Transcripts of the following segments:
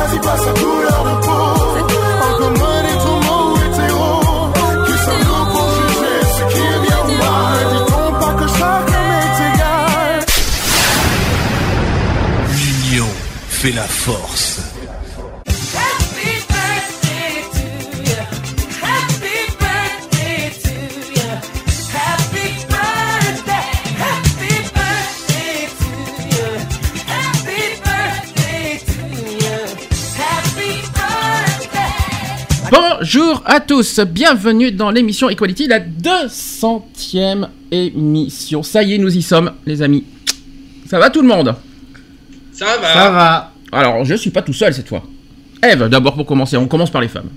choisis pas sa couleur de peau. Encore moins des tourments hétéros. Qui sommes-nous pour juger ce qui est bien ou mal? Dit-on pas que chacun est égal? L'union fait la force. Bonjour à tous, bienvenue dans l'émission Equality, la 200ème émission. Ça y est, nous y sommes, les amis. Ça va tout le monde? Ça va. Ça va. Alors, je suis pas tout seul cette fois. Eve, d'abord pour commencer, on commence par les femmes.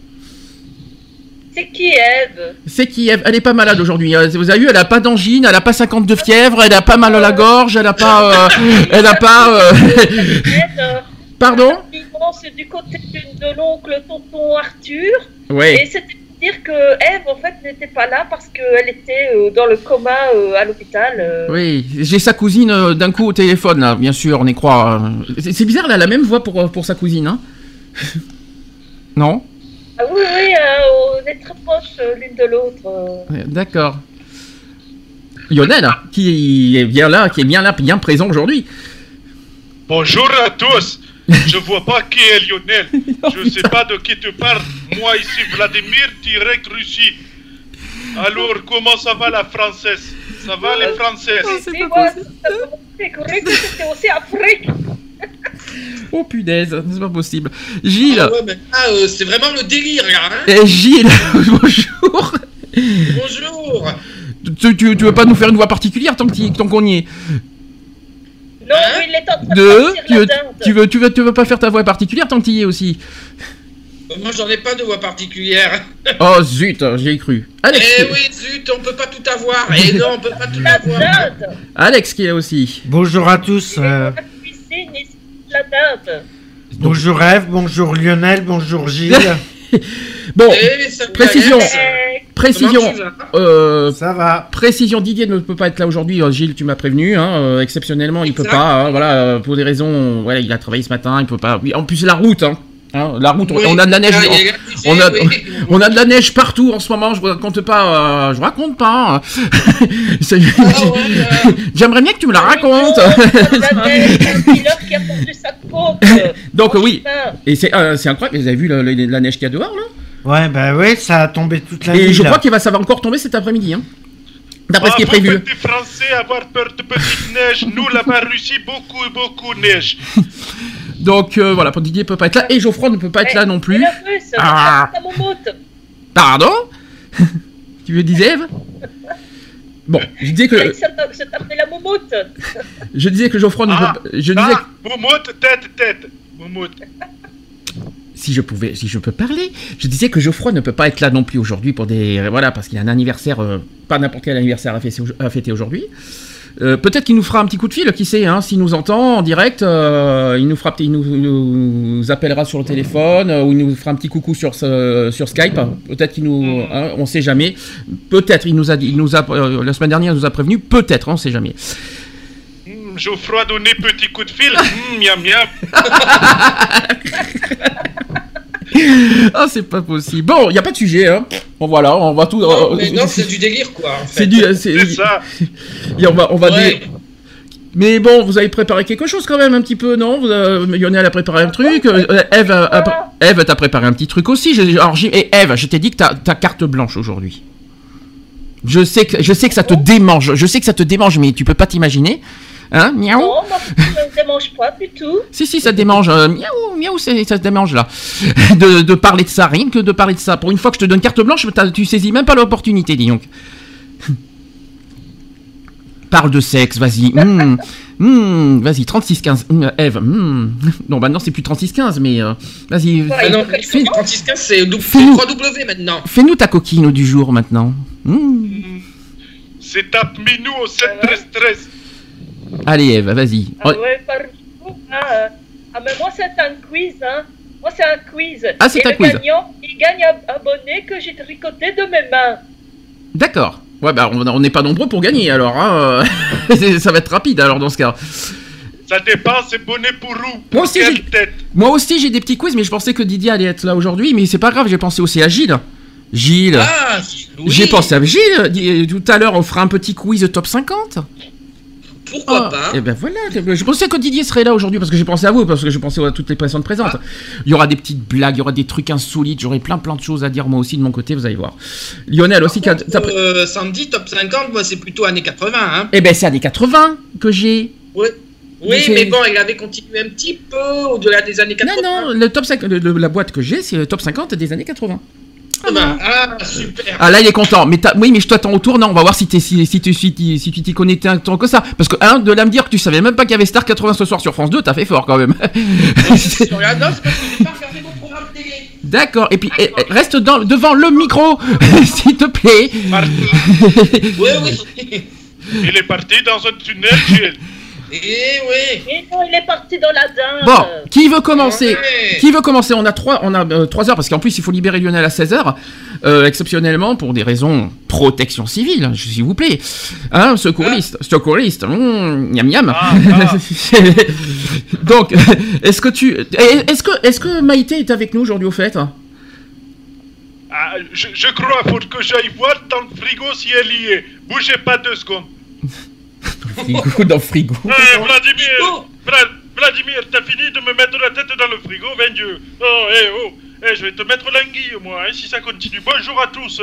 C'est qui Eve? C'est qui Eve? Elle est pas malade aujourd'hui. hein. Vous avez vu, elle a pas d'angine, elle a pas 52 fièvre, elle a pas mal à la gorge, elle a pas. euh, elle a pas. euh, Pardon C'est du côté de l'oncle tonton Arthur. Et Oui. c'était pour dire que Eve, en fait, n'était pas là parce qu'elle était euh, dans le coma euh, à l'hôpital. euh. Oui, j'ai sa cousine euh, d'un coup au téléphone, là, bien sûr, on y croit. euh. C'est bizarre, elle a la même voix pour, pour sa cousine, hein Non Ah oui, oui, euh, on est très proches euh, l'une de l'autre. euh. D'accord. Lionel, qui est bien là, qui est bien là, bien présent aujourd'hui. Bonjour à tous. Je vois pas qui est Lionel. Je sais pas de qui tu parles. Moi ici Vladimir, direct Russie. Alors comment ça va la française? Ça va les françaises? Fait croire que c'était aussi Afrique. Oh punaise, c'est pas possible. Gilles, Ah ouais, mais là, euh, c'est vraiment le délire, là. Hein eh, Gilles, bonjour. Bonjour. Tu, tu, tu veux pas nous faire une voix particulière tant que t'y- tant qu'on y est? Non, Hein mais il est en train de tu la veux, tu, veux, tu, veux, tu veux pas faire ta voix particulière tant que t'y es aussi Euh, Moi, j'en ai pas de voix particulière. Oh zut, j'y ai cru. Alex, Eh oui, zut, on peut pas tout avoir. Et non, on peut pas tout avoir. Alex qui est là aussi. Bonjour à tous. Est euh, bonjour Eve, bonjour Lionel, bonjour Gilles. Bon, Eh, précision. Précision. Euh, Ça va. Précision, Didier ne peut pas être là aujourd'hui. Euh, Gilles, tu m'as prévenu. Hein, euh, exceptionnellement, il peut pas. hein, voilà, euh, pour des raisons. Voilà, il a travaillé ce matin. Il peut pas. Oui, en plus, la route. Hein, hein, la route. on- Oui. On a de la neige. Ah, il y a l'électricité, on a, oui. on a de la neige partout en ce moment. Je raconte pas. euh, je raconte pas. hein. Ah ouais, euh, J'aimerais bien que tu me la racontes. La. Donc Oh, oui. Et c'est euh, incroyable. Vous avez vu le- la neige qu'il y a dehors là Ouais, bah ouais, ça a tombé toute la Et nuit. je là. crois qu'il va ça va encore tomber cet après-midi. Hein, D'après ce qui est Ah, prévu. Vous petits Français avoir peur de petite neige. Nous là-bas en Russie, beaucoup, beaucoup neige. Donc euh, voilà, Didier peut pas être là et Geoffroy ne peut pas être là non plus. la russe, Ah. Pardon Tu veux disais Eve Bon, je disais que Ça la moumoute. je disais que Geoffroy ne Ah, peut je disais Ah, Moumoute, tête, tête. Moumoute. que- si je pouvais si je peux parler, je disais que Geoffroy ne peut pas être là non plus aujourd'hui pour des voilà parce qu'il a un anniversaire euh, pas n'importe quel anniversaire à fêter, à fêter aujourd'hui. Euh, Peut-être qu'il nous fera un petit coup de fil, qui sait, hein, s'il nous entend en direct, euh, il nous fera, il nous, il nous appellera sur le téléphone euh, ou il nous fera un petit coucou sur ce- sur Skype. Peut-être qu'il nous, hein, on sait jamais. Peut-être, il nous a dit, il nous a la semaine dernière, il nous a prévenu. Peut-être, on sait jamais. Hmm, Geoffroy donné petit coup de fil. Hmm, miam, miam. Ah, c'est pas possible. Bon, il y a pas de sujet, hein. Bon voilà, on va tout. Non, euh, mais non, c'est du délire, quoi. en fait. c'est du, c'est, C'est ça. et on va, on va Ouais. dire- Mais bon, vous avez préparé quelque chose quand même un petit peu, non? Vous, euh, Lionel a préparé un truc. euh, Eve, a- a- Eve, t'as préparé un petit truc aussi. Je- Alors, j'ai- et Eve, je t'ai dit que t'as ta carte blanche aujourd'hui. Je sais que, je sais que ça te démange. Je sais que ça te démange, mais tu peux pas t'imaginer. Hein, miaou. Non, moi, ça ne me démange pas du tout. Si, si, ça te démange. euh, miaou, miaou, c'est- ça te démange là. De, de parler de ça, rien que de parler de ça. Pour une fois que je te donne carte blanche, tu saisis même pas l'opportunité, dis donc. Parle de sexe, vas-y. Hmm, hmm, vas-y, 36-15. Hmm, Eve, hmm. Non, bah non, c'est plus 36-15, mais euh, vas-y. Ouais. Ah non, Fais- 3615, c'est dou- Fais-nous- 3W maintenant. Fais-nous ta coquine du jour maintenant. Hmm. C'est tape minou au 7 13 13. Allez, Eve, vas-y. Ah ouais, par contre, hein, ah, mais moi, c'est un quiz, hein. Moi, c'est un quiz. Ah, c'est un le quiz. gagnant, il gagne un, bonnet que j'ai tricoté de mes mains. D'accord. Ouais, bah on n'est pas nombreux pour gagner alors. hein, ça va être rapide alors dans ce cas. Ça dépend, c'est bonnet pour où Moi Pour aussi, j'ai- tête Moi aussi, j'ai des petits quiz, mais je pensais que Didier allait être là aujourd'hui, mais c'est pas grave, j'ai pensé aussi à Gilles. Gilles. Ah, oui. J'ai pensé à Gilles. Tout à l'heure, on fera un petit quiz top 50. Pourquoi Ah, pas Et ben voilà, je pensais que Didier serait là aujourd'hui parce que j'ai pensé à vous, parce que j'ai pensé à toutes les personnes présentes. Il y aura des petites blagues, il y aura des trucs insolites, j'aurai plein plein de choses à dire moi aussi de mon côté, vous allez voir. Lionel aussi, qui a- t'as pr- Euh, Sandy, top 50, moi c'est plutôt années 80. Hein. eh ben c'est années 80 que j'ai. Oui, Mais c'est- mais bon, il avait continué un petit peu au-delà des années 80. Non, non, le top 50, le- le- la boîte que j'ai, c'est le top 50 des années 80. Ah, bah, ah, super. Ah là, il est content. Mais t'as- oui, mais je t'attends au tournant. On va voir si, t'es- si, si, tu, si, tu- si tu t'y connais tant que ça. Parce que, un, de là me dire que tu savais même pas qu'il y avait Star 80 ce soir sur France 2, t'as fait fort quand même. Sur la noce, parce que j'ai pas regardé mon programme télé. D'accord. Et puis, eh, eh, reste dans, devant le micro, s'il te plaît. Parti. Oui, oui. Il est parti dans un tunnel, Gilles. Et oui. Et non, il est parti dans la dinde. Bon, qui veut commencer? Ouais. Qui veut commencer? On a trois, on a euh, trois heures parce qu'en plus il faut libérer Lionel à 16 heures, euh, exceptionnellement pour des raisons protection civile, hein, s'il vous plaît. Hein, secouriste, secouriste, mmh, miam miam. Ah, ah. Donc, est-ce que tu, est-ce que, est-ce que Maïté est avec nous aujourd'hui au fait? Ah, je, je crois, faut que j'aille voir dans le frigo si elle y est. Bougez pas deux secondes. Frigo dans le frigo. Eh, Vladimir. Vla- Vladimir, t'as fini de me mettre la tête dans le frigo, ben Dieu. Oh, eh, oh. Eh, je vais te mettre l'anguille, moi, hein, si ça continue. Bonjour à tous.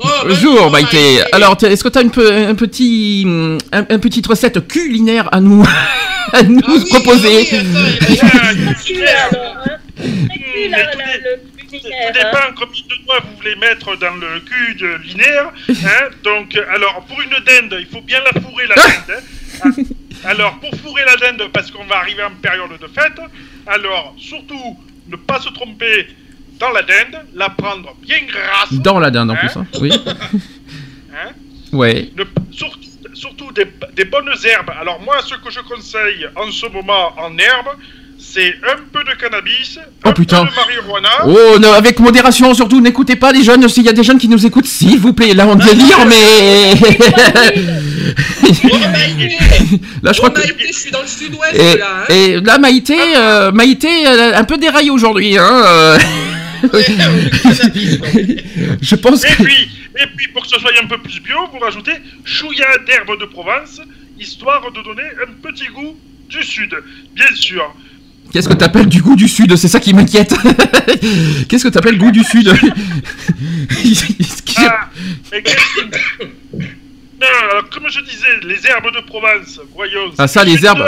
Oh, Bonjour Maïté. Alors, est-ce que tu as une, pe- un petit, un, un petite recette culinaire à nous, à nous Ah oui, proposer oui, attends, C'est qui, alors, hein dépend combien de doigts vous voulez mettre dans le cul de linéaire. Hein Donc, alors, pour une dinde, il faut bien la fourrer, la dinde. hein. Ah, Alors, pour fourrer la dinde, parce qu'on va arriver en période de fête, alors, surtout, ne pas se tromper dans la dinde, la prendre bien grasse. Dans la dinde en Hein plus, hein. oui. Hein Ouais. Ne- surtout surtout des, des bonnes herbes. Alors, moi, ce que je conseille en ce moment en herbe, c'est un peu de cannabis, Oh, un putain. peu de marijuana. Oh, non, avec modération surtout, n'écoutez pas les jeunes, s'il y a des jeunes qui nous écoutent, s'il vous plaît, là on délire, mais... Maïté. là je crois que... Maïté, je suis dans le sud-ouest, Et, là. Hein. et là Maïté, euh, Maïté, elle a un peu déraillé aujourd'hui, hein. euh. Je pense Et que... puis, et puis, pour que ce soit un peu plus bio, vous rajoutez chouïa d'herbe de Provence, histoire de donner un petit goût du sud, bien sûr. Qu'est-ce que t'appelles du goût du sud? C'est ça qui m'inquiète. Qu'est-ce que t'appelles goût du sud? Ah, mais Non, alors, comme je disais, les herbes de Provence, voyons. Ah ça, les herbes,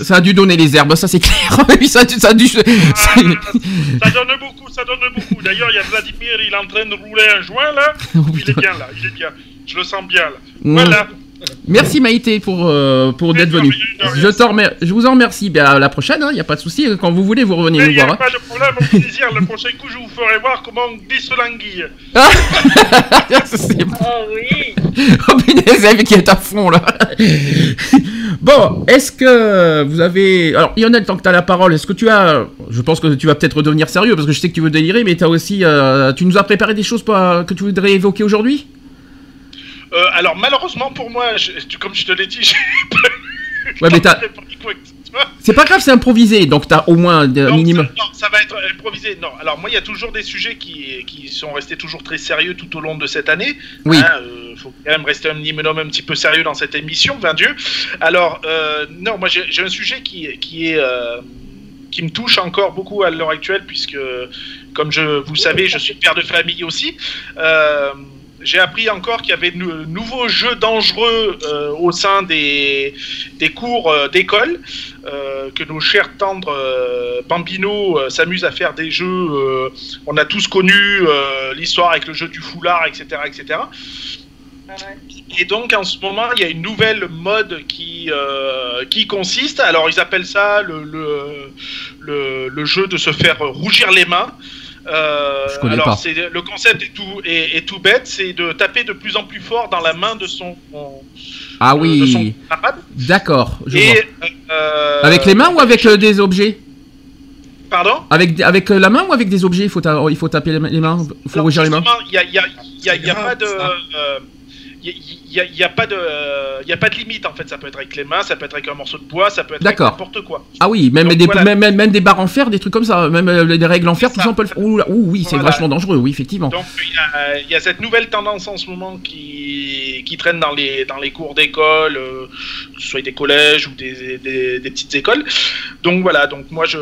ça a dû donner les herbes, ça c'est clair. Oui, ça, a dû- ça a dû... Ah, ça donne beaucoup, ça donne beaucoup. D'ailleurs, il y a Vladimir, il est en train de rouler un joint là. Oh, il est bien là, il est bien. Je le sens bien là. Voilà. Merci Maïté pour, euh, pour d'être venu. Je, vous en remercie. Ben, à la prochaine, il n'y a pas de souci. Quand vous voulez, vous revenez Mais nous il n'y a voir. hein. pas de problème, au plaisir. Le prochain coup, je vous ferai voir comment on glisse l'anguille. Ah C'est bon. Oh oui. Oh punaise, elle qui est à fond là. bon, est-ce que vous avez. Alors, Lionel, tant que tu as la parole, est-ce que tu as. Je pense que tu vas peut-être redevenir sérieux parce que je sais que tu veux délirer, mais tu as aussi. euh, Tu nous as préparé des choses pas- que tu voudrais évoquer aujourd'hui? Euh, alors, malheureusement pour moi, je- comme je te l'ai dit, j'ai pas Ouais, mais t'as-. C'est pas grave, c'est improvisé, donc tu as au moins un minimum. ça- non, ça va être improvisé. Non, alors moi, il y a toujours des sujets qui, qui sont restés toujours très sérieux tout au long de cette année. Oui. Il faut quand même rester un minimum un petit peu sérieux dans cette émission, vain Dieu. Alors, euh, non, moi, j'ai j'ai un sujet qui, qui est. euh, qui me touche encore beaucoup à l'heure actuelle, puisque, comme je, vous savez, je suis père de famille aussi. Euh, j'ai appris encore qu'il y avait de nou- nouveaux jeux dangereux euh, au sein des, des cours euh, d'école, euh, que nos chers tendres bambinos s'amusent à faire des jeux. on a tous connu l'histoire avec le jeu du foulard, etc., etc. Et donc en ce moment, il y a une nouvelle mode qui, qui consiste, alors ils appellent ça le, le, le, le jeu de se faire rougir les mains. Euh, Je connais alors pas. c'est le concept est tout est, est tout bête, c'est de taper de plus en plus fort dans la main de son Ah de- de son oui, d'accord, je vois. Et euh, Avec les mains ou avec euh, des objets? Pardon? Avec, avec la main ou avec des objets? Il faut, ta- il faut taper les mains Il faut rougir les mains Il y a, il y a- y a- il y a grave, pas de. Euh, il n'y a, y a pas de, il y a pas de limite en fait. Ça peut être avec les mains, ça peut être avec un morceau de bois, ça peut être avec n'importe quoi. Ah oui, même, Donc, des, voilà. même, même- même des barres en fer, des trucs comme ça, même euh, des règles en fer, tout ça on peut le faire. Ouh, oui, c'est Voilà. vachement dangereux, oui, effectivement. Donc il y a, il y a cette nouvelle tendance en ce moment qui, qui traîne dans les, dans les cours d'école, euh, que ce soit des collèges ou des, des, des petites écoles. Donc voilà, donc moi je,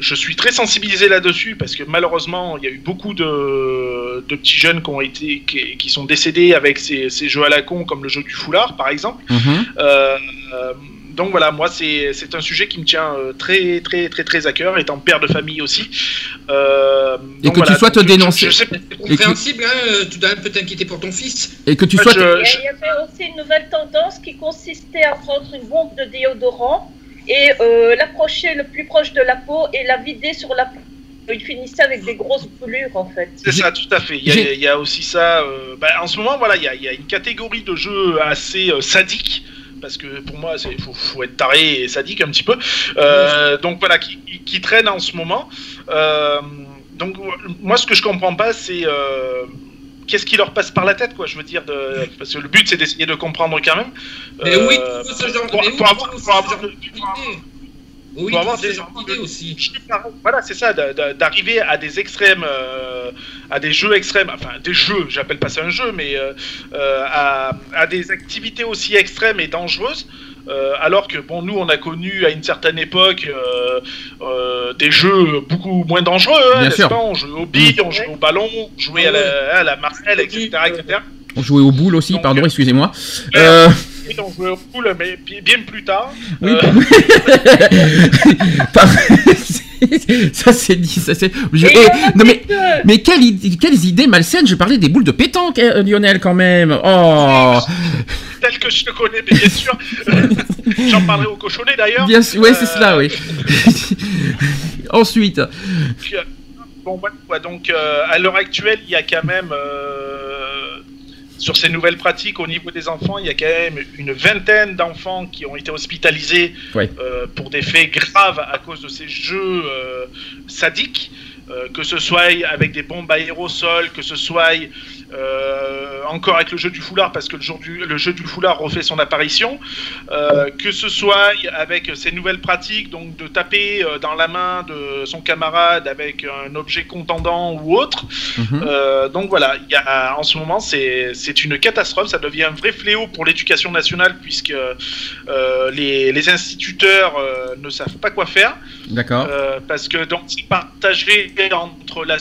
je suis très sensibilisé là-dessus parce que malheureusement il y a eu beaucoup de, de petits jeunes qui ont été qui, qui sont décédés avec ces, ces jeux à la con comme le jeu du foulard par exemple. Mhm. Euh, euh, donc voilà, moi c'est c'est un sujet qui me tient euh, très très très très à cœur, étant père de famille aussi. Euh, Et donc que tu voilà, donc je- dénoncer. C'est compréhensible, hein, euh, tu dois un peu t'inquiéter pour ton fils. Et que tu sois. je- il y avait aussi une nouvelle tendance qui consistait à prendre une bombe de déodorant et euh, l'approcher le plus proche de la peau et la vider sur la peau. Il finissait avec des grosses brûlures en fait. C'est ça, tout à fait. Il y a, J'ai- il y a aussi ça. euh, bah, en ce moment, voilà, il y a, il y a une catégorie de jeux assez euh, sadiques. Parce que pour moi, il faut, faut être taré et sadique un petit peu. Euh, donc voilà, qui, qui- qui traîne en ce moment. Euh, donc moi, ce que je comprends pas, c'est euh, qu'est-ce qui leur passe par la tête, quoi. Je veux dire, de, parce que le but, c'est d'essayer de comprendre quand même. Mais Euh, oui, veux ce genre de oui, avoir- de- des- aussi. pareil. Voilà, c'est ça, d'a- d'a- d'arriver à des extrêmes, euh, à des jeux extrêmes, enfin des jeux, j'appelle pas ça un jeu, mais euh, euh, à, à des activités aussi extrêmes et dangereuses. euh, alors que bon, nous, on a connu à une certaine époque euh, euh, des jeux beaucoup moins dangereux, hein, Bien sûr. pas? On jouait aux billes, on jouait au ballon, on jouait à la, à la marelle, etc., etc. On jouait aux boules aussi, Donc, pardon, excusez-moi. Euh, Et on jouait au pool, mais bi- bien plus tard. oui, Euh, Par- ça c'est dit, ça c'est. je- a non mais, mais quelle quelles idées malsaines Je parlais des boules de pétanque, eh, Lionel, quand même. Oh, tel que je te connais, mais bien sûr. J'en parlerai au cochonnet d'ailleurs. bien sûr, ouais, c'est Euh, cela, oui. Ensuite, Puis, euh, bon, voilà, donc euh, à l'heure actuelle, il y a quand même euh, sur ces nouvelles pratiques au niveau des enfants, il y a quand même une vingtaine d'enfants qui ont été hospitalisés euh, pour des faits graves à cause de ces jeux euh, sadiques. euh, que ce soit avec des bombes à aérosol, que ce soit encore avec le jeu du foulard, parce que le, jour du, le jeu du foulard refait son apparition, euh, que ce soit avec ces nouvelles pratiques, donc de taper euh, dans la main de son camarade avec un objet contendant ou autre. Mhm. Euh, donc voilà, il y a, en ce moment, c'est c'est une catastrophe, ça devient un vrai fléau pour l'éducation nationale, puisque les, les instituteurs ne savent pas quoi faire. d'accord. Parce que donc c'est partagé entre la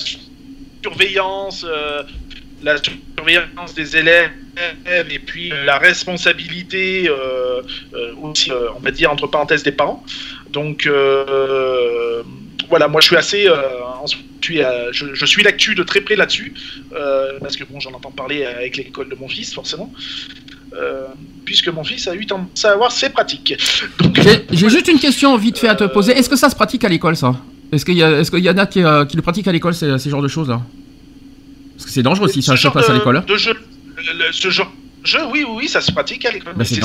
surveillance, euh, la surveillance des élèves et puis euh, la responsabilité euh, euh, aussi, euh, on va dire entre parenthèses des parents. Donc voilà, moi je suis assez, je suis, je, suis l'actu de très près là-dessus parce que bon, j'en entends parler avec l'école de mon fils forcément. Puisque mon fils a eu tendance à avoir ses pratiques. J'ai juste une question vite fait à te poser. Est-ce que ça se pratique à l'école, ça? Est-ce qu'il y, y en a qui, qui le pratiquent à l'école, ces, ces genres de choses-là? Parce que c'est dangereux si ça se passe à l'école. hein. de jeu, le- le- ce genre de jeu, oui, oui, oui, ça se pratique à l'école. Bah, c'est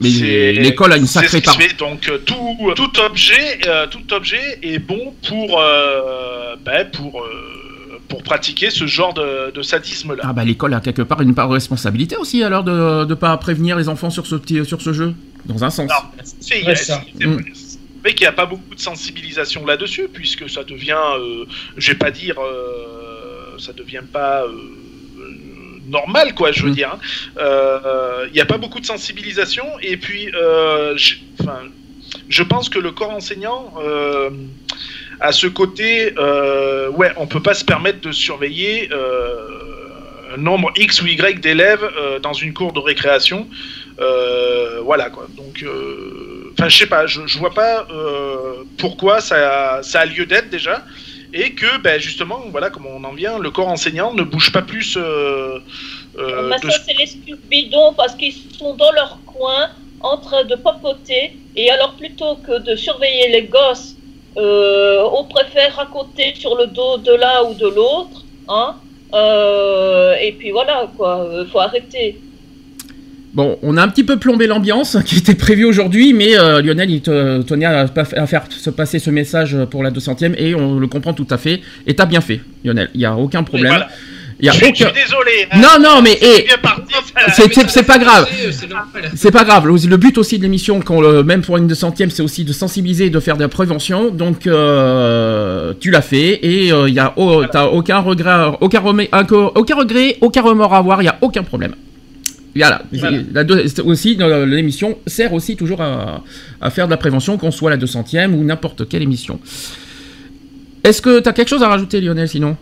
mais- l'école a une sacrée part. fait. Donc euh, tout, tout objet, euh, tout objet est bon pour, euh, ben, pour, euh, pour pratiquer ce genre de, de sadisme-là. Ah bah l'école a quelque part une part de responsabilité aussi alors de ne pas prévenir les enfants sur ce, petit, sur ce jeu, dans un sens. Alors, c'est Mm. vrai qu'il n'y a pas beaucoup de sensibilisation là-dessus, puisque ça devient, euh, je vais pas dire, euh, ça devient pas euh, normal, quoi, je veux Mm. dire. hein. Euh, Il n'y a pas beaucoup de sensibilisation, et puis, euh, je, enfin, je pense que le corps enseignant a ce côté, euh, ouais, on peut pas se permettre de surveiller. euh, un nombre X ou Y d'élèves euh, dans une cour de récréation. Voilà quoi. Donc, enfin, je sais pas, je, vois pas pourquoi ça, ça a lieu d'être déjà. Et que, ben, justement, voilà, comme on en vient, le corps enseignant ne bouge pas plus euh, euh, Mais de ça, c'est l'excuse bidon parce qu'ils sont dans leur coin en train de papoter. Et alors, plutôt que de surveiller les gosses, euh, on préfère raconter sur le dos de l'un ou de l'autre. Hein Euh, et puis voilà, quoi, il faut arrêter. Bon, on a un petit peu plombé l'ambiance qui était prévue aujourd'hui, mais euh, Lionel, il te, tenait à, faire se passer ce message pour la 200e et on le comprend tout à fait. Et t'as bien fait, Lionel, il n'y a aucun problème. voilà. Y a Je aucun. suis désolé. hein. Non, non, mais C'est eh, c'est- pas grave. C'est pas grave. Le but aussi de l'émission, même pour une de centième, c'est aussi de sensibiliser, et de faire de la prévention. Donc, euh, tu l'as fait et il y a oh, t'as aucun regret, aucun, remé- aucun aucun regret, aucun remords à avoir. Il y a aucun problème. Voilà. Voilà. La deux- c'est aussi euh, l'émission sert aussi toujours à, à faire de la prévention, qu'on soit la 200e ou n'importe quelle émission. Est-ce que tu as quelque chose à rajouter, Lionel, sinon?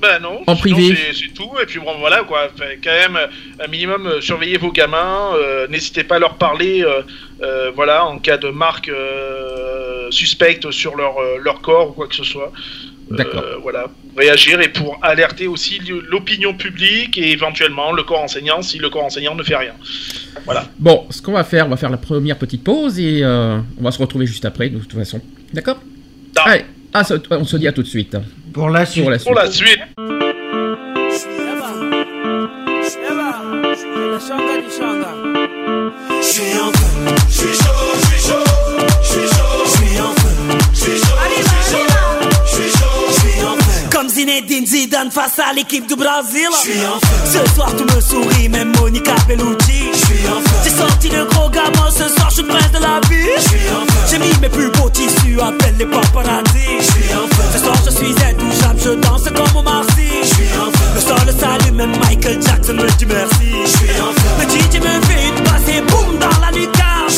Ben non. En privé. c'est- tout. Et puis bon, voilà quoi. Fait, quand même, un minimum, euh, surveillez vos gamins. euh, N'hésitez pas à leur parler. euh, euh, voilà, en cas de marque euh, suspecte sur leur, euh, leur corps ou quoi que ce soit. Euh, D'accord. voilà, réagir et pour alerter aussi l'opinion publique et éventuellement le corps enseignant si le corps enseignant ne fait rien. Voilà. Bon, ce qu'on va faire, on va faire la première petite pause et euh, on va se retrouver juste après, de toute façon. D'accord Ah. Allez, ah, ça- on se dit à tout de suite. Pour la suite. Pour la suite. Pour la suite. Comme Zinedine Zidane face à l'équipe du Brésil. Ce soir tout me sourit, même Monica Bellucci. J'ai sorti le gros gamin, ce soir je suis le prince de la vie. J'ai mis mes plus beaux tissus, appelle les paparazzi. Ce soir je suis intouchable, je danse comme au Marcy. Le sol s'allume, même Michael Jackson me dit merci. Le DJ me fait une passe et boum dans la lucarne.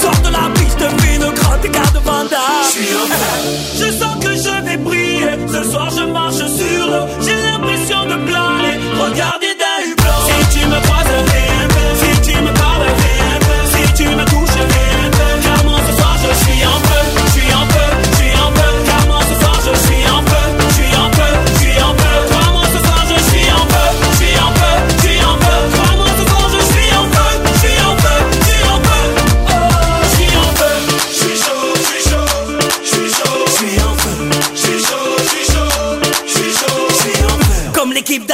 Sors de la piste, fais le grand écart de Vanda. Je sens que je vais Ce soir je marche sur l'eau. J'ai l'impression de planer. Regardez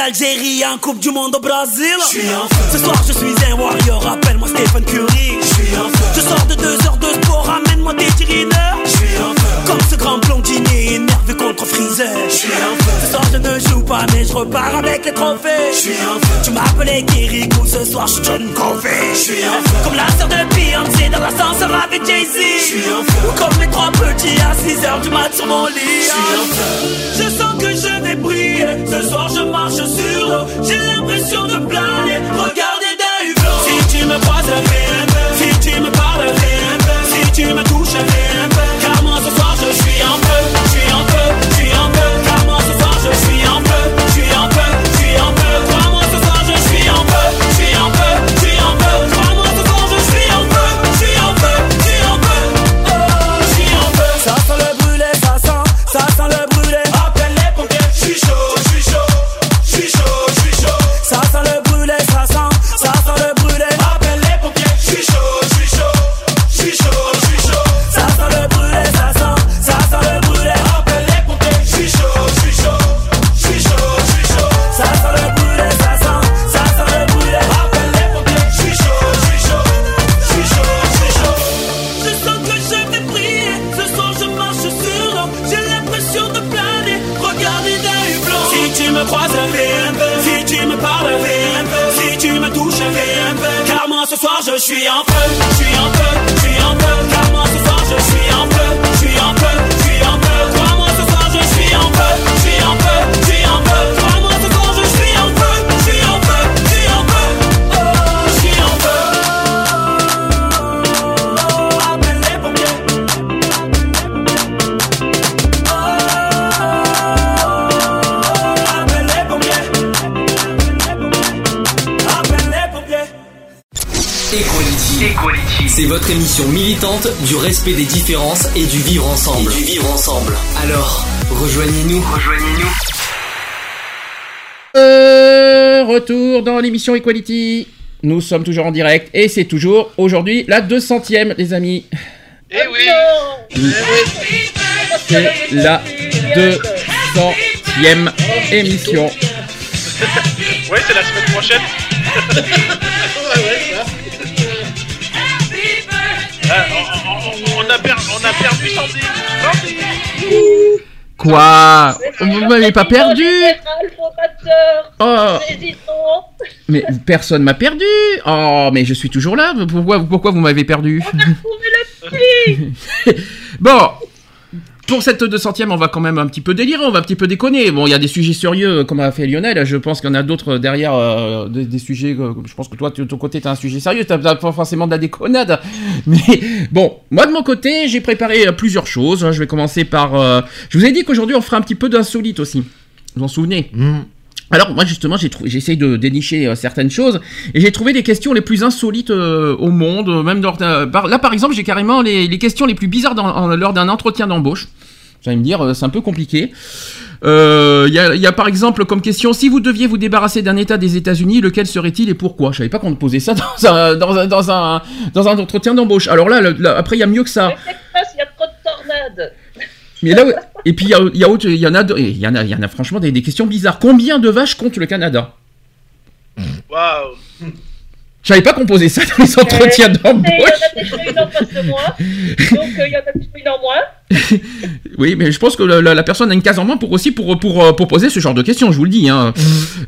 D'Algérie en Coupe du Monde au Brésil. En feu. Ce soir je suis un warrior, appelle-moi Stephen Curry. Je suis en feu. Je sors de deux heures de sport, ramène-moi des tirineurs. Je suis en feu Comme ce grand blondinier énervé contre Freezer. Je suis en feu. Ce soir je ne joue pas mais je repars avec les trophées. Je suis en feu. Tu m'appelais Kirikou, ce soir je suis John Covey Je suis en feu. Comme la sœur de Beyoncé dans l'ascenseur avec Jay-Z. Je suis en feu. Ou comme les trois petits à 6 heures du mat sur mon lit. Je suis feu. Je sens que je vais briller. Ce soir je marche sur l'eau. J'ai l'impression de planer. Regardez d'un hublot. Si tu me croises, un Si tu me parles, un Si tu me touches, Croises, fais un Si tu me parles, fais un peu. Si tu me touches, fais un peu. Car moi ce soir je suis en feu. Je suis en feu, émission militante du respect des différences et du vivre ensemble. du vivre ensemble. Alors, rejoignez-nous. Rejoignez-nous. Euh, retour dans l'émission Equality. Nous sommes toujours en direct et c'est toujours aujourd'hui la 200ème, les amis. Eh oui C'est la 200ème émission. Ouais, c'est la semaine prochaine. On, on- on a on a Sandy. Sandy. Quoi Vous m'avez pas perdu général, fondateur, Oh. Mais personne m'a perdu. Oh, mais je suis toujours là. Pourquoi, pourquoi vous m'avez perdu Bon pour cette 200ème, on va quand même un petit peu délirer, on va un petit peu déconner. Bon, il y a des sujets sérieux, comme a fait Lionel. Je pense qu'il y en a d'autres derrière, euh, des, sujets. euh, je pense que toi, de ton côté, tu as un sujet sérieux. Tu pas forcément de la déconnade. Mais bon, moi de mon côté, j'ai préparé euh, plusieurs choses. Je vais commencer par. euh, je vous ai dit qu'aujourd'hui, on fera un petit peu d'insolite aussi. Vous en souvenez? Alors moi justement j'ai j'essaye de dénicher euh, certaines choses et j'ai trouvé les questions les plus insolites euh, au monde euh, même lors par- là par exemple j'ai carrément les, les questions les plus bizarres dans- en- lors d'un entretien d'embauche. Vous allez me dire euh, c'est un peu compliqué. Euh, il y, a, il y a par exemple comme question si vous deviez vous débarrasser d'un état des États-Unis lequel serait-il et pourquoi? Je savais pas qu'on posait ça dans un dans un dans un, dans un entretien d'embauche. Alors là, là, après il y a mieux que ça. Il y a trop de tornades. Mais là, et puis il y, y, a autre- il y en a, il y en a, il y en a franchement des, des questions bizarres. Combien de vaches compte le Canada? Waouh. Je savais pas posait ça dans les entretiens Et il y d'embauche. en a une en face de moi. Donc, euh, il y en a déjà une en moins. Oui, mais je pense que la, la- la personne a une case en moins pour aussi pour, pour, euh, pour poser ce genre de questions, je vous le dis. hein.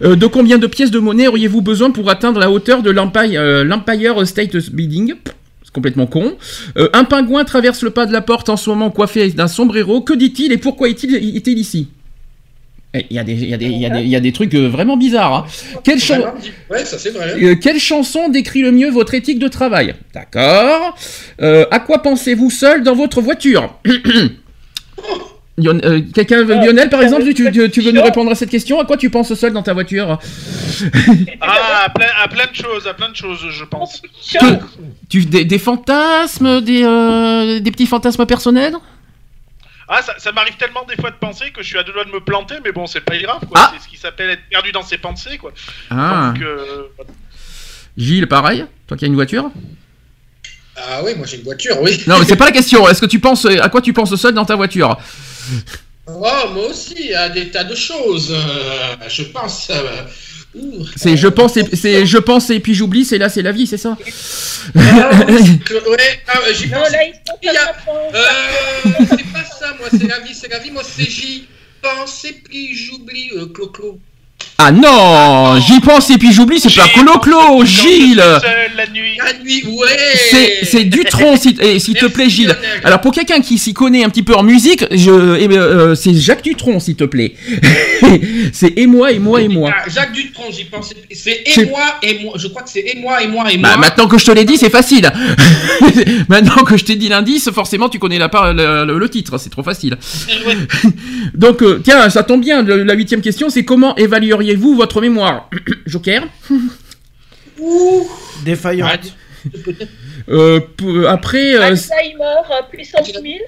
Euh, de combien de pièces de monnaie auriez-vous besoin pour atteindre la hauteur de l'Empire, euh, l'Empire State Building? C'est complètement con. Euh, un pingouin traverse le pas de la porte en ce moment coiffé d'un sombrero. Que dit-il et pourquoi est-il ici? Il y, a des- il y, a des- il y, a des- il y a des trucs euh, vraiment bizarres. hein. Ouais, ça vrai. quelle chanson décrit le mieux votre éthique de travail? D'accord. Euh, à quoi pensez-vous seul dans votre voiture? Lion- euh, Quelqu'un, Lionel par exemple, tu, tu- tu veux nous répondre à cette question? À quoi tu penses seul dans ta voiture? Ah, à plein, à plein de choses, à plein de choses, je pense. Que- tu, des, des fantasmes, des, euh, des petits fantasmes personnels? Ah, ça, ça m'arrive tellement des fois de penser que je suis à deux doigts de me planter, mais bon, c'est pas grave, quoi. Ah. C'est ce qui s'appelle être perdu dans ses pensées, quoi. Ah. Donc, euh, Gilles, pareil? Toi qui as une voiture? Ah oui, moi j'ai une voiture, oui. Non, mais c'est pas la question. Est-ce que tu penses à quoi tu penses seul dans ta voiture? Oh, moi aussi, à des tas de choses. Euh, je pense. euh. C'est je pense et c'est je pense et puis j'oublie. C'est là, c'est la vie, c'est ça Que- ouais, ah, euh, j'y pense. Il y a- Euh, c'est pas ça, moi, c'est la vie, c'est la vie. Moi, c'est j'y pense et puis j'oublie, euh, Clo-Clo. Ah non, j'y pense et puis j'oublie. C'est pas Colo Clo, Gilles. seul la nuit. La nuit, ouais. C'est c'est Dutron, s'il te plaît, Gilles. Alors pour quelqu'un qui s'y connaît un petit peu en musique, je, eh ben, euh, c'est Jacques Dutron, s'il te plaît. c'est et moi et moi et moi. Ah, Jacques Dutronc, j'y pense. C'est C'est- et moi et moi. Je crois que c'est et moi et moi et Bah, moi. maintenant que je te l'ai dit, c'est facile. maintenant que je t'ai dit l'indice, forcément, tu connais la part, le, le- le titre. C'est trop facile. Donc, euh, tiens, ça tombe bien. le- la huitième question, c'est comment évalueriez-vous votre mémoire Joker? Défaillante. Euh, pour- Après, euh, Alzheimer, euh, puissance 1000.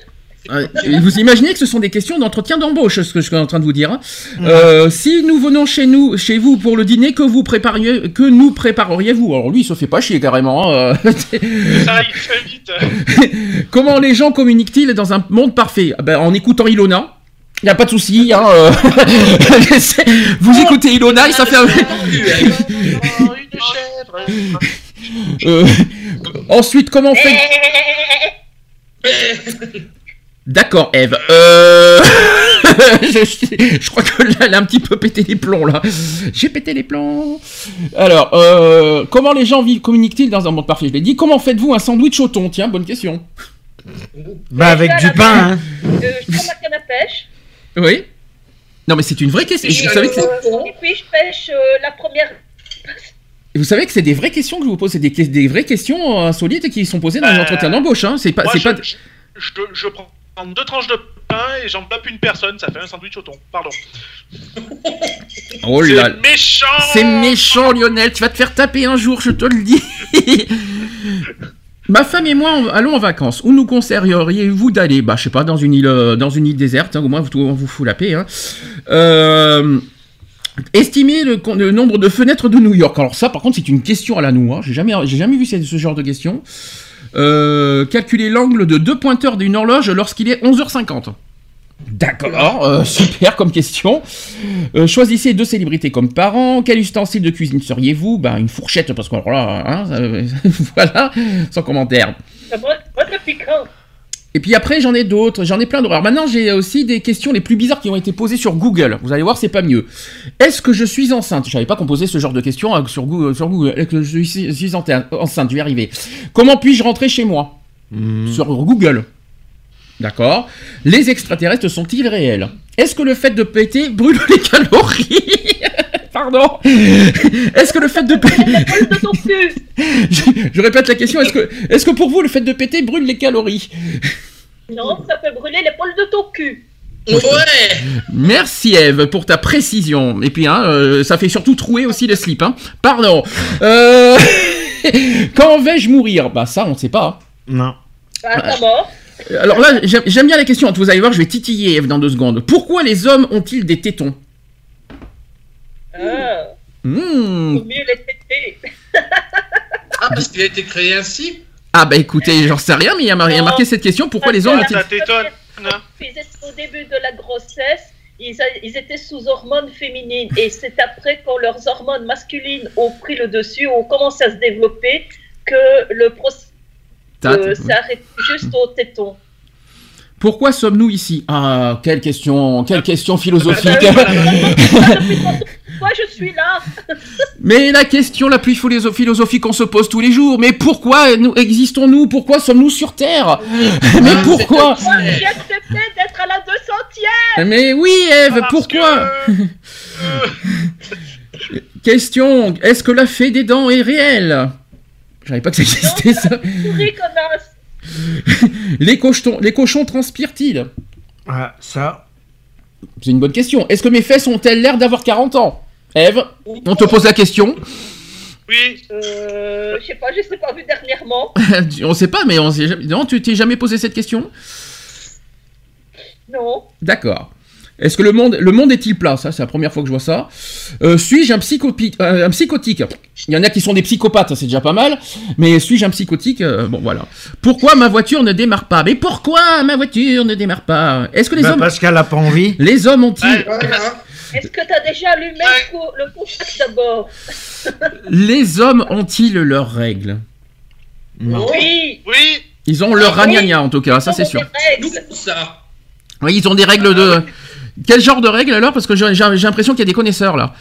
Euh, vous imaginez que ce sont des questions d'entretien d'embauche, ce que je suis en train de vous dire. hein. Euh, si nous venons chez nous, chez vous pour le dîner, que vous prépariez, que nous prépareriez-vous? Alors lui, il se fait pas chier carrément. hein, euh. Ça, il fait vite. Comment les gens communiquent-ils dans un monde parfait? Ah ben, En écoutant Ilona. Il a pas de souci. Hein, euh. Vous écoutez Ilona et ça fait. un- Euh, ensuite, comment fait? D'accord, Eve. Euh... je, je crois que là, elle a un petit peu pété les plombs, là. J'ai pété les plombs. Alors, euh, comment les gens vivent, communiquent-ils dans un monde parfait? Je l'ai dit. Comment faites-vous un sandwich au thon? Tiens, bonne question. Bah, avec du pain, hein. Euh, je prends ma canne à pêche. Oui Non, mais c'est une vraie question. Et, Vous savez que c'est- euh, et puis je pêche euh, la première. vous savez que c'est des vraies questions que je vous pose. C'est des, vraies questions insolites qui sont posées dans les Euh, entretiens d'embauche. Hein. C'est pas, Moi, je, pas. je, je- je prends deux tranches de pain et j'en tape une personne, ça fait un sandwich au thon. Pardon. Oh là là. C'est méchant C'est méchant, Lionel. Tu vas te faire taper un jour, je te le dis. Ma femme et moi on- allons en vacances. Où nous conseilleriez-vous d'aller? Bah, je sais pas, dans une île, euh, dans une île déserte. hein, au moins, vous, vous fout la paix. Hein. Euh, Estimez le, nombre de fenêtres de New York. Alors ça, par contre, c'est une question à la noix. J'ai jamais, j'ai jamais vu ce, genre de question. Euh, calculez l'angle de deux pointeurs d'une horloge lorsqu'il est 11h50. D'accord, euh, super comme question. Euh, choisissez deux célébrités comme parents. Quel ustensile de cuisine seriez-vous? Ben une fourchette parce que alors là, hein, euh, voilà, sans commentaire. Et puis après, j'en ai d'autres, j'en ai plein d'autres. Alors maintenant, j'ai aussi des questions les plus bizarres qui ont été posées sur Google. Vous allez voir, c'est pas mieux. Est-ce que je suis enceinte? Je savais pas qu'on posait ce genre de questions sur Google. Sur Google. Est-ce que je suis, enceinte Je vais y arriver. Comment puis-je rentrer chez moi? Sur Google. D'accord. Les extraterrestres sont-ils réels? Est-ce que le fait de péter brûle les calories? Pardon. Est-ce que le fait de péter... je, je répète la question. Est-ce que, est-ce que pour vous, le fait de péter brûle les calories? Non, ça peut brûler l'épaule de ton cul. Ouais Merci Eve pour ta précision. Et puis, hein, euh, ça fait surtout trouer aussi les slips. Hein. Pardon. Euh... Quand vais-je mourir? Bah ça, on ne sait pas. Non. Bah, ta mort. Alors là, j'aime bien la question. Vous allez voir, je vais titiller Eve dans deux secondes. Pourquoi les hommes ont-ils des tétons? Ah, faut mieux les péter. Ah, parce qu'il a été créé ainsi Ah bah écoutez, j'en sais rien, mais il y a, mar- il y a marqué cette question. Pourquoi les hommes ont-ils... Ça t'étonne hein Ils étaient au début de la grossesse, ils, a- ils étaient sous hormones féminines. Et c'est après, quand leurs hormones masculines ont pris le dessus, ont commencé à se développer, que le processus Tate, s'est arrêté juste au téton. Pourquoi sommes-nous ici? Ah, quelle question, quelle question philosophique. Pourquoi je suis là? Mais la question la plus philo- philosophique qu'on se pose tous les jours, mais pourquoi nous existons-nous? Pourquoi sommes-nous sur Terre? Mais Ah, pourquoi? j'ai accepté d'être à la 200e Mais oui, Eve, pourquoi? que- Question, est-ce que la fée des dents est réelle? Je savais pas que ça existait ça. Souris, connasse Les cochons, les cochons transpirent-ils? Ah, ça. C'est une bonne question. Est-ce que mes fesses ont-elles l'air d'avoir 40 ans? Eve, on te pose la question. Oui, Euh, je sais pas, je sais pas vu dernièrement. on sait pas, mais on sait jamais. Non, tu t'es jamais posé cette question? Non. D'accord. Est-ce que le monde, le monde est-il plat? Ça, c'est la première fois que je vois ça. Euh, suis-je un, euh, un psychotique? Il y en a qui sont des psychopathes, c'est déjà pas mal. Mais suis-je un psychotique? Euh, Bon, voilà. Pourquoi ma voiture ne démarre pas? Mais pourquoi ma voiture ne démarre pas? Est-ce que les Bah, hommes, parce qu'elle a pas envie. les hommes ont-ils, Ouais. Voilà. Est-ce que t'as déjà allumé Ouais. le, co- le contact d'abord? Les hommes ont-ils leurs règles? Non. Oui. oui, Ils ont leur Ah oui. ragnagna en tout cas, ça c'est Ils ont sûr. des Nous, règles. ça? Oui, ils ont des règles de. Quel genre de règles alors? Parce que j'ai l'impression qu'il y a des connaisseurs là.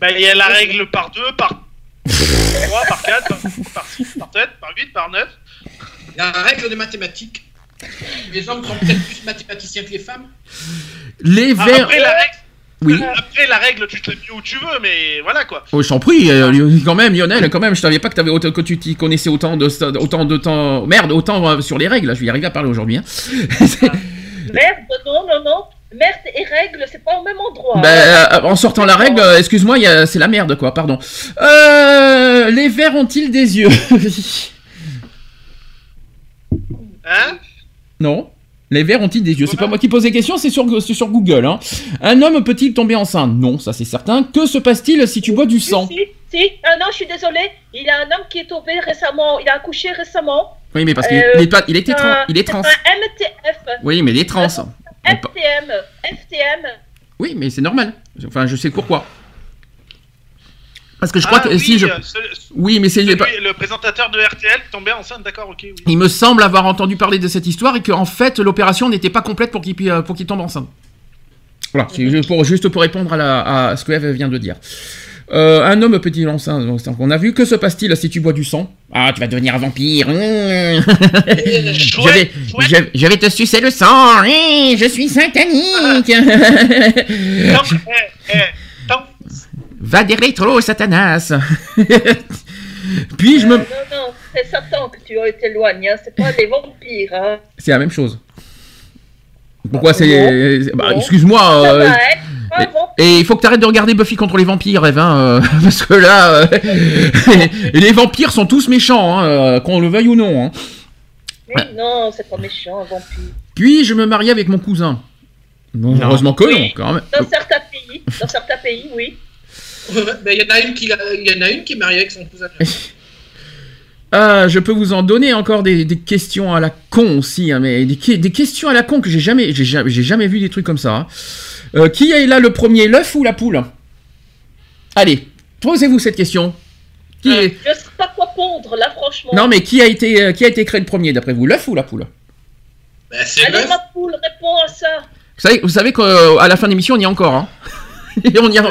ben, il y a la règle par 2, par 3, par 4, par 6, par 7, par 8, par 9. La règle des mathématiques. Les hommes sont peut-être plus mathématiciens que les femmes. Les Ah, vers. après, la règle, Oui. après, la règle, tu te mets où tu veux, mais voilà quoi. Oh, je t'en prie, euh, quand même, Lionel, quand même, je savais pas que, t'avais autant, que tu t'y connaissais autant de, autant de temps. Merde, autant euh, sur les règles, là, je vais y arriver à parler aujourd'hui. hein. Merde, non, non, non. Merde et règles, c'est pas au même endroit. Ben, euh, en sortant la règle, euh, excuse-moi, il y a- c'est la merde, quoi, pardon. Euh, les vers ont-ils des yeux? Hein? Non. Les vers ont-ils des yeux? C'est pas moi qui pose les questions, c'est sur, c'est sur Google. Hein. Un homme peut-il tomber enceinte? Non, ça c'est certain. Que se passe-t-il si tu bois du sang? Si, si. Ah non, je suis désolée. Il y a un homme qui est tombé récemment. Il a accouché récemment. Oui, mais parce qu'il Euh, il est, pas- il était trans. Un- Il est trans. Un MTF. Oui, mais il est trans. FTM. FTM. Oui, mais c'est normal. Enfin, je sais pourquoi. Parce que je crois Ah, que oui, si je. euh, ce- Oui, mais c'est. le présentateur de RTL tombait enceinte, d'accord, ok, oui. Il me semble avoir entendu parler de cette histoire et qu'en fait l'opération n'était pas complète pour qu'il euh, pour qu'il tombe enceinte. Voilà, c'est juste pour, juste pour répondre à, la, à ce que Eve vient de dire. Euh, un homme donc, c'est- On a vu que se passe-t-il si tu bois du sang? Ah, tu vas devenir un vampire. Mmh. je, vais, chouette. je, je vais te sucer le sang. Mmh, je suis satanique. Tant, eh, eh, Va des rétro, Satanas. Puis je me. Euh, non, non, c'est Satan que tu t'éloignes. Hein. C'est pas les vampires. Hein. C'est la même chose. Pourquoi c'est. Bah, excuse-moi. Euh, vampire. Et il faut que tu arrêtes de regarder Buffy contre les vampires, Eve, hein, euh, parce que là, euh, les vampires sont tous méchants, hein, euh, qu'on le veuille ou non. hein. Mais non, c'est pas méchant, un vampire. Puis je me marie avec mon cousin. Non, Non. heureusement que non, quand même. Dans certains pays, dans certains pays, oui. Ben, Il y en a une qui, l'a- il y en a une qui est mariée avec son cousin. Ah, je peux vous en donner encore des, des questions à la con aussi, hein, mais des, que- des questions à la con que j'ai jamais, j'ai jamais, vu des trucs comme ça. hein. Euh, qui est là le premier, l'œuf ou la poule? Allez, posez-vous cette question. Qui est... Je sais pas quoi pondre, là, franchement. Non, mais qui a été, euh, qui a été créé le premier d'après vous, l'œuf ou la poule? Bah, c'est Allez, ma poule, réponds à ça. Vous savez, vous savez qu'à la fin de l'émission, on y est encore. Hein Et on y a-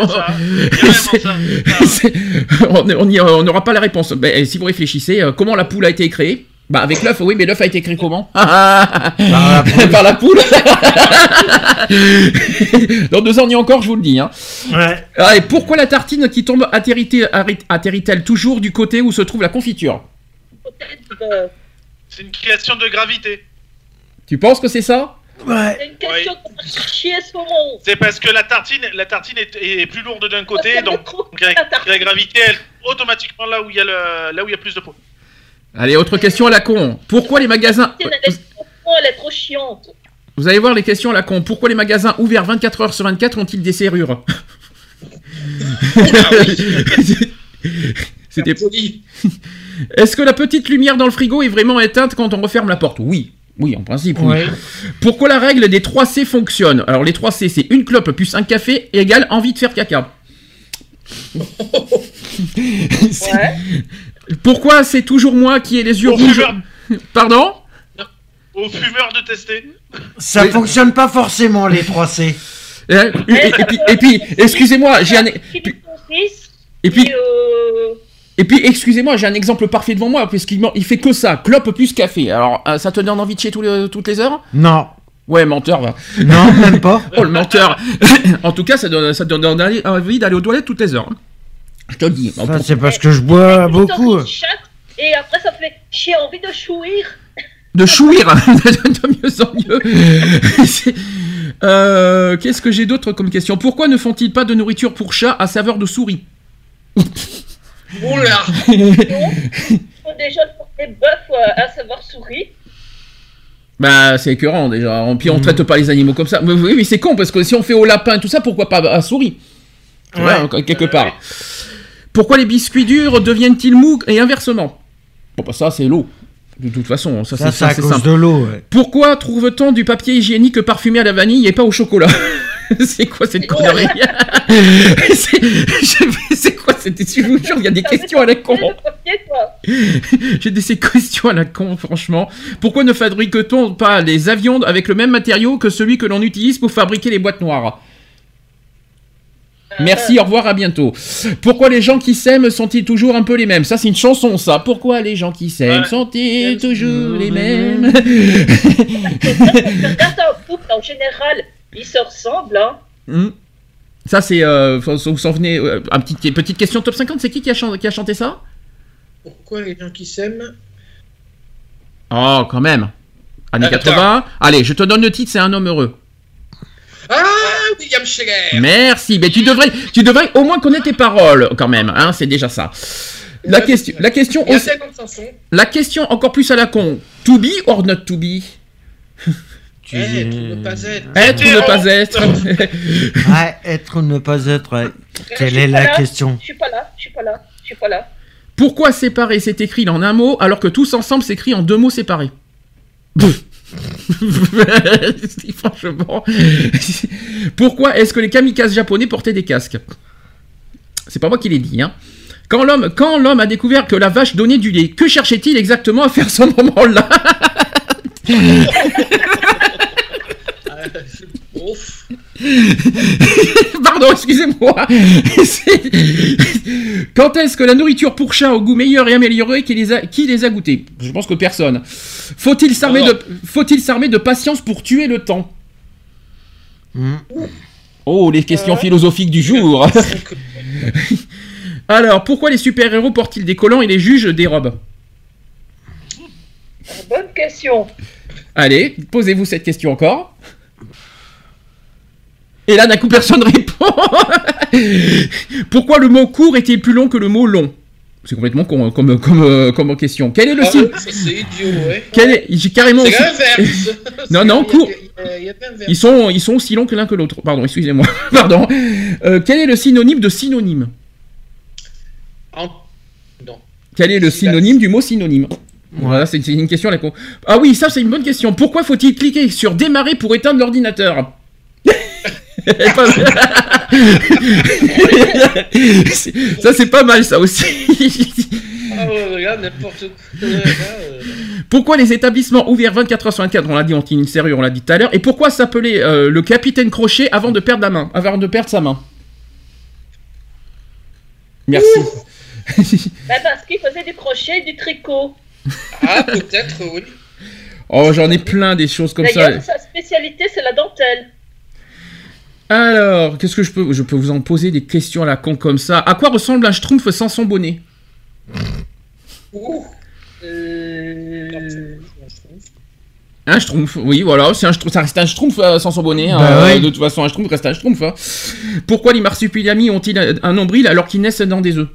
on n'aura pas la réponse. Ben, si vous réfléchissez, euh, comment la poule a été créée? Bah avec l'œuf, oui, mais l'œuf a été créé comment? Par la poule. Dans deux ans, on y est encore, je vous le dis. Hein. Ouais. Ah, et pourquoi la tartine qui tombe atterrit-elle toujours du côté où se trouve la confiture? C'est une question de gravité. Tu penses que c'est ça? C'est une question qu'on va. C'est parce que la tartine, la tartine est, est plus lourde d'un côté, donc la, la gravité, elle, automatiquement là où il y a le, là où il y a plus de peau. Allez, autre question à la con. Pourquoi les magasins... Elle est trop con, elle est trop chiante. Vous allez voir les questions à la con. Pourquoi les magasins ouverts 24 heures sur 24 ont-ils des serrures C'était Est-ce que la petite lumière dans le frigo est vraiment éteinte quand on referme la porte? Oui. Oui, en principe, oui. Ouais. Pourquoi la règle des 3 C fonctionne? Alors, les 3 C, c'est une clope plus un café égale envie de faire caca. C'est- Pourquoi c'est toujours moi qui ai les yeux Au rouges fumeur. Pardon Aux fumeurs de tester. Ça fonctionne pas forcément, les 3C. et, et- et puis, et puis, excusez-moi, j'ai un... Francis, Et puis, euh, Et puis, excusez-moi, j'ai un exemple parfait devant moi, puisqu'il man- il fait que ça, clope plus café. Alors, euh, ça te donne envie de chier tous les- toutes les heures? Non. Ouais, menteur, va. Non, même pas. oh, le menteur En tout cas, ça, donne, ça te donne envie- envie d'aller aux toilettes toutes les heures. Je te le dis. Ça, c'est parce que je bois beaucoup. et après ça fait j'ai envie de chouir. De chouir De mieux en mieux Euh, Qu'est-ce que j'ai d'autre comme question? Pourquoi ne font-ils pas de nourriture pour chat à saveur de souris? Oula Faut déjà pour des bœufs euh, à savoir souris. Bah, c'est écœurant déjà. Puis on traite pas les animaux comme ça. Mais oui, mais c'est con parce que si on fait au lapin et tout ça, pourquoi pas à souris? Tu vois, quelque part. Pourquoi les biscuits durs deviennent-ils mous et inversement? Bon, bah ça, c'est l'eau. De toute façon, ça, Ça, c'est à cause simple. de l'eau. ouais. Pourquoi trouve-t-on du papier hygiénique parfumé à la vanille et pas au chocolat C'est quoi cette connerie? C'est quoi cette... Je vous jure, il y a des questions à la con. J'ai des ces questions à la con, franchement. Pourquoi ne fabrique-t-on pas les avions avec le même matériau que celui que l'on utilise pour fabriquer les boîtes noires? Merci, au revoir, à bientôt. Pourquoi les gens qui s'aiment sont-ils toujours un peu les mêmes? Ça, c'est une chanson, ça. Pourquoi les gens qui s'aiment sont-ils toujours les mêmes? Regarde un couple en général, ils se ressemblent. Hein. Hmm. Ça, c'est. Euh, vous s'en venez. euh, un petit, petite question top 50, c'est qui qui a, chan- qui a chanté ça? Pourquoi les gens qui s'aiment? Oh, quand même. Années Attends. 80. Allez, je te donne le titre, c'est un homme heureux. Ah, William Scheller Merci. Mais tu devrais, tu devrais au moins connaître tes paroles, quand même. Hein, c'est déjà ça. La question, la question, aussi- la question encore plus à la con. To be or not to be? Eh, tout ne pas être. Être ou ne pas être? Ouais, être ou ne pas être. ouais. Quelle est la là, question? Je suis pas là, je suis pas là, je suis pas là. Pourquoi séparer? C'est écrit en un mot alors que tous ensemble s'écrit en deux mots séparés Franchement. Pourquoi est-ce que les kamikazes japonais portaient des casques C'est pas moi qui l'ai dit, hein. Quand l'homme, quand l'homme a découvert que la vache donnait du lait, que cherchait-il exactement à faire ce moment-là Ouf. Pardon, excusez-moi. Quand est-ce que la nourriture pour chat au goût meilleur et amélioré qui les a, qui les a goûtés? Je pense que personne. Faut-il s'armer de, faut-il s'armer de patience pour tuer le temps? Hmm. Oh, les questions philosophiques du jour. Alors, pourquoi les super-héros portent-ils des collants et les juges des robes? Bonne question. Allez, posez-vous cette question encore. Et là, d'un coup, personne répond. Pourquoi le mot court est-il plus long que le mot long? C'est complètement con hein, comme, comme, euh, comme question. Quel est le Ah, signe C'est idiot, ouais. Quel est... J'ai carrément... C'est l'inverse. non, non, court. l'inverse. Ils sont, ils sont aussi longs que l'un que l'autre. Pardon, excusez-moi. Pardon. Euh, quel est le synonyme de synonyme? En- Non. Quel est le synonyme du mot synonyme? Voilà, c'est une question à la con. Ah oui, ça c'est une bonne question. Pourquoi faut-il cliquer sur démarrer pour éteindre l'ordinateur? ça c'est pas mal ça aussi. Ah ouais, regarde, n'importe quoi. Là, euh, Pourquoi les établissements ouverts 24 h sur 24, on l'a dit, ont une serrure, on l'a dit tout à l'heure, et pourquoi s'appeler euh, le capitaine Crochet avant de perdre la main, avant de perdre sa main? Merci. Bah, parce qu'il faisait du crochet et du tricot. Ah, peut-être, oui. Oh, j'en ai plein des choses comme ça. Sa spécialité, c'est la dentelle. Alors, qu'est-ce que je peux Je peux vous en poser des questions à la con comme ça? À quoi ressemble un schtroumpf sans son bonnet? Ouh. Euh... Un schtroumpf, oui, voilà, c'est un schtroumpf, ça reste un schtroumpf euh, sans son bonnet. hein. Bah Euh, oui. De toute façon, un schtroumpf reste un schtroumpf. hein. Pourquoi les marsupilamis ont-ils un- un nombril alors qu'ils naissent dans des œufs?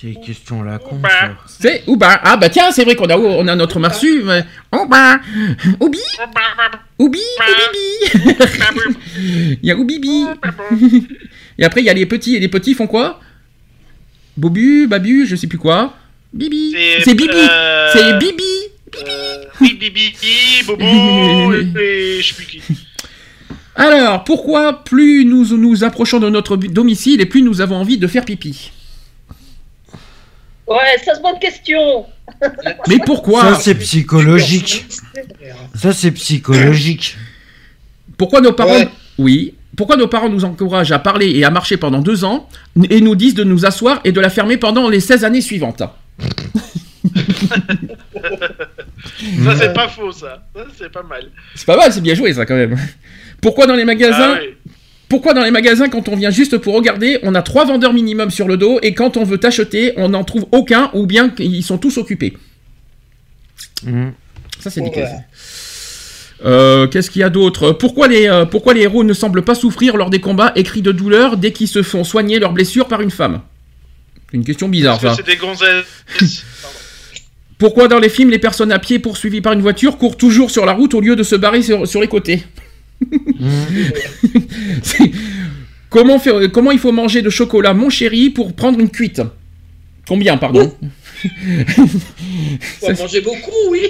C'est une question à la con, ça. C'est ou bah ah bah tiens c'est vrai qu'on a on a notre marsu mais oh bah Oubi Oubi Oubibi il y a Oubibi et après il y a les petits et les petits font quoi? Bobu Babu je sais plus quoi. Bibi C'est- c'est Bibi euh, c'est Bibi Euh, oui, Bibi, Bobo, et je sais plus qui. alors pourquoi plus nous nous approchons de notre domicile et plus nous avons envie de faire pipi? Ouais, ça c'est bonne question. mais pourquoi Ça, c'est psychologique. Ça, c'est psychologique. Pourquoi nos parents... Ouais. Oui. Pourquoi nos parents nous encouragent à parler et à marcher pendant deux ans et nous disent de nous asseoir et de la fermer pendant les 16 années suivantes? Ça, c'est pas faux, ça. Ça, c'est pas mal. C'est pas mal, c'est bien joué ça quand même. Pourquoi dans les magasins Ah oui. Pourquoi dans les magasins quand on vient juste pour regarder, on a trois vendeurs minimum sur le dos et quand on veut acheter, on n'en trouve aucun ou bien qu'ils sont tous occupés? Mhm. Ça c'est Ouais. Euh, Qu'est-ce qu'il y a d'autre? Pourquoi les euh, pourquoi les héros ne semblent pas souffrir lors des combats et crient de douleur dès qu'ils se font soigner leurs blessures par une femme? C'est une question bizarre Parce que ça. c'est des gonzesses? Pourquoi dans les films les personnes à pied poursuivies par une voiture courent toujours sur la route au lieu de se barrer sur, sur les côtés? comment, faire, comment il faut manger de chocolat mon chéri pour prendre une cuite? Combien pardon? Faut en manger beaucoup, oui.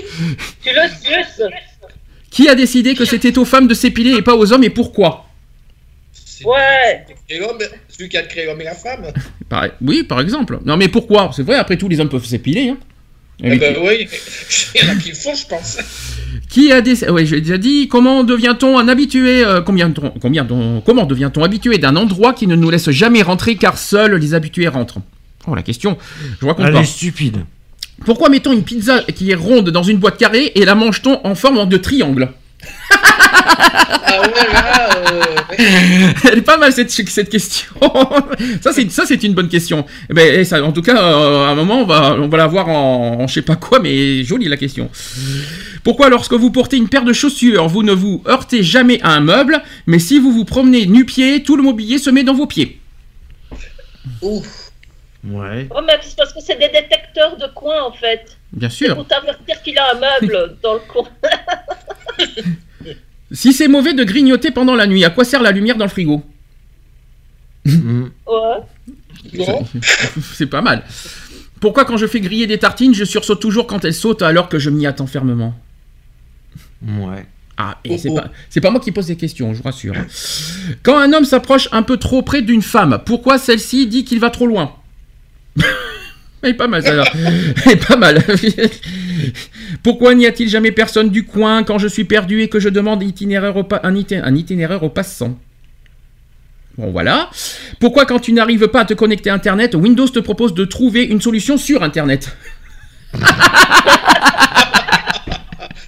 Tu le. Qui a décidé que c'était aux femmes de s'épiler et pas aux hommes et pourquoi? C'est- Ouais. c'est l'homme, celui qui a créé l'homme et la femme. Par- Oui par exemple. Non mais pourquoi? C'est vrai après tout les hommes peuvent s'épiler. Hein. Eh ben oui, il y en a qui le font, je pense. Qui a des... Oui, j'ai déjà dit. Comment devient-on un habitué euh, combien, de- combien de- Comment devient-on habitué d'un endroit qui ne nous laisse jamais rentrer car seuls les habitués rentrent? Oh la question, je raconte Elle pas. est stupide. Pourquoi mettons une pizza qui est ronde dans une boîte carrée et la mange-t-on en forme de triangle? Ah ouais, là, euh. Elle est pas mal cette, cette question. ça c'est ça c'est une bonne question. Eh ben, ça, en tout cas, euh, à un moment on va on va la voir en, en je sais pas quoi, mais jolie la question. Pourquoi lorsque vous portez une paire de chaussures, vous ne vous heurtez jamais à un meuble, mais si vous vous promenez nu-pied, tout le mobilier se met dans vos pieds? Ouh. Ouais. Oh, mais c'est parce que c'est des détecteurs de coin en fait. Bien sûr. pour t'avertir qu'il a un meuble dans le coin. Si c'est mauvais de grignoter pendant la nuit, à quoi sert la lumière dans le frigo. Ouais. C'est pas mal. Pourquoi quand je fais griller des tartines, je sursaute toujours quand elles sautent alors que je m'y attends fermement Ouais. Ah, et Oh, c'est oh. pas, c'est pas moi qui pose des questions, je vous rassure. Quand un homme s'approche un peu trop près d'une femme, pourquoi celle-ci dit qu'il va trop loin Elle est pas mal, ça. Elle est pas mal. pourquoi n'y a-t-il jamais personne du coin quand je suis perdu et que je demande itinéraire au pa- un, iti- un itinéraire au passant Bon, voilà. Pourquoi quand tu n'arrives pas à te connecter à Internet, Windows te propose de trouver une solution sur Internet?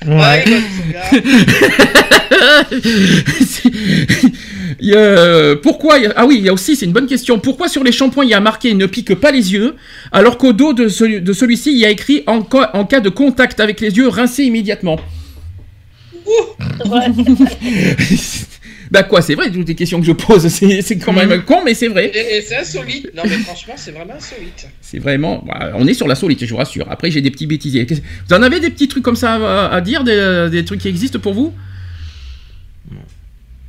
Ouais, y a- euh, pourquoi il y a- Ah oui, il y a aussi, c'est une bonne question. Pourquoi sur les shampoings il y a marqué ne pique pas les yeux, alors qu'au dos de, celui- de celui-ci il y a écrit en, ca- en cas de contact avec les yeux, rincer immédiatement. Bah quoi, c'est vrai, toutes les questions que je pose, c'est quand même con, mais c'est vrai. Et, et c'est insolite. Non, mais franchement, c'est vraiment insolite. C'est vraiment. bah, on est sur la solide, je vous rassure. Après, j'ai des petits bêtisiers. Vous en avez des petits trucs comme ça à, à dire, des, des trucs qui existent pour vous?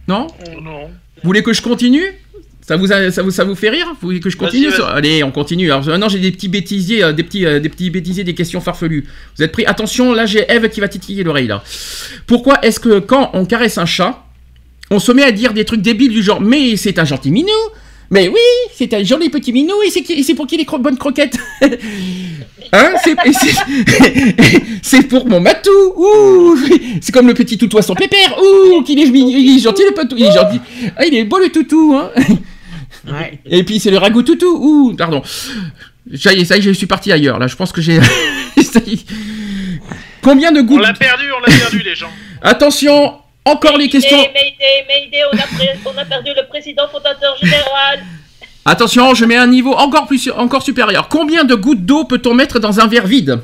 Non Non. Vous voulez que je continue ça vous, a- ça, vous, ça vous fait rire Vous voulez que je continue sur-. Allez, on continue. Alors maintenant, j'ai des petits bêtisiers, euh, des petits, euh, des petits bêtisiers, des questions farfelues. Vous êtes prêts Attention, là, j'ai Eve qui va titiller l'oreille, là. Pourquoi est-ce que quand on caresse un chat, on se met à dire des trucs débiles du genre « Mais c'est un gentil minou Mais oui, c'est un joli petit minou et c'est qui- et c'est pour qui les cro- bonnes croquettes Hein c'est, et c'est, c'est pour mon matou Ouh C'est comme le petit toutou à son pépère Ouh Qu'il est, mignon, il est gentil le patou Il est gentil. Ah, il est beau le toutou hein. Ouais. Et puis c'est le ragoût toutou Ouh Pardon. Ça y est, ça y est, je suis parti ailleurs là, je pense que j'ai... Combien de On gouttes l'a perdu, on l'a perdu, les gens. Attention Encore les questions Mayday, Mayday, Mayday, on a, pré- on a perdu le président fondateur général. Attention, je mets un niveau encore plus encore supérieur. Combien de gouttes d'eau peut-on mettre dans un verre vide?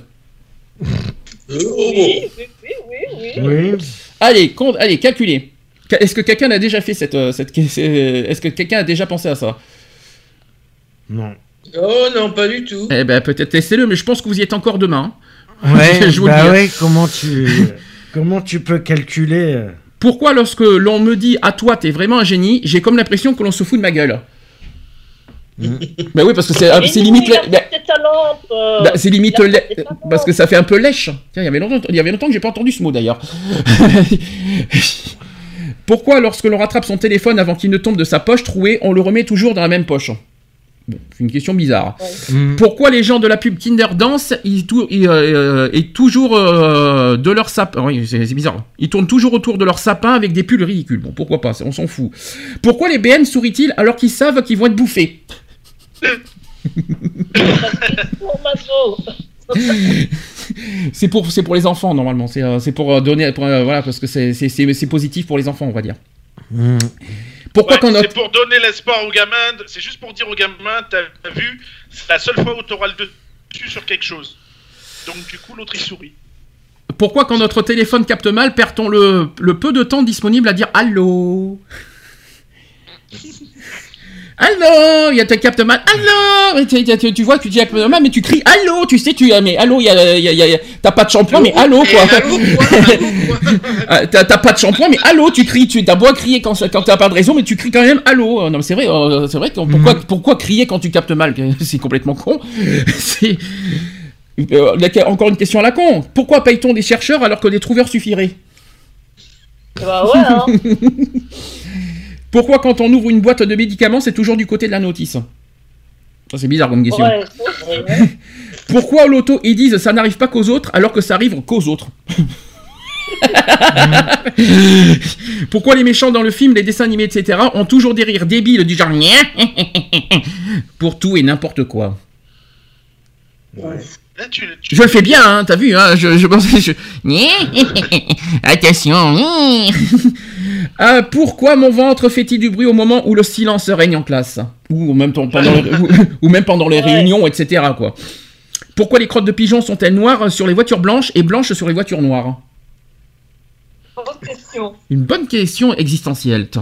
Oui, oui, oui, oui. Allez, compte, allez, calculez. Ca- Est-ce que quelqu'un a déjà fait cette, euh, cette c'est- Est-ce que quelqu'un a déjà pensé à ça? Non. Oh non, pas du tout. Eh ben peut-être testez-le, mais je pense que vous y êtes encore demain. Ouais, Je vous le bah dis. ouais, comment tu, comment tu peux calculer euh, Pourquoi lorsque l'on me dit à toi t'es vraiment un génie, j'ai comme l'impression que l'on se fout de ma gueule? Bah oui, parce que c'est nous, limite. euh, bah, c'est limite parce que ça fait un peu lèche. Tiens, il y avait longtemps, il y avait longtemps que j'ai pas entendu ce mot d'ailleurs. Pourquoi lorsque l'on rattrape son téléphone avant qu'il ne tombe de sa poche trouée, on le remet toujours dans la même poche? Bon, C'est une question bizarre. hmm. Pourquoi les gens de la pub Kinder Dance, ils, tou- ils, euh, et toujours euh, de leur sapin, oui, c'est c'est bizarre. Ils tournent toujours autour de leur sapin avec des pulls ridicules. Bon, pourquoi pas, on s'en fout. Pourquoi les BN sourient-ils alors qu'ils savent qu'ils vont être bouffés. C'est pour, c'est pour les enfants normalement. C'est, euh, c'est pour euh, donner, pour, euh, voilà, parce que c'est, c'est, c'est, c'est positif pour les enfants, on va dire. Hmm. Pourquoi Ouais, quand c'est pour donner l'espoir aux gamins. de- C'est juste pour dire aux gamins, t'as t'as vu, c'est la seule fois où t'auras le dessus sur quelque chose. Donc du coup, l'autre il sourit. pourquoi quand notre téléphone capte mal, perd-on le, le peu de temps disponible à dire allô? Allô, il y a ta capte mal. Allô, tu, tu- tu vois, tu dis capte mal, mais tu cries allô, tu sais, tu mais allô, il y a, il y a- il y a- t'as pas de shampoing, mais allô quoi. Ah, T'as t'as pas de shampoing, mais allô, tu cries, tu t'as beau crier quand, quand t'as pas de raison, mais tu cries quand même allô. Euh, Non, mais c'est vrai, euh, c'est vrai. que- Pourquoi, pourquoi crier quand tu captes mal? C'est complètement con. C'est Euh, encore une question à la con. Pourquoi paye-t-on des chercheurs alors que des trouveurs suffiraient? Bah ouais, hein. Pourquoi quand on ouvre une boîte de médicaments, c'est toujours du côté de la notice? Ça c'est bizarre comme question. Ouais. Pourquoi au loto ils disent ça n'arrive pas qu'aux autres alors que ça arrive qu'aux autres Pourquoi les méchants dans le film, les dessins animés, etc. ont toujours des rires débiles du genre pour tout et n'importe quoi? Là, tu, tu- Je le fais bien, hein, t'as vu, hein, je, je pensais... Je... Attention Ah, Pourquoi mon ventre fait-il du bruit au moment où le silence règne en classe ou même, ton- pendant, ou, ou même pendant les Ouais. réunions, etc. Quoi. Pourquoi les crottes de pigeons sont-elles noires sur les voitures blanches et blanches sur les voitures noires? Bonne question. Une bonne question existentielle.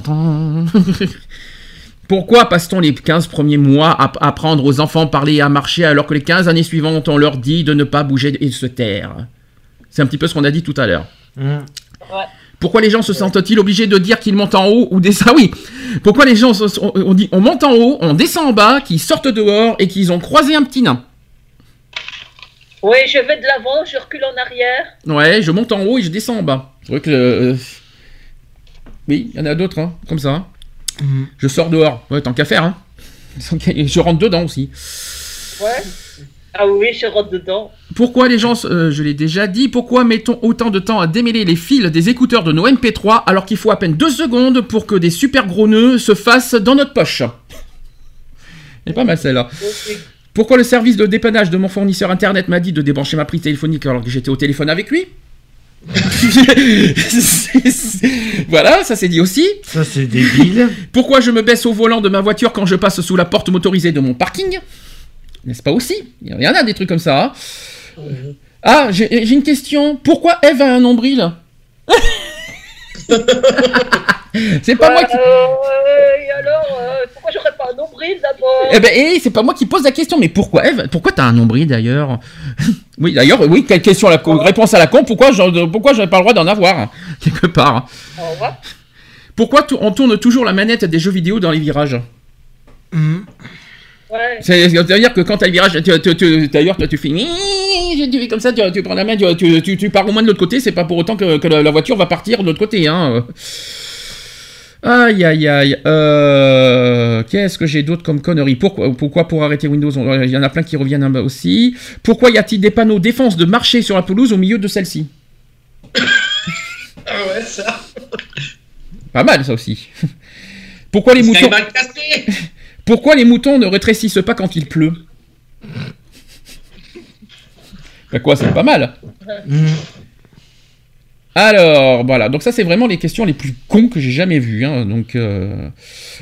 Pourquoi passe-t-on les 15 premiers mois à apprendre aux enfants à parler et à marcher alors que les 15 années suivantes on leur dit de ne pas bouger et de se taire? C'est un petit peu ce qu'on a dit tout à l'heure. Hmm. Pourquoi les gens se sentent-ils obligés de dire qu'ils montent en haut ou descendent? Ah oui Pourquoi les gens se- on, on dit on monte en haut, on descend en bas, qu'ils sortent dehors et qu'ils ont croisé un petit nain? Oui, je vais de l'avant, je recule en arrière. Ouais, je monte en haut et je descends en bas. C'est vrai que. euh, Oui, il y en a d'autres, hein, comme ça. Mhm. Je sors dehors. Ouais, tant qu'à faire, hein. Je rentre dedans aussi. Ouais. Ah oui, je rentre dedans. Pourquoi les gens, euh, je l'ai déjà dit, pourquoi mettons autant de temps à démêler les fils des écouteurs de nos MP3 alors qu'il faut à peine deux secondes pour que des super gros nœuds se fassent dans notre poche? C'est pas mal celle-là. Pourquoi le service de dépannage de mon fournisseur internet m'a dit de débrancher ma prise téléphonique alors que j'étais au téléphone avec lui? Voilà, ça c'est dit aussi. Ça, c'est débile. Pourquoi je me baisse au volant de ma voiture quand je passe sous la porte motorisée de mon parking? N'est-ce pas aussi? Il y en a des trucs comme ça. hein. Ah, j'ai une question. Pourquoi Eve a un nombril? C'est pas moi qui... Euh, et alors, euh, pourquoi j'aurais pas un nombril d'abord? Eh ben, eh, c'est pas moi qui pose la question, mais pourquoi Eve? Pourquoi t'as un nombril d'ailleurs? Oui, d'ailleurs, oui, quelle question à la con Réponse à la con, pourquoi j'avais pas le droit d'en avoir hein, Quelque part. hein. Au revoir. Pourquoi on tourne toujours la manette des jeux vidéo dans les virages? Hmm. Ouais. C'est-à-dire que quand t'as le virage, d'ailleurs, toi tu fais tu fais comme ça, tu, tu prends la main, tu, tu, tu- tu pars au moins de l'autre côté, c'est pas pour autant que, que la, voiture va partir de l'autre côté. Hein. Aïe aïe aïe. Euh, Qu'est-ce que j'ai d'autre comme conneries pourquoi, pourquoi pour arrêter Windows? On- Il y en a plein qui reviennent hein, aussi. Pourquoi y a-t-il des panneaux défense de marcher sur la pelouse au milieu de celle-ci? Ah ouais, ça. Pas mal ça aussi. Pourquoi les moutons. Pourquoi les moutons ne rétrécissent pas quand il pleut Bah quoi, c'est pas mal. Alors voilà, donc ça c'est vraiment les questions les plus cons que j'ai jamais vues. hein. Donc euh,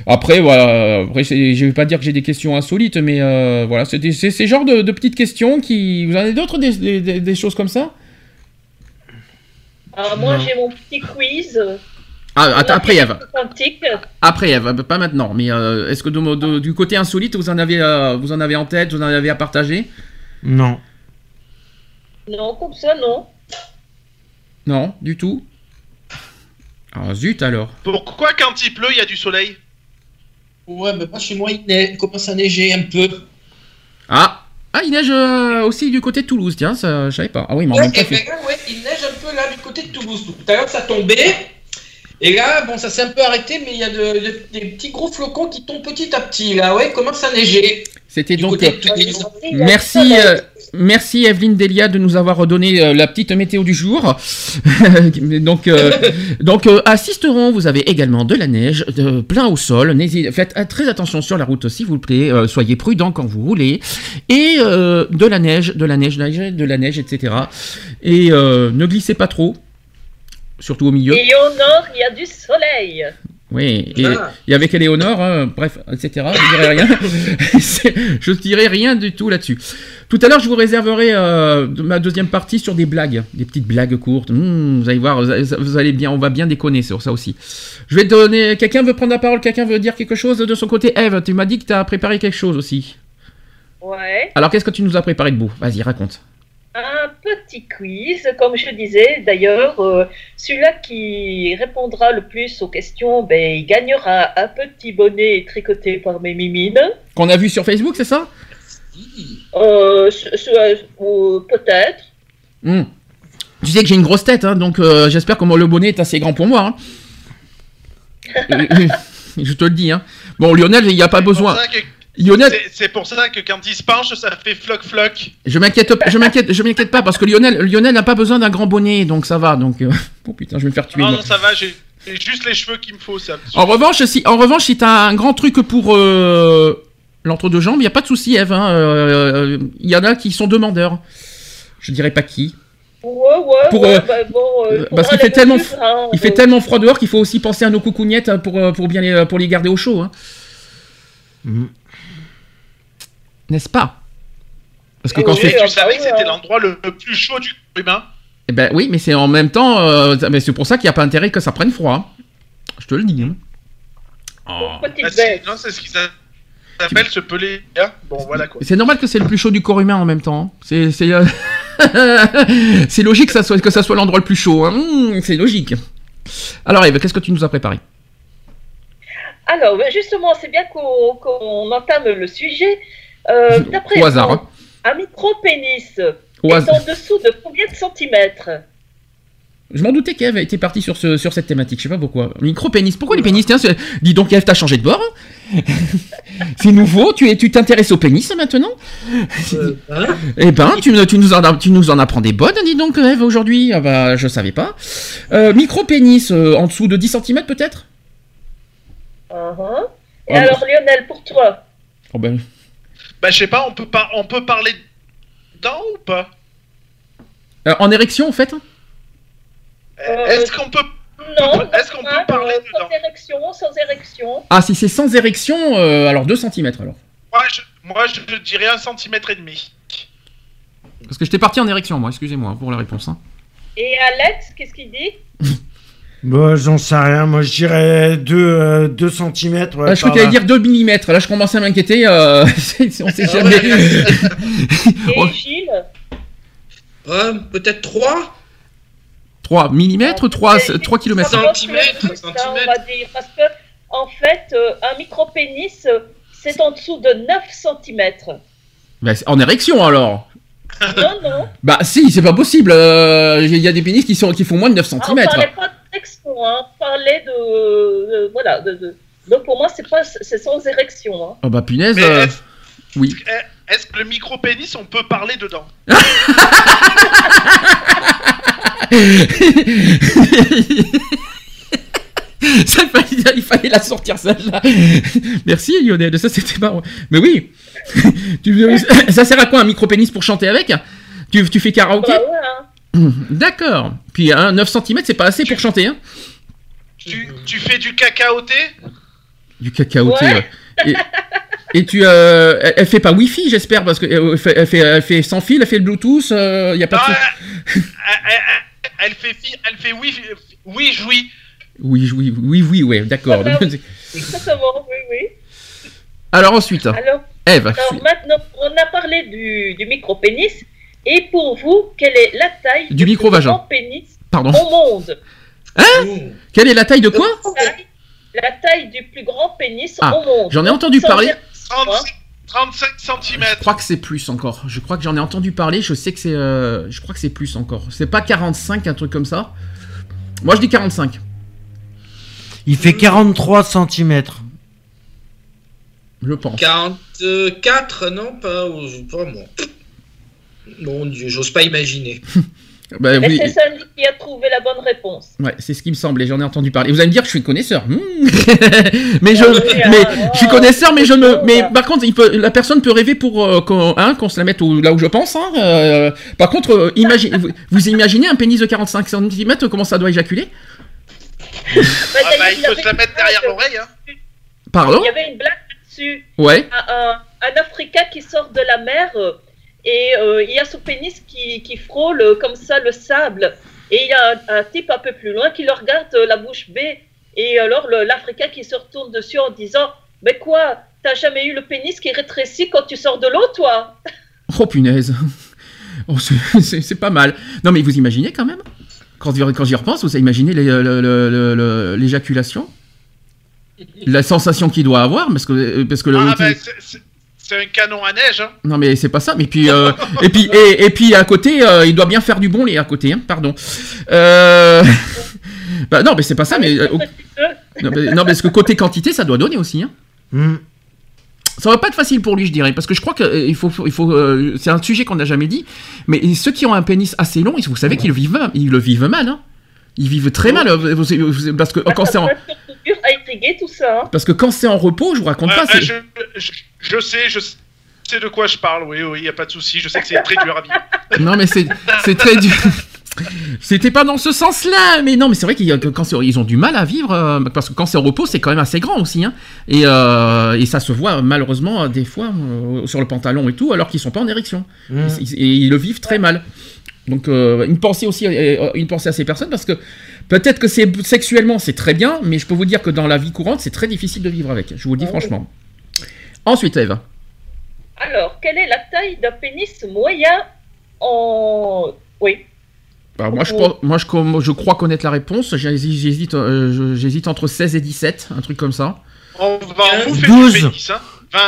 après voilà, après je vais pas dire que j'ai des questions insolites, mais euh, voilà, c'est ces genres de, de petites questions qui. Vous en avez d'autres des, des- choses comme ça? Alors, moi, j'ai mon petit quiz. Ah après Eve, après Eve, pas maintenant. Mais euh, est-ce que de- de- du côté insolite vous en avez, euh, vous en avez en tête, vous en avez à partager? Non. Non, comme ça, non. Non, du tout. Ah zut alors. Pourquoi quand il pleut, il y a du soleil? Ouais, mais pas chez moi, il, neige, il commence à neiger un peu. Ah Ah, il neige euh, aussi du côté de Toulouse, tiens, ça, je savais pas. Ah oui, mais en Ouais, même temps, fait- ben ouais, il neige un peu là du côté de Toulouse. Tout à l'heure, ça tombait. Et là, bon, ça s'est un peu arrêté, mais il y a de- de- des petits gros flocons qui tombent petit à petit. Là, ouais, commence à neiger. C'était donc. côté euh. Merci, euh, merci Evelyne Delia de nous avoir redonné euh, la petite météo du jour. donc, euh, donc euh, à Sisteron, vous avez également de la neige, de, plein au sol. N'hésitez- Faites très attention sur la route, s'il vous plaît. soyez prudents quand vous roulez. Et de la neige, de la neige, de la neige, de la neige, etc. Et ne glissez pas trop, surtout au milieu. Et au nord, il y a du soleil. Oui, et, Ah. et avec Éléonore, hein, bref, etc. Je dirais rien. Je dirais rien du tout là-dessus. Tout à l'heure, je vous réserverai euh, ma deuxième partie sur des blagues, des petites blagues courtes. Hmm, vous allez voir, vous allez, vous allez bien, on va bien déconner sur ça aussi. Je vais te donner. Quelqu'un veut prendre la parole Quelqu'un veut dire quelque chose de son côté? Eve, tu m'as dit que tu as préparé quelque chose aussi. Ouais. Alors, qu'est-ce que tu nous as préparé de beau Vas-y, raconte. Un petit quiz, comme je disais. D'ailleurs, euh, celui-là qui répondra le plus aux questions, ben, il gagnera un petit bonnet tricoté par mes mimines. Qu'on a vu sur Facebook, c'est ça? Euh, ce- ce- euh, peut-être. Hmm. Tu sais que j'ai une grosse tête, hein, donc euh, j'espère que le bonnet est assez grand pour moi. hein. Je te le dis. Hein. Bon, Lionel, il n'y a pas besoin. C'est pour ça que- Lionel, c'est- C'est pour ça que quand il se penche, ça fait floc floc. je m'inquiète, je m'inquiète, je m'inquiète pas parce que Lionel, Lionel n'a pas besoin d'un grand bonnet, donc ça va. Donc, euh, oh putain, je vais me faire tuer. Non, non, ça va, j'ai juste les cheveux qu'il me faut, ça. En revanche, si, en revanche, si t'as un grand truc pour euh, l'entre-deux jambes, il y a pas de souci, Eve. hein, euh, Il y en a qui sont demandeurs. Je dirais pas qui. Ouais, ouais, Pour, ouais, euh, bah, bon, euh, Parce qu'il fait tellement, hein, il fait donc. tellement froid dehors qu'il faut aussi penser à nos coucougnettes pour, euh, pour bien les, pour les garder au chaud. hein. N'est-ce pas? Parce que quand c'est... tu savais que c'était l'endroit le, le plus chaud du corps humain Eh ben oui, mais c'est en même temps, euh, mais c'est pour ça qu'il n'y a pas intérêt que ça prenne froid. hein. Je te le dis. hein. Bah, c'est- Non, c'est ce qui s'a- s'appelle se peler. hein. Bon, voilà quoi. C'est normal que c'est le plus chaud du corps humain en même temps. hein. C'est c'est euh, logique que ça soit que ça soit l'endroit le plus chaud. hein. Mmh, c'est logique. Alors Eve, qu'est-ce que tu nous as préparé? Alors, ben, justement, c'est bien qu'on qu'on entame le sujet. Euh, D'après Au hasard, vous, hein. un micro-pénis Au est hasard. en dessous de combien de centimètres? Je m'en doutais qu'Eve était partie sur, ce, sur cette thématique, je sais pas pourquoi. Micro-pénis, pourquoi les pénis? Tiens, dis donc Eve, t'as changé de bord hein C'est nouveau, tu es- tu t'intéresses au pénis maintenant? Eh ben, tu, tu, nous en, tu nous en apprends des bonnes, dis donc Eve, aujourd'hui. Ah bah, je savais pas. Euh, Micro-pénis, euh, en dessous de 10 cm peut-être? Uh-huh. Et Ah, alors, Lionel, pour toi? Oh ben, Bah, je sais pas, on peut, pas, on peut parler dedans ou pas? Euh, En érection, en fait? Euh, Est-ce qu'on peut. Non, Est-ce qu'on peut parler sans érection, sans érection. Ah, si c'est sans érection, euh, alors 2 cm alors. Moi, je, moi, je dirais un centimètre et demi. Parce que j'étais parti en érection, moi, excusez-moi pour la réponse. hein. Et Alex, qu'est-ce qu'il dit? Bah, j'en sais rien. Moi, je dirais 2 cm. Ouais, Ah, je crois que là. dire 2 mm. Là, je commençais à m'inquiéter. euh, on sait jamais. Et Gilles Euh, Peut-être 3 3 mm, 3, 3 km. Centimètres, ça, on va dire, parce que, en fait, euh, un micro-pénis, euh, c'est en dessous de 9 cm. Bah, en érection alors Non, non. Bah si, c'est pas possible. euh, Il y a des pénis qui, sont, qui font moins de 9 Ah, cm. on hein. Parler de, de- voilà, de, de- donc pour moi c'est pas, c'est sans érection, hein. Oh bah punaise. Euh, est-ce- Oui. Est-ce que le micro-pénis, on peut parler dedans? Ça, il, fallait, il fallait la sortir celle-là. Merci Lionel, ça c'était marrant. Mais oui. Tu- ça sert à quoi un micro-pénis pour chanter avec? Tu, tu fais karaoké? Bah ouais, hein. D'accord. Puis hein, 9 cm c'est pas assez pour chanter. Hein tu, tu fais du cacaoté? Du cacaoté. Ouais. ouais. Et, et tu, euh, elle, elle fait pas Wi-Fi, j'espère, parce qu'elle fait, elle fait, elle fait sans fil, elle fait le Bluetooth, il y a pas Non, de. elle, fait, fi- elle fait oui, oui, jouis. Oui, oui, oui, oui, ouais, d'accord. Voilà, oui. Exactement, oui, oui. Alors ensuite, Alors, Eve. alors maintenant, on a parlé du, du micro-pénis. Et pour vous, quelle est la taille Du micro-vagin. plus grand pénis Pardon. au monde Hein Quelle est la taille de quoi La taille- La taille du plus grand pénis Ah, au monde. j'en ai entendu Sans parler. dire- 35, 35 cm. Je crois que c'est plus encore. Je crois que j'en ai entendu parler. Je sais que c'est. euh, je crois que c'est plus encore. C'est pas 45, un truc comme ça. Moi, je dis 45. Il fait 43 cm. Je pense. 44, non pas, pas moi. Mon Dieu, j'ose pas imaginer. Bah, Mais oui. c'est Sandy qui a trouvé la bonne réponse. Ouais, c'est ce qui me semblait, j'en ai entendu parler. Vous allez me dire que je suis connaisseur. Hmm. mais je, Ah oui, mais je suis connaisseur, mais je me, ah. mais par contre, il peut, la personne peut rêver pour euh, qu'on, hein, se la mette où- là où je pense. Hein, euh, par contre, euh, imagine, vous, vous imaginez un pénis de 45 cm, comment ça doit éjaculer? Bah, Ah bah, il faut se la mettre derrière l'oreille. Hein. Pardon? Il y avait une blague là-dessus. Ouais. Un, un- un Africain qui sort de la mer euh, et euh, il y a son pénis qui, qui frôle comme ça le sable. Et il y a un, un type un peu plus loin qui le regarde euh, la bouche bée. Et alors l'Africain qui se retourne dessus en disant Mais quoi T'as jamais eu le pénis qui rétrécit quand tu sors de l'eau, toi? Oh punaise. Oh, c'est- pas mal. Non, mais vous imaginez quand même Quand, j'y- quand j'y repense, vous imaginez l'éjaculation? La sensation qu'il doit avoir, parce que, parce que le. Ah bah, c'est- un canon à neige. Hein. Non mais c'est pas ça. Mais puis euh, et puis et, et puis à côté, euh, il doit bien faire du bon lait à côté. Hein, pardon. Euh... bah non mais c'est pas ça. Mais, euh, non, mais non, parce que côté quantité, ça doit donner aussi. Hein. Hmm. Ça va pas être facile pour lui, je dirais, parce que je crois que euh, il faut, il faut, euh, c'est un sujet qu'on n'a jamais dit. Mais ceux qui ont un pénis assez long, vous savez qu'ils le vivent, mal- ils le vivent mal. Hein. Ils vivent très mal, parce que quand c'est en, tout ça. parce que quand c'est repos, je vous raconte Ouais, pas. je, je, je sais, je sais de quoi je parle. Oui, oui, y a pas de souci. Je sais que c'est très dur à vivre. Non mais c'est très dur. C'était pas dans ce sens-là, mais non, mais c'est vrai qu'ils ils ont du mal à vivre euh, parce que quand c'est en repos, c'est quand même assez grand aussi, hein. Et, euh, et ça se voit malheureusement des fois euh, sur le pantalon et tout, alors qu'ils sont pas en érection. Hmm. Et, et ils le vivent très mal. Donc euh, une pensée aussi, euh, une pensée à ces personnes parce que peut-être que c'est sexuellement c'est très bien, mais je peux vous dire que dans la vie courante c'est très difficile de vivre avec. Je vous le dis Ah oui. Ensuite, Eve. Alors, quelle est la taille d'un pénis moyen en. Oui. Alors, Bah, moi, je, pense- moi je, crois connaître la réponse. J'hésite, j'hésite, euh, entre 16 et 17, un truc comme ça. On va en bouffer 12. du pénis, hein. 20.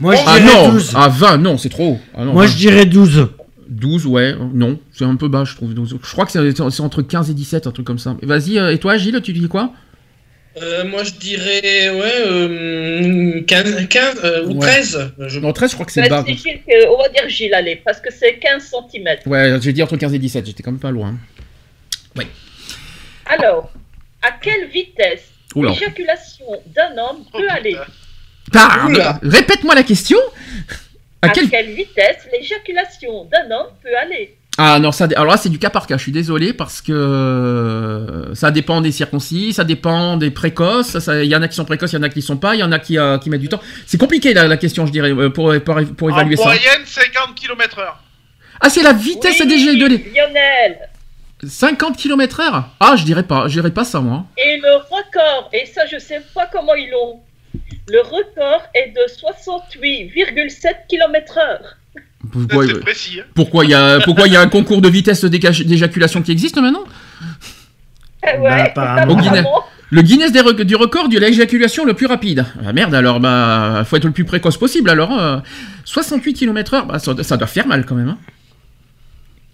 Moi, je Ah dirais non, 12. à 20, non, c'est trop haut. Ah non, Moi, 20. je dirais 12. 12, ouais, non, c'est un peu bas, je trouve. 12. Je crois que c'est, c'est entre 15 et 17, un truc comme ça. Vas-y, euh, et toi, Gilles, tu dis quoi? Euh, moi, je dirais, ouais, euh, 15, 15 euh, ou Ouais. 13. Je... Non, 13, je crois que c'est Bah, bas. c'est Gilles que- on va dire Gilles, allez, parce que c'est 15 cm. Ouais, j'ai dit entre 15 et 17, j'étais quand même pas loin. Alors, à quelle vitesse l'éjaculation d'un homme peut Oh, aller Ah, Oula. répète-moi la question À à quel... quelle vitesse l'éjaculation d'un homme peut aller Ah non, ça, alors là c'est du cas par cas, je suis désolé parce que euh, ça dépend des circoncis, ça dépend des précoces, ça- il y en a qui sont précoces, il y en a qui ne sont pas, il y en a qui, euh, qui mettent du temps. C'est compliqué la, la question, je dirais, euh, pour, pour, pour En évaluer ça. moyenne, 50 km/h. Ah, c'est la vitesse Oui, des de lait. Lionel 50 km heure? Ah, je dirais pas, je dirais pas ça moi. Et le record, et ça je sais pas comment ils l'ont, le record est de 68,7 km heure. Pourquoi C'est précis. Hein. pourquoi il y a pourquoi il y a un concours de vitesse d'éjaculation qui existe maintenant? Ah Bah, apparemment. Le Guinness des rec- du record de l'éjaculation le plus rapide. Ah merde, alors bah faut être le plus précoce possible alors. euh, 68 km/h, bah, ça, ça doit faire mal quand même. hein.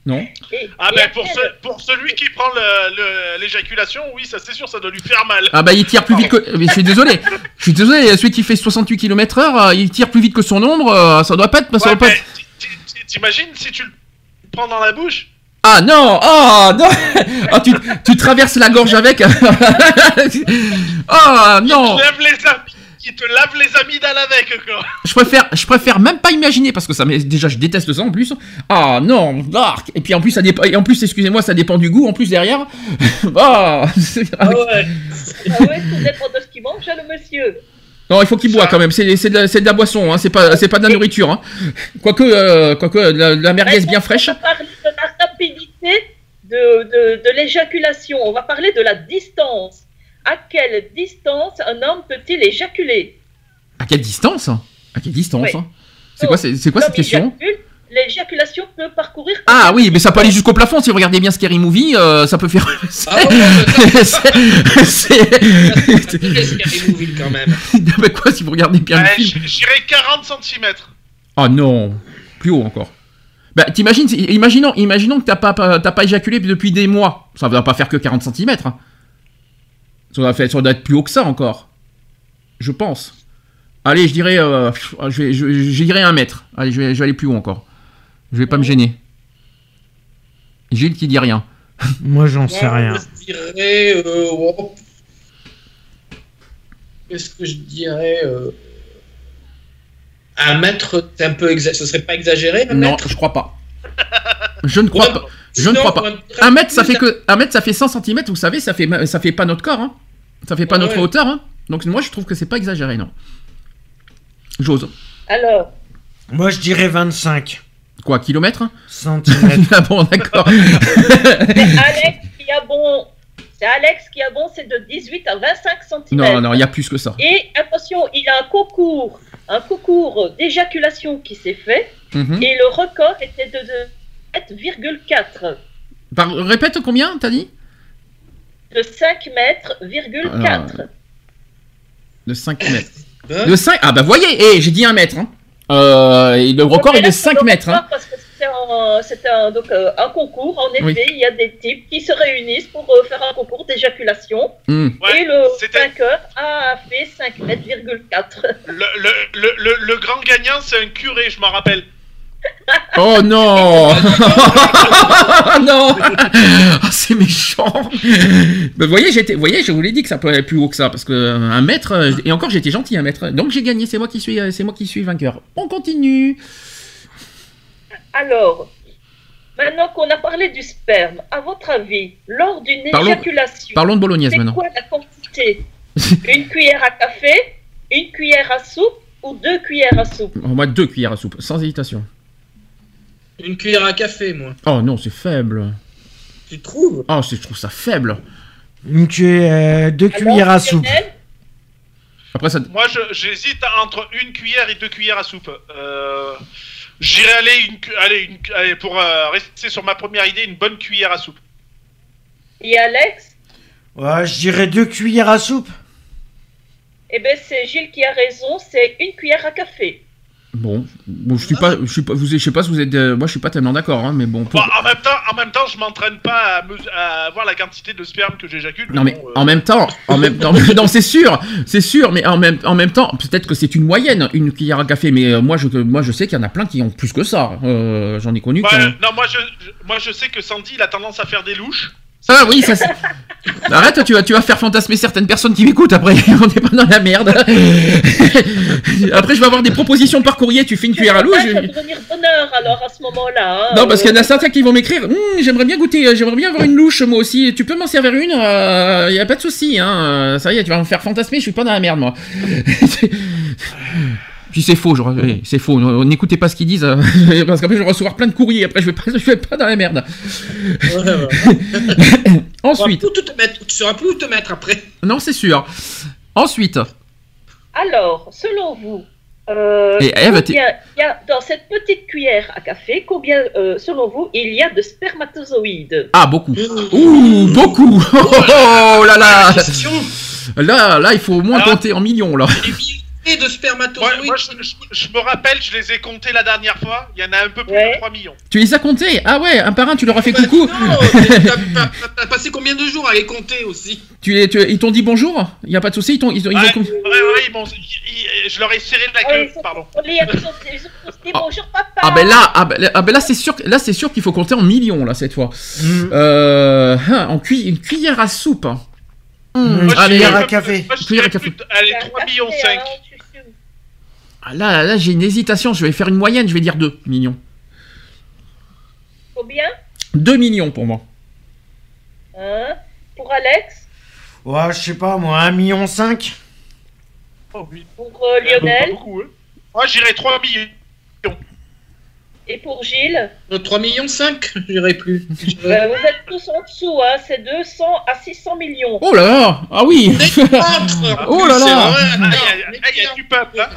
Non. Et- Ah ben pour, ce- pour celui qui prend l'éjaculation, oui, ça c'est sûr, ça doit lui faire mal. Ah bah il tire plus vite que... Mais je suis désolé. Je suis désolé, celui qui fait 68 km heure, il tire plus vite que son ombre, euh, ça doit pas être... Ça Ouais, doit pas T'imagines si tu le prends dans la bouche? Ah non! Oh non! Ah tu, tu traverses la gorge avec. Ah non! Il te lave les am- il te lave les amygdales avec quoi. Je préfère, je préfère même pas imaginer parce que ça m'est- déjà je déteste ça en plus. Ah non, dark. Et puis en plus ça dépend, et en plus excusez-moi ça dépend du goût en plus derrière. Ah, c'est- Ah ouais. Ah ouais, tout dépend de ce qu'il mange, hein, le monsieur. Non, il faut qu'il boit quand même. C'est c'est de, la- c'est de la boisson, hein. c'est pas, c'est pas de la nourriture. Hein. Quoique, euh, quoique la, la merguez bien fraîche. On va parler de la rapidité de, de, de l'éjaculation. On va parler de la distance. À quelle distance un homme peut-il éjaculer? À quelle distance? À quelle distance Oui. hein? C'est quoi, c'est c'est quoi cette question? L'éjaculation peut parcourir. Ah oui, mais ça peut aller jusqu'au plafond. Si vous regardez bien Scary Movie, euh, ça peut faire. Ah ouais, c'est. c'est- c'est Scary Movie quand même. Mais quoi, si vous regardez bien Ouais, J'irai 40 cm. Oh non, plus haut encore. Bah, t'imagines, c'est- imaginons, imaginons que t'as pas, pas- t'as pas éjaculé depuis des mois. Ça va pas faire que 40 cm. Ça doit, faire, ça doit être plus haut que ça encore. Je pense. Allez, je dirais, euh, pff, je, vais, je, je dirais un mètre. Allez, je vais, je vais aller plus haut encore. Je vais pas me gêner. Gilles qui dit rien. Moi, j'en sais rien. Je dirais. euh, oh. Qu'est-ce que je dirais euh, Un mètre, c'est un peu exa- ce serait pas exagéré un Non, mètre? je crois pas. Je ne crois Ouais, pas. Je ne crois pas. Un mètre, ça fait que un mètre, ça fait 100 cm. Vous savez, ça fait ça fait pas notre corps. Hein. Ça fait pas Ouais, notre ouais. hauteur. Hein. Donc moi, je trouve que c'est pas exagéré, non. J'ose. Alors, Moi, je dirais 25 Quoi, kilomètres centimètres. Ah bon, d'accord. c'est Alex qui a bon. C'est Alex qui a bon, c'est de 18 à 25 cm. non, non, il y a plus que ça. Et attention, il a un concours, un concours d'éjaculation qui s'est fait, Mhm. et le record était de, de 7,4. Par- répète combien, t'as dit? De 5 mètres, virgule Alors, 4. De 5 mètres. Hein De 5 Ah bah voyez, eh, j'ai dit 1 mètre. Hein. Euh, et le record est de 5 mètres. Hein. Parce que c'était un, c'était un, donc, euh, un concours, en effet, Oui. il y a des types qui se réunissent pour euh, faire un concours d'éjaculation, Hmm. et le vainqueur a fait 5 mètres, virgule 4. Le, le, le, le, le grand gagnant, c'est un curé, je m'en rappelle. Oh non Non Ah, C'est méchant Bah, Vous voyez, j'étais, vous voyez, je vous l'ai dit que ça peut aller plus haut que ça, parce que euh, un mètre, euh, et encore j'étais gentil, un mètre. Donc j'ai gagné, c'est moi qui suis, euh, c'est moi qui suis vainqueur. On continue Alors, maintenant qu'on a parlé du sperme, à votre avis, lors d'une Parlons- éjaculation, Parlons de bolognaise c'est maintenant. quoi la quantité? Une cuillère à café, une cuillère à soupe ou deux cuillères à soupe? Moins deux cuillères à soupe, sans hésitation. Une cuillère à café, moi. Oh non, c'est faible. Tu trouves? Oh, c'est- je trouve ça faible. Une cuillère, deux cuillères à soupe. Après ça, Moi, je- j'hésite entre une cuillère et deux cuillères à soupe. Euh, J'irai aller, une, cu- allez, une, cu- allez, pour euh, rester sur ma première idée, une bonne cuillère à soupe. et Alex? Ouais, je dirais deux cuillères à soupe. Eh bien, c'est Gilles qui a raison, c'est une cuillère à café. Bon, bon, je suis pas, je suis pas, vous, je sais pas si vous êtes, euh, moi je suis pas tellement d'accord, hein, mais bon. pour- Bon, en même temps, en même temps, je m'entraîne pas à, à voir la quantité de sperme que j'éjacule. Non mais bon, euh, en même temps, en même temps, non c'est sûr, c'est sûr, mais en même, en même temps, peut-être que c'est une moyenne, une cuillère à café, mais euh, moi je, moi je sais qu'il y en a plein qui ont plus que ça. J'en ai connu. ouais, non, moi je, je- moi je sais que Sandy, il a tendance à faire des louches. Ah oui, ça. c'est- Arrête, tu vas, tu vas faire fantasmer certaines personnes qui m'écoutent. Après, on n'est pas dans la merde. après, je vais avoir des propositions par courrier. Tu fais une cuillère à va je- devenir bonheur alors à ce moment-là. hein. Non, parce qu'il y en a Euh, certains qui vont m'écrire. Hum, j'aimerais bien goûter, euh, j'aimerais bien avoir une louche moi aussi. Tu peux m'en servir une Il y a pas de souci. Hein. euh, Ça y est, tu vas me faire fantasmer. Je suis pas dans la merde moi. Puis c'est faux, c'est faux. N'écoutez pas ce qu'ils disent, euh, parce qu'après je vais recevoir plein de courriers. Après, je vais pas, je vais pas dans la merde. Ouais, ouais. Ensuite, Tu, te mettre, tu sauras plus où te mettre après. non, c'est sûr. Ensuite, Alors, selon vous, euh, Et combien il y a dans cette petite cuillère à café, combien, euh, selon vous, il y a de spermatozoïdes? Ah beaucoup. Ouh, beaucoup. Oh, là là. Question. Là, là, il faut au moins Alors- compter en millions là. De spermatozoïdes. Moi, moi, je, je- je me rappelle, je les ai comptés la dernière fois. Il y en a un peu plus Ouais. de 3 millions. Tu les as comptés? Ah ouais, un par un, tu leur as fait Bah, coucou. non, t'as- passé combien de jours à les compter aussi? Tu les, tu- ils t'ont dit bonjour? Il y a pas de souci, ils ont, ils ont Ouais, ouais, ouais, ils je leur ai serré la Ah, queue, ils sont- pardon. on lit, ils ont- ont dit bonjour papa. Ah ben là, ah ben, ah ben là c'est sûr, là c'est sûr qu'il faut compter en millions là cette fois. Mm. Euh, hein, en cui- une cuillère à soupe. Mmh, Moi, allez, cuillère à café. moi, Cuillère à café. de- Allez, Un 3 café, millions hein, 5. Ah, là, là j'ai une hésitation, je vais faire une moyenne, je vais dire 2 millions. Combien? 2 millions pour moi. Hein Pour Alex? Ouais, je sais pas, moi, 1,5 million. cinq. Oh oui. Pour euh, Lionel? beaucoup, hein. Moi, j'irais 3 millions. Et pour Gilles? Euh, 3 millions 5, j'irai plus. Ben, Vous êtes tous en dessous, hein, c'est 200 à 600 millions. Oh là là Ah oui Oh là là Ah, il y a- ah, il y a du peuple, hein.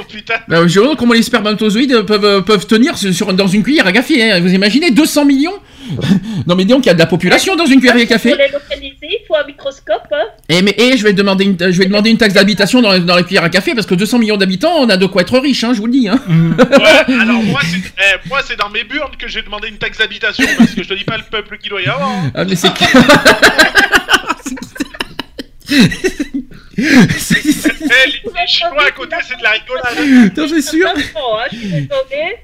Oh putain. Bah, Je me demande comment les spermatozoïdes peuvent, euh, peuvent tenir sur, dans une cuillère à café. hein. Vous imaginez 200 millions Non mais donc il y a de la population dans une cuillère à Pour café. les localiser, il faut un microscope. Hein. Et, mais, et je vais demander une, je vais demander une taxe d'habitation dans, dans la cuillère à café parce que 200 millions d'habitants, on a de quoi être riche, hein, je vous le dis. Hein. Ouais, alors moi, c'est eh, moi, c'est dans mes burnes que j'ai demandé une taxe d'habitation parce que je te dis pas le peuple qu'il doit y avoir. Ah, mais c'est les, les Chinois à côté, c'est de la rigolade. Non, c'est sûr. Attends, hein, je suis désolée.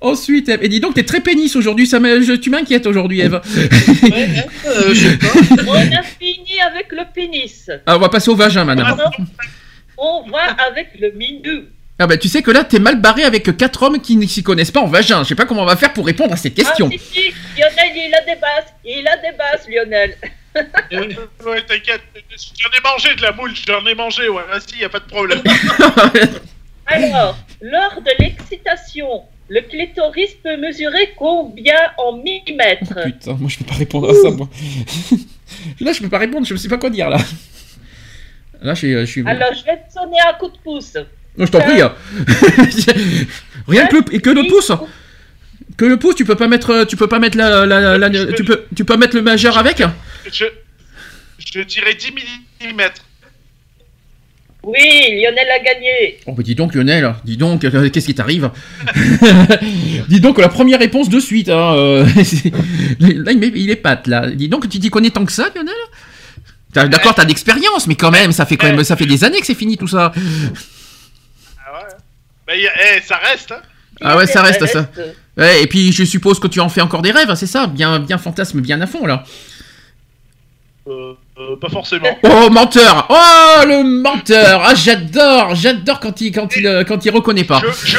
Ensuite, Eve, et dis donc, t'es très pénis aujourd'hui, ça me- je- tu m'inquiètes aujourd'hui, Eve. Euh, je sais pas. On a fini avec le pénis. Ah, on va passer au vagin maintenant. Maintenant, on va avec le mindu. Ah bah tu sais que là, t'es mal barré avec quatre hommes qui ne s'y connaissent pas en vagin. Je sais pas comment on va faire pour répondre à cette question. Ah, si, si, Lionel, il a des bases. Il a des bases, Lionel. Ouais, t'inquiète, j'en ai mangé de la moule, j'en ai mangé, ouais, ah, si, y a pas de problème. Alors, lors de l'excitation, le clitoris peut mesurer combien en millimètres? Putain, moi je peux pas répondre à ça, moi. là, je peux pas répondre, je sais pas quoi dire là. Là, je suis. Je, suis... Alors, je vais te sonner un coup de pouce. Non, je t'en prie. hein. Rien que le, et que le pouce. Que le pouce, tu peux pas mettre, tu peux pas mettre la, la, la- la- tu peux, tu peux mettre le majeur avec. Je, je dirais 10 mm. Oui, Lionel a gagné. Oh bah dis donc Lionel, dis donc, euh, qu'est-ce qui t'arrive Dis donc la première réponse de suite. Hein, euh, là il, est pâte là. Dis donc tu t'y connais tant que ça Lionel? D'accord, t'as d'expérience, mais quand même, ça fait quand même, ça fait des années que c'est fini tout ça. Ah ouais. Bah, y a- eh, ça reste, hein. Ah ouais, ça reste ça. Ouais, et puis je suppose que tu en fais encore des rêves, hein, c'est ça Bien, bien fantasme, bien à fond là. Euh, euh, pas forcément. Oh menteur Oh le menteur Ah j'adore, j'adore quand il, quand il, euh, quand il reconnaît pas. Je, je,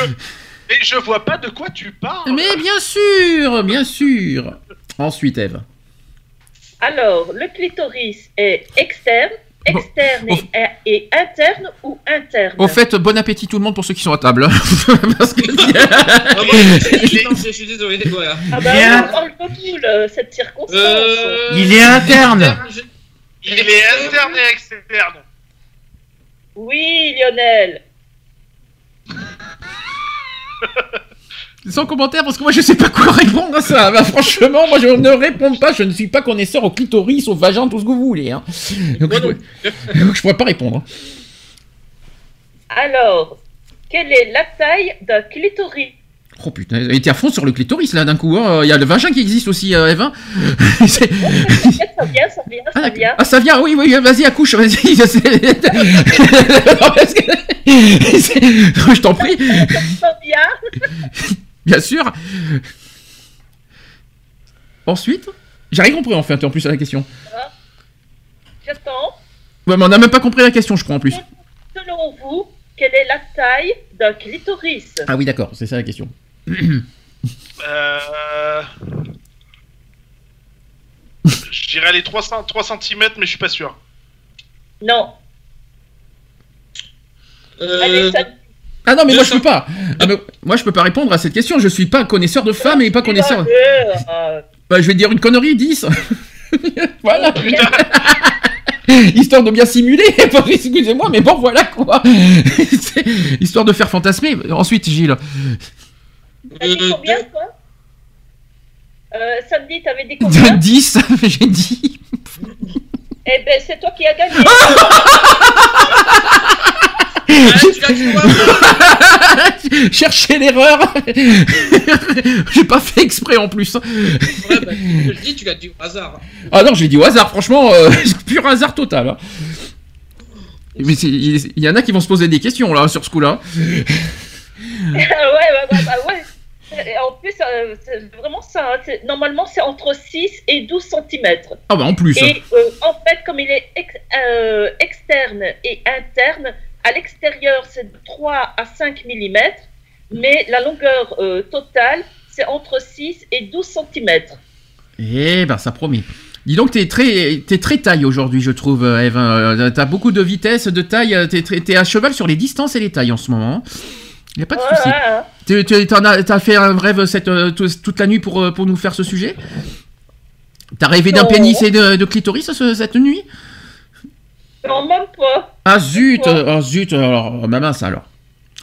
mais je vois pas de quoi tu parles. Mais bien sûr, bien sûr. Ensuite Eve. Alors, le clitoris est externe, externe et, et interne ou interne Au fait, bon appétit tout le monde pour ceux qui sont à table. Parce que- Ah, moi, je suis- non, je suis désolé, voilà. Ah bah, on parle de tout, le- cette circonstance. Euh, Il est interne. Il est interne et externe. Oui, Lionel. Sans commentaire, parce que moi je sais pas quoi répondre à ça. Bah, franchement, moi je ne réponds pas. Je ne suis pas connaisseur au clitoris, au vagin, tout ce que vous voulez. Hein. Donc, je, pourrais- donc, je pourrais pas répondre. hein. Alors, quelle est la taille d'un clitoris? Oh putain, elle était à fond sur le clitoris là d'un coup. hein. Il y a le vagin qui existe aussi, euh, hein. C'est- Ça vient, ça vient, ça vient. Ah, ça vient, oui, oui, vas-y, accouche, vas-y. Je t'en prie, Ça vient. Bien sûr. Ensuite, j'ai rien compris en fait, en plus à la question. J'attends. Ouais, mais on n'a même pas compris la question, je crois en plus. Selon vous, quelle est la taille d'un clitoris? Ah oui, d'accord, c'est ça la question. Euh... Je dirais les 300, 3 cm, mais je suis pas sûr. Non. Euh, Allez, ça... Ah non, mais moi je peux pas. Ah, mais moi je peux pas répondre à cette question. Je suis pas connaisseur de femmes et pas connaisseur. Euh, Bah, je vais dire une connerie 10. voilà. Histoire de bien simuler. Excusez-moi, mais bon, voilà quoi. Histoire de faire fantasmer. Ensuite, Gilles. T'as dit combien, toi? Euh, Samedi, t'avais dit combien? 10, j'ai dit. Eh ben, c'est toi qui as gagné. Chercher l'erreur. J'ai pas fait exprès en plus. Ouais, bah, je te dis, tu l'as dit au hasard. Ah non, je l'ai dit au hasard, franchement, euh, pur hasard total. hein. Mais il y en a qui vont se poser des questions là sur ce coup-là. ouais, ouais, ouais, bah ouais. Et en plus, euh, c'est vraiment ça. hein, Normalement, c'est entre 6 et 12 cm. Ah bah en plus. Et euh, en fait, comme il est ex- euh, externe et interne, à l'extérieur, c'est de 3 à 5 mm, mais la longueur euh, totale, c'est entre 6 et 12 cm. Eh ben ça promet. Dis donc, t'es très, t'es très taille aujourd'hui, je trouve, euh, Eve. Euh, T'as beaucoup de vitesse, de taille. T'es, t'es à cheval sur les distances et les tailles en ce moment. Y a pas de Ouais, souci. ouais, hein. T'en as, t'as fait un rêve cette, tout- toute la nuit pour, pour nous faire ce sujet? T'as rêvé d'un pénis et de, de clitoris ce- cette nuit? Non, même pas. Ah zut euh, Ah zut Alors, bah mince alors.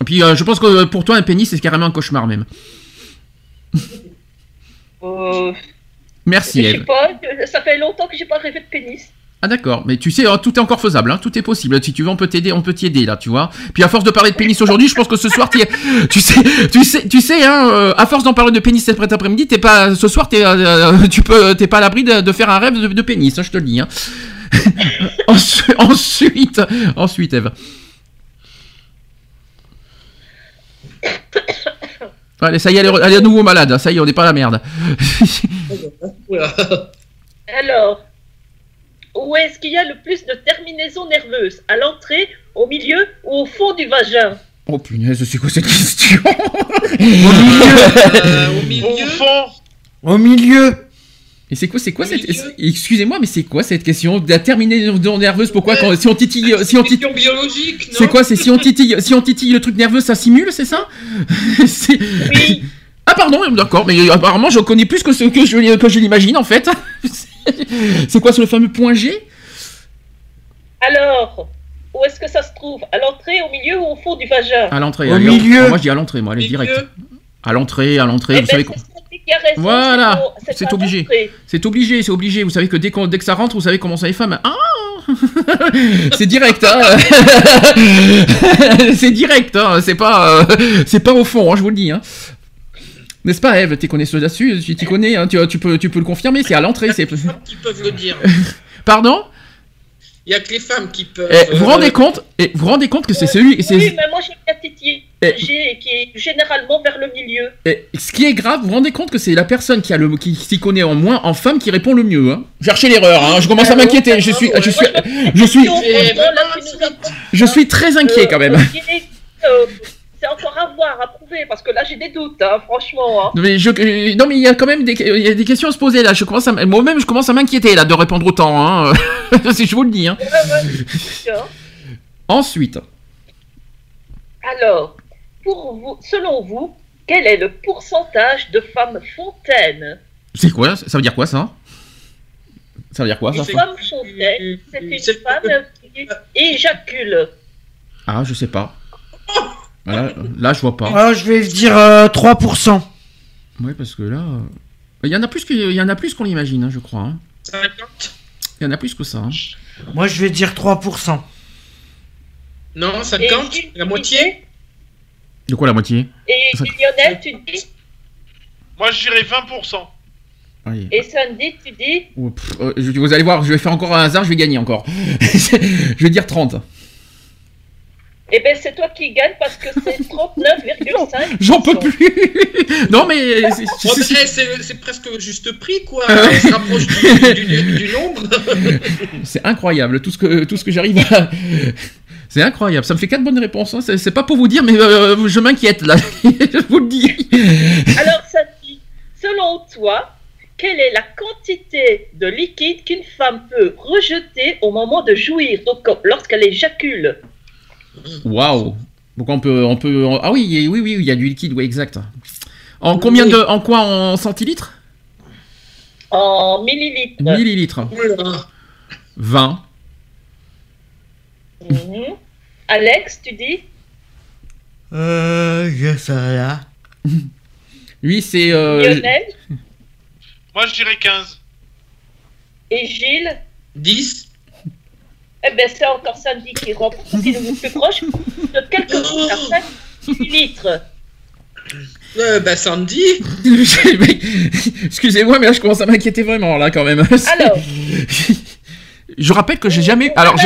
Et puis, euh, je pense que pour toi, un pénis, c'est carrément un cauchemar même. Euh, Merci, je sais Eve. pas, euh, ça fait longtemps que j'ai pas rêvé de pénis. Ah d'accord, mais tu sais, tout est encore faisable, hein, tout est possible. Si tu veux, on peut t'aider, on peut t'y aider là, tu vois. Puis à force de parler de pénis aujourd'hui, je pense que ce soir, es- tu sais, tu sais, tu sais, hein, euh, à force d'en parler de pénis cet après-midi, t'es pas, ce soir, t'es, euh, tu peux, t'es pas à l'abri de, de faire un rêve de, de pénis, hein, je te le dis. Hein. Ensu- ensuite, ensuite, Eve. Allez, ça y est, elle est, re- elle est à nouveau malade. Ça y est, on n'est pas à la merde. Alors, où est-ce qu'il y a le plus de terminaisons nerveuses? À l'entrée, au milieu ou au fond du vagin? Oh punaise, c'est quoi cette question? Euh, au milieu. Au fond, Au milieu. Et c'est quoi, c'est quoi cette, excusez-moi, mais c'est quoi cette question de la terminaison nerveuse Pourquoi quand, si on titille, si on titille, Question biologique, non c'est quoi C'est si on titille, si on titille le truc nerveux, ça simule, c'est ça C'est- Oui, Ah pardon, d'accord, mais apparemment je connais plus que ce que je, que je l'imagine en fait. c'est quoi, c'est le fameux point G alors, où est-ce que ça se trouve? À l'entrée, au milieu ou au fond du vagin? À l'entrée. Au allez, milieu. Moi je dis à l'entrée, moi, allez, direct. Milieu. À l'entrée, à l'entrée, Eh vous ben, savez quoi Sophie qui a raison, Voilà, c'est obligé. C'est obligé, c'est obligé. Vous savez que dès, qu'on- dès que ça rentre, vous savez comment ça les femmes. Ah C'est direct, hein C'est direct, hein C'est pas, euh, c'est pas au fond, hein, je vous le dis, hein. N'est-ce pas, Eve? T'es connaisseuse là-dessus Tu t'y connais, hein, tu, tu peux, tu peux le confirmer. C'est à l'entrée. C'est. Il y a que les femmes qui peuvent le dire? Pardon? Il y a que les femmes qui peuvent. Eh, Vous euh, rendez compte Et vous rendez compte que c'est celui. Oui, mais moi j'ai. Eh. J'ai qui est généralement vers le milieu. Et ce qui est grave, vous vous rendez compte que c'est la personne qui a le qui s'y connaît en moins en femme qui répond le mieux. Hein. Cherchez l'erreur. Hein. Je commence à m'inquiéter. Je suis, je suis, je suis, Eh, je suis très inquiet quand même. Euh, C'est encore à voir, à prouver, parce que là j'ai des doutes, hein, franchement. hein. Non mais, je, euh, non mais il y a quand même des, il y a des questions à se poser là. Je commence moi-même je commence à m'inquiéter là de répondre autant. Hein. si je vous le dis. Hein. Ouais, ouais. Ensuite, Alors, pour vous, selon vous, quel est le pourcentage de femmes fontaines? C'est quoi? Ça veut dire quoi ça? Ça veut dire quoi ça? C'est- Femme fontaine, c'est une femme qui éjacule. Ah je sais pas. Là je vois pas. Ah, je vais dire euh, 3%. Ouais parce que là, euh, il y en a plus qu'il y en a plus qu'on l'imagine, hein, je crois. hein. 50 Il y en a plus que ça. hein. Moi, je vais dire 3%. Non, 50 Et- La moitié De quoi la moitié? Et Ça- Lionel, tu dis, Moi, je dirais 20%. Allez. et Sandy, tu dis, pff, euh, je- vous allez voir, je vais faire encore un hasard, je vais gagner encore. je vais dire 30. Eh ben c'est toi qui gagne parce que c'est 39,5. J'en peux plus. non mais c'est- Oh, c'est- presque juste prix, quoi. On se rapproche du, du- du- du nombre. c'est incroyable tout ce que tout ce que j'arrive à. C'est incroyable, ça me fait quatre bonnes réponses. hein. C'est pas pour vous dire, mais euh, je m'inquiète là. je vous le dis. Alors Sandy, selon toi, quelle est la quantité de liquide qu'une femme peut rejeter au moment de jouir, donc lorsqu'elle éjacule? Waouh. Donc on peut on peut ah oui oui oui il y a du liquide oui exact. En combien de en quoi en centilitres? En millilitres. Millilitres. Oula. 20. Mhm. Alex, tu dis? Euh, je sais rien. Lui c'est euh, Lionel? Moi, je dirais 15. et Gilles? 10 Eh ben, c'est encore samedi qui parce qu'il est le plus proche de quelques après 10 litres. Euh, bah, Sandy. Excusez-moi, mais là je commence à m'inquiéter vraiment là quand même. Alors, Je rappelle que j'ai jamais. Alors,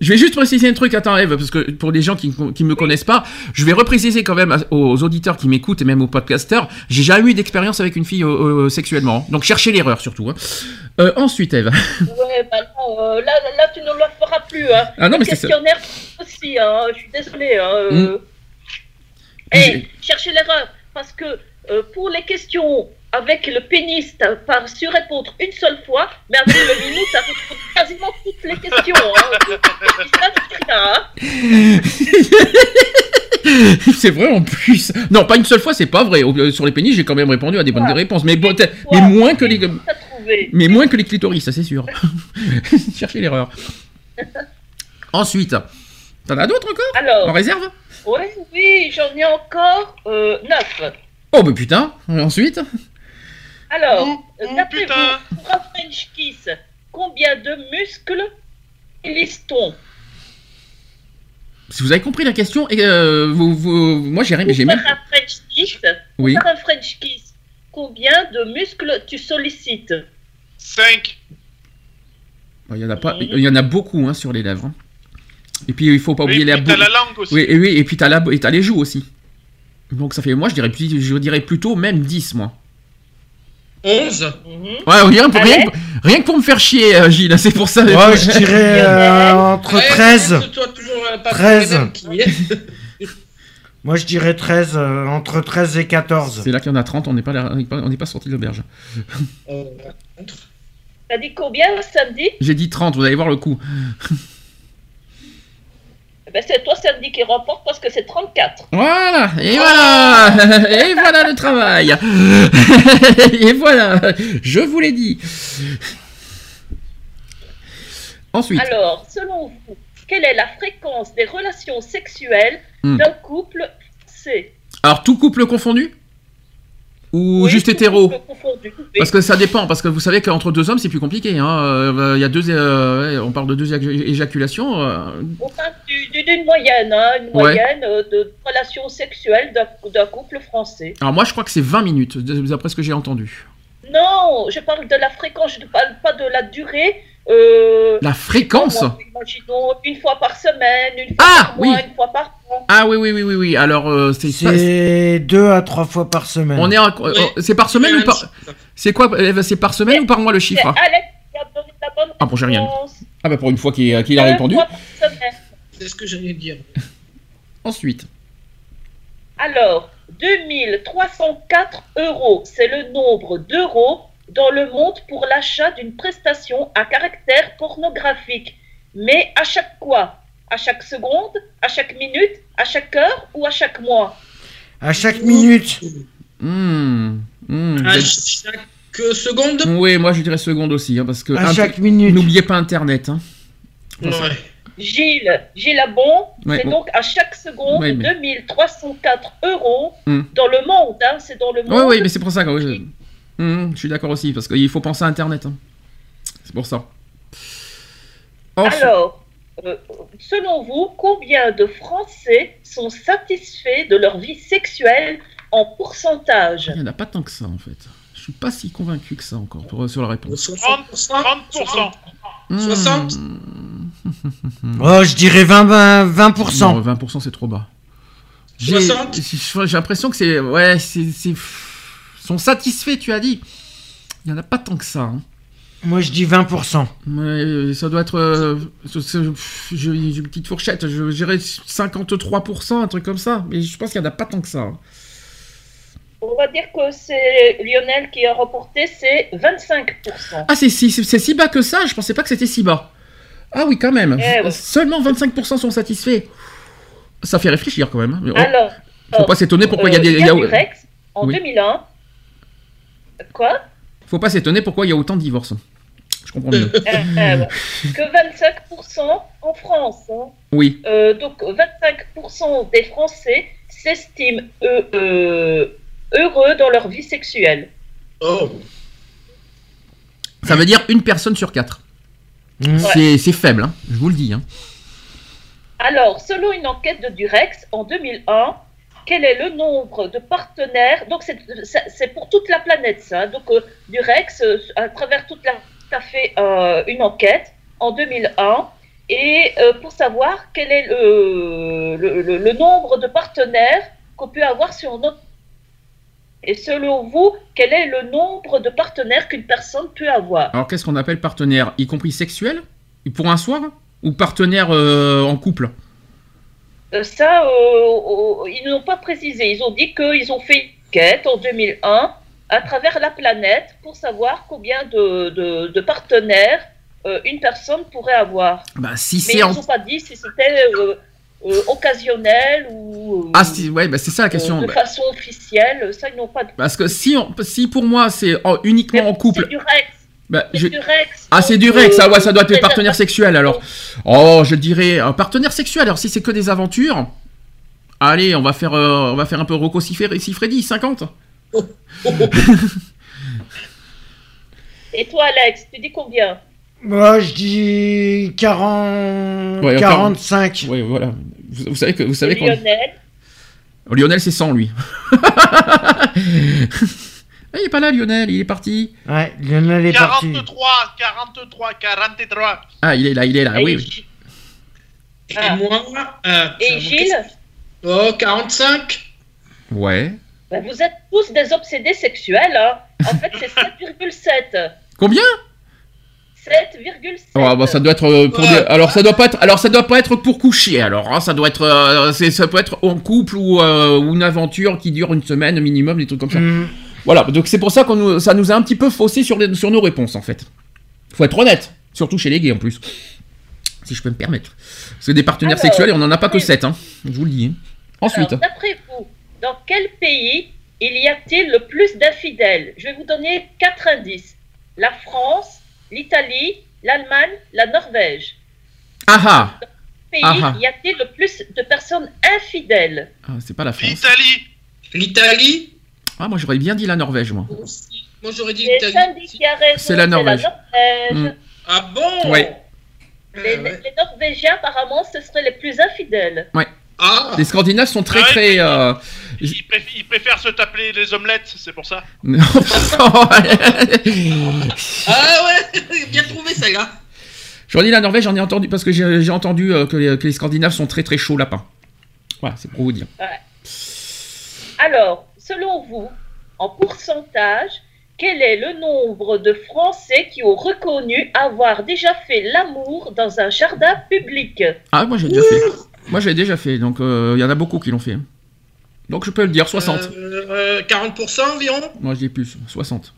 je, vais juste préciser un truc, attends Eve, parce que pour les gens qui ne me connaissent pas, je vais repréciser quand même aux auditeurs qui m'écoutent et même aux podcasteurs, j'ai jamais eu d'expérience avec une fille euh, euh, sexuellement. Donc cherchez l'erreur surtout. hein. Euh, ensuite, Eve. Ouais, bah non, euh, là, là, tu ne le feras plus. Hein. Ah non, mais c'est ça. questionnaire aussi, hein, je suis désolée. Hein, euh. Mm. Eh, cherchez l'erreur, parce que pour les questions avec le pénis, t'as pas su répondre une seule fois, mais avec le minute, t'as répondu quasiment toutes les questions. Hein. C'est hein. c'est vrai en plus. Non, pas une seule fois, c'est pas vrai. Au- Sur les pénis, j'ai quand même répondu à des bonnes Ouais. réponses, mais, bon, moins que les. Mais moins que les clitoris, ça c'est sûr. Cherchez l'erreur. Ensuite, t'en as d'autres encore Alors, En réserve? Oui, oui, j'en ai encore euh, neuf. Oh bah putain, et ensuite? Alors, Oh, d'après vous, pour un French kiss, combien de muscles listons Si vous avez compris la question, et, euh, vous, vous- moi j'ai rien, mais j'ai Pour même. faire un French kiss, Oui. un French kiss, combien de muscles tu sollicites 5. Il y en a pas, il y en a beaucoup hein, sur les lèvres. hein. Et puis il faut pas oublier la puis t'as bouche. la langue aussi. Oui, et, oui, et puis t'as la, et t'as les joues aussi. Donc ça fait, moi je dirais, plus- je dirais plutôt même 10 moi. 11. Ouais, rien, pour- rien, que- rien que pour me faire chier, euh, Gilles, c'est pour ça. Ouais, je dirais euh, entre Ouais, 13. toi, toujours, euh, pas 13. le même qui est. Moi, je dirais 13, euh, entre 13 et 14. C'est là qu'il y en a 30, on n'est pas, là- on n'est pas, on n'est pas sorti de l'auberge. Euh, T'as dit combien samedi? J'ai dit 30, vous allez voir le coup. Ben, C'est toi samedi qui remporte parce que c'est 34. Voilà, et voilà, et voilà le travail. et voilà, je vous l'ai dit. Ensuite, Alors, selon vous, quelle est la fréquence des relations sexuelles Hmm. d'un couple? C'est alors tout couple confondu? Ou Oui, juste hétéro. Parce que ça dépend, parce que vous savez qu'entre deux hommes c'est plus compliqué. Hein. Euh, Il y a deux, euh, on parle de deux éjac- éjaculations. euh, On parle du- du- d'une moyenne, hein, une moyenne de relations sexuelles d'un d'un couple français. Alors moi je crois que c'est 20 minutes, d'après ce que j'ai entendu. Non, je parle de la fréquence, je ne parle pas de la durée. Euh, La fréquence moi, Imaginons une fois par semaine, une fois Ah, par mois, oui. une fois par an. Ah oui, oui, oui, oui, oui. Alors euh, c'est 2 à 3 fois par semaine. On est euh, c'est par semaine ou par C'est quoi C'est par semaine ou par mois le chiffre? Alex qui a donné la bonne Ah bon, j'ai rien. Ah bah pour une fois qu'il qu'il a Deux répondu. fois par semaine. C'est ce que j'allais dire. Ensuite, Alors, 2304 euros, c'est le nombre d'euros dans le monde pour l'achat d'une prestation à caractère pornographique. Mais à chaque quoi? À chaque seconde? À chaque minute? À chaque heure? Ou à chaque mois? À chaque minute. hmm, À chaque seconde? Oui, moi je dirais seconde aussi, hein, parce que À chaque minute. n'oubliez pas Internet. Hein. Ouais. Gilles, Gilles Labon, Ouais, c'est bon. donc à chaque seconde Ouais, mais- 2304 euros Hmm. dans le monde. Hein, c'est dans le Oui, monde. oui, mais c'est pour ça que oui, je... Hmm, je suis d'accord aussi, parce qu'il faut penser à Internet. hein. C'est pour ça. Alors, euh, selon vous, combien de Français sont satisfaits de leur vie sexuelle en pourcentage? Il n'y en a pas tant que ça en fait. Je suis pas si convaincu que ça encore pour, sur la réponse. 60%. 30%. Hmm. 60 Oh, je dirais 20, 20, 20%. Non, 20% c'est trop bas. J'ai 60 j'ai- j'ai l'impression que c'est. Ouais, c'est. Sont satisfaits, tu as dit. Il n'y en a pas tant que ça. hein. Moi, je dis 20%. Ouais, ça doit être. euh, J'ai une petite fourchette, je dirais 53%, un truc comme ça. Mais je pense qu'il n'y en a pas tant que ça. hein. On va dire que c'est Lionel qui a remporté, c'est 25%. Ah, c'est si, c'est- c'est si bas que ça Je pensais pas que c'était si bas. Ah oui, quand même. Eh ouais. Seulement 25% sont satisfaits. Ça fait réfléchir quand même. Mais oh, Alors, faut pas s'étonner pourquoi il y a euh, des. y a- Durex, en Oui. 2001. Quoi Faut pas s'étonner pourquoi il y a autant de divorces. Je comprends mieux. Euh, euh, Que 25% en France. hein. Oui. Euh, donc 25% des Français s'estiment euh, euh, heureux dans leur vie sexuelle. Oh. Ça veut dire une personne sur quatre. C'est c'est faible, hein, je vous le dis. hein. Alors, selon une enquête de Durex en 2001, quel est le nombre de partenaires. Donc, c'est- pour toute la planète, ça. Donc, euh, Durex, euh, à travers toute la a fait euh, une enquête en 2001 et euh, pour savoir quel est le, nombre de partenaires qu'on peut avoir sur notre. Et selon vous, quel est le nombre de partenaires qu'une personne peut avoir? Alors qu'est-ce qu'on appelle partenaire? Y compris sexuel? Pour un soir? Ou partenaire euh, en couple? Ça, euh, euh, ils n'ont pas précisé. Ils ont dit qu'ils ont fait une enquête en 2001 à travers la planète pour savoir combien de, de- de partenaires euh, une personne pourrait avoir. Bah si Mais ils en... n'ont pas dit si c'était euh, euh, occasionnel ou euh, Ah si, ouais, bah, c'est ça la question. euh, de Bah, façon officielle. Ça, ils n'ont pas. Parce que si, on- si pour moi c'est en- uniquement en couple... C'est du Rex. Bah, C'est je- du Rex. Ah c'est du Rex, euh, ah ouais, ça doit être partenaire sexuel alors. Oh, je dirais un partenaire sexuel. Alors si c'est que des aventures, allez, on va faire, euh, on va faire un peu Rocco Siffredi, Siffredi 50. Et toi, Alex, tu dis combien? Moi, je dis 40... Ouais, 45. Oui, voilà. Vous, vous savez que vous savez Lionel? Lionel c'est 100 lui. Ah, il est pas là Lionel, il est parti. Ouais, Lionel est parti. 43, 43, 43. Ah, il est là, il est là. Oui, oui. Et moi, euh, Et Gilles Oh, 45 Ouais. Ben, Vous êtes tous des obsédés sexuels. Hein. En fait, c'est 7,7. Combien? 7,7. Oh, bah, ça doit être euh, pour Ouais. des- alors ça doit pas être alors ça doit pas être pour coucher alors hein, ça doit être euh, c'est ça peut être en couple ou, euh, ou une aventure qui dure une semaine minimum des trucs comme ça. Hmm. Voilà donc c'est pour ça qu'on nous, ça nous a un petit peu faussé sur les, sur nos réponses en fait. Faut être honnête surtout chez les gays en plus si je peux me permettre. Parce que des partenaires Alors, sexuels on en a pas que oui. 7 hein. Je vous le dis. hein. Ensuite. Alors, d'après vous, dans quel pays il y a-t-il le plus d'infidèles? Je vais vous donner quatre indices. La France, l'Italie, l'Allemagne, la Norvège. Ah ah. Pays Ah ah. y a-t-il le plus de personnes infidèles? Ah, c'est pas la France. L'Italie. L'Italie? Ah moi j'aurais bien dit la Norvège moi. Moi j'aurais dit C'est la Norvège. Norvège. Hmm. Ah bon? Ouais. Les, les Norvégiens, apparemment, ce seraient les plus infidèles. Ah Les Scandinaves sont très Ah ouais, très euh, Ils, préf- ils préfèrent se taper les omelettes, c'est pour ça. non, Ah ouais Bien trouvé celle-là J'en dis la Norvège, j'en ai entendu parce que j'ai j'ai entendu euh, que, les, que les Scandinaves sont très très chauds lapins. Voilà, c'est pour vous dire. Alors, selon vous, en pourcentage, quel est le nombre de Français qui ont reconnu avoir déjà fait l'amour dans un jardin public? Ah, moi j'ai déjà fait. Moi j'ai déjà fait, donc euh, il y en a beaucoup qui l'ont fait. Donc je peux le dire, 60. Euh, euh, 40% environ? Moi je dis plus, 60.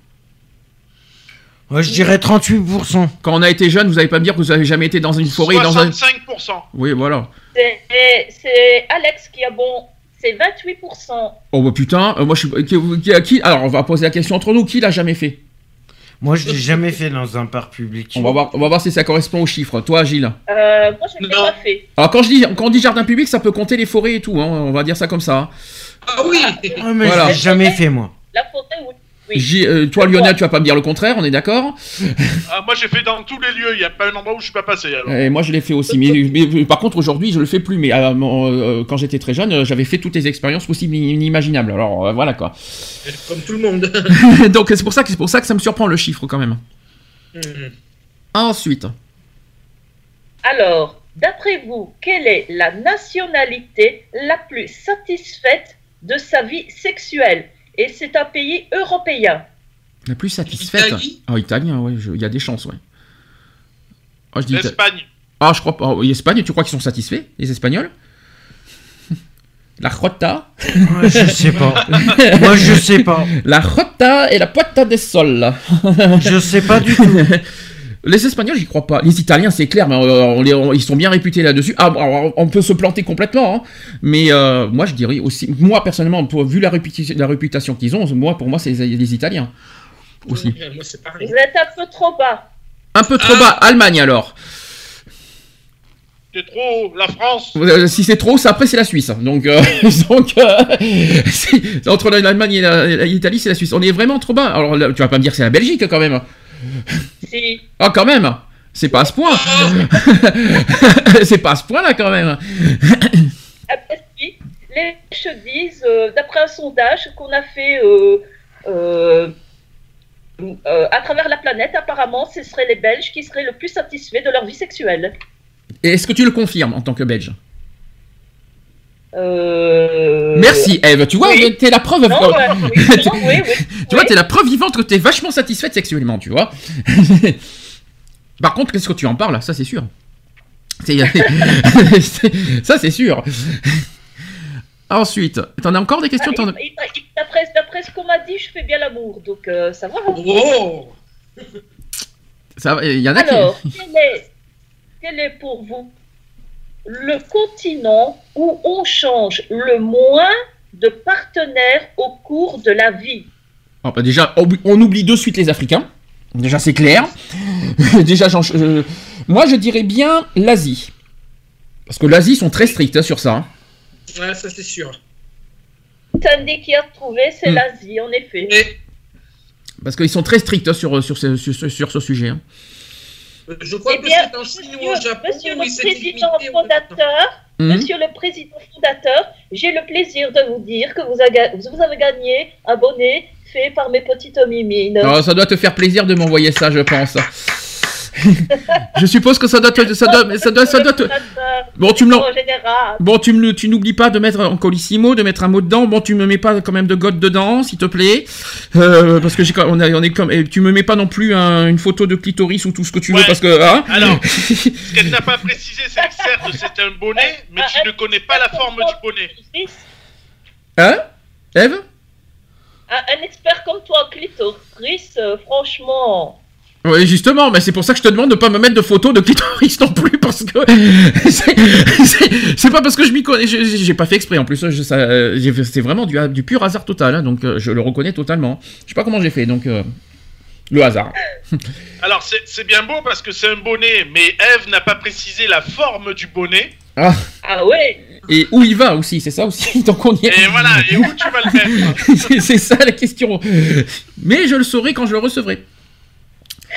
Moi, je dirais 38%. Quand on a été jeune, vous allez pas me dire que vous avez jamais été dans une forêt, dans un. 65%. Oui, voilà. C'est Alex qui a bon, c'est 28%. Oh bah putain, euh, moi je suis. Qui, qui- qui- Alors on va poser la question entre nous, qui l'a jamais fait? Moi, je l'ai jamais fait dans un parc public. on va, voir, on va voir si ça correspond aux chiffres. Toi, Gilles? Euh, moi, je ne l'ai pas fait. Alors quand je dis quand on dit jardin public, ça peut compter les forêts et tout, hein, on va dire ça comme ça. hein. Ah oui Ah, mais Voilà. je l'ai jamais fait, moi. La forêt, oui. J- euh, toi Lionel, tu vas pas me dire le contraire, on est d'accord? Ah, moi j'ai fait dans tous les lieux, il n'y a pas un endroit où je suis pas passé alors. Et moi je l'ai fait aussi, mais, mais- mais par contre aujourd'hui je le fais plus. Mais euh, euh, quand j'étais très jeune, j'avais fait toutes les expériences possibles et inimaginables. Alors euh, voilà quoi. Comme tout le monde. Donc c'est pour ça que c'est pour ça que ça me surprend le chiffre quand même. Hmm. Ensuite, Alors, d'après vous, quelle est la nationalité la plus satisfaite de sa vie sexuelle? Et c'est un pays européen. la plus satisfaite. Italie Ah italien, ouais, je- il y a des chances, ouais. Ah je dis. Ita- L'Espagne. Ah je crois pas. Oh, Espagne, tu crois qu'ils sont satisfaits les Espagnols? La rota, Ouais, je sais pas. moi, je sais pas. la rota et la poita des sols. Je sais pas du tout. Les Espagnols, j'y crois pas. Les Italiens, c'est clair, mais euh, on les- on- ils sont bien réputés là-dessus. Ah, on peut se planter complètement, hein. mais euh, moi, je dirais aussi, moi personnellement, pour- vu la, réputation, la réputation qu'ils ont, moi, pour moi, c'est les, les Italiens aussi. Vous êtes un peu trop bas. Un peu trop Ah. bas, Allemagne alors. C'est trop haut. La France. Euh, si c'est trop, ça après c'est la Suisse. Donc, euh, euh, entre l'Allemagne et la- l'Italie, c'est la Suisse. On est vraiment trop bas. Alors, là, tu vas pas me dire que c'est la Belgique quand même. Si. Ah, quand même. C'est pas à ce point. c'est pas à ce point là quand même. Si, les Belges disent, euh, d'après un sondage qu'on a fait euh, euh, euh, à travers la planète, apparemment, ce seraient les Belges qui seraient le plus satisfaits de leur vie sexuelle. Et est-ce que tu le confirmes en tant que Belge? Euh, Merci Eve, tu vois, oui. t'es la preuve. Non, oui, tu vois, t'es la preuve vivante que t'es vachement satisfaite sexuellement, tu vois. Par contre, qu'est-ce que tu en parles? Ça, c'est sûr. Ça, c'est sûr. Ensuite, t'en as encore des questions? Ah, D'après ce qu'on m'a dit, je fais bien l'amour, donc euh, ça va. Oh Ça, va, Il y en a Alors, qui. quel est, quel est pour vous le continent où on change le moins de partenaires au cours de la vie Oh, bah, déjà, on oublie de suite les Africains. Déjà, c'est clair. déjà, j'en- euh, moi, je dirais bien l'Asie. Parce que l'Asie sont très stricts hein, sur ça. hein. Ouais, ça c'est sûr. Sandy qui a trouvé, c'est Hmm. l'Asie, en effet. Parce qu'ils sont très stricts hein, sur, sur, ce, sur, ce- sur ce sujet. Je crois Eh que bien, c'est en Chine ou monsieur, au Japon monsieur le président fondateur, monsieur le président fondateur, j'ai le plaisir de vous dire que vous, avez- vous avez gagné un bonnet fait par mes petites mimines. Alors, ça doit te faire plaisir de m'envoyer ça, je pense. je suppose que ça doit te... Ça doit, ça doit, ça doit te... Bon, tu me l'en- En général. Bon, tu me tu n'oublies pas de mettre en colissimo, de mettre un mot dedans. Bon, tu me mets pas quand même de gotte dedans, s'il te plaît, Euh, parce que j'ai quand- on, a- on est comme, et tu me mets pas non plus un- une photo de clitoris ou tout ce que tu veux, parce que hein Alors, ce qu'elle n'a pas précisé, c'est que certes, c'est un bonnet, mais tu ne connais pas la forme du bonnet. Hein? Eve? Un, un expert comme toi, clitoris, euh, franchement. Oui, justement, mais c'est pour ça que je te demande de pas me mettre de photos de clitoris non plus, parce que c'est- pas parce que je m'y connais, je- j'ai pas fait exprès en plus, c'est vraiment du, du pur hasard total, hein, donc euh, je le reconnais totalement. Je sais pas comment j'ai fait, donc euh, le hasard. Alors, c'est bien beau parce que c'est un bonnet, mais Eve n'a pas précisé la forme du bonnet. Ah, Ah ouais et où il va aussi, c'est ça aussi, donc on y est. Et voilà, et où tu vas le mettre c'est c'est ça la question. Mais je le saurai quand je le recevrai.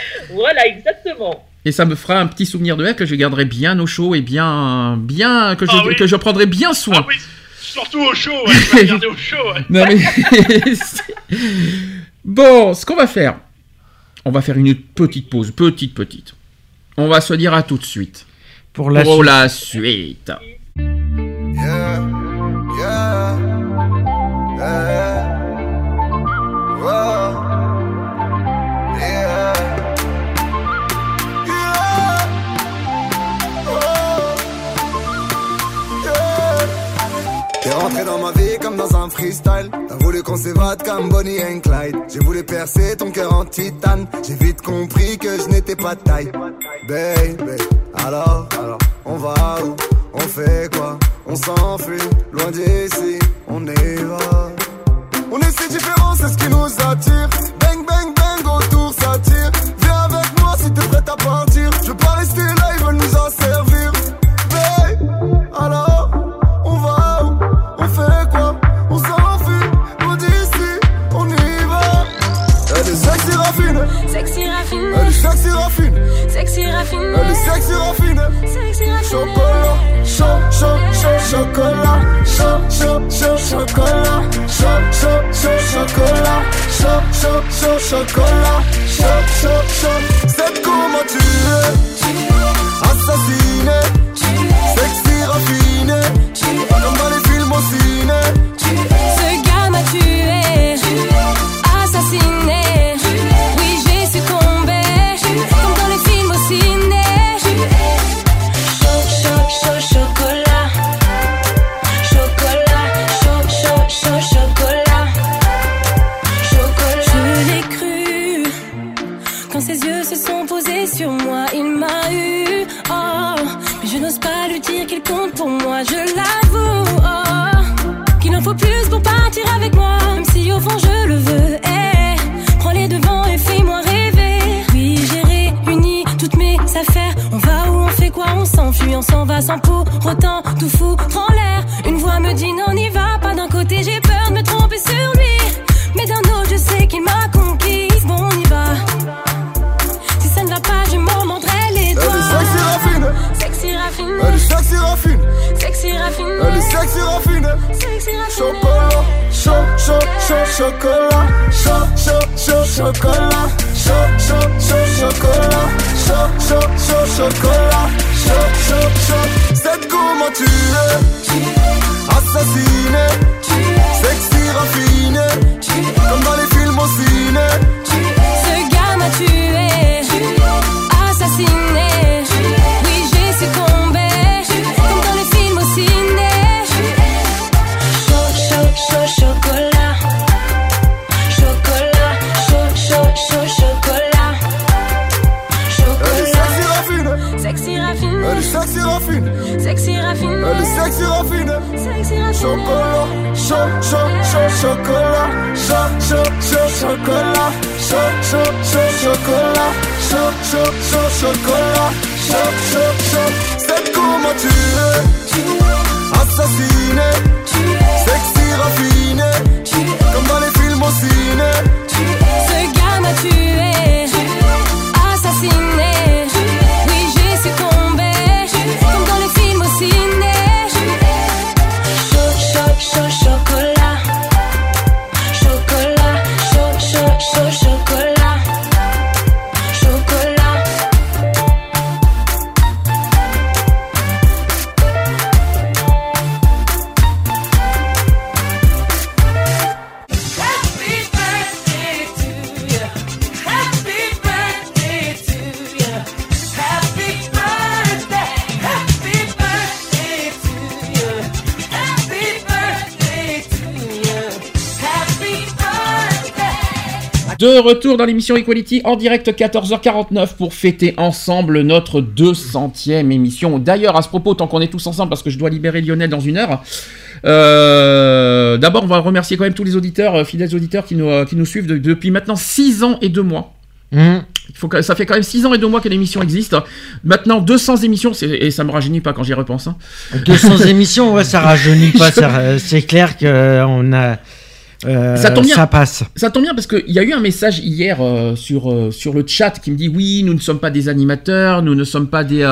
Voilà, exactement. Et ça me fera un petit souvenir de elle que je garderai bien au chaud et bien, bien que je, Ah oui. que je prendrai bien soin. Ah oui, surtout au chaud, ouais, au chaud. ouais. Non mais c'est- bon, ce qu'on va faire, on va faire une petite pause, petite petite. On va se dire à tout de suite. Pour la Pour suite. la suite. Yeah, yeah, yeah. Dans ma vie comme dans un freestyle. T'as voulu qu'on s'évade comme Bonnie and Clyde. J'ai voulu percer ton cœur en titane. J'ai vite compris que je n'étais pas de taille. Baby, alors, alors, on va où? On fait quoi? On s'enfuit, loin d'ici, on y va. On est si différents, c'est ce qui nous attire. Bang, bang, bang, autour ça tire. Viens avec moi si t'es prête à partir. Chaud, chaud, chocolat, chaud, chaud, chaud, chocolat, chaud, chaud, chaud, chocolat, chaud. C'est comment tu es, assassiné, sexy raffiné, comme sans pour autant tout foutre en l'air. Une voix me dit non, n'y va pas. D'un côté, j'ai peur de me tromper sur lui, mais d'un autre, je sais qu'il m'a conquise. Bon, on y va. Si ça ne va pas, je m'en mordrai les raffine. Est sexy raffine. Sexy raffine. Elle est sexy raffine. Sexy raffine. Chocolat, chaud, chaud, chaud, chocolat. Chaud, chaud, chaud, chocolat. Chaud, chaud, chaud, chocolat. Chaud, chaud, chaud, chocolat. Chaud, chaud, chaud. C'est comment tu es? Assassiné. Sexy raffiné. Comme dans les films au ciné. Sexy raffine. Sexy raffine. Elle est sexy raffine. Sexy raffine. Chocolat, chaud, chaud, chaud, chocolat. Chaud, chaud, chaud, chocolat. Chaud, chaud, chaud, chocolat. Chaud, chaud, chaud, chocolat. Chaud, chaud, chaud. C'est comment tu es? Assassiné. Sexy raffiné. Comme dans les films au ciné. Ce gars m'a tué, De retour dans l'émission Equality en direct 14h49 pour fêter ensemble notre 200e émission. D'ailleurs, à ce propos, tant qu'on est tous ensemble, parce que je dois libérer Lionel dans une heure, euh, d'abord on va remercier quand même tous les auditeurs, euh, fidèles auditeurs qui nous, euh, qui nous suivent de- depuis maintenant 6 ans et 2 mois. Faut que, ça fait quand même 6 ans et 2 mois que l'émission existe. Maintenant 200 émissions, et ça me rajeunit pas quand j'y repense. hein. 200 émissions, ouais, ça rajeunit pas. C'est clair qu'on a. euh, Ça tombe bien. Ça passe. Ça tombe bien parce qu'il y a eu un message hier euh, sur, euh, sur le chat qui me dit oui, nous ne sommes pas des animateurs, nous ne sommes pas des,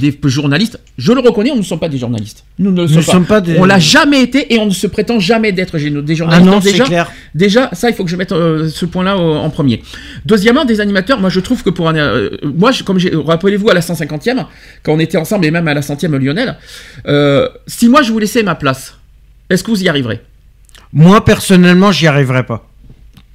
des journalistes. Je le reconnais, on ne sommes pas des journalistes. Nous ne le sommes, pas des- On l'a jamais été et on ne se prétend jamais d'être des Ah journalistes. non, Donc c'est déjà, clair. déjà, ça, il faut que je mette ce point-là en premier. Deuxièmement, des animateurs, moi je trouve que pour un. moi, je- comme j'ai. Rappelez-vous à la 150e, quand on était ensemble et même à la 100e Lionel, si moi je vous laissais ma place, est-ce que vous y arriverez? Moi, personnellement, j'y arriverai pas.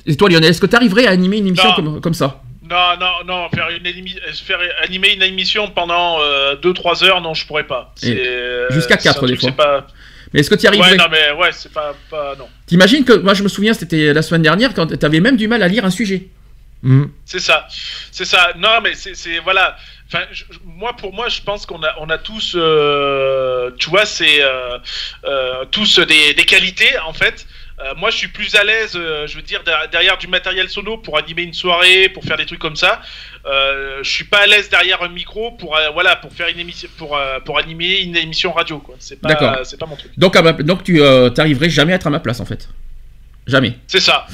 Et toi, Lionel, est-ce que tu arriverais à animer une émission comme, comme ça? Non, non, non, faire, une émi- euh, faire animer une émission pendant 2-3 heures, non, je pourrais pas. Euh, jusqu'à c'est un quatre, des truc, fois. Pas... Mais est-ce que tu arriverais? Ouais, non, mais ouais, c'est pas, pas. Non. T'imagines que moi je me souviens c'était la semaine dernière quand t'avais même du mal à lire un sujet. Hum. C'est ça, c'est ça. Non, mais c'est, c'est- voilà. Enfin, moi, pour moi, je pense qu'on a, on a tous, euh, tu vois, c'est euh, euh, tous des, des qualités en fait. Moi, je suis plus à l'aise, je veux dire, derrière, derrière du matériel sono pour animer une soirée, pour faire des trucs comme ça. Je suis pas à l'aise derrière un micro pour, voilà, pour faire une émission, pour, pour animer une émission radio, quoi. C'est pas, c'est pas mon truc. Donc, ma- donc tu t'arriverais jamais à être à ma place en fait. Jamais. C'est ça.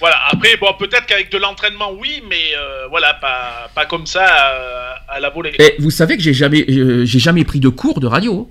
Voilà. Après, bon, peut-être qu'avec de l'entraînement, oui, mais euh, voilà, pas, pas comme ça euh, à la volée. Et vous savez que j'ai jamais, euh, j'ai jamais pris de cours de radio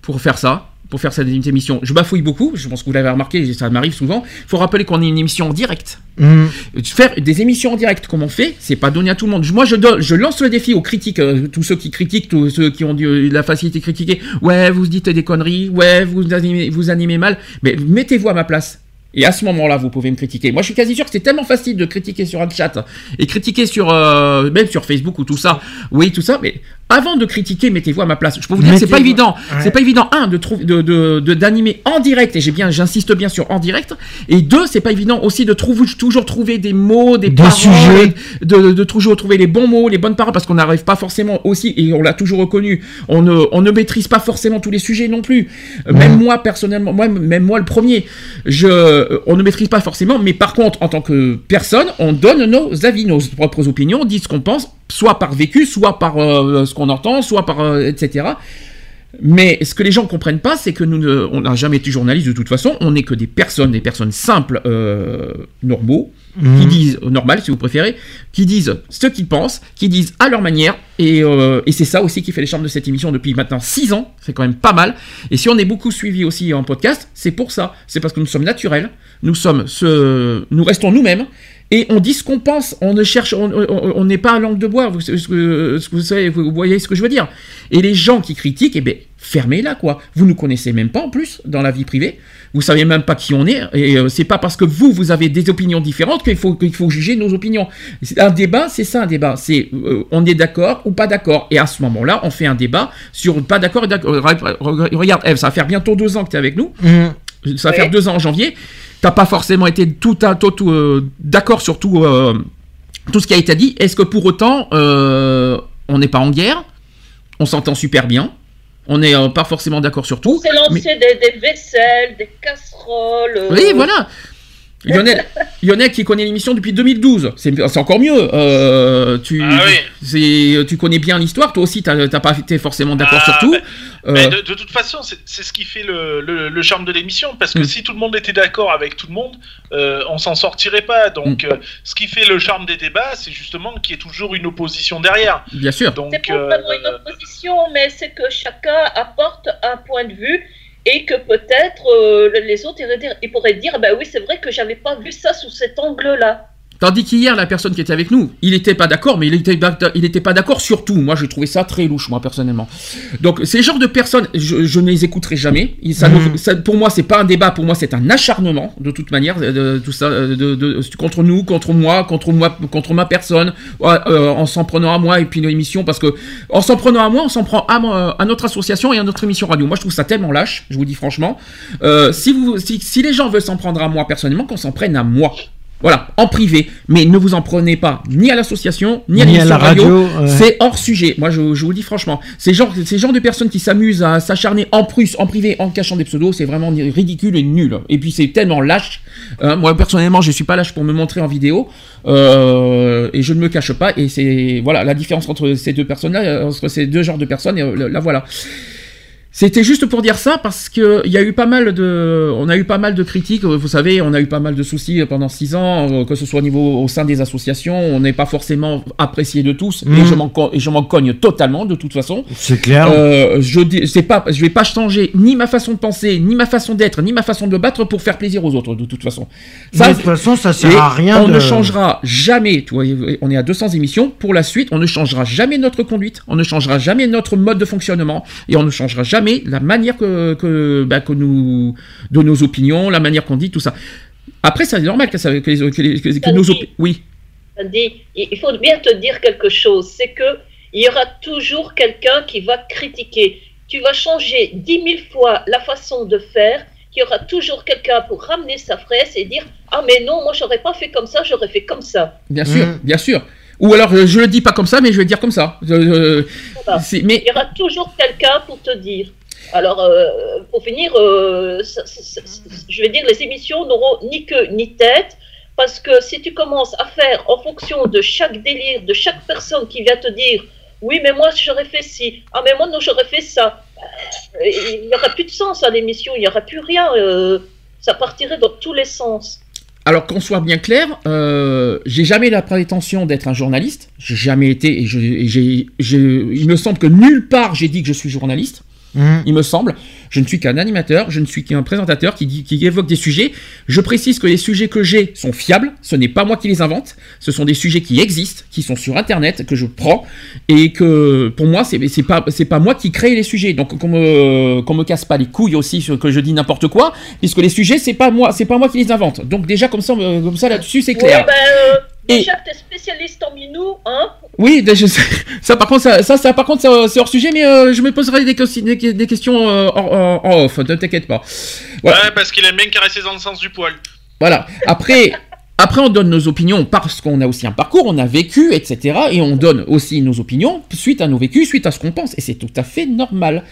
pour faire ça, pour faire cette émission. Je bafouille beaucoup, je pense que vous l'avez remarqué, ça m'arrive souvent. Il faut rappeler qu'on est une émission en direct. Hum. Faire des émissions en direct comme on fait, c'est pas donné à tout le monde. Moi, je, donne, je lance le défi aux critiques, euh, tous ceux qui critiquent, tous ceux qui ont du- la facilité de critiquer. Ouais, vous dites des conneries, ouais, vous animez, vous animez mal, mais mettez-vous à ma place. Et à ce moment-là, vous pouvez me critiquer. Moi, je suis quasi sûr que c'est tellement facile de critiquer sur un chat et critiquer sur euh, même sur Facebook ou tout ça. Oui, tout ça. Mais avant de critiquer, mettez-vous à ma place. Je peux vous dire, que c'est pas évident. Ouais. C'est pas évident. Un, de trouver, de, d'animer en direct. Et j'ai bien, j'insiste bien sur en direct. Et deux, c'est pas évident aussi de trouver, toujours trouver des mots, des, Des paroles, sujets. de, de toujours trouver les bons mots, les bonnes paroles, parce qu'on n'arrive pas forcément aussi, et on l'a toujours reconnu, on ne, on ne maîtrise pas forcément tous les sujets non plus. Même moi, personnellement, moi, même moi le premier, je, euh, on ne maîtrise pas forcément, mais par contre, en tant que personne, on donne nos avis, nos propres opinions, on dit ce qu'on pense, soit par vécu, soit par euh, ce qu'on entend, soit par, euh, etc. Mais ce que les gens comprennent pas, c'est que nous ne, on n'a jamais été journaliste de toute façon. On n'est que des personnes, des personnes simples, euh, qui disent, euh, normal si vous préférez, qui disent ce qu'ils pensent, qui disent à leur manière, et, euh, et c'est ça aussi qui fait les charmes de cette émission depuis maintenant 6 ans, c'est quand même pas mal. Et si on est beaucoup suivi aussi en podcast, c'est pour ça, c'est parce que nous sommes naturels, nous sommes ce, nous restons nous-mêmes. Et on dit ce qu'on pense, on ne cherche, on n'est pas à langue de bois, vous, savez, voyez ce que je veux dire. Et les gens qui critiquent, eh ben, fermez-la quoi. Vous nous connaissez même pas en plus dans la vie privée, vous savez même pas qui on est, et euh, c'est pas parce que vous, vous avez des opinions différentes qu'il faut, qu'il faut juger nos opinions. Un débat, c'est ça un débat, c'est euh, on est d'accord ou pas d'accord. Et à ce moment-là, on fait un débat sur pas d'accord et d'accord. Re- re- Regarde, Eve, ça va faire bientôt deux ans que tu es avec nous. Mhm. Ça va faire deux ans en janvier. T'as pas forcément été tout, à- tout, tout, euh, d'accord sur tout, euh, tout ce qui a été dit. Est-ce que pour autant, euh, on n'est pas en guerre? On s'entend super bien. On n'est pas forcément d'accord sur tout. C'est lancé mais- des, des vaisselles, des casseroles. Oui, voilà. Lionel, Lionel qui connaît l'émission depuis 2012, c'est encore mieux. Euh, tu, Ah oui. tu connais bien l'histoire, toi aussi, t'as pas été forcément d'accord Ah, sur tout. mais- Euh, Mais de, de toute façon, c'est ce qui fait le, le- le charme de l'émission, parce que Mm. si tout le monde était d'accord avec tout le monde, euh, on s'en sortirait pas. Mm. Donc, euh, ce qui fait le charme des débats, c'est justement qu'il y ait toujours une opposition derrière. bien sûr. C'est pas vraiment une opposition, mais c'est que chacun apporte un point de vue et que peut-être euh, les autres ils pourraient dire bah oui c'est vrai que j'avais pas vu ça sous cet angle-là. Tandis qu'hier, la personne qui était avec nous, il n'était pas d'accord, mais il était, il était pas d'accord sur tout. Moi, j'ai trouvé ça très louche, moi, personnellement. Donc, ces genres de personnes, je, je ne les écouterai jamais. Ça, Mhm. ça- pour moi, c'est pas un débat, pour moi, c'est un acharnement, de toute manière, de, tout ça, de, de- de- contre nous, contre moi, contre moi, contre ma personne, ouais, euh, en s'en prenant à moi et puis l'émission, parce que, en s'en prenant à moi, on s'en prend à, moi- à notre association et à notre émission radio. Moi, je trouve ça tellement lâche, je vous dis franchement. Euh, si, vous, si, si les gens veulent s'en prendre à moi personnellement, qu'on s'en prenne à moi. Voilà, en privé, mais ne vous en prenez pas ni à l'association, ni à Ni à la radio, ouais. C'est hors sujet. Moi, je, je vous le dis franchement, ces genres, ces genres de personnes qui s'amusent à s'acharner en plus, en privé, en cachant des pseudos, c'est vraiment ridicule et nul. Et puis c'est tellement lâche. Euh, moi, personnellement, je suis pas lâche pour me montrer en vidéo, euh, et je ne me cache pas. Et c'est voilà la différence entre ces deux personnes-là, euh, entre ces deux genres de personnes. Et, euh, la voilà. C'était juste pour dire ça parce que il y a eu pas mal de, on a eu pas mal de critiques. euh, Vous savez, on a eu pas mal de soucis pendant six ans, euh, que ce soit au niveau au sein des associations. On n'est pas forcément apprécié de tous et Mhm. je m'en et je m'en cogne totalement de toute façon. C'est clair. Euh, je c'est pas, je vais pas changer ni ma façon de penser, ni ma façon d'être, ni ma façon de battre pour faire plaisir aux autres de toute façon. de toute façon, ça sert et à rien On de... ne changera jamais, tu vois, on est à 200 émissions, pour la suite, on ne changera jamais notre conduite, on ne changera jamais notre mode de fonctionnement, et on ne changera jamais la manière que, que, bah, que nous, de nos opinions, la manière qu'on dit, tout ça. Après, c'est normal que, ça, que, les- que les- que- que nos opinions... Oui, Dit, il faut bien te dire quelque chose, c'est que il y aura toujours quelqu'un qui va critiquer. Tu vas changer dix mille fois la façon de faire, qu'il y aura toujours quelqu'un pour ramener sa fraise et dire ah mais non moi j'aurais pas fait comme ça, j'aurais fait comme ça. bien sûr, Mhm. bien sûr. Ou alors, euh, je le dis pas comme ça, mais je vais le dire comme ça. Euh, Voilà. c'est- mais Il y aura toujours quelqu'un pour te dire. Alors, euh, pour finir, euh, ça- ça- ça- je vais dire, les émissions n'auront ni queue ni tête, parce que si tu commences à faire en fonction de chaque délire, de chaque personne qui vient te dire, oui, mais moi j'aurais fait ci, ah, mais moi non, j'aurais fait ça, il n'y aura plus de sens à l'émission, il n'y aura plus rien, euh, ça partirait dans tous les sens. Alors qu'on soit bien clair, euh, j'ai jamais la prétention d'être un journaliste. J'ai jamais été et, il me semble que nulle part j'ai dit que je suis journaliste. Mhm. Il me semble. Je ne suis qu'un animateur, je ne suis qu'un présentateur qui, dit, qui évoque des sujets. Je précise que les sujets que j'ai sont fiables. Ce n'est pas moi qui les invente. Ce sont des sujets qui existent, qui sont sur Internet, que je prends et que pour moi c'est pas pas moi qui crée les sujets. Donc qu'on me me casse pas les couilles aussi sur- que je dis n'importe quoi, puisque les sujets c'est pas moi c'est pas moi qui les invente. Donc déjà comme ça euh, comme ça là-dessus c'est clair. Ouais, ben, euh, Et- déjà que tu es spécialiste en minou, hein, Oui, déjà, je sais- ça par contre, ça, ça, ça, par contre, c'est hors sujet, mais euh, je me poserai des, ques- des, des questions euh, en, en- en off, ne t'inquiète pas. Voilà. Ouais, parce qu'il aime bien caresser dans le sens du poil. Voilà. Après, après, on donne nos opinions parce qu'on a aussi un parcours, on a vécu, etc. Et on donne aussi nos opinions suite à nos vécus, suite à ce qu'on pense. Et c'est tout à fait normal.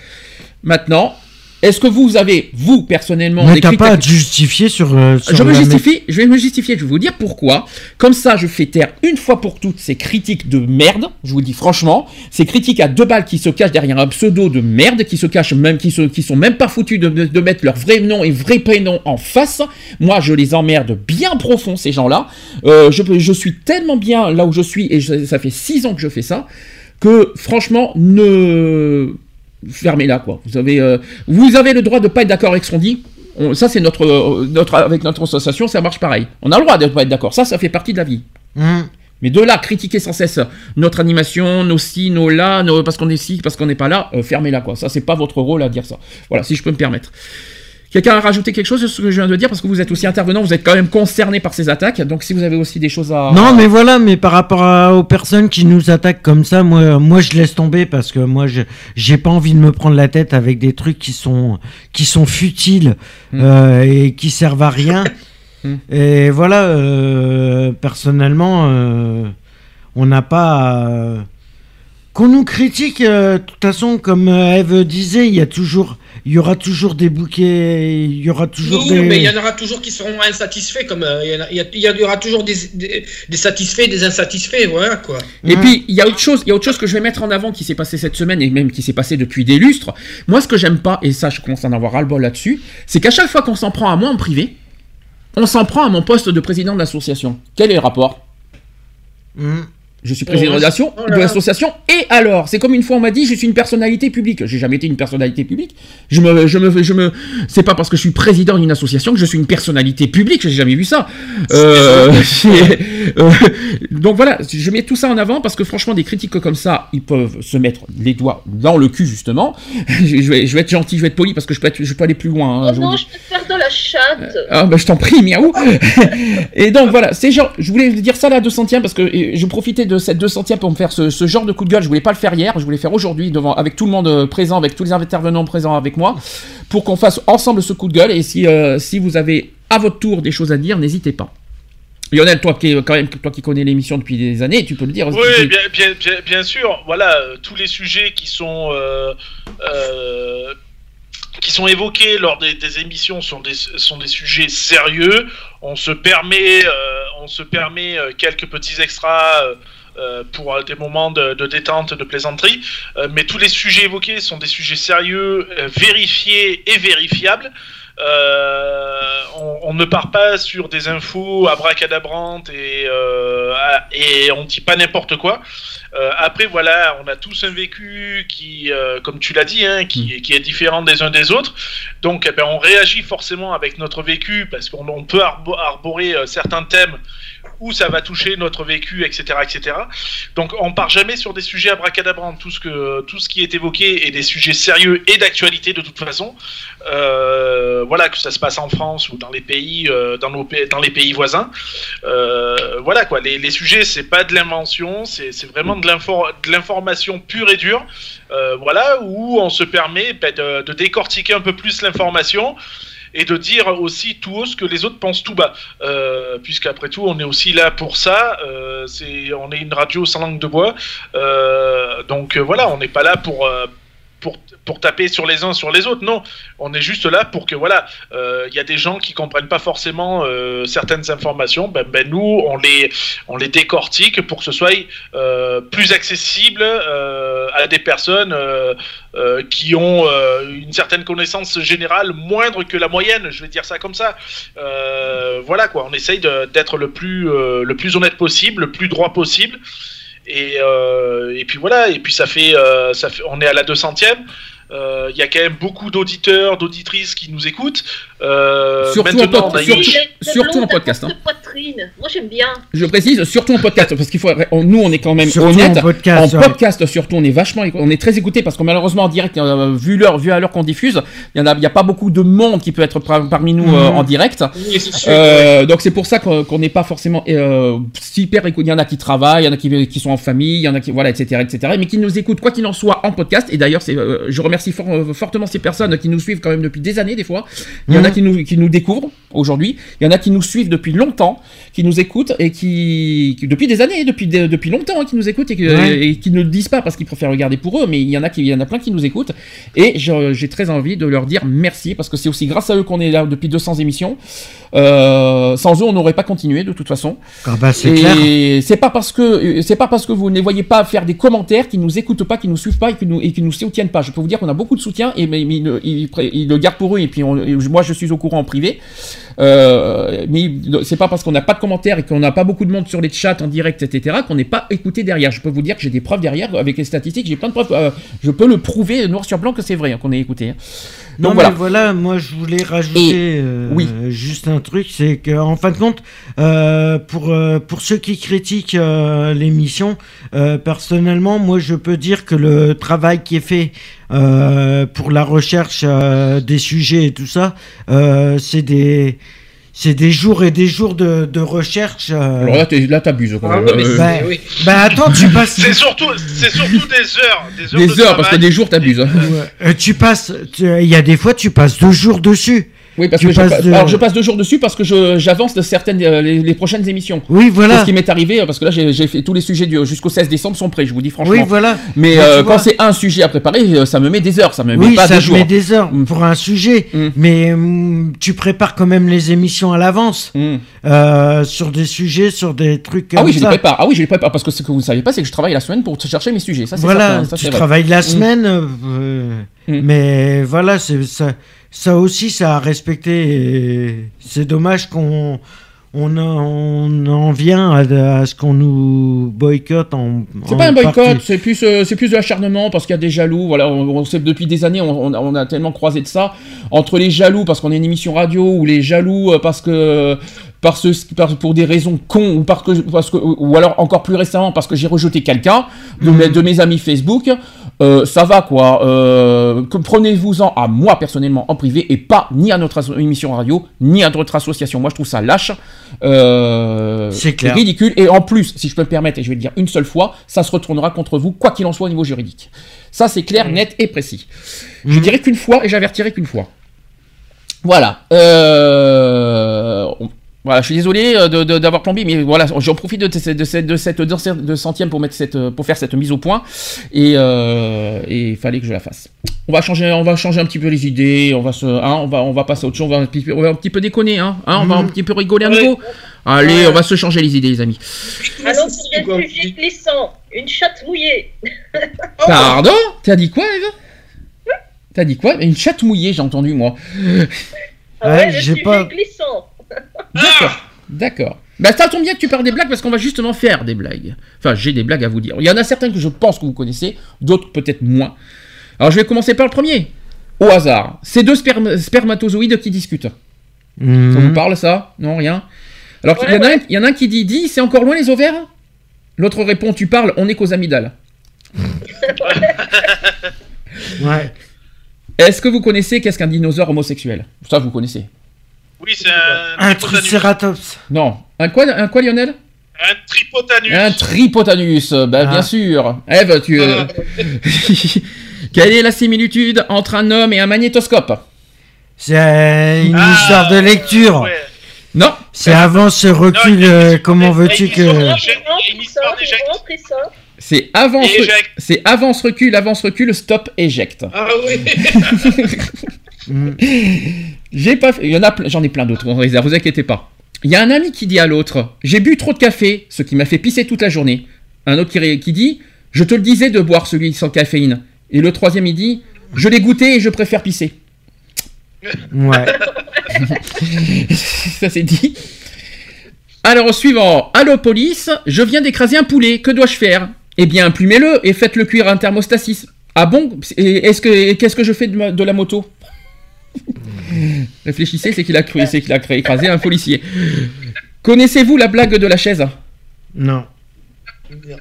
Maintenant, Est-ce que vous avez, vous, personnellement, Mais t'as pas à te justifier sur. euh, sur je me justifie, je vais me justifier, je vais vous dire pourquoi. Comme ça, je fais taire une fois pour toutes ces critiques de merde, je vous le dis franchement, ces critiques à deux balles qui se cachent derrière un pseudo de merde, qui se cachent même, qui, se, qui sont même pas foutus de, mettre leur vrai nom et vrai prénom en face. Moi, je les emmerde bien profond, ces gens-là. Euh, je, suis tellement bien là où je suis, et je- ça fait six ans que je fais ça, que franchement, ne fermez-la quoi. Vous avez, euh, vous avez le droit de pas être d'accord avec ce qu'on dit. On- ça c'est notre, euh, notre, avec notre association, ça marche pareil. On a le droit de pas être d'accord. Ça, ça fait partie de la vie. Hum. Mais de là, critiquer sans cesse notre animation, nos ci, nos là, nos- parce qu'on est ci, parce qu'on n'est pas là, euh, fermez-la quoi. Ça, c'est pas votre rôle à dire ça. Voilà, si je peux me permettre. Quelqu'un a rajouté quelque chose sur ce que je viens de dire parce que vous êtes aussi intervenant, vous êtes quand même concerné par ces attaques. Donc si vous avez aussi des choses à Non, mais voilà, mais par rapport à- aux personnes qui nous attaquent comme ça, moi, moi, je laisse tomber parce que moi, je j'ai pas envie de me prendre la tête avec des trucs qui sont qui sont futiles Mm. euh, et qui servent à rien. Mm. Et voilà, euh, personnellement, euh, on n'a pas à- qu'on nous critique. euh, De toute façon, comme euh, Eve disait, il y a toujours, il y aura toujours des bouquets, il y aura toujours Oui, des. mais il y en aura toujours qui seront insatisfaits, comme euh, il y en a- il y, aura toujours des, des, des satisfaits, des insatisfaits, voilà quoi. Et puis il y a autre chose, il y a autre chose que je vais mettre en avant qui s'est passé cette semaine et même qui s'est passé depuis des lustres. Moi, ce que j'aime pas et ça, je commence à en avoir ras le bol là-dessus, c'est qu'à chaque fois qu'on s'en prend à moi en privé, on s'en prend à mon poste de président de l'association. Quel est le rapport Hum. Je suis président Oh, de l'association-. Et alors, c'est comme une fois on m'a dit, je suis une personnalité publique. J'ai jamais été une personnalité publique. Je me, je me, je me. C'est pas parce que je suis président d'une association que je suis une personnalité publique. J'ai jamais vu ça. Euh, euh, donc voilà, je mets tout ça en avant parce que franchement, des critiques comme ça, ils peuvent se mettre les doigts dans le cul justement. je, vais, je vais être gentil, je vais être poli parce que je peux, être- je peux aller plus loin. hein, Oh non, je peux te faire de la chatte. ah bah je t'en prie, miaou Et donc voilà, c'est genre, je voulais dire ça la 200ème parce que euh, je profitais de cette 200ème pour me faire ce, ce genre de coup de gueule. Je voulais pas le faire hier, je voulais le faire aujourd'hui devant avec tout le monde euh, présent, avec tous les intervenants présents avec moi, pour qu'on fasse ensemble ce coup de gueule. Et si euh, si vous avez à votre tour des choses à dire, n'hésitez pas. Lionel, toi qui quand même toi qui connais l'émission depuis des années, tu peux le dire. Oui, bien, bien, bien, bien sûr. Voilà, euh, tous les sujets qui sont euh, euh, qui sont évoqués lors des, des émissions sont des, sont des sujets sérieux. On se permet, on se permet quelques petits extras. pour des moments de, de détente, de plaisanterie, mais tous les sujets évoqués sont des sujets sérieux, vérifiés et vérifiables. Euh, on, on ne part pas sur des infos abracadabrantes et, euh, et on dit pas n'importe quoi. Euh, après, voilà, on a tous un vécu qui, euh, comme tu l'as dit, hein, qui, qui est différent des uns des autres. Donc, eh ben, on réagit forcément avec notre vécu parce qu'on on peut arbo- arborer certains thèmes où ça va toucher notre vécu, etc., etc. Donc, on part jamais sur des sujets abracadabrantes. Tout ce que, tout ce qui est évoqué est des sujets sérieux et d'actualité de toute façon. Euh, voilà, que ça se passe en France ou dans les pays, euh, dans, nos, dans les pays voisins. Euh, voilà quoi, les, les sujets, c'est pas de l'invention, c'est vraiment de l'infor- de l'information pure et dure. Voilà, où on se permet ben, de, décortiquer un peu plus l'information et de dire aussi tout haut ce que les autres pensent tout bas. Puisqu'après tout, on est aussi là pour ça. Euh, on est une radio sans langue de bois. Donc voilà, on n'est pas là pour. Euh, pour, taper sur les uns sur les autres, non. On est juste là pour que, voilà, euh, il y a des gens qui comprennent pas forcément euh, certaines informations. Ben, ben, nous, on les, on les décortique pour que ce soit euh, plus accessible euh, à des personnes euh, euh, qui ont euh, une certaine connaissance générale moindre que la moyenne, je vais dire ça comme ça. Euh, voilà quoi, on essaye d'être le plus euh, le plus honnête possible, le plus droit possible. Et, euh, et puis voilà, et puis ça fait, euh, ça fait on est à la 200e. Euh, Il y a quand même beaucoup d'auditeurs, d'auditrices qui nous écoutent. Euh, Surtout maintenant, en pod- surtout- en podcast, poitrine. Moi, j'aime bien. Je précise, surtout en podcast, parce qu'il faut, on- nous, on est quand même Surtout honnête. en podcast, ouais. podcast, surtout, on est vachement, on est très écouté parce que malheureusement en direct, euh, vu l'heure, vu à l'heure qu'on diffuse, il y en a, il y a pas beaucoup de monde qui peut être par- parmi nous euh, Mhm. en direct. Oui, c'est sûr. Euh, donc c'est pour ça qu'on n'est pas forcément euh, super écouté. Il y en a qui travaillent, il y en a qui, qui sont en famille, il y en a qui voilà, etc., etc. Mais qui nous écoutent quoi qu'il en soit en podcast. Et d'ailleurs, c'est, euh, je remercie fort- euh, fortement ces personnes qui nous suivent quand même depuis des années des fois. Il y en a Mhm. qui nous qui nous découvrent aujourd'hui. Il y en a qui nous suivent depuis longtemps. Qui nous écoutent et qui, qui- depuis des années, depuis depuis longtemps, hein, qui nous écoutent et, que- Ouais. et qui ne le disent pas parce qu'ils préfèrent le garder pour eux, mais il y en a qui, il y en a plein qui nous écoutent et j'ai très envie de leur dire merci parce que c'est aussi grâce à eux qu'on est là depuis 200 émissions. Euh, sans eux, on n'aurait pas continué de toute façon. Ah bah, c'est Et clair. c'est pas parce que c'est pas parce que vous ne les voyez pas faire des commentaires qui nous écoutent pas, qui nous suivent pas et qui nous et qui nous soutiennent pas. Je peux vous dire qu'on a beaucoup de soutien et mais, mais ils, le- ils pré- ils le gardent pour eux et puis on- et moi je suis au courant en privé. Euh, mais c'est pas parce qu'on n'a pas de commentaires et qu'on n'a pas beaucoup de monde sur les chats en direct etc qu'on n'est pas écouté derrière. Je peux vous dire que j'ai des preuves derrière avec les statistiques. J'ai plein de preuves. euh, je peux le prouver noir sur blanc que c'est vrai hein, qu'on est écouté. hein. Non, mais voilà. moi je voulais rajouter euh, oui. juste un truc, c'est que en fin de compte, euh, pour pour ceux qui critiquent l'émission, personnellement, moi je peux dire que le travail qui est fait pour la recherche des sujets et tout ça, c'est des c'est des jours et des jours de, de recherche. euh. Alors là, t'es- là t'abuses. quand Ah même. oui, mais Euh, c'est- bah, oui. bah, attends, tu passes. C'est surtout, c'est surtout des heures. Des heures, des de heures parce que des jours t'abuses. hein. Euh, tu passes. tu- Il y a des fois, tu passes deux jours dessus. Oui, parce Tu que je, de- alors je passe deux jours dessus parce que j'avance de certaines euh, les, les prochaines émissions. Oui, voilà. ce qui m'est arrivé parce que là j'ai fait tous les sujets jusqu'au 16 décembre sont prêts, je vous dis franchement. Oui, voilà. Mais euh, quand c'est un sujet à préparer, euh, ça me met des heures, ça me met pas ça deux te jours. met des heures Mm. pour un sujet, Mm. mais mm, tu prépares quand même les émissions à l'avance euh, sur des sujets, sur des trucs comme Ah oui, je les ça. prépare. Ah oui, je les prépare parce que ce que vous ne savez pas, c'est que je travaille la semaine pour chercher mes sujets. Ça Voilà, certain, ça, tu travailles la semaine, mais voilà, c'est ça, ça aussi, ça a respecté. C'est dommage qu'on on, en- on en vient à, à ce qu'on nous boycotte en. C'est pas un boycott, c'est plus, euh, c'est plus de l'acharnement parce qu'il y a des jaloux. Voilà, on, on sait depuis des années, on, on a, tellement croisé de ça entre les jaloux parce qu'on est une émission radio ou les jaloux euh, parce que parce, par- pour des raisons cons ou parce que, parce que ou alors encore plus récemment parce que j'ai rejeté quelqu'un de, mes, de mes amis Facebook. Euh, ça va quoi. Euh, Prenez-vous-en à moi personnellement en privé et pas ni à notre émission radio ni à notre association. Moi je trouve ça lâche. Euh, C'est clair. ridicule. Et en plus, si je peux me permettre, et je vais le dire une seule fois, ça se retournera contre vous, quoi qu'il en soit au niveau juridique. Ça, c'est clair, net et précis. Je Mhm. dirais qu'une fois et j'avertirai qu'une fois. Voilà. Euh, Voilà, je suis désolé euh, d'avoir plombé, mais voilà, j'en profite de, cette- de cette, de cette de centième pour mettre cette, pour faire cette mise au point, et euh, il fallait que je la fasse. On va changer, on va changer un petit peu les idées, on va se, hein, on va, on va passer à autre chose, on va un petit peu, on va un petit peu déconner, hein, hein, on va un petit peu rigoler à Ouais. nouveau. Allez, on va se changer les idées, les amis. Allons sur des sujets glissants. Une chatte mouillée. Pardon? T'as dit quoi, Eva T'as dit quoi? Une chatte mouillée, j'ai entendu moi. Ah ouais, le sujet glissant. D'accord. D'accord. Bah ça tombe bien que tu parles des blagues parce qu'on va justement faire des blagues. Enfin, j'ai des blagues à vous dire. Il y en a certaines que je pense que vous connaissez, d'autres peut-être moins. Alors je vais commencer par le premier. Au hasard. C'est deux sperm- spermatozoïdes qui discutent. Mhm. Ça vous parle ça? Non, rien? Alors il y, en a un- il y en a un qui dit Dis, c'est encore loin les ovaires? L'autre répond Tu parles, on est qu'aux amygdales. Ouais. Est-ce que vous connaissez qu'est-ce qu'un dinosaure homosexuel? Ça, vous connaissez. Oui, c'est un, Un tricératops. Non. Un quoi, un quoi Lionel? Un tripotanus. Un tripotanus, bah, bien Ah. sûr. Eve, tu. euh, Quelle est la similitude entre un homme et un magnétoscope? C'est une Ah, histoire de lecture. ouais. Non. C'est avant ce recul, euh, comment veux-tu que... C'est c'est avance recul, avance recul, stop, éjecte. Ah oui Mm. J'ai pas, fait- il y en a, ple- j'en ai plein d'autres en réserve, vous inquiétez pas. Il y a un ami qui dit à l'autre, j'ai bu trop de café, ce qui m'a fait pisser toute la journée. Un autre qui, dit, je te le disais de boire celui sans caféine. Et le troisième il dit, je l'ai goûté et je préfère pisser. Ouais. Ça c'est dit. Alors au suivant, allô police, je viens d'écraser un poulet, que dois-je faire? Eh bien, plumez-le et faites-le cuire à un thermostasis. Ah bon? Et Est-ce que qu'est-ce que je fais de, ma- de la moto? Réfléchissez, c'est qu'il a cru, c'est qu'il a écrasé un policier. Connaissez-vous la blague de la chaise? Non.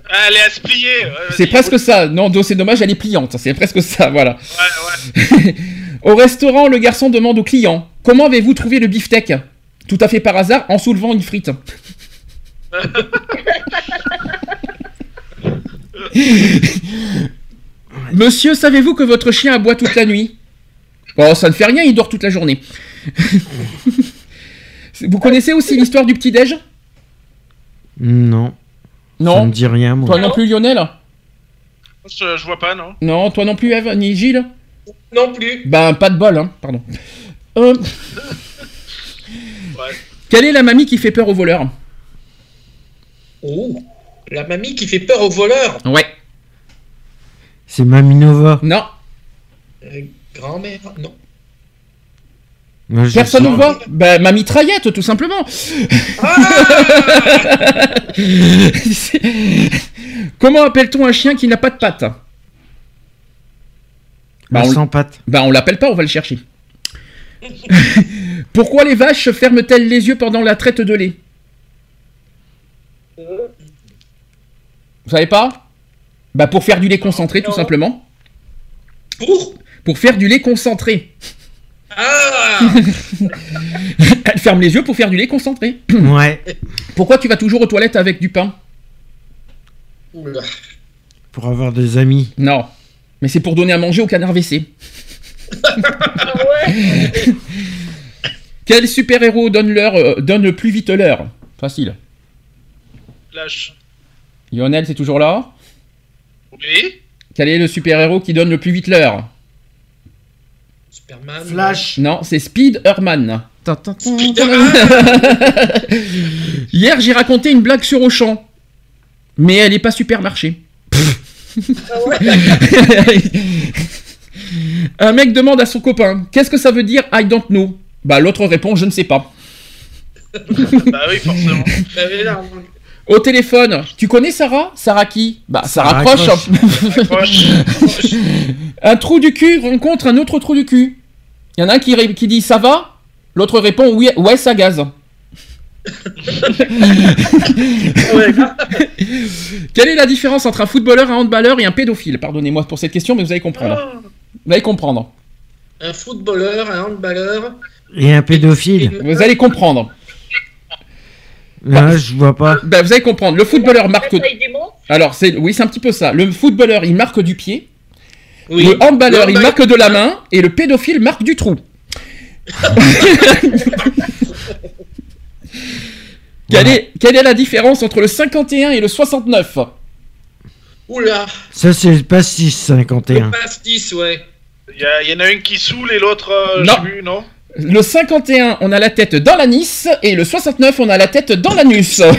Ah, Elle est à se plier. C'est presque ça. Non, c'est dommage, elle est pliante. C'est presque ça, voilà. Ouais, ouais. Au restaurant, le garçon demande au client Comment avez-vous trouvé le beefsteak? Tout à fait par hasard, en soulevant une frite. Monsieur, savez-vous que votre chien aboie toute la nuit? Oh, ça ne fait rien, il dort toute la journée. Vous connaissez aussi l'histoire du petit-déj? Non. Ça Non. me dit rien, moi. Toi non plus, Lionel? Je, je vois pas, non Non, toi non plus, Eve, ni Gilles? Non plus. Ben, pas de bol, hein, pardon. Euh, Ouais. Quelle est la mamie qui fait peur aux voleurs? Oh, la mamie qui fait peur aux voleurs. Ouais. C'est Maminova. Non. Euh, Grand-mère, non. Personne ne voit Ben, ma mitraillette, tout simplement. C'est- Comment appelle-t-on un chien qui n'a pas de pattes? Bah, on, sans pattes. bah, on l'appelle pas, on va le chercher. Pourquoi les vaches ferment-elles les yeux pendant la traite de lait? Vous savez pas? Bah pour faire du lait concentré, tout simplement. Pour? Pour faire du lait concentré. Ah Elle ferme les yeux pour faire du lait concentré. Ouais. Pourquoi tu vas toujours aux toilettes avec du pain? Oula. Pour avoir des amis. Non. Mais c'est pour donner à manger au canard WC. Ouais Quel super-héros donne, l'heure, euh, donne le plus vite l'heure? Facile. Flash. Lionel, c'est toujours là? Oui Quel est le super-héros qui donne le plus vite l'heure? Superman. Flash. Non, c'est Speed Herman. Hier, j'ai raconté une blague sur Auchan. Mais elle n'est pas supermarché. Ah ouais Un mec demande à son copain Qu'est-ce que ça veut dire I don't know? Bah, l'autre répond Je ne sais pas. Bah oui, forcément. Au téléphone, tu connais Sarah? Sarah qui? Bah, ça Sarah raccroche. Proche. un trou du cul rencontre un autre trou du cul. Il y en a un qui, dit ça va L'autre répond oui, ouais, ça gaze. Quelle est la différence entre un footballeur, un handballeur et un pédophile? Pardonnez-moi pour cette question, mais vous allez comprendre. Vous allez comprendre. un footballeur, un handballeur. Et un pédophile. Vous allez comprendre. Là, je vois pas. Ben, vous allez comprendre. Le footballeur marque. Alors, c'est oui, c'est un petit peu ça. Le footballeur, il marque du pied. Oui. Le handballeur, Le il marque de la main. Et le pédophile marque du trou. quelle, est, quelle est la différence entre le 51 et le 69 Oula. Ça, c'est le pastis 51. Le pastis, ouais. Il y, a- y en a un qui saoule et l'autre, euh, Non. vu, non? Le 51, on a la tête dans l'anis. Et le 69, on a la tête dans l'anus.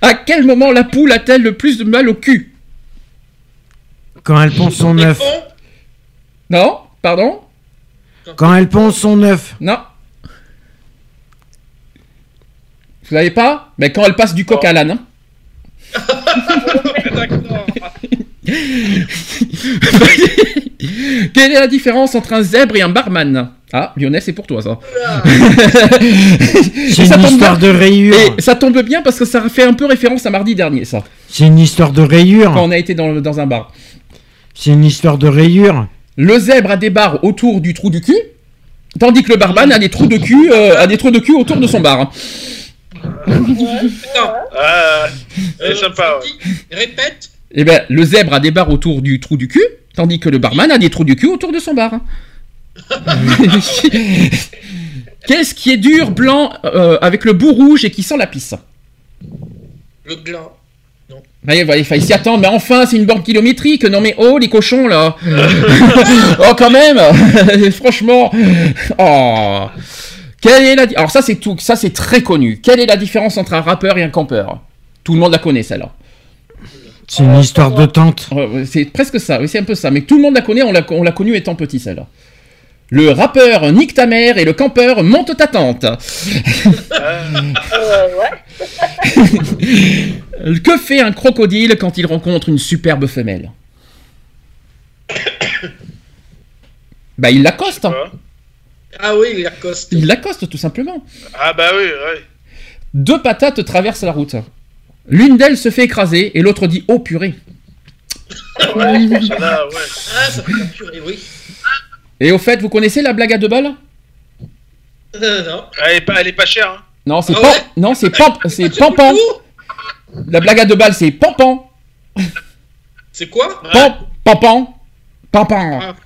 À quel moment la poule a-t-elle le plus de mal au cul? Quand elle pond son œuf. Non Pardon? Quand elle pond son œuf. Non. Vous savez pas? Mais quand elle passe du coq à l'âne. hein. Quelle est la différence entre un zèbre et un barman? Ah, Lionel, c'est pour toi ça. C'est ça une tombe histoire de bien. rayures. Et ça tombe bien parce que ça fait un peu référence à mardi dernier, ça. C'est une histoire de Quand rayures. on a été dans, dans un bar. C'est une histoire de rayures. Le zèbre a des barres autour du trou du cul, tandis que le barman a des trous de cul, euh, a des trous de cul autour de son bar. c'est euh, sympa. tu ouais. dis- Répète. Eh ben, le zèbre a des barres autour du trou du cul, tandis que le barman a des trous du cul autour de son bar. Qu'est-ce qui est dur, blanc, euh, avec le bout rouge et qui sent la pisse Le gland. Ouais, ouais, il fallait s'y attendre, mais enfin, c'est une borne kilométrique. Non, mais oh, les cochons, là. oh, quand même. Franchement. Oh. Quelle est la di- Alors, ça, c'est tout. Ça, c'est très connu. Quelle est la différence entre un rappeur et un campeur? Tout le monde la connaît, celle-là. C'est une histoire de tante. Ouais, C'est presque ça. Oui, c'est un peu ça. Mais tout le monde la connaît. On l'a, on l'a connu étant petit, celle-là. Le rappeur nique ta mère et le campeur monte ta tante. Euh, ouais. Que fait un crocodile quand il rencontre une superbe femelle? Bah, il l'accoste. hein. Ah oui, il accoste. Il l'accoste, tout simplement. Ah bah oui, ouais. Deux patates traversent la route. L'une d'elles se fait écraser et l'autre dit Oh purée. Ouais. Ah, ça fait la purée, oui. Et au fait, vous connaissez la blague à deux balles? Euh, non. Elle est pas, elle est pas chère, hein. Non, c'est Ah pan- ouais non, c'est pam- c'est C'est pampan. La blague à deux balles, c'est pampan. C'est quoi? Pam, pampan. Pampan. Ah.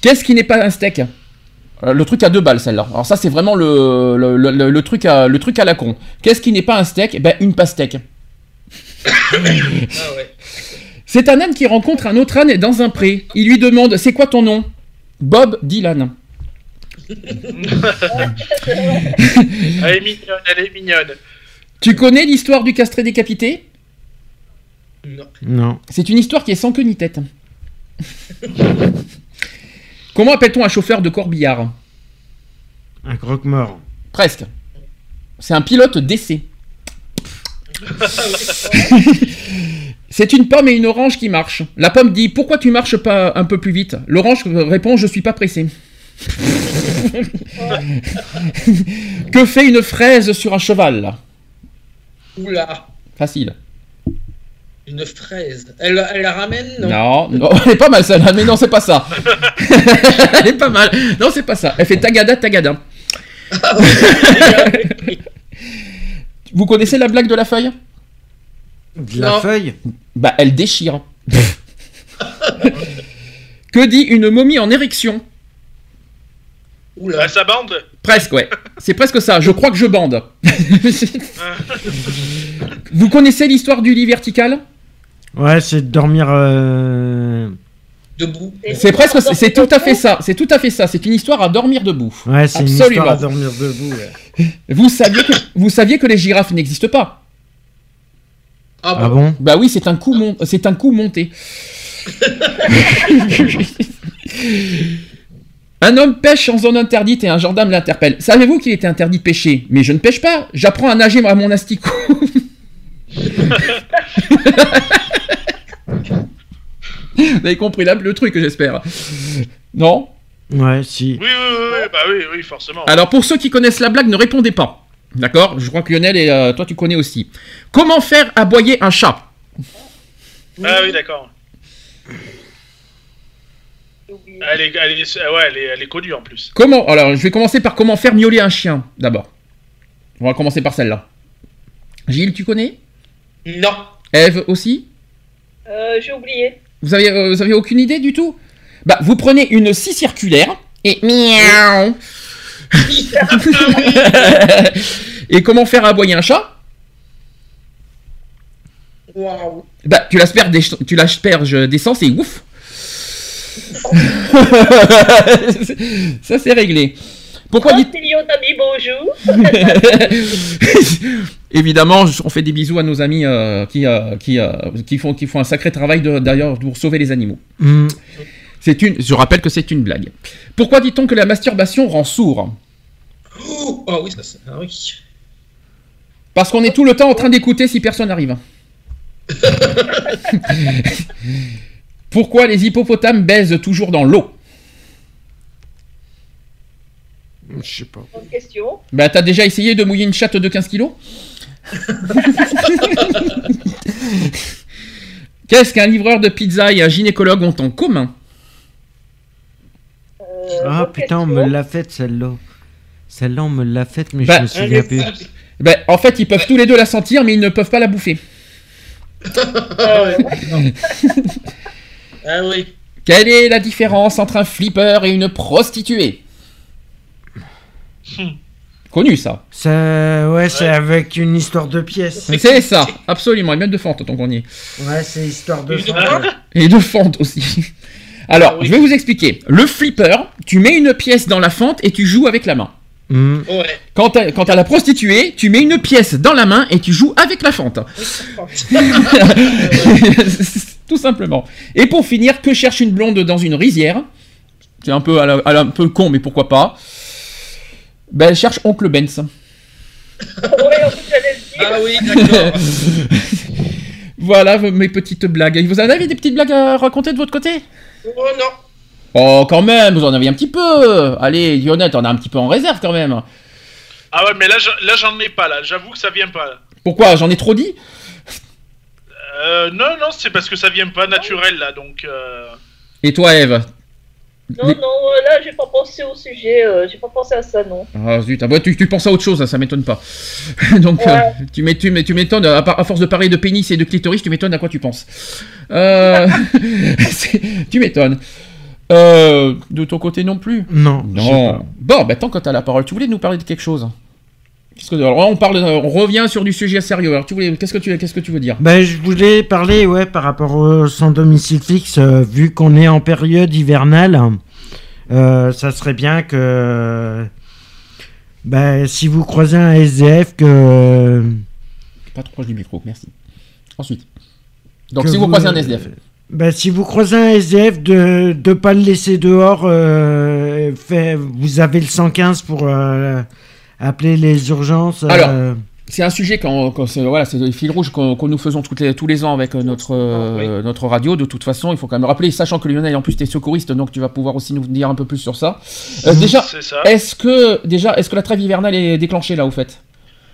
Qu'est-ce qui n'est pas un steak? Le truc à deux balles, celle-là. Alors ça, c'est vraiment le, le, le- le truc à, le truc à la con. Qu'est-ce qui n'est pas un steak? Eh Ben, une pastèque. Ah ouais. C'est un âne qui rencontre un autre âne dans un pré. Il lui demande C'est quoi ton nom? Bob Dylan. Elle est mignonne, elle est mignonne. Tu connais l'histoire du castré décapité? Non. Non. C'est une histoire qui est sans queue ni tête. Comment appelle-t-on un chauffeur de corbillard Un croque-mort. Presque. C'est un pilote d'essai. C'est une pomme et une orange qui marchent. La pomme dit Pourquoi tu marches pas un peu plus vite? L'orange répond Je suis pas pressé. que fait une fraise sur un cheval? Oula. Facile. Une fraise. Elle, elle la ramène non, Non, non, elle est pas mal celle-là, mais non, c'est pas ça. elle est pas mal. Non, c'est pas ça. Elle fait tagada tagada. Vous connaissez la blague de la feuille? De la Non. feuille? Bah, elle déchire. que dit une momie en érection? Oula. Bah, sa bande? Presque, ouais. C'est presque ça. Je crois que je bande. Vous connaissez l'histoire du lit vertical? Ouais, c'est de dormir. euh, Debout. C'est presque, c'est- tout à fait ça. C'est tout à fait ça. C'est une histoire à dormir debout. Ouais, c'est une histoire à dormir debout. ouais. Vous saviez que, vous saviez que les girafes n'existent pas? Ah Ah bon, bon? Bah oui, c'est un coup mon- c'est un coup monté. un homme pêche en zone interdite et un gendarme l'interpelle. Savez-vous qu'il était interdit de pêcher? Mais je ne pêche pas. J'apprends à nager à mon asticot. Vous avez compris là, le truc, j'espère. Non? Ouais, si. Oui, oui, oui, bah oui, oui, forcément. Alors pour ceux qui connaissent la blague, ne répondez pas. D'accord? Je crois que Lionel et euh, toi tu connais aussi. Comment faire aboyer un chat? Ah oui, d'accord. Elle est, elle, est, ouais, elle, est, elle est connue en plus. Comment Alors je vais commencer par comment faire miauler un chien d'abord. On va commencer par celle-là. Gilles, tu connais? Non. Eve aussi? Euh, J'ai oublié. Vous avez, euh, vous avez aucune idée du tout? Bah vous prenez une scie circulaire et miaou. et comment faire aboyer un chat? Waouh. Bah tu l'asperges des- tu l'asperges d'essence et ouf Ça c'est réglé. Pourquoi Oh, dites... Bonjour. Évidemment, on fait des bisous à nos amis euh, qui, euh, qui, euh, qui, font, qui font un sacré travail d'ailleurs pour sauver les animaux. Hmm. C'est une, je rappelle que c'est une blague. Pourquoi dit-on que la masturbation rend sourd? Oh, oui, ça c'est. Ah oui. Parce qu'on est tout le temps en train d'écouter si personne n'arrive. Pourquoi les hippopotames baisent toujours dans l'eau? Je sais pas. Bonne question. Bah t'as déjà essayé de mouiller une chatte de 15 kilos Qu'est-ce qu'un livreur de pizza et un gynécologue ont en commun Euh, Ah putain, on me l'a faite celle-là. Celle-là, on me l'a faite, mais Bah, je me souviens plus. Ben, en fait, ils peuvent tous les deux la sentir, mais ils ne peuvent pas la bouffer. Euh, Ah oui. Quelle est la différence entre un flipper et une prostituée? Connu ça. Ça, ouais, c'est avec une histoire de pièces. C'est ça, absolument. Et même de fente, tant qu'on y est. Ouais, c'est histoire de fente. Et de fente aussi. Alors, Ah oui. je vais vous expliquer. Le flipper, tu mets une pièce dans la fente et tu joues avec la main. Hmm. Ouais. Quant à la prostituée, tu mets une pièce dans la main et tu joues avec la fente. Tout simplement. Et pour finir, que cherche une blonde dans une rizière C'est un peu, à la- à la- un peu con, mais pourquoi pas ben, Elle cherche Oncle Benz. Ah oui, d'accord. Voilà mes petites blagues. Vous en avez des petites blagues à raconter de votre côté? Oh non. Oh, quand même, vous en avez un petit peu. Allez, Lionel, t'en as un petit peu en réserve quand même. Ah ouais, mais là, je- là j'en ai pas, là. J'avoue que ça vient pas, là. Pourquoi? J'en ai trop dit? Euh, non, non, c'est parce que ça vient pas naturel, là, donc... Euh... Et toi, Eve? Non, non, euh, là, j'ai pas pensé au sujet. euh, j'ai pas pensé à ça, non. Ah zut, ah, ouais, tu, tu penses à autre chose, hein, ça m'étonne pas. Donc, Ouais. euh, tu m'é- tu m'é- tu m'étonnes, à, force de parler de pénis et de clitoris, tu m'étonnes à quoi tu penses. Euh, tu m'étonnes. Euh, de ton côté non plus? Non. Non. pas. Bon, bah tant que t'as la parole, tu voulais nous parler de quelque chose? Que, alors, on parle, on revient sur du sujet sérieux. Alors, tu voulais, qu'est-ce que tu, qu'est-ce que tu veux dire? Ben, je voulais parler ouais, par rapport au sans domicile fixe, euh, vu qu'on est en période hivernale, euh, ça serait bien que ben, si vous croisez un SDF, que, Pas trop proche du micro, merci. Ensuite. Donc, que si vous, croisez un SDF. Ben, si vous croisez un SDF, de ne pas le laisser dehors, euh, fait, vous avez le 115 pour euh, appeler les urgences. Alors, euh, C'est un sujet quand, quand c'est voilà, c'est le fil rouge qu'on que nous faisons toutes les- tous les ans avec euh, notre euh, notre radio. De toute façon, il faut quand même rappeler, sachant que Lionel en plus t'es secouriste, donc tu vas pouvoir aussi nous dire un peu plus sur ça. Euh, déjà, est-ce que déjà, est-ce que la trêve hivernale est déclenchée là au fait?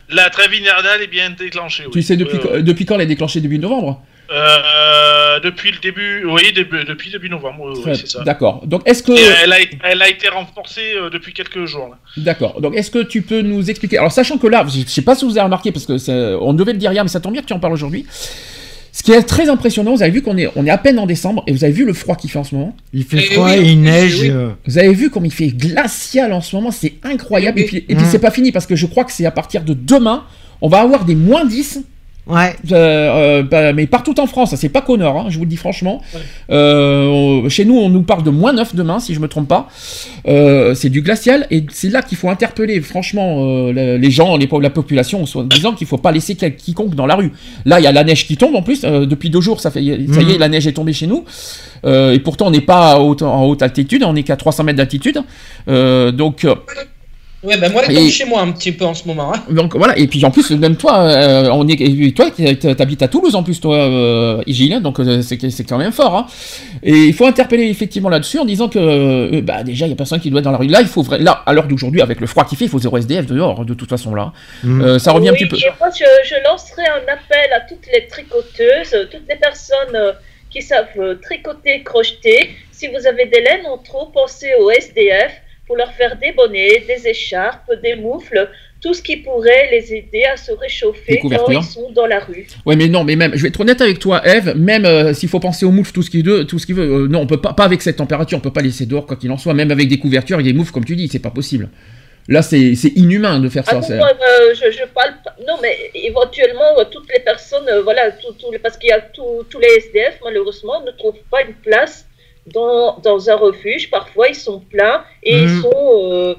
La trêve hivernale est bien déclenchée. oui. Tu sais depuis depuis quand elle est déclenchée? Début novembre? Euh, depuis le début, oui, début- depuis début novembre, oui, c'est ça. D'accord. Donc est-ce que elle, a, elle a été renforcée euh, depuis quelques jours. D'accord. Donc, est-ce que tu peux nous expliquer? Alors, sachant que là, je ne sais pas si vous avez remarqué, parce que on devait le dire hier, mais ça tombe bien que tu en parles aujourd'hui. Ce qui est très impressionnant, vous avez vu qu'on est, on est à peine en décembre, et vous avez vu le froid qu'il fait en ce moment? il fait Eh froid oui, et il neige. oui. euh, Vous avez vu comme il fait glacial en ce moment, c'est incroyable. Et puis, et puis Mm. c'est pas fini, parce que je crois que c'est à partir de demain, on va avoir des moins 10. Ouais. euh, euh, bah, mais partout en France, c'est pas qu'au nord, hein, je vous le dis franchement. Euh, chez nous, on nous parle de moins 9 demain, si je me trompe pas. Euh, c'est du glacial, et c'est là qu'il faut interpeller franchement le- les gens, les, la population, en disant qu'il faut pas laisser quiconque dans la rue. Là, il y a la neige qui tombe en plus, depuis deux jours, ça, fait, ça y est, Mhm. la neige est tombée chez nous. Et pourtant, on n'est pas en haute altitude, on n'est qu'à 300 mètres d'altitude. Donc, Ouais, ben moi, elle Et- chez moi un petit peu en ce moment. Hein. donc voilà, et puis en plus, même toi, euh, on est, et toi, t'habites à Toulouse en plus, toi, euh, Gilles, donc euh, c'est c'est quand même fort. Hein. Et il faut interpeller effectivement là-dessus en disant que, euh, bah déjà, il y a personne qui doit être dans la rue. Là, il faut vra- là, à l'heure d'aujourd'hui, avec le froid qu'il fait, il faut zéro SDF dehors, de toute façon là. Mm. Euh, ça revient oui, un petit peu. et moi, je, je lancerai un appel à toutes les tricoteuses, toutes les personnes euh, qui savent tricoter, crocheter. Si vous avez des laines en trop, pensez au SDF pour leur faire des bonnets, des écharpes, des moufles, tout ce qui pourrait les aider à se réchauffer quand ils sont dans la rue. Ouais, mais non, mais même, je vais être honnête avec toi, Eve, même euh, s'il faut penser aux moufles, tout ce qu'il veut, tout ce veut, euh, non, on peut pas, pas avec cette température, on peut pas laisser dehors quoi qu'il en soit, même avec des couvertures et des moufles, comme tu dis, c'est pas possible. Là, c'est inhumain de faire Ah ça. non, euh, je, je parle pas. Non, mais éventuellement, euh, toutes les personnes, voilà, tout- tout parce qu'il y a tous les SDF, malheureusement, ne trouvent pas une place dans, dans un refuge. Parfois, ils sont pleins et ils Mhm. sont euh,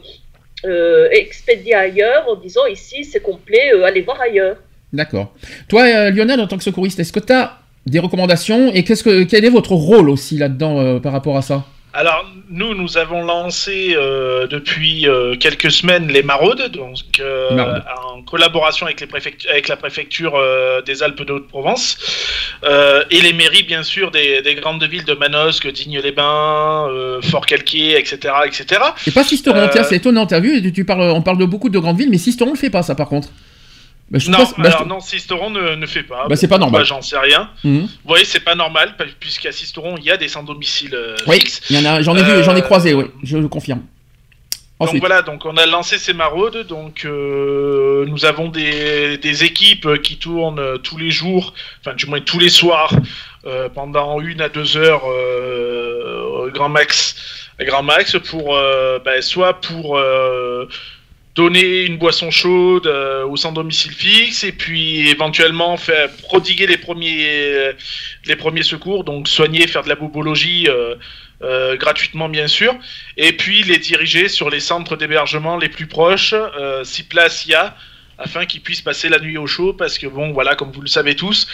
euh, expédiés ailleurs en disant ici, c'est complet, euh, allez voir ailleurs. D'accord. Toi, Lionel, en tant que secouriste, est-ce que tu as des recommandations et qu'est-ce que quel est votre rôle aussi là-dedans par rapport à ça? Alors, nous, nous avons lancé euh, depuis euh, quelques semaines les maraudes, donc euh, en collaboration avec, les préfectu- avec la préfecture des Alpes de Haute-Provence et les mairies, bien sûr, des, des grandes villes de Manosque, Digne-les-Bains, Fort-Calquier, etc., etc. Et pas Sisteron, tiens, c'est étonnant, t'as vu, tu, tu parles, on parle de beaucoup de grandes villes, mais Sisteron le fait pas ça par contre. Bah, je Non, bah, alors non, Sisteron ne, ne fait pas. Bah, c'est pas normal. J'en sais rien. Mhm. Vous voyez, c'est pas normal, puisqu'à Sisteron, il y a des sans-domicile euh, Oui, fixes. j'en ai vu, Euh, j'en ai croisé, oui, je le confirme. Donc voilà, donc on a lancé ces maraudes, donc euh, nous avons des, des équipes qui tournent tous les jours, enfin du moins tous les soirs, euh, pendant une à deux heures grand max, grand max pour bah, soit pour donner une boisson chaude euh, au sans domicile fixe et puis éventuellement faire prodiguer les premiers les premiers secours, donc soigner, faire de la bobologie. euh, euh, gratuitement bien sûr, et puis les diriger sur les centres d'hébergement les plus proches, euh, si place il y a, afin qu'ils puissent passer la nuit au chaud, parce que bon, voilà, comme vous le savez tous,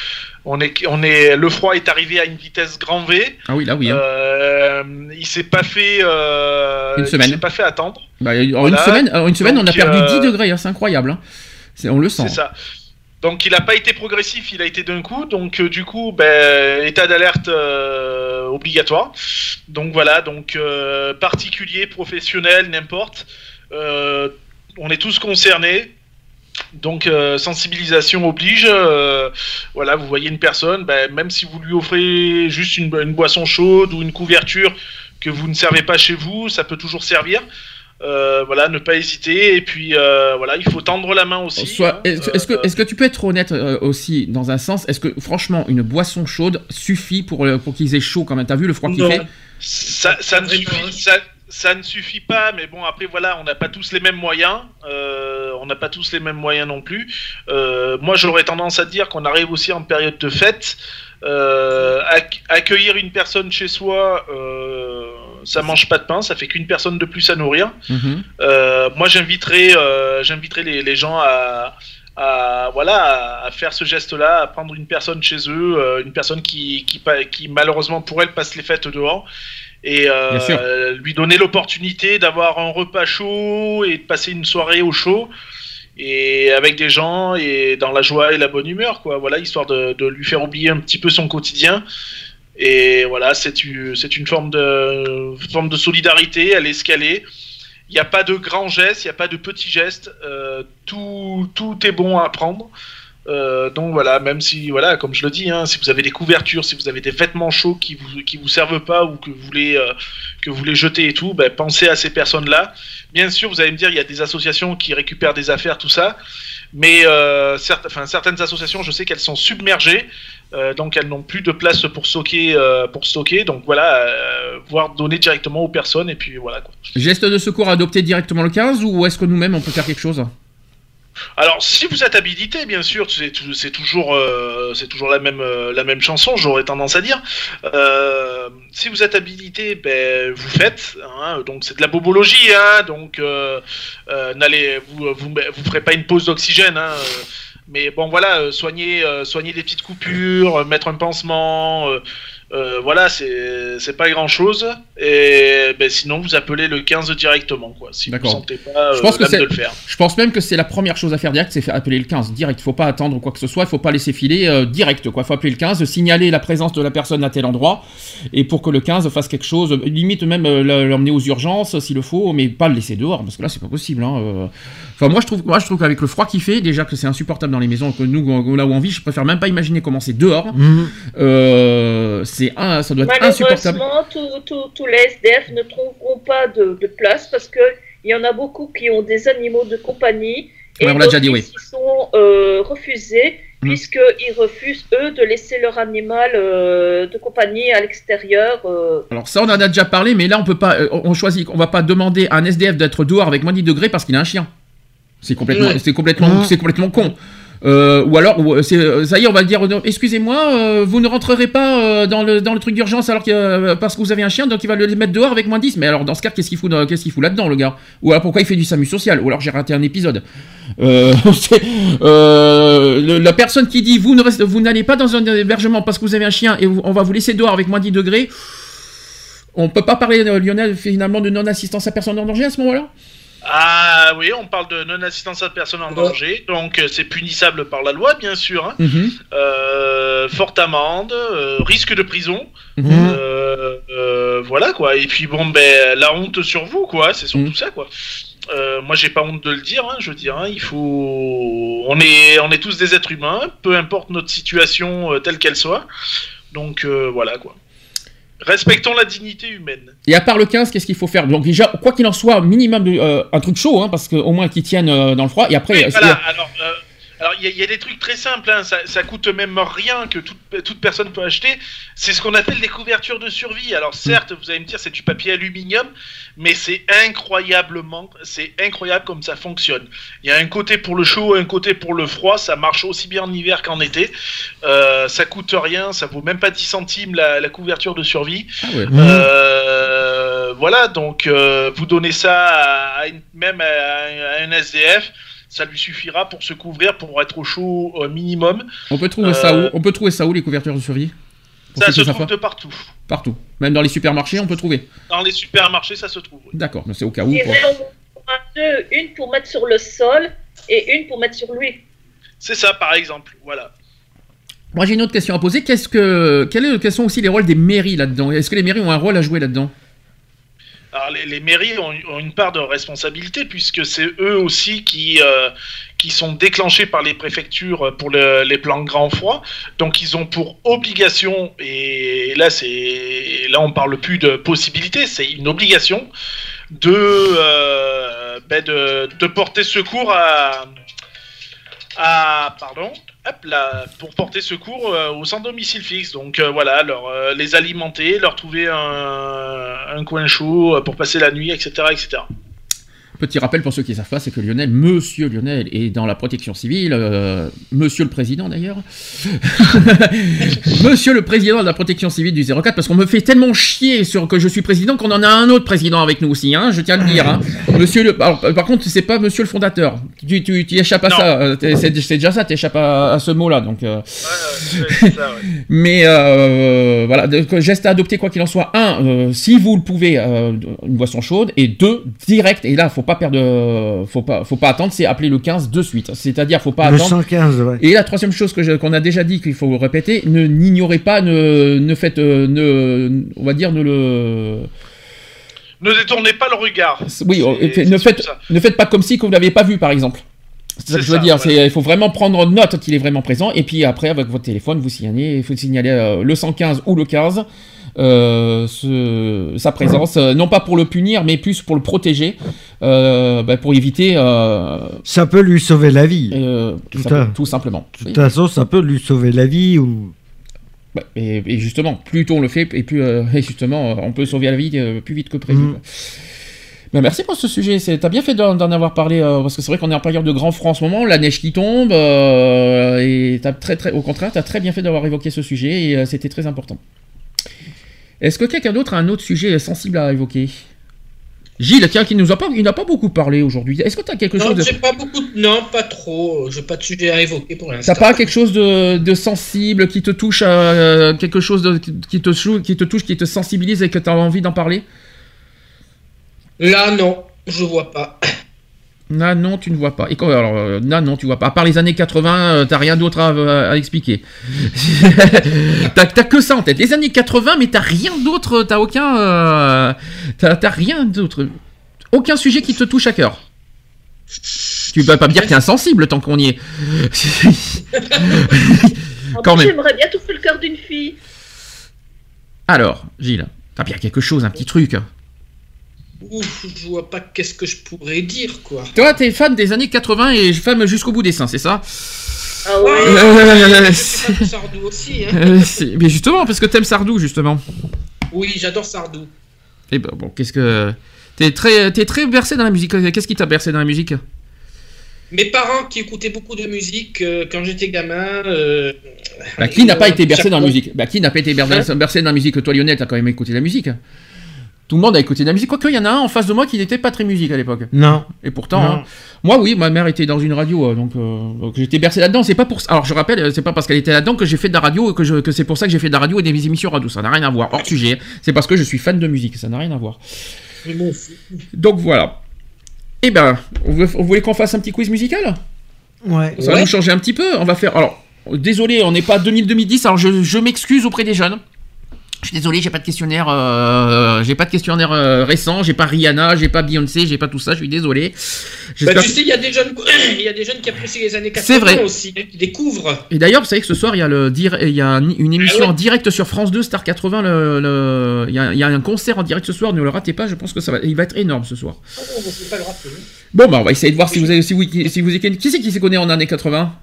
on est, on est, le froid est arrivé à une vitesse grand V. ah oui, là oui. hein. Euh, il s'est pas fait, euh, Une semaine. il s'est pas fait attendre. Bah, en une semaine, en une semaine, on a perdu euh, 10 degrés, hein, c'est incroyable. hein. C'est- on le sent. C'est ça. Donc il n'a pas été progressif, il a été d'un coup. Donc euh, du coup, ben, état d'alerte euh, obligatoire. Donc voilà, donc euh, particulier, professionnel, n'importe. On est tous concernés. Donc euh, sensibilisation oblige. euh, voilà, vous voyez une personne, ben, même si vous lui offrez juste une, une boisson chaude ou une couverture que vous ne servez pas chez vous, ça peut toujours servir. Euh, voilà, ne pas hésiter. Et puis euh, voilà, il faut tendre la main aussi. Soit, hein. est-ce, est-ce que, est-ce que tu peux être honnête euh, aussi dans un sens? Est-ce que franchement une boisson chaude suffit pour, pour qu'ils aient chaud quand même T'as vu le froid qu'il Non. fait? Ça, ça ne suffit, ça, ça ne suffit pas, mais bon, après, voilà, on n'a pas tous les mêmes moyens. euh, on n'a pas tous les mêmes moyens non plus. Euh, moi, j'aurais tendance à dire qu'on arrive aussi en période de fête. Euh, acc- accueillir une personne chez soi, ça mange pas de pain, ça fait qu'une personne de plus à nourrir. Mhm. Euh, moi, j'inviterais, les, les gens à, à, voilà, à, faire ce geste-là, à prendre une personne chez eux, euh, une personne qui, qui, qui, malheureusement pour elle passe les fêtes dehors, et euh, lui donner l'opportunité d'avoir un repas chaud et de passer une soirée au chaud. Et avec des gens et dans la joie et la bonne humeur, quoi. Voilà, histoire de, de lui faire oublier un petit peu son quotidien. Et voilà, c'est une, forme de, forme de solidarité, qu'elle est. Il n'y a pas de grands gestes, il n'y a pas de petits gestes. euh, tout, tout est bon à prendre. Euh, donc voilà, même si, voilà, comme je le dis, hein, si vous avez des couvertures, si vous avez des vêtements chauds qui vous, qui vous servent pas ou que vous voulez, euh, que vous voulez jeter et tout, ben, pensez à ces personnes-là. Bien sûr, vous allez me dire, il y a des associations qui récupèrent des affaires, tout ça. Mais euh, certaines associations, je sais qu'elles sont submergées, euh, donc elles n'ont plus de place pour stocker, pour stocker. Donc voilà, voire donner directement aux personnes et puis voilà. Quoi. Geste de secours adopté directement le 15 ou est-ce que nous-mêmes on peut faire quelque chose? Alors, si vous êtes habilité, bien sûr, c'est tou- c'est toujours, euh, euh, la même chanson, j'aurais tendance à dire. Euh, si vous êtes habilité, ben, vous faites. hein, donc, c'est de la bobologie, hein, donc n'allez, vous, vous, ferez pas une pause d'oxygène. Hein, mais bon, voilà, soigner, soigner des petites coupures, mettre un pansement. voilà, c'est c'est pas grand chose. Et ben, sinon, vous appelez le 15 directement, quoi. Si vous D'accord. sentez pas Je pense euh, que l'âme c'est- de le faire. Je pense même que c'est la première chose à faire direct, c'est faire appeler le 15 direct. Faut pas attendre quoi que ce soit, il faut pas laisser filer euh, direct. Quoi, faut appeler le 15, signaler la présence de la personne à tel endroit, et pour que le 15 fasse quelque chose, limite même euh, le- l'emmener aux urgences s'il le faut, mais pas le laisser dehors parce que là c'est pas possible. hein, euh. Enfin moi je trouve, moi je trouve qu'avec le froid qu'il fait, déjà que c'est insupportable dans les maisons, que nous là où on vit, je préfère même pas imaginer comment c'est dehors. Mhm. Euh, c'est un, ça doit être insupportable. Tous- tous les SDF ne trouveront pas de, de place parce que il y en a beaucoup qui ont des animaux de compagnie et Ouais, on l'a déjà dit, d'office, ils sont euh, refusés Mhm. puisqu'ils refusent eux de laisser leur animal euh, de compagnie à l'extérieur. euh. Alors ça on en a déjà parlé, mais là on peut pas, euh, on choisit, on va pas demander à un SDF d'être dehors avec moins de 10 degrés parce qu'il a un chien. C'est complètement, c'est complètement, Mhm. c'est complètement con. Euh, ou alors, euh, euh, ça y est, on va le dire, excusez-moi, vous ne rentrerez pas dans, le, dans le truc d'urgence alors parce que vous avez un chien, donc il va le mettre dehors avec moins 10. Mais alors, dans ce cas, qu'est-ce qu'il fout, qu'est-ce qu'il fout là-dedans, le gars? Ou alors, pourquoi il fait du SAMU social? Ou alors, j'ai raté un épisode. La personne qui dit, vous, ne vous n'allez pas dans un hébergement parce que vous avez un chien et on va vous laisser dehors avec moins 10 degrés. On peut pas parler, Lionel, finalement, de non-assistance à personne en danger à ce moment-là? Ah oui, on parle de non-assistance à personne en danger, donc euh, c'est punissable par la loi, bien sûr. hein. Mhm. Euh, forte amende, euh, risque de prison, Mhm. euh, voilà quoi. Et puis bon, ben la honte sur vous, quoi. C'est surtout Mhm. ça, quoi. Moi, j'ai pas honte de le dire. hein, je veux dire, hein, il faut. On est, on est tous des êtres humains, peu importe notre situation telle qu'elle soit. Donc voilà quoi. Respectons la dignité humaine. Et à part le 15, qu'est-ce qu'il faut faire? Donc déjà, quoi qu'il en soit, minimum de, euh, un truc chaud, hein, parce qu'au moins qu'ils tiennent euh, dans le froid. Et après, Oui, voilà, alors, euh, alors il y, a- il y a des trucs très simples, hein, ça, ça coûte même rien que toute, toute personne peut acheter. C'est ce qu'on appelle des couvertures de survie. Alors certes, vous allez me dire c'est du papier aluminium, mais c'est incroyablement, c'est incroyable comme ça fonctionne. Il y a un côté pour le chaud, un côté pour le froid. Ça marche aussi bien en hiver qu'en été. Euh, ça coûte rien, ça vaut même pas 10 centimes la, la couverture de survie. ah ouais. Euh, voilà, donc euh, vous donnez ça à, à une- même à, à un SDF, ça lui suffira pour se couvrir, pour être au chaud au minimum. on peut trouver ça où euh, On peut trouver ça où les couvertures de survie Ça se trouve de partout. Partout. Même dans les supermarchés, on peut trouver. Dans les supermarchés, ça se trouve. oui. D'accord, mais c'est au cas où. Quoi. deux, une pour mettre sur le sol et une pour mettre sur lui. C'est ça, par exemple. Voilà. Moi, j'ai une autre question à poser. Qu'est-ce que, quel est- quels sont aussi les rôles des mairies là-dedans? Est-ce que les mairies ont un rôle à jouer là-dedans? Les, mairies ont, une part de responsabilité puisque c'est eux aussi qui euh, qui sont déclenchés par les préfectures pour le- les plans grand froid. Donc ils ont pour obligation et là c'est là on parle plus de possibilité, c'est une obligation de, euh, ben, de porter secours à, à pardon, hop là, pour porter secours euh, aux sans domicile fixe. Donc euh, voilà, leur, les alimenter, leur trouver un, un coin chaud euh, pour passer la nuit, etc., etc. Petit rappel pour ceux qui ne savent pas, c'est que Lionel, Monsieur Lionel, est dans la protection civile, euh, Monsieur le Président d'ailleurs, Monsieur le Président de la protection civile du 04, parce qu'on me fait tellement chier sur que je suis président qu'on en a un autre président avec nous aussi, hein, je tiens à le dire. hein. Monsieur le, alors, par contre, c'est pas Monsieur le fondateur, tu, tu, tu échappes à Non. ça, euh, c'est déjà ça, tu échappes à, à ce mot-là, donc. euh, Ouais, ouais, c'est ça, ouais. mais voilà, que geste à adopter quoi qu'il en soit. Un, si vous le pouvez, une boisson chaude. Et deux, direct. Et là, faut pas perdre, euh, faut pas, faut pas attendre. C'est appeler le 15 de suite. C'est-à-dire, faut pas Le attendre. 115, ouais. Et la troisième chose que je- qu'on a déjà dit qu'il faut répéter, ne n'ignorez pas, ne, ne faites, euh, ne, on va dire, ne le, Ne détournez pas le regard. oui, C'est- ne c'est faites, ne faites pas comme si que vous l'avez pas vu, par exemple. C'est ça que je veux ça, dire. voilà. Il faut vraiment prendre note qu'il est vraiment présent. Et puis après, avec votre téléphone, vous signalez, il faut signaler euh, le 115 ou le 15. Euh, ce- sa présence, euh, non pas pour le punir, mais plus pour le protéger, euh, bah, pour éviter, Ça peut lui sauver la vie. Tout ça- à- tout simplement. De toute façon, ça peut lui sauver la vie ou. Bah, et, et justement, plus tôt on le fait, et plus euh, et justement, on peut sauver la vie euh, plus vite que prévu. Bah, merci pour ce sujet. T'as bien fait d'en avoir parlé euh, parce que c'est vrai qu'on est en période de grand froid en ce moment, la neige qui tombe, et t'as très très, au contraire, t'as très bien fait d'avoir évoqué ce sujet et c'était très important. Est-ce que quelqu'un d'autre a un autre sujet sensible à évoquer? Gilles, tiens, qui nous a pas, il n'a pas beaucoup parlé aujourd'hui. Est-ce que t'as quelque Non, chose de, j'ai pas beaucoup. de- Non, pas trop. J'ai pas de sujet à évoquer pour l'instant. T'as pas quelque chose de, de sensible qui te touche, euh, quelque chose de, qui, te, qui te touche, qui te sensibilise et que tu as envie d'en parler? Là, non, je vois pas. Là, non, tu ne vois pas. Et quand, alors, euh, là, non, tu vois pas. À part les années 80, euh, t'as rien d'autre à, à expliquer. t'as que ça en tête. Les années 80, mais t'as rien d'autre, t'as aucun. euh, t'as t'as rien d'autre. Aucun sujet qui te touche à cœur. Tu vas pas me dire que t'es insensible tant qu'on y est. Quand même. j'aimerais bien toucher le cœur d'une fille. alors, Gilles, t'as bien quelque chose, un petit truc. Ouf, je vois pas qu'est-ce que je pourrais dire, quoi. Toi, t'es fan des années 80 et fan jusqu'au bout des seins, c'est ça? Ah ouais. Euh, C'est pas Sardou aussi, hein. Euh, Mais justement, parce que t'aimes Sardou, justement. Oui, j'adore Sardou. Et ben bon, qu'est-ce que. T'es très, t'es très bercé dans la musique. Qu'est-ce qui t'a bercé dans la musique? Mes parents qui écoutaient beaucoup de musique euh, quand j'étais gamin. euh, bah, Qui n'a pas euh, été bercé dans la musique? Bah, qui n'a pas été bercé, Hein? bercé dans la musique? Toi, Lionel, t'as quand même écouté la musique. Tout le monde a écouté de la musique. Quoique, il y en a un en face de moi qui n'était pas très musique à l'époque. Non. Et pourtant, Non. hein, moi, oui, ma mère était dans une radio, euh, donc, euh, donc j'étais bercé là-dedans. C'est pas pour ça. Alors, je rappelle, euh, c'est pas parce qu'elle était là-dedans que j'ai fait de la radio, que, je- que c'est pour ça que j'ai fait de la radio et des émissions radio. Ça n'a rien à voir. Hors sujet. C'est parce que je suis fan de musique. Ça n'a rien à voir. Donc voilà. Eh ben, on voulait qu'on fasse un petit quiz musical? Ouais. Ça va Ouais. nous changer un petit peu. On va faire. Alors, désolé, on n'est pas 2000-2010. Alors, je, je m'excuse auprès des jeunes. Je suis désolé, j'ai pas de questionnaire, euh, j'ai pas de questionnaire euh, récent, j'ai pas Rihanna, j'ai pas Beyoncé, j'ai pas tout ça. Je suis désolé. Bah, tu sais, il y a des jeunes, il y a des jeunes qui apprécient les années 80 C'est vrai. aussi, qui découvrent. Et d'ailleurs, vous savez que ce soir, il y a, le, dir- il y a un- une émission Ah ouais en direct sur France 2, Star 80. Le, le- il, y a, il y a un concert en direct ce soir, ne le ratez pas, je pense que ça va, il va être énorme ce soir. Oh, c'est pas grave. hein. Bon, bah, on va essayer de voir si vous avez, si vous, si vous, qui c'est qui s'y connaît en années 80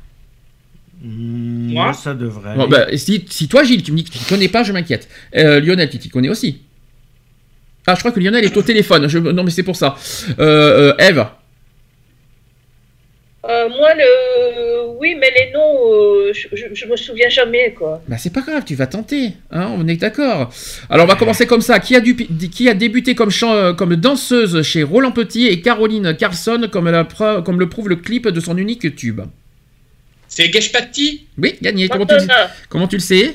Mm, Moi ça devrait. Bon, aller. bah, si, si toi, Gilles, tu me dis que tu ne connais pas, je m'inquiète. Euh, Lionel, tu t'y connais aussi Ah, je crois que Lionel est au téléphone. Je- non, mais c'est pour ça. Euh, euh, Eve Euh, moi, le... oui, mais les noms, euh, je, je, je me souviens jamais, quoi. Bah, c'est pas grave, tu vas tenter. Hein, on est d'accord. Alors, on va commencer comme ça. Qui a, du, qui a débuté comme, chan- comme danseuse chez Roland Petit et Caroline Carlson, comme, la preu- comme le prouve le clip de son unique tube? C'est Geshpati Oui, gagné. Comment tu, le- Madonna. comment tu le sais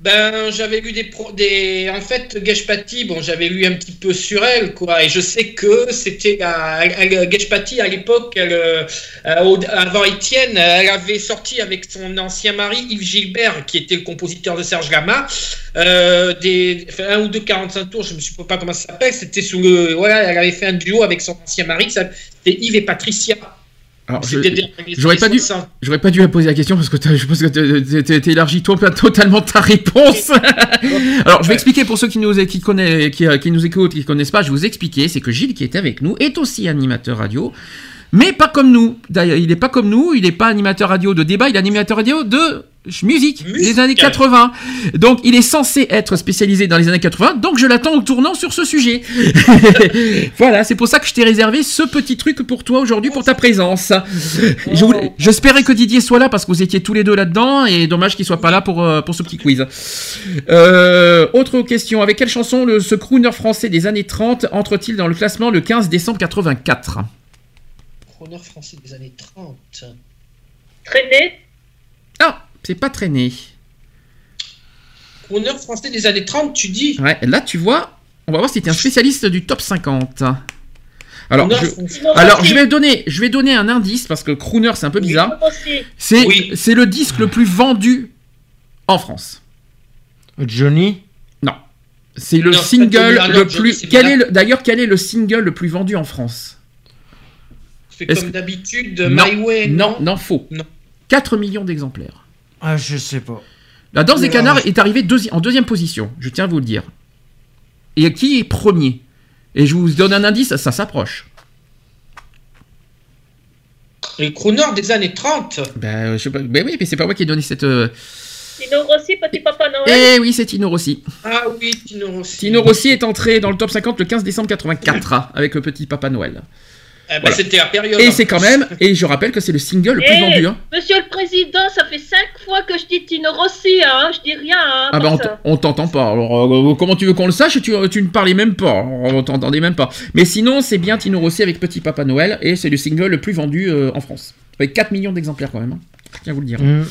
Ben, j'avais lu des, pro- des. En fait, Geshpati, bon, j'avais lu un petit peu sur elle, quoi. Et je sais que c'était la. elle- Geshpati, à l'époque, elle, euh, euh, avant Étienne, elle avait sorti avec son ancien mari, Yves Gilbert, qui était le compositeur de Serge Lama, euh, des, enfin, un ou deux 45 tours, je me souviens pas comment ça s'appelle. C'était sous le. Voilà, elle avait fait un duo avec son ancien mari, c'était Yves et Patricia. J'aurais pas dû, 60. j'aurais pas dû poser la question parce que je pense que t'as- t'as t'as élargi toi- totalement ta réponse. Alors, je vais expliquer pour ceux qui nous, qui connaissent, qui, qui nous écoutent, qui connaissent pas, je vais vous expliquer, c'est que Gilles qui était avec nous est aussi animateur radio. Mais pas comme nous. D'ailleurs, il n'est pas comme nous, il n'est pas animateur radio de débat, il est animateur radio de musique, des années 80. Donc, il est censé être spécialisé dans les années 80, donc je l'attends au tournant sur ce sujet. voilà, c'est pour ça que je t'ai réservé ce petit truc pour toi aujourd'hui, pour ta présence. Je J'espérais que Didier soit là parce que vous étiez tous les deux là-dedans, et dommage qu'il soit pas là pour, euh, pour ce petit quiz. Euh, autre question, avec quelle chanson le, ce crooner français des années 30 entre-t-il dans le classement le 15 décembre 84 Crooner français des années 30. Traîner Ah, c'est pas traîné. Crooner français des années 30, tu dis? Ouais, là tu vois, on va voir si tu es un spécialiste du top 50. Alors, je, alors je vais donner, je vais donner un indice parce que crooner c'est un peu bizarre. C'est c'est le disque le plus vendu en France. Johnny? Non. C'est le Non, single le plus. Quel est le- d'ailleurs quel est le single le plus vendu en France? C'est comme d'habitude, My Way. non, non, faux. Non. 4 millions d'exemplaires. Ah, je sais pas. La danse des canards est arrivée deuxi- en deuxième position, je tiens à vous le dire. Et qui est premier? Et je vous donne un indice, ça s'approche. Les crooners des années 30. Ben, je sais pas, ben oui, mais c'est pas moi qui ai donné cette. euh, Tino Rossi, Petit Papa Noël. Eh oui, c'est Tino Rossi. Ah oui, Tino Rossi. Tino Rossi est entré dans le top 50 le 15 décembre 84 hein, avec le petit Papa Noël. Eh ben, Voilà. C'était la période. Et c'est quand même, et je rappelle que c'est le single le plus Eh, vendu. hein. Monsieur le Président, ça fait cinq fois que je dis Tino Rossi, hein. Je dis rien, hein. Ah bah on on t'entend pas. Alors euh, comment tu veux qu'on le sache? Tu, tu ne parlais même pas. On t'entendait même pas. Mais sinon c'est bien Tino Rossi avec Petit Papa Noël et c'est le single le plus vendu euh, en France. Avec 4 millions d'exemplaires quand même. hein. Je tiens à vous le dire. Mm.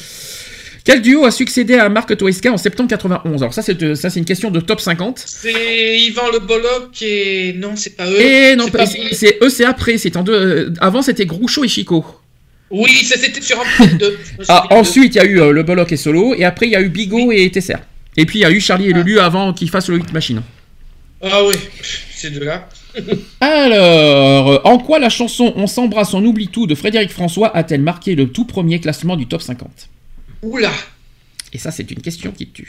Quel duo a succédé à Marc Toesca en septembre 91 Alors ça c'est euh, ça c'est une question de top 50. C'est Yvan Le Bolloc et. Non, c'est pas eux. Et non, C'est pas- pas- c'est eux c'est après. C'est en deux. euh, avant c'était Groucho et Chico. Oui, ça c'était sur un peu de. Ah, ensuite, il y a eu euh, le Bollock et Solo, et après, il y a eu Bigot et Tesser. Et puis, il y a eu Charlie et Lulu avant qu'ils fassent le Hit Machine. Ah oui, ces deux-là. Alors, en quoi la chanson On s'embrasse, on oublie tout de Frédéric François a-t-elle marqué le tout premier classement du top 50 Oula Et ça, c'est une question qui tue.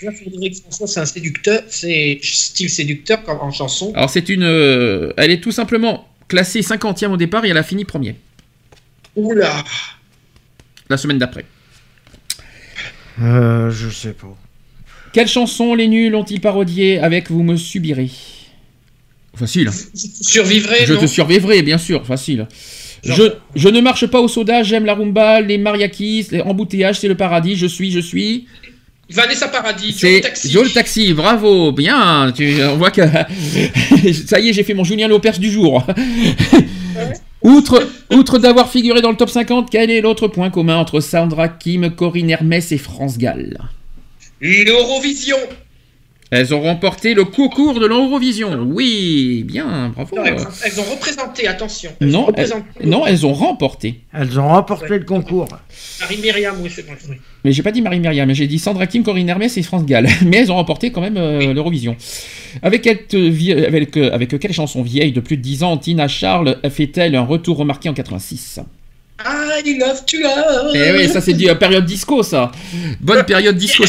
Déjà, Frédéric François, c'est un séducteur, c'est style séducteur comme en chanson. Alors, c'est une. euh, elle est tout simplement classée 50e au départ et elle a fini premier, Oula la semaine d'après. Euh, je sais pas. Quelle chanson les nuls ont-ils parodié avec Vous me subirez? Facile. hein. Survivrait, Je non? te survivrai, bien sûr, facile. Je, je ne marche pas au soda, j'aime la rumba, les mariakis, les embouteillages, c'est le paradis, je suis, je suis. Vanessa Paradis, Joe C'est Taxi. Joe le taxi, bravo, bien. Tu, on voit que ça y est, j'ai fait mon Julien Lopers du jour. outre outre d'avoir figuré dans le top 50, quel est l'autre point commun entre Sandra Kim, Corinne Hermès et France Gall? L'Eurovision. Elles ont remporté le concours de l'Eurovision. Oui, bien, bravo. Non, elles, elles ont représenté, attention. Elles ont Non, elles, représenté. non, elles ont remporté. Elles ont remporté le concours. Marie Myriam, oui, c'est bon. oui. Mais j'ai pas dit Marie-Myriam, mais j'ai dit Sandra Kim, Corinne Hermès et France Gall. Mais elles ont remporté quand même euh, l'Eurovision. Avec, quelle, euh, vie- avec, avec quelle chanson vieille de plus de 10 ans Tina Charles fait-elle un retour remarqué en 86 I love to love. Eh oui, ça c'est du- euh, période disco, ça. Bonne période disco.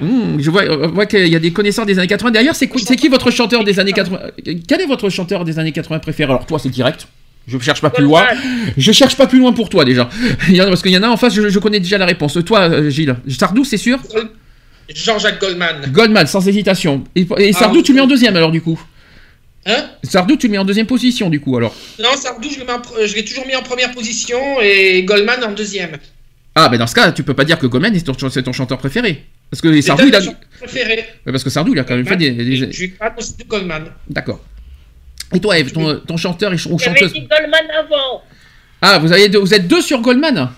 Mmh, je vois, euh, vois qu'il y a des connaisseurs des années 80. D'ailleurs, c'est qui, c'est qui votre chanteur des années 80 Quel est votre chanteur des années 80 préféré? Alors toi, c'est direct. Je cherche pas plus loin. Je cherche pas plus loin pour toi déjà. Il y en a- parce qu'il y en a en face, je, je connais déjà la réponse. Toi, euh, Gilles, Sardou, c'est sûr? Jean-Jacques Goldman. Goldman, sans hésitation. Et, et Sardou, tu le mets en deuxième alors du coup? Hein? Sardou, tu le mets en deuxième position du coup alors. Non, Sardou, je en l'ai toujours mis en première position et Goldman en deuxième. Ah, ben dans ce cas, tu peux pas dire que Goldman est ton, c'est ton chanteur préféré. Parce que Sardou, il a. Parce que Sardou, il a quand même fait des. des- Je parle aussi de Goldman. D'accord. Et toi, Eve, ton, ton chanteur et ch- ou J'avais chanteuse dit Goldman avant. Ah, vous, avez deux- vous êtes deux sur Goldman?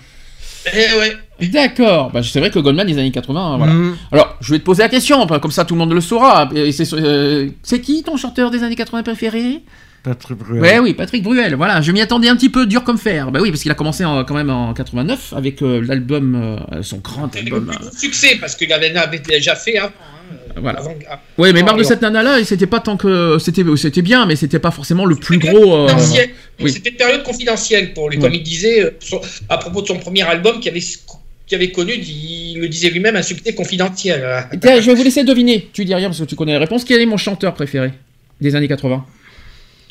Eh ouais. D'accord. Bah, c'est vrai que Goldman des années 80, hein, voilà. Mm. Alors, je vais te poser la question, comme ça tout le monde le saura. Et c'est, euh, c'est qui ton chanteur des années 80 préféré? Patrick Bruel. Ouais, oui, Patrick Bruel. Voilà, je m'y attendais un petit peu dur comme fer. Bah oui, parce qu'il a commencé en- quand même en 89 avec euh, l'album, euh, son grand album. euh, Succès, parce que Galena avait déjà fait avant. hein, voilà. avant-. Ouais, mais marre de cette nana-là, c'était pas tant que c'était, c'était bien, mais c'était pas forcément le plus gros. euh, confidentiel. oui. C'était une période confidentielle pour lui, Ouais. comme il disait sur- à propos de son premier album qui avait, qui avait connu, il le disait lui-même, un succès confidentiel. Tiens, je vais vous laisser deviner. Tu dis rien parce que tu connais la réponse. Quel est mon chanteur préféré des années 80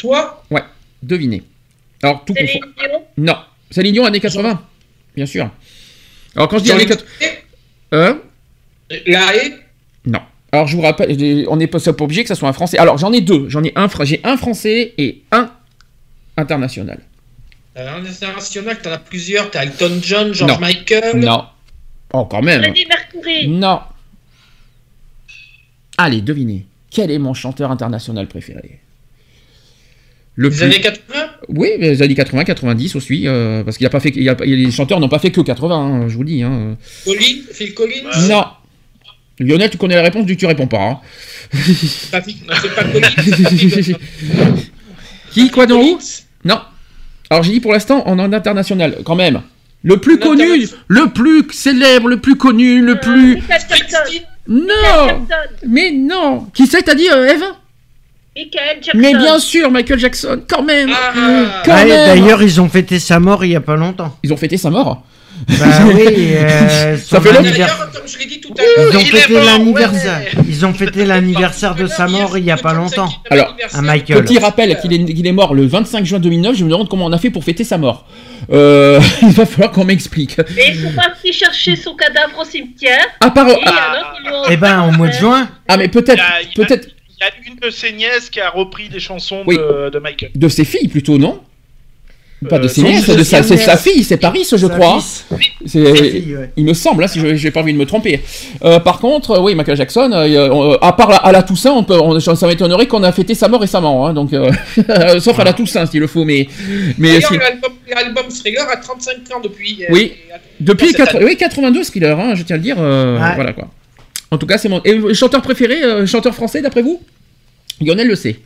Toi Ouais, devinez. Alors tout Céline confond- Dion Non, Céline Dion années 80, bien sûr. Alors quand je dis années 80, hein La haie Non. Alors je vous rappelle, on n'est pas, obligé que ça soit un français. Alors j'en ai deux. J'en ai un, j'ai un français et un international. Euh, international, t'en as plusieurs. T'as Elton John, George Non. Michael. Non. Oh quand même. Freddie Mercury. Non. Allez, devinez. Quel est mon chanteur international préféré? Le Les plus- années 80 Oui, les années 80, 90 aussi, euh, parce qu'il a pas fait, il a pas- les chanteurs n'ont pas fait que 80, hein, je vous dis. hein. Collins Phil Collins Non. Lionel, tu connais la réponse, du tu réponds pas. hein. Collins, Qui, quoi, dans où Non. Alors j'ai dit pour l'instant, on est en international, quand même. Le plus connu, le plus célèbre, le plus connu, le plus... Michael Jackson. Non. Mais non Qui c'est que t'as dit, euh, Eve? Michael Jackson. Mais bien sûr, Michael Jackson, quand même Ah. Quand Ouais, même D'ailleurs, ils ont fêté sa mort il y a pas longtemps. Ils ont fêté sa mort Bah oui, euh, Ça fait D'ailleurs, comme je l'ai dit tout à Ils l'heure, ont fêté l'anniversaire. ouais. Ils ont fêté l'anniversaire de sa mort il y a pas longtemps. Alors, À Michael. Petit rappel qu'il est, qu'il est mort le 25 juin 2009, je me demande comment on a fait pour fêter sa mort. Euh, il va falloir qu'on m'explique. Et ils sont partis chercher son cadavre au cimetière. À part... Et ah, Eh ben, au mois de juin. ah, mais peut-être... Peut-être y a une de ses nièces qui a repris des chansons Oui. de, de Michael. de ses filles plutôt, non Pas de Euh, ses nièces, c'est de sa, fille, c'est Paris, je crois. fille, ouais. Il me semble, hein, si je j'ai pas envie de me tromper. Euh, par contre, euh, oui, Michael Jackson, euh, euh, à part la- à la Toussaint, on peut, on- ça m'étonnerait qu'on a fêté sa mort récemment, hein, donc euh, sauf à la Toussaint s'il le faut, mais mais D'ailleurs, si- l'album- Thriller a 35 ans depuis. euh, Oui. depuis cette quatre- année. oui 82 Skiller, hein, je tiens à le dire, euh, Ouais. voilà quoi. En tout cas, c'est mon et le chanteur préféré, euh, chanteur français d'après vous? Lionel le sait.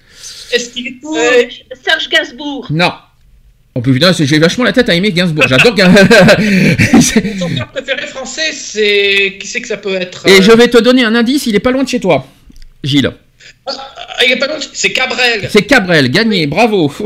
Est-ce qu'il est tout Euh, Serge Gainsbourg. Non. Oh putain, c'est- j'ai vachement la tête à aimer Gainsbourg. J'adore Gainsbourg. Son chanteur préféré français, c'est. Qui c'est que ça peut être Et euh, je vais te donner un indice, il est pas loin de chez toi. Gilles. ah, Il est pas long, c'est Cabrel. C'est Cabrel, gagné, bravo.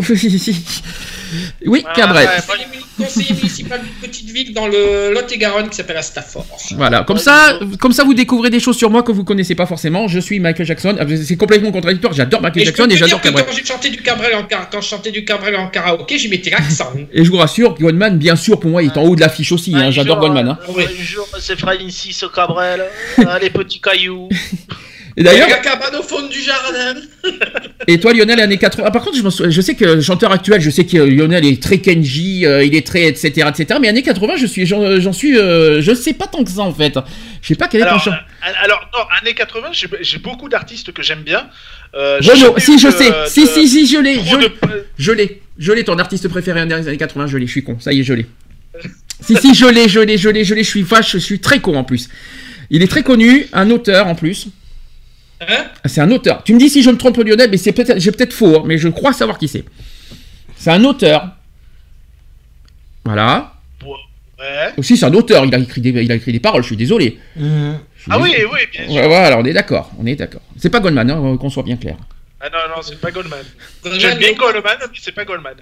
oui, Ah, Cabrel. ouais, conseiller municipal d'une petite ville dans le Lot-et-Garonne qui s'appelle Astafort. Voilà, comme ça, comme ça vous découvrez des choses sur moi que vous connaissez pas forcément. Je suis Michael Jackson. Ah, C'est complètement contradictoire. J'adore Michael Et Jackson et j'adore Cabrel. quand j'ai chanté du Cabrel en car- quand je chantais du Cabrel en karaoké, j'y mettais l'accent. Et je vous rassure, Goldman, bien sûr, pour moi, il est en haut de l'affiche aussi. hein. J'adore Bonjour, Goldman. hein. Bonjour, c'est Francis Cabrel. Ah, les petits cailloux. Et d'ailleurs, la cabane au fond du jardin. et toi, Lionel, années 80. Ah, par contre, je, me sou- je sais que le chanteur actuel, je sais que Lionel est très Kenji, euh, il est très etc etc. Mais années 80, je suis, j'en j'en suis, euh, je sais pas tant que ça en fait. Je sais pas quel est ton chant. euh, alors, non, années 80, j'ai beaucoup d'artistes que j'aime bien. Euh, Renaud, si je sais, si si si, je l'ai, je de- Je l'ai, je l'ai, ton artiste préféré des années 80, je l'ai, je suis con, ça y est, je l'ai. si, si, je l'ai, je l'ai, je l'ai, je l'ai, je suis vache, je suis très con en plus. Il est très connu, un auteur en plus. Hein C'est un auteur. Tu me dis si je me trompe, Lionel, mais c'est peut-être, j'ai peut-être faux, hein, mais je crois savoir qui c'est. C'est un auteur. Voilà. Ouais. Aussi, c'est un auteur, il a écrit des, il a écrit des paroles, je suis désolé. Je suis Ah oui, désolé. oui, bien sûr. Voilà, on est d'accord, on est d'accord. C'est pas Goldman, hein, qu'on soit bien clair. Ah non, non, c'est pas Goldman. Goldman, J'aime bien Goldman, mais c'est pas Goldman.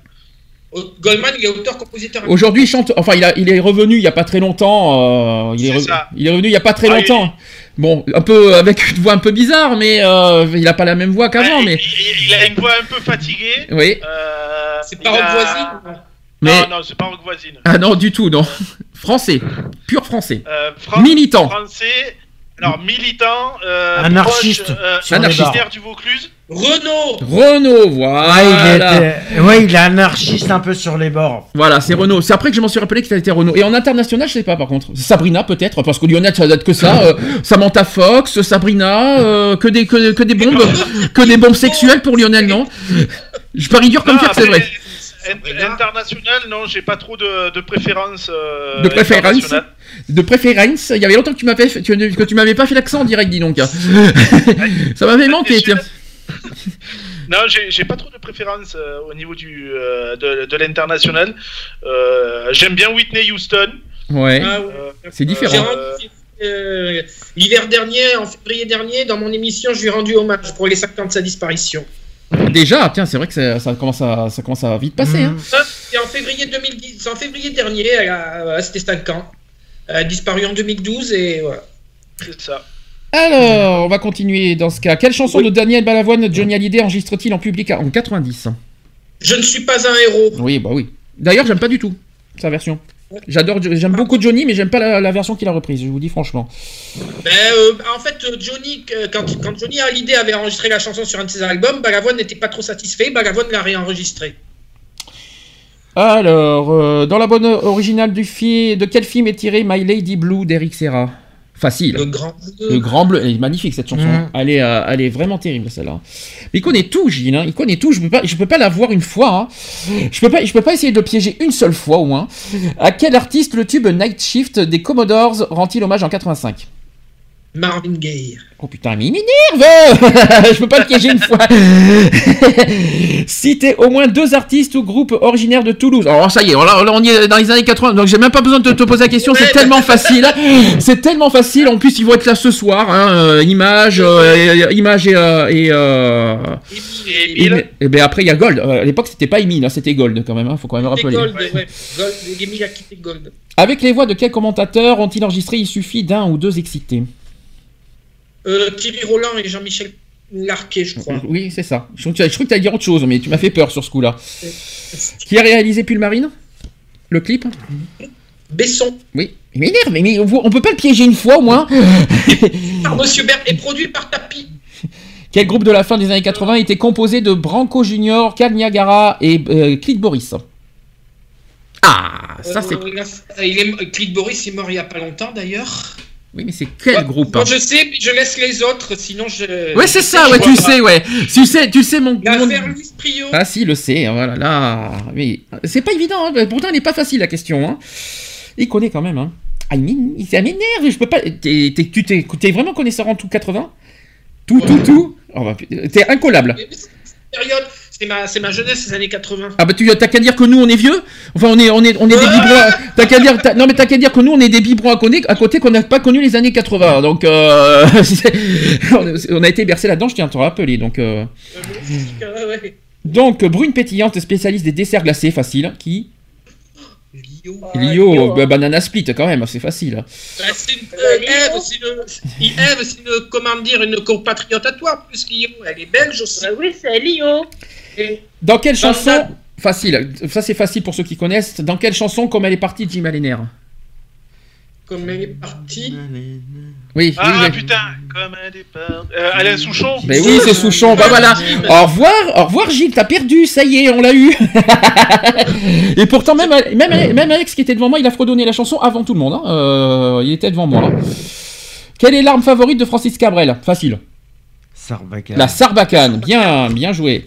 Goldman, il est auteur-compositeur. Aujourd'hui, il chante. Enfin, il, a, il est revenu il y a pas très longtemps. euh, il, est re- ça. il est revenu il y a pas très Ah, longtemps. Bon, un peu avec une voix un peu bizarre, mais euh, il a pas la même voix qu'avant. Ouais, mais il, a une voix un peu fatiguée. oui, Euh, C'est pas a- Voisine. mais Non, non, c'est pas Rock Voisine. ah non du tout, non. Français, pur français. Euh, Fran- Militant. Français. Alors, militant. Euh, Anarchiste, proche, euh, sur les anarchiste du Vaucluse. Renault. Renault, Ouais, voilà. il était- ouais, il est anarchiste un peu sur les bords. Voilà, c'est Renault. C'est après que je m'en suis rappelé que c'était Renault. Et en international, je sais pas par contre. Sabrina peut-être, parce que Lionel, ça date que ça. euh, Samantha Fox, Sabrina, euh, que des que, que des bombes, que des bombes sexuelles pour Lionel, non? Je parie dur comme fer, c'est après, vrai. Int- International, non, j'ai pas trop de, de préférence. euh, De préférence. De préférence, il y avait longtemps que tu m'avais fait- tu- que tu m'avais pas fait l'accent en direct, dis donc. Ça m'avait manqué, tiens. Non, j'ai j'ai pas trop de préférence euh, au niveau du, euh, de, de l'international. Euh, J'aime bien Whitney Houston. Ouais. Ah, ouais. C'est différent. Euh, L'hiver dernier, en février dernier, dans mon émission, je lui ai rendu hommage pour les 50 ans de sa disparition. Déjà, tiens, c'est vrai que ça, ça commence à, ça commence à vite passer. Hein. Ça, C'est en février 2010, c'est en février dernier, elle a- euh, c'était 5 ans. Elle a disparu en 2012 et voilà. C'est ça. Alors, on va continuer dans ce cas. Quelle chanson de Daniel Balavoine Johnny Hallyday enregistre-t-il en public en 90 Je ne suis pas un héros. Oui, bah oui. D'ailleurs, j'aime pas du tout sa version. J'adore, j'aime beaucoup Johnny, mais j'aime pas la, la version qu'il a reprise. Je vous dis franchement. Ben, euh, en fait, euh, Johnny, quand, quand Johnny Hallyday avait enregistré la chanson sur un de ses albums, Balavoine n'était pas trop satisfait, Balavoine l'a réenregistré. Alors, euh, dans la bonne originale du film, de quel film est tiré My Lady Blue d'Eric Serra? Facile. Le Grand Bleu. Le Grand Bleu. Elle est magnifique cette chanson. Mhm. Elle, est, euh, elle est vraiment terrible celle-là. Mais il connaît tout, Gilles. hein. Il connaît tout. Je peux pas, je peux pas la voir une fois. hein. Je peux pas, je peux pas essayer de le piéger une seule fois au moins. À quel artiste le tube Night Shift des Commodores rend-il hommage en 85 Marvin Gaye. Oh putain, mais il m'énerve Je peux pas le piéger une fois Citez au moins deux artistes ou groupes originaires de Toulouse. Alors ça y est, là, on y est dans les années 80, donc j'ai même pas besoin de te poser la question, c'est tellement facile. C'est tellement facile, en plus ils vont être là ce soir. Hein, euh, Image, euh, Image et... euh, et, euh, Et et, et ben après il y a Gold. Euh, à l'époque c'était pas Emile, hein, c'était Gold quand même, hein, faut quand même rappeler. Gold, ouais. Gold, Emile a quitté Gold. Avec les voix de quels commentateurs ont-ils enregistré Il suffit d'un ou deux excités? Euh, Thierry Roland et Jean-Michel Larquet, je crois. Oui, c'est ça. Je crois que tu t'allais dire autre chose, mais tu m'as fait peur sur ce coup-là. Qui a réalisé Pulmarine Le clip? Besson. Oui. Il m'énerve, mais, mais on peut pas le piéger une fois au moins? Par Monsieur Bert et produit par Tapi. Quel groupe de la fin des années 80 était composé de Branco Junior, Cal Niagara et euh, Clyde Boris? Ah, ça c'est. Euh, la- il est, Clint Boris est mort il y a pas longtemps d'ailleurs. Oui, mais c'est quel groupe hein Moi je sais, mais je laisse les autres, sinon je. Ouais, c'est ça, ouais, tu sais, ouais. Tu sais, tu sais, mon. mon- L'affaire Louis Prio. Ah, si, il le sait, voilà, là. Mais c'est pas évident, hein. pourtant, elle n'est pas facile la question, hein. Il connaît quand même, hein. Ah, il ça m'énerve, je peux pas. t'es- t'es- tu t'es t'es vraiment connaisseur en tout 80 Tout, tout, tout? Oh, bah, T'es incollable. Période, c'est ma, c'est ma jeunesse, les années 80. Ah bah tu t'as qu'à dire que nous on est vieux Enfin on est on est on est des biberons. T'as qu'à dire t'as- non mais t'as qu'à dire que nous on est des biberons à côté, à côté qu'on n'a pas connu les années 80. Donc euh, on a- été bercé là-dedans, je tiens à te rappeler. Donc euh, ouais. donc Brune pétillante spécialiste des desserts glacés facile qui? Lio. Lio, bah, banana split quand même, c'est facile. Bah, c'est une, euh, c'est une, une, comment dire, une compatriote à toi, plus Lio, elle est belge aussi. Bah oui, c'est Lio. Dans quelle Dans chanson la- Facile, ça c'est facile pour ceux qui connaissent. Dans quelle chanson comme elle est partie de Jim Alléner comme elle est partie. Oui, Ah oui, putain, comme un départ. Euh, Alain Souchon Mais oui, c'est Souchon. Bah voilà. Au revoir, au revoir Gilles, t'as perdu, ça y est, on l'a eu. Et pourtant, même, même, même Alex qui était devant moi, il a fredonné la chanson avant tout le monde. hein. Euh, il était devant moi. Quelle est l'arme favorite de Francis Cabrel? Facile. Sarbacane. La Sarbacane. Bien, bien joué.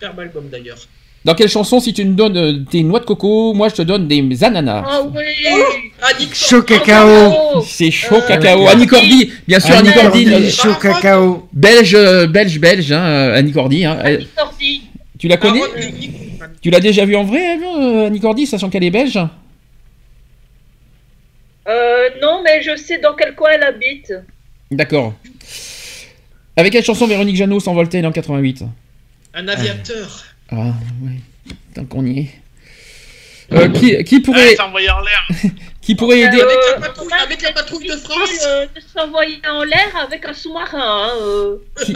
Superbe album d'ailleurs. Dans quelle chanson, si tu me donnes euh, des noix de coco, moi je te donne des ananas Ah oui Annick Chaud cacao. C'est chaud Euh, cacao. Annie Cordy, bien sûr, Annie Cordy. Euh, chaud cacao. Belge, euh, belge, belge, hein, euh, Annie Cordy. hein. Annie Cordy. tu la connais? Unique. Tu l'as déjà vue en vrai, elle, euh, Annie Cordy, sachant qu'elle est belge? Euh, non, mais je sais dans quel coin elle habite. D'accord. Avec quelle chanson Véronique Jeannot s'envole-t-elle en 88 Un aviateur. Ah, ouais. Tant qu'on y est. Euh, qui, qui Ouais, pourrait, envoyé en l'air. qui pourrait aider Avec la Euh, patrouille, comment avec la patrouille de France. difficile, euh, de s'envoyer en l'air avec un sous-marin. hein, euh.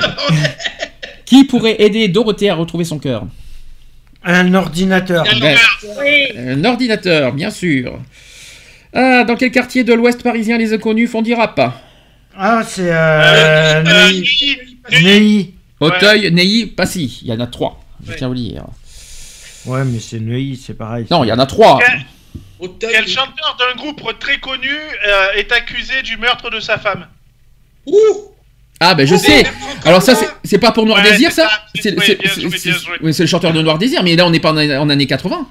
Qui pourrait aider Dorothée à retrouver son cœur? Un ordinateur. Un Ben, Oui. Un ordinateur, bien sûr. Ah, dans quel quartier de l'Ouest parisien les inconnus font du rap Ah, c'est Euh, euh, euh, Neuilly. Auteuil, Neuilly, Passy. Il y en a trois. Je Ouais. tiens à vous dire. Ouais, mais c'est Neuilly, c'est pareil. Non, il y en a trois. Quel, chanteur d'un groupe très connu euh, est accusé du meurtre de sa femme Ouh Ah, ben je sais. Alors ça, c'est pas pour Noir Ouais, Désir, ça ça. C'est Oui, oui, le chanteur de Noir Désir, mais là on est pas en, en années 80.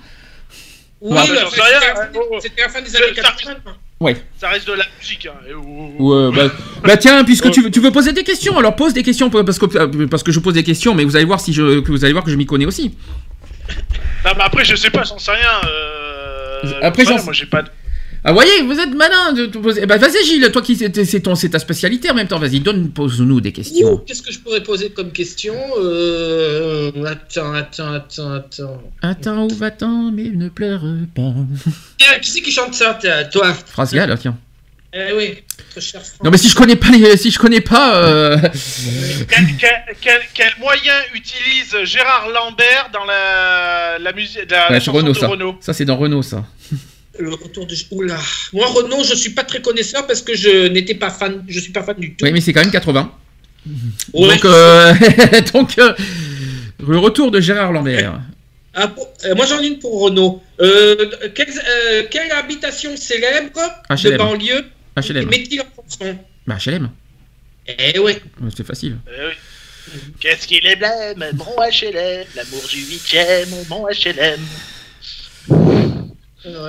Oui, Bah, la- j'en sais c'était rien, la fin des- c'était la fin des Je- années ça- 80. Ouais. Ça reste de la musique. Hein. Et- ou- Ou, euh, bah, bah tiens, puisque tu veux, tu veux poser des questions, alors pose des questions parce que parce que je pose des questions, mais vous allez voir si je que vous allez voir que je m'y connais aussi. Non, mais après, je sais pas, j'en sais rien. euh, Après, voilà, j'en- moi, j'ai pas. de- Ah voyez, vous êtes malin de, de poser. Eh ben, vas-y Gilles, toi qui c'est c'est ton c'est ta spécialité en même temps, vas-y donne pose-nous des questions. Qu'est-ce que je pourrais poser comme question euh... Attends, attends, attends, attends. Attends où va-t'en, mais ne pleure pas. Tiens, qui c'est qui chante ça, toi? Phrase gale, tiens. Eh oui, cher. Non mais si je connais pas les, si je connais pas. euh, Quel, quel- quel- quel moyen utilise Gérard Lambert dans la, la musique, la, la ouais, chanson Renault de ça. Renault? Ça c'est dans Renault ça. Le retour de. Oula. Moi, Renault, je suis pas très connaisseur parce que je n'étais pas fan. Je suis pas fan du tout. Oui mais c'est quand même 80. Ouais. Donc euh, donc euh, le retour de Gérard Lambert. Ah, pour- euh, moi, j'en ai une pour Renault. Euh, quelle, euh, quelle habitation célèbre de banlieue HLM. met-il en chanson? Bah HLM. Eh ouais. Ouais, C'est facile. Eh oui. Qu'est-ce qu'il est blême, mon HLM, l'amour du huitième, mon HLM.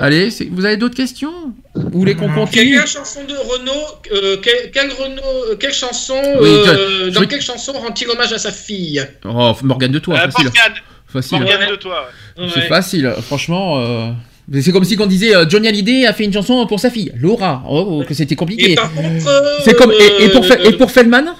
Allez, vous avez d'autres questions Vous voulez qu'on Quelle continue chanson de Renault euh, quelle, quelle Renault euh, Quelle chanson Oui, euh, Dans je- quelle chanson rend-il hommage à sa fille Oh, Morgane de toi, Euh, facile. Morgane, Facile. Morgane de toi. ouais. C'est Ouais. facile, franchement. euh, C'est comme si on disait euh, Johnny Hallyday a fait une chanson pour sa fille, Laura. Oh, que c'était Et compliqué. par contre, euh, C'est comme et, et pour Fe- euh, et pour Feldman,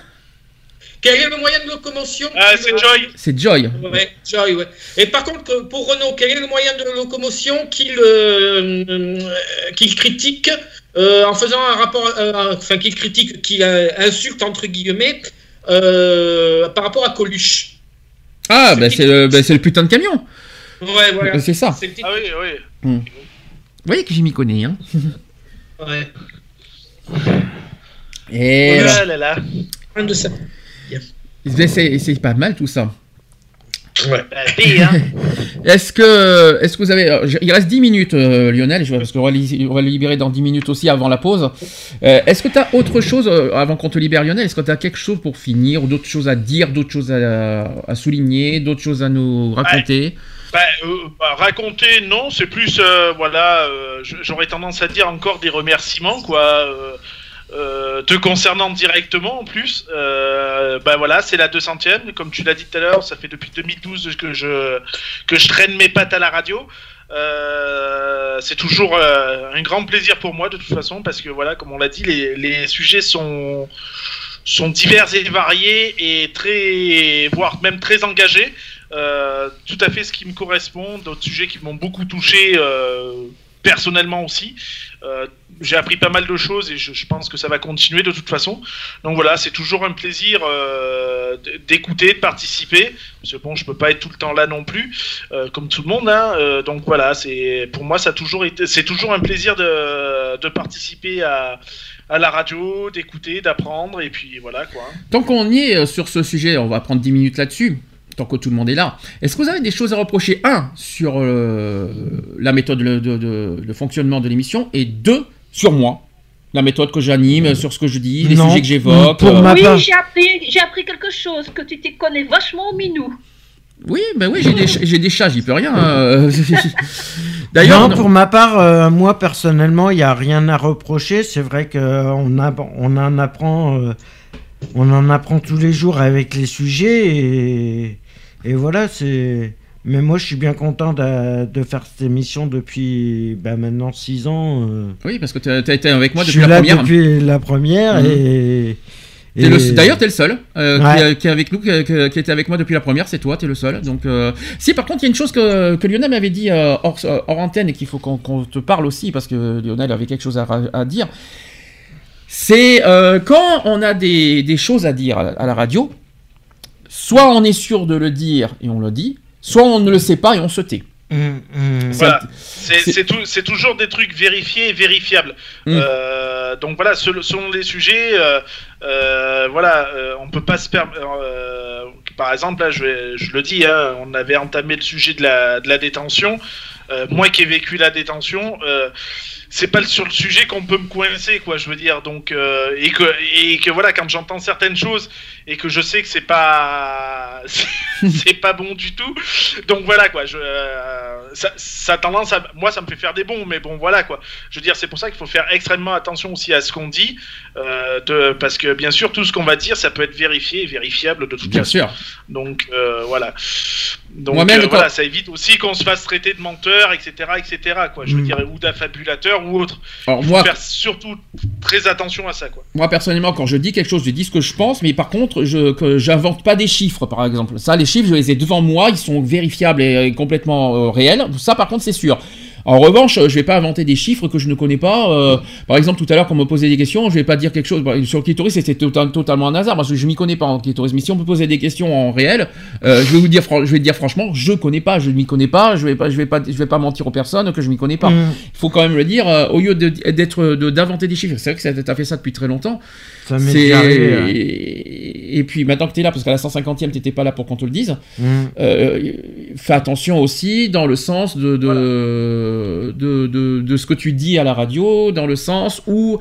Quel est le moyen de locomotion Ah, c'est Joy. c'est Joy. Ouais, Joy, ouais. Et par contre, que pour Renault, quel est le moyen de locomotion qu'il euh, euh, qu'il critique euh, en faisant un rapport, euh, enfin qu'il critique, qu'il euh, insulte entre guillemets euh, par rapport à Coluche? Ah, C'est bah qui- c'est le, bah, c'est le putain de camion. Ouais, voilà. C'est ça. Ah oui, oui. Vous voyez que j'y m'y connais, hein. Ouais. Et là là. Un de ça. C'est- pas mal tout ça. Ouais. Bah, hein. Est-ce que, est-ce que vous avez, euh, il reste 10 minutes, euh, Lionel, je vois, parce qu'on va, li- on va le libérer dans 10 minutes aussi avant la pause. Euh, est-ce que tu as autre chose, euh, avant qu'on te libère, Lionel, est-ce que tu as quelque chose pour finir, ou d'autres choses à dire, d'autres choses à, à souligner, d'autres choses à nous raconter? Bah, euh, bah, raconter, non, c'est plus, euh, voilà, euh, j'aurais tendance à dire encore des remerciements, quoi, euh, te concernant directement en plus. Bah voilà, c'est la 200e, comme tu l'as dit tout à l'heure, ça fait depuis 2012 que je, que je traîne mes pattes à la radio. Euh, c'est toujours un grand plaisir pour moi de toute façon parce que voilà, comme on l'a dit, les, les sujets sont sont divers et variés et très, voire même très engagés. Tout à fait ce qui me correspond, d'autres sujets qui m'ont beaucoup touché personnellement aussi. J'ai appris pas mal de choses et je, pense que ça va continuer de toute façon. Donc voilà, c'est toujours un plaisir euh, d'écouter, de participer. Parce que bon, je peux pas être tout le temps là non plus, euh, comme tout le monde. Hein. Euh, donc voilà, c'est pour moi ça toujours c'est toujours un plaisir de, participer à, la radio, d'écouter, d'apprendre et puis voilà quoi. Tant qu'on y est sur ce sujet, on va prendre 10 minutes là-dessus, tant que tout le monde est là. Est-ce que vous avez des choses à reprocher Un, sur la méthode de, fonctionnement de l'émission, et deux, sur moi la méthode que j'anime, sur ce que je dis, les Non. sujets que j'évoque. Pour euh, ma Oui, j'ai appris, j'ai appris quelque chose, que tu t'y connais vachement au minou. Oui, ben oui, j'ai des, ch- j'ai des chats, j'y peux rien. euh. D'ailleurs, non, pour ma part, euh, moi personnellement, il n'y a rien à reprocher. C'est vrai qu'on on en apprend, euh, on en apprend tous les jours avec les sujets et, et voilà. C'est. Mais moi, je suis bien content de, de faire cette émission depuis bah, maintenant 6 ans. euh. oui, parce que tu as été avec moi je depuis suis la là première. depuis la première Mhm. et. Et- le- D'ailleurs, t'es le seul euh, qui, Ouais. qui est avec nous, qui, était avec moi depuis la première. C'est toi, t'es le seul. Donc, euh, si par contre, il y a une chose que, que Lionel m'avait dit euh, hors, hors antenne et qu'il faut qu'on te parle aussi parce que Lionel avait quelque chose à, dire. C'est quand on a des, des choses à dire à, à la radio, soit on est sûr de le dire et on le dit, soit on ne le sait pas et on se tait. Mm, mm. Voilà. C'est- toujours des trucs vérifiés et vérifiables. Mm. Euh, donc voilà, selon, selon les sujets, euh, euh, voilà, euh, on peut pas se permettre. euh, par exemple, là, je, le dis, hein, on avait entamé le sujet de la, de la détention. Euh, moi qui ai vécu la détention, euh, c'est pas sur le sujet qu'on peut me coincer, quoi. Je veux dire, donc euh, et que et que voilà, quand j'entends certaines choses et que je sais que c'est pas c'est pas bon du tout. Donc voilà quoi, je, euh, ça, ça a tendance à, moi ça me fait faire des bons, mais bon voilà quoi. Je veux dire, c'est pour ça qu'il faut faire extrêmement attention aussi à ce qu'on dit, euh, de, parce que bien sûr tout ce qu'on va dire, ça peut être vérifié et vérifiable de toute Bien façon. sûr. Donc voilà. Donc euh, voilà, ça évite aussi qu'on se fasse traiter de menteur, etc., etc. Quoi. Je veux Mm. dire, ou d'affabulateur ou autre. Alors, Il faut moi- faire surtout très attention à ça quoi. Moi personnellement, quand je dis quelque chose, je dis ce que je pense, mais par contre, je que j'invente pas des chiffres, par exemple. Ça, les chiffres, je les ai devant moi, ils sont vérifiables et, et complètement euh, réels. Ça, par contre, c'est sûr. En revanche, euh, je vais pas inventer des chiffres que je ne connais pas. euh, par exemple, tout à l'heure, quand on me posait des questions, je vais pas dire quelque chose bah, sur le clitoris, c'était tota- totalement un hasard parce que je m'y connais pas en clitoris. Mais si on me posait des questions en réel, euh, je vais vous dire, fran- je vais dire franchement, je connais pas, je m'y connais pas, je vais pas, je vais pas, je vais pas mentir aux personnes que je m'y connais pas. Mm. Il faut quand même le dire, euh, au lieu d'être de- d'inventer des chiffres. C'est vrai que t'as fait ça depuis très longtemps. Ça C'est- et... et puis maintenant que tu es là, parce qu'à la 150e, t'étais pas là pour qu'on te le dise, Mm. euh, fais attention aussi dans le sens de, de, de, de- de ce que tu dis à la radio, dans le sens où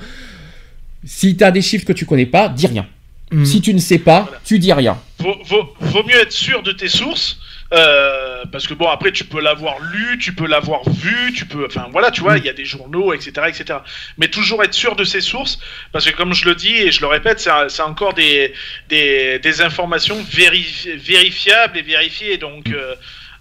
si tu as des chiffres que tu connais pas, dis rien. Mm. Si tu ne sais pas, tu dis rien. Vaut, vaut- vaut mieux être sûr de tes sources. euh, parce que bon après tu peux l'avoir lu, tu peux l'avoir vu, tu peux, enfin voilà tu vois il y a des journaux etc etc. Mais toujours être sûr de ses sources parce que comme je le dis et je le répète c'est encore des, des, des informations véri- vérifiables et vérifiées donc euh,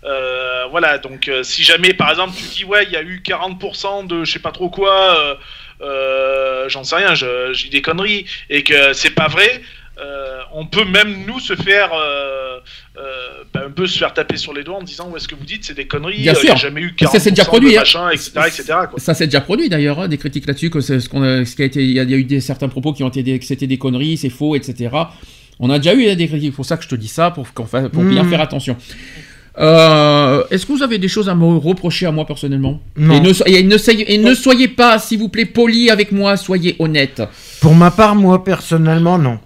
euh, voilà donc euh, si jamais par exemple tu dis ouais il y a eu 40% de je sais pas trop quoi euh, euh, j'en sais rien je, je dis des conneries et que c'est pas vrai euh, on peut même nous se faire euh, euh, bah, un peu se faire taper sur les doigts en disant où est-ce que vous dites c'est des conneries Bien il y sûr. a jamais eu Ça, 40% c'est déjà de produit, hein. machin, etc etc quoi. Ça s'est déjà produit d'ailleurs, hein, des critiques là-dessus, que c'est ce qu'on a, ce qui a été, il y, a il y a eu des, certains propos qui ont été des- que c'était des conneries, c'est faux, etc. On a déjà eu hein, des critiques, c'est pour ça que je te dis ça, pour, pour bien Mm. faire attention. Euh, Est-ce que vous avez des choses à me reprocher à moi personnellement Non. Et, ne, so- et ne soyez, et ne soyez pas, s'il vous plaît, poli avec moi, soyez honnête. Pour ma part, moi personnellement, non.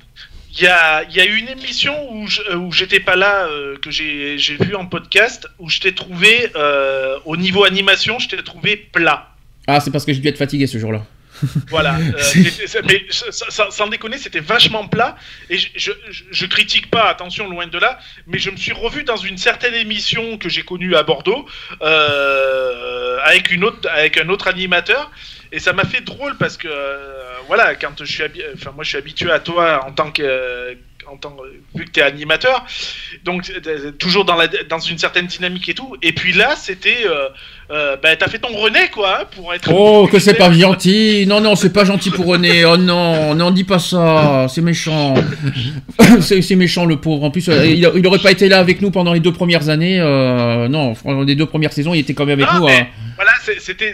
Il y a, y a une émission où j'étais pas là, euh, que j'ai j'ai vu en podcast, où je t'ai trouvé, euh, au niveau animation, je t'ai trouvé plat. Ah, c'est parce que j'ai dû être fatigué ce jour-là. Voilà. euh, mais sans déconner, c'était vachement plat. Et je, je, critique pas, attention, loin de là, mais je me suis revu dans une certaine émission que j'ai connue à Bordeaux, euh, avec, une autre, avec un autre animateur. Et ça m'a fait drôle parce que, euh, voilà, quand je suis, enfin, moi je suis habitué à toi en tant que. en tant, vu que tu es animateur, donc toujours dans, la, dans une certaine dynamique et tout. Et puis là, c'était. Euh, bah, t'as fait ton René, quoi, hein, pour être. Oh, que c'est pas gentil. Non, non, c'est pas gentil pour René. Oh non, non, dis pas ça. C'est méchant. c'est méchant, le pauvre. En plus, euh, il, il aurait pas été là avec nous pendant les deux premières années. euh, non, pendant les deux premières saisons, il était quand même avec Non, nous. mais hein. Voilà, c'était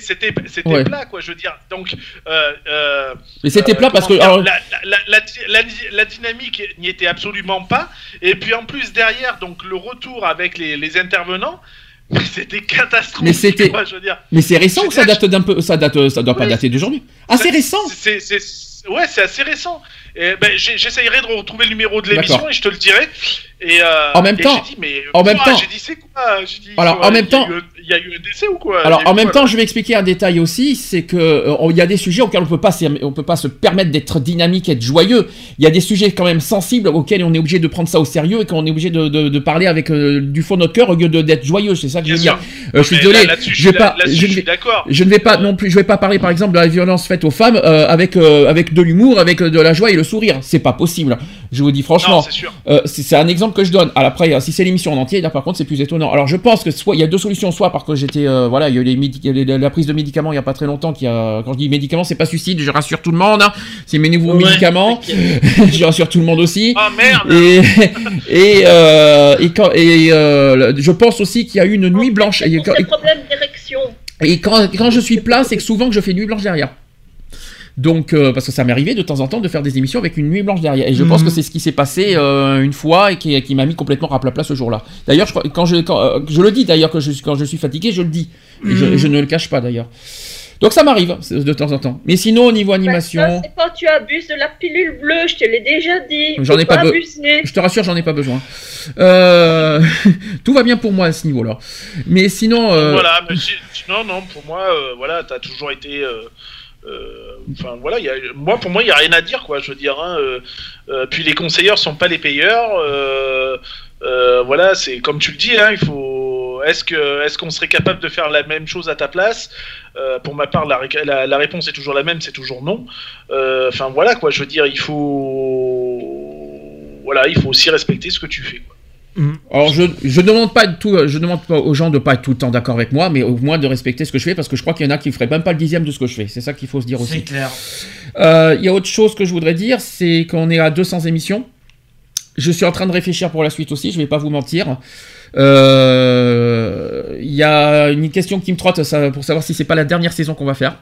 Ouais. plat quoi, je veux dire. Donc euh, euh, Mais c'était plat parce que. comment dire, alors, la, la, la, la, la dynamique n'y était absolument pas. Et puis en plus derrière donc le retour avec les, les intervenants, c'était catastrophique. Mais c'était- quoi, je veux dire. mais c'est récent ou ça date d'un peu. Ça date, ça doit pas dater d'aujourd'hui. Ah, c'est récent. C'est c'est- ouais, c'est assez récent. Et ben j'essayerai de retrouver le numéro de l'émission et je te le dirai. Et euh, En même et temps- j'ai dit, mais en même temps- j'ai dit c'est quoi J'ai dit, Alors, quoi, en même temps- il y a eu un décès ou quoi? Alors en même quoi, temps, je vais expliquer un détail aussi, c'est que euh, il y a des sujets auxquels on peut pas, on peut pas se permettre d'être dynamique, être joyeux. Il y a des sujets quand même sensibles auxquels on est obligé de prendre ça au sérieux et qu'on est obligé de, de- de parler avec euh, du fond de notre cœur au lieu d'être joyeux. C'est ça que je veux sûr. dire. Euh, je suis désolé. là- je vais pas, je ne vais- d'accord. je ne vais pas non plus, je vais pas parler par exemple de la violence faite aux femmes euh, avec euh, avec de l'humour, avec euh, de la joie et le sourire. C'est pas possible. Je vous dis franchement. C'est. Euh, c'est un exemple que je donne. Alors après, si c'est l'émission en entier, là par contre, c'est plus étonnant. Alors je pense que soit il y a deux solutions, soit parce que j'étais, euh, voilà, il y a eu les les- la prise de médicaments il y a pas très longtemps. Qui a, quand je dis médicaments, c'est pas suicide, je rassure tout le monde. hein. C'est mes nouveaux Ouais, médicaments. je rassure tout le monde aussi. Ah merde Et et euh, et, quand, et euh, je pense aussi qu'il y a eu une nuit blanche. D'érection. et quand, quand je suis plat, c'est que souvent que je fais nuit blanche derrière. Donc, euh, parce que ça m'est arrivé de temps en temps de faire des émissions avec une nuit blanche derrière. Et je pense Mhm. que c'est ce qui s'est passé euh, une fois et qui, qui m'a mis complètement à plat plat ce jour-là. D'ailleurs, je, quand je, quand, euh, je le dis d'ailleurs, que je, quand je suis fatigué, je le dis. Et je, Mhm. je ne le cache pas d'ailleurs. Donc ça m'arrive de temps en temps. Mais sinon, au niveau Ça, animation, c'est quand tu abuses de la pilule bleue, je te l'ai déjà dit. J'en ai pas be- abuser. je te rassure, j'en ai pas besoin. Euh, tout va bien pour moi à ce niveau-là. Mais sinon, euh, Voilà, mais sinon, non, pour moi, euh, voilà, t'as toujours été. Euh, Enfin, voilà, y moi, pour moi, il n'y a rien à dire, quoi, je veux dire. hein, euh, euh, puis les conseilleurs sont pas les payeurs. voilà, c'est comme tu le dis, hein, il faut. Est-ce que est-ce qu'on serait capable de faire la même chose à ta place? Pour ma part, la, ré- la- la réponse est toujours la même, c'est toujours non. Enfin voilà quoi, je veux dire, il faut voilà, il faut aussi respecter ce que tu fais. Alors je je demande pas de tout, je demande pas aux gens de pas être tout le temps d'accord avec moi, mais au moins de respecter ce que je fais parce que je crois qu'il y en a qui feraient même pas le dixième de ce que je fais. C'est ça qu'il faut se dire aussi. C'est clair. Euh, Il y a autre chose que je voudrais dire, c'est qu'on est à 200 émissions. Je suis en train de réfléchir pour la suite aussi, je vais pas vous mentir. Euh, Il y a une question qui me trotte ça, pour savoir si c'est pas la dernière saison qu'on va faire.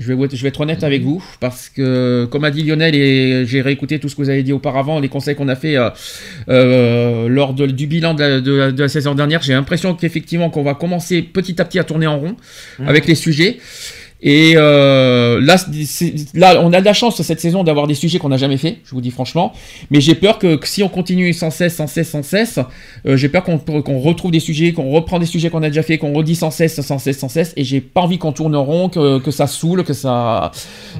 Je vais, je vais être honnête avec vous, parce que, comme a dit Lionel, et j'ai réécouté tout ce que vous avez dit auparavant, les conseils qu'on a fait euh, euh, lors de- du bilan de la, de la- de la saison dernière, j'ai l'impression qu'effectivement qu'on va commencer petit à petit à tourner en rond avec les sujets. Et euh, là, là, on a de la chance cette saison d'avoir des sujets qu'on n'a jamais fait, je vous dis franchement. Mais j'ai peur que, que si on continue sans cesse, sans cesse, sans cesse, euh, j'ai peur qu'on retrouve des sujets, qu'on reprend des sujets qu'on a déjà fait, qu'on redit sans cesse, sans cesse, sans cesse. Et j'ai pas envie qu'on tourne en rond, que, que ça saoule, que ça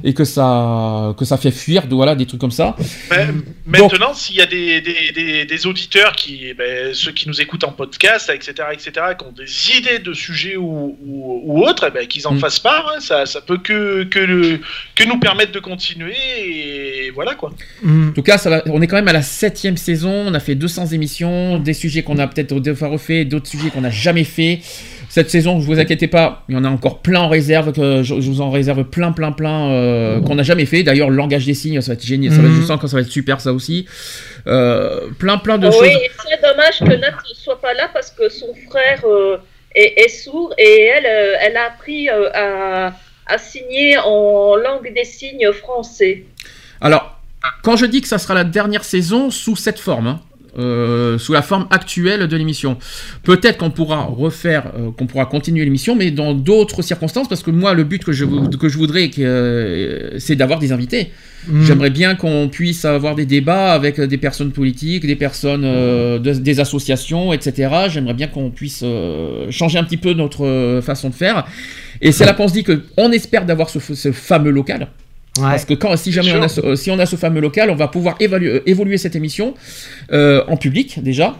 et que ça que ça fait fuir, voilà, des trucs comme ça. Mais maintenant, s'il y a des, des, des, des auditeurs qui, ben, ceux qui nous écoutent en podcast, etc., etc., qui ont des idées de sujets ou, ou, ou autres, eh ben, qu'ils en Mm. fassent part. hein, ça, ça peut que, que, le- que nous permettre de continuer et voilà quoi. En tout cas, ça va, on est quand même à la septième saison, on a fait 200 émissions, des sujets qu'on a peut-être des fois refait, d'autres sujets qu'on n'a jamais fait. Cette saison, je vous inquiétez pas, il y en a encore plein en réserve, que je, je vous en réserve plein, plein, plein euh, qu'on n'a jamais fait. D'ailleurs, le langage des signes, ça va être génial, ça va, Mhm. je sens que ça va être super ça aussi. Euh, plein, plein de Oh oui, choses. et c'est dommage que Nat ne soit pas là parce que son frère euh, est, est et elle, euh, elle a appris euh, à, à signer en langue des signes français. Alors, quand je dis que ça sera la dernière saison sous cette forme, hein, euh, sous la forme actuelle de l'émission, peut-être qu'on pourra refaire, euh, qu'on pourra continuer l'émission, mais dans d'autres circonstances, parce que moi, le but que je, que je voudrais, euh, c'est d'avoir des invités. Mm. J'aimerais bien qu'on puisse avoir des débats avec des personnes politiques, des personnes, de- des associations, etc. J'aimerais bien qu'on puisse changer un petit peu notre façon de faire. Et c'est là qu'on se dit que on espère d'avoir ce, ce fameux local. Parce que quand, si jamais on a, ce, euh, si on a ce fameux local, on va pouvoir évaluer, euh, évoluer cette émission euh, en public déjà,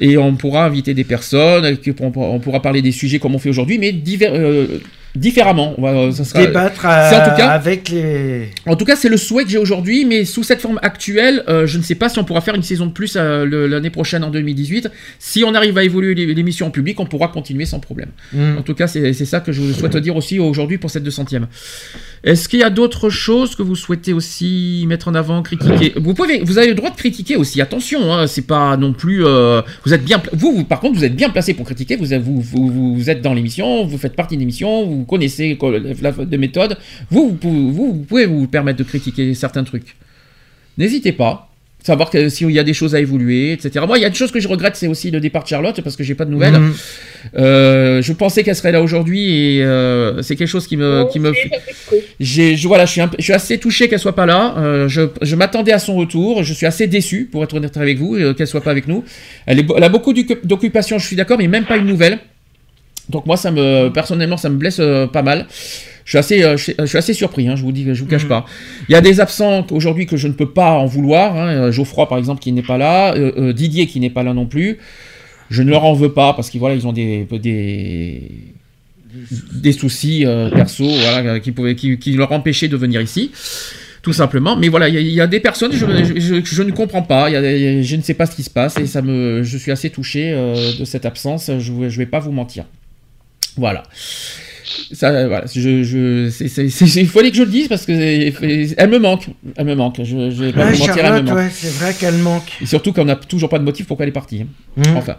et on pourra inviter des personnes, on, pourra- parler des sujets comme on fait aujourd'hui, mais divers- euh, différemment. On va, ça sera, Débattre en tout cas, avec les. en tout cas, c'est le souhait que j'ai aujourd'hui, mais sous cette forme actuelle, euh, je ne sais pas si on pourra faire une saison de plus l'année prochaine en 2018. Si on arrive à évoluer l'é- l'émission en public, on pourra continuer sans problème. Mm. En tout cas, c'est c'est ça que je souhaite dire aussi aujourd'hui pour cette 200e. Est-ce qu'il y a d'autres choses que vous souhaitez aussi mettre en avant, critiquer? Vous pouvez, vous avez le droit de critiquer aussi. Attention, hein, c'est pas non plus. euh, vous êtes bien, vous, par contre, vous êtes bien placé pour critiquer. Vous, vous, êtes dans l'émission, vous faites partie de l'émission, vous connaissez la, de méthode. Vous pouvez vous permettre de critiquer certains trucs. N'hésitez pas. Savoir que s'il y a des choses à évoluer, etc. Moi, il y a une chose que je regrette, c'est aussi le départ de Charlotte, parce que j'ai pas de nouvelles. Mhm. Euh, je pensais qu'elle serait là aujourd'hui, et euh, c'est quelque chose qui me, qui me, j'ai, je, voilà, je suis, un peu- je suis assez touché qu'elle soit pas là. Euh, je, je m'attendais à son retour. Je suis assez déçu, pour être honnête avec vous, euh, qu'elle soit pas avec nous. Elle, est, elle a beaucoup d'occu- d'occupations, je suis d'accord, mais même pas une nouvelle. Donc moi, ça me, personnellement, ça me blesse euh, pas mal. Je suis assez, euh, je, suis- je suis assez surpris, hein, je vous dis, je vous cache pas. Il y a des absents aujourd'hui que je ne peux pas en vouloir. hein. Euh, Geoffroy, par exemple, qui n'est pas là. euh, Didier, qui n'est pas là non plus. Je ne leur en veux pas parce qu'ils voilà, ils ont des, des, des soucis euh, perso, voilà, qui, pouvaient, qui, qui leur empêchaient de venir ici. Tout simplement. Mais voilà, il y, a- il y a des personnes, je, je, ne comprends pas. Y a je ne sais pas ce qui se passe et ça me, je suis assez touché euh, de cette absence. Je ne vais pas vous mentir. Voilà. Ça, euh, voilà, je, je, c'est- il fallait que je le dise parce que elle me manque, elle me manque. Je, je vais pas Ouais, vous mentir, elle me manque. ouais, c'est vrai qu'elle manque. Et surtout qu'on n'a toujours pas de motif pourquoi elle est partie. hein. Mhm. Enfin,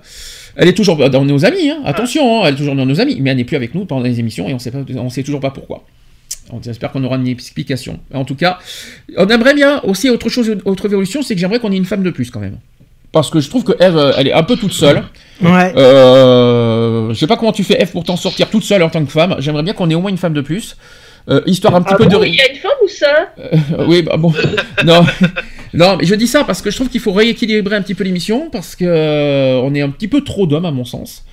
elle est toujours dans nos amis, hein. attention, hein, elle est toujours dans nos amis, mais elle n'est plus avec nous pendant les émissions et on sait pas, on sait toujours pas pourquoi. On espère qu'on aura une explication. En tout cas, on aimerait bien aussi autre chose, autre évolution, c'est que j'aimerais qu'on ait une femme de plus quand même. Parce que je trouve que Eve, euh, elle est un peu toute seule. Ouais. Euh, je sais pas comment tu fais Eve pour t'en sortir toute seule en tant que femme. J'aimerais bien qu'on ait au moins une femme de plus. Euh, histoire un petit Ah peu bon, de. il y a une femme ou ça? Euh, oui, bah bon. non. non, mais je dis ça parce que je trouve qu'il faut rééquilibrer un petit peu l'émission parce que euh, on est un petit peu trop d'hommes à mon sens.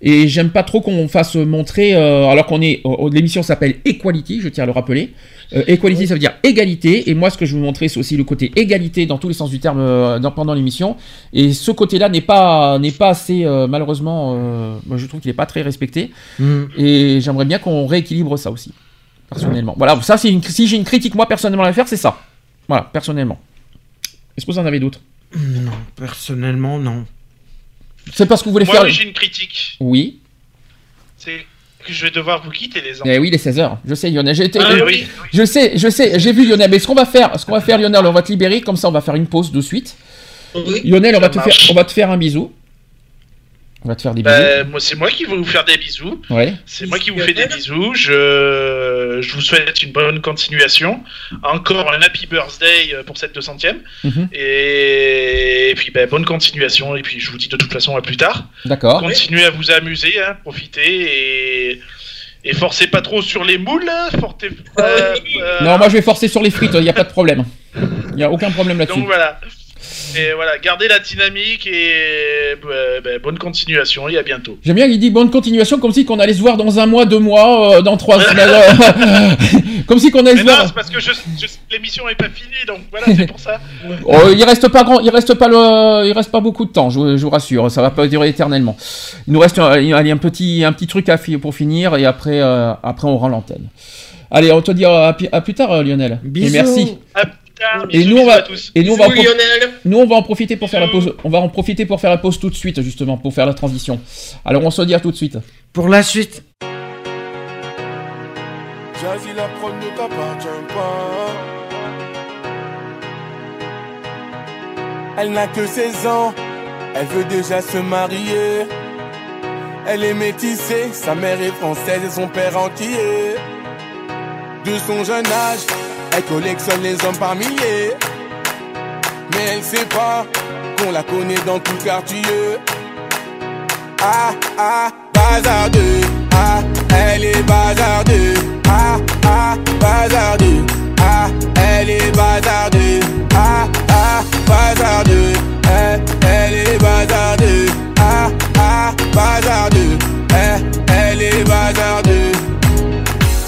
Et j'aime pas trop qu'on fasse montrer, euh, alors qu'on est, euh, l'émission s'appelle Equality, je tiens à le rappeler. Euh, equality, ça veut dire égalité. Et moi, ce que je veux montrer, c'est aussi le côté égalité dans tous les sens du terme euh, dans- pendant l'émission. Et ce côté-là n'est pas, n'est pas assez, euh, malheureusement, euh, moi, je trouve qu'il n'est pas très respecté. Mm. Et j'aimerais bien qu'on rééquilibre ça aussi, personnellement. Voilà, ça, c'est une, si j'ai une critique, moi, personnellement, à faire, c'est ça. Voilà, personnellement. Est-ce que vous en avez d'autres? Non, personnellement, non. C'est parce que vous voulez Moi, faire. oui, j'ai une critique. Oui. Que je vais devoir vous quitter, les enfants. Eh oui, les 16h. Je sais, Lionel. J'ai été- Ah oui. Je sais, je sais, j'ai vu Lionel. Mais ce qu'on va faire, ce qu'on va faire, Lionel, on va te libérer. Comme ça, on va faire une pause de suite. Lionel, on va, te faire, on va te faire un bisou. On va te faire des bisous. Bah, moi, c'est moi qui vais vous faire des bisous. Ouais. C'est moi qui vous fais des bisous. Je, je vous souhaite une bonne continuation. Encore un happy birthday euh, pour cette 200e. Mhm. Et... et puis, bah, bonne continuation. Et puis, je vous dis de toute façon à plus tard. D'accord. Continuez à vous amuser, hein, profitez et... et forcez pas trop sur les moules. hein, fortez- euh, euh, Non, moi je vais forcer sur les frites. Il n'y a pas de problème. Il n'y a aucun problème là-dessus. Donc voilà. Et voilà, gardez la dynamique et bah, bah, bonne continuation et à bientôt. J'aime bien qu'il dit bonne continuation, comme si qu'on allait se voir dans un mois, deux mois, euh, dans trois semaines. euh, comme si qu'on allait se Mais non, voir. c'est parce que je, je- l'émission est pas finie, donc voilà, c'est pour ça. Oh, il reste pas grand, il reste pas le, il reste pas beaucoup de temps, je, vous- je vous rassure, ça va pas durer éternellement. Il nous reste un, allez, un petit, un petit truc à fi- pour finir et après, euh, après on rend l'antenne. Allez, on te dit à, plus tard, euh, Lionel. Bisous. Et merci. À tard, Et nous on va, et nous on va, en Bisous, prof- Lionel. nous on va en profiter pour faire la pause. On va en profiter pour faire la pause tout de suite justement pour faire la transition. Alors on se dit à tout de suite. Pour la suite. Jazzy, la prod ne t'appartient pas. Elle n'a que 16 ans, elle veut déjà se marier. Elle est métissée, sa mère est française et son père entier. De son jeune âge, elle collectionne les hommes par milliers. Mais elle sait pas qu'on la connaît dans tout quartier. Ah ah, bazardeux. Ah, elle est bazardeux. Ah ah, bazardeux. Ah, elle est bazardeux. Ah ah, bazardeux. Eh, elle est bazardeux. Ah ah, bazardeux. Eh, elle est bazardeux.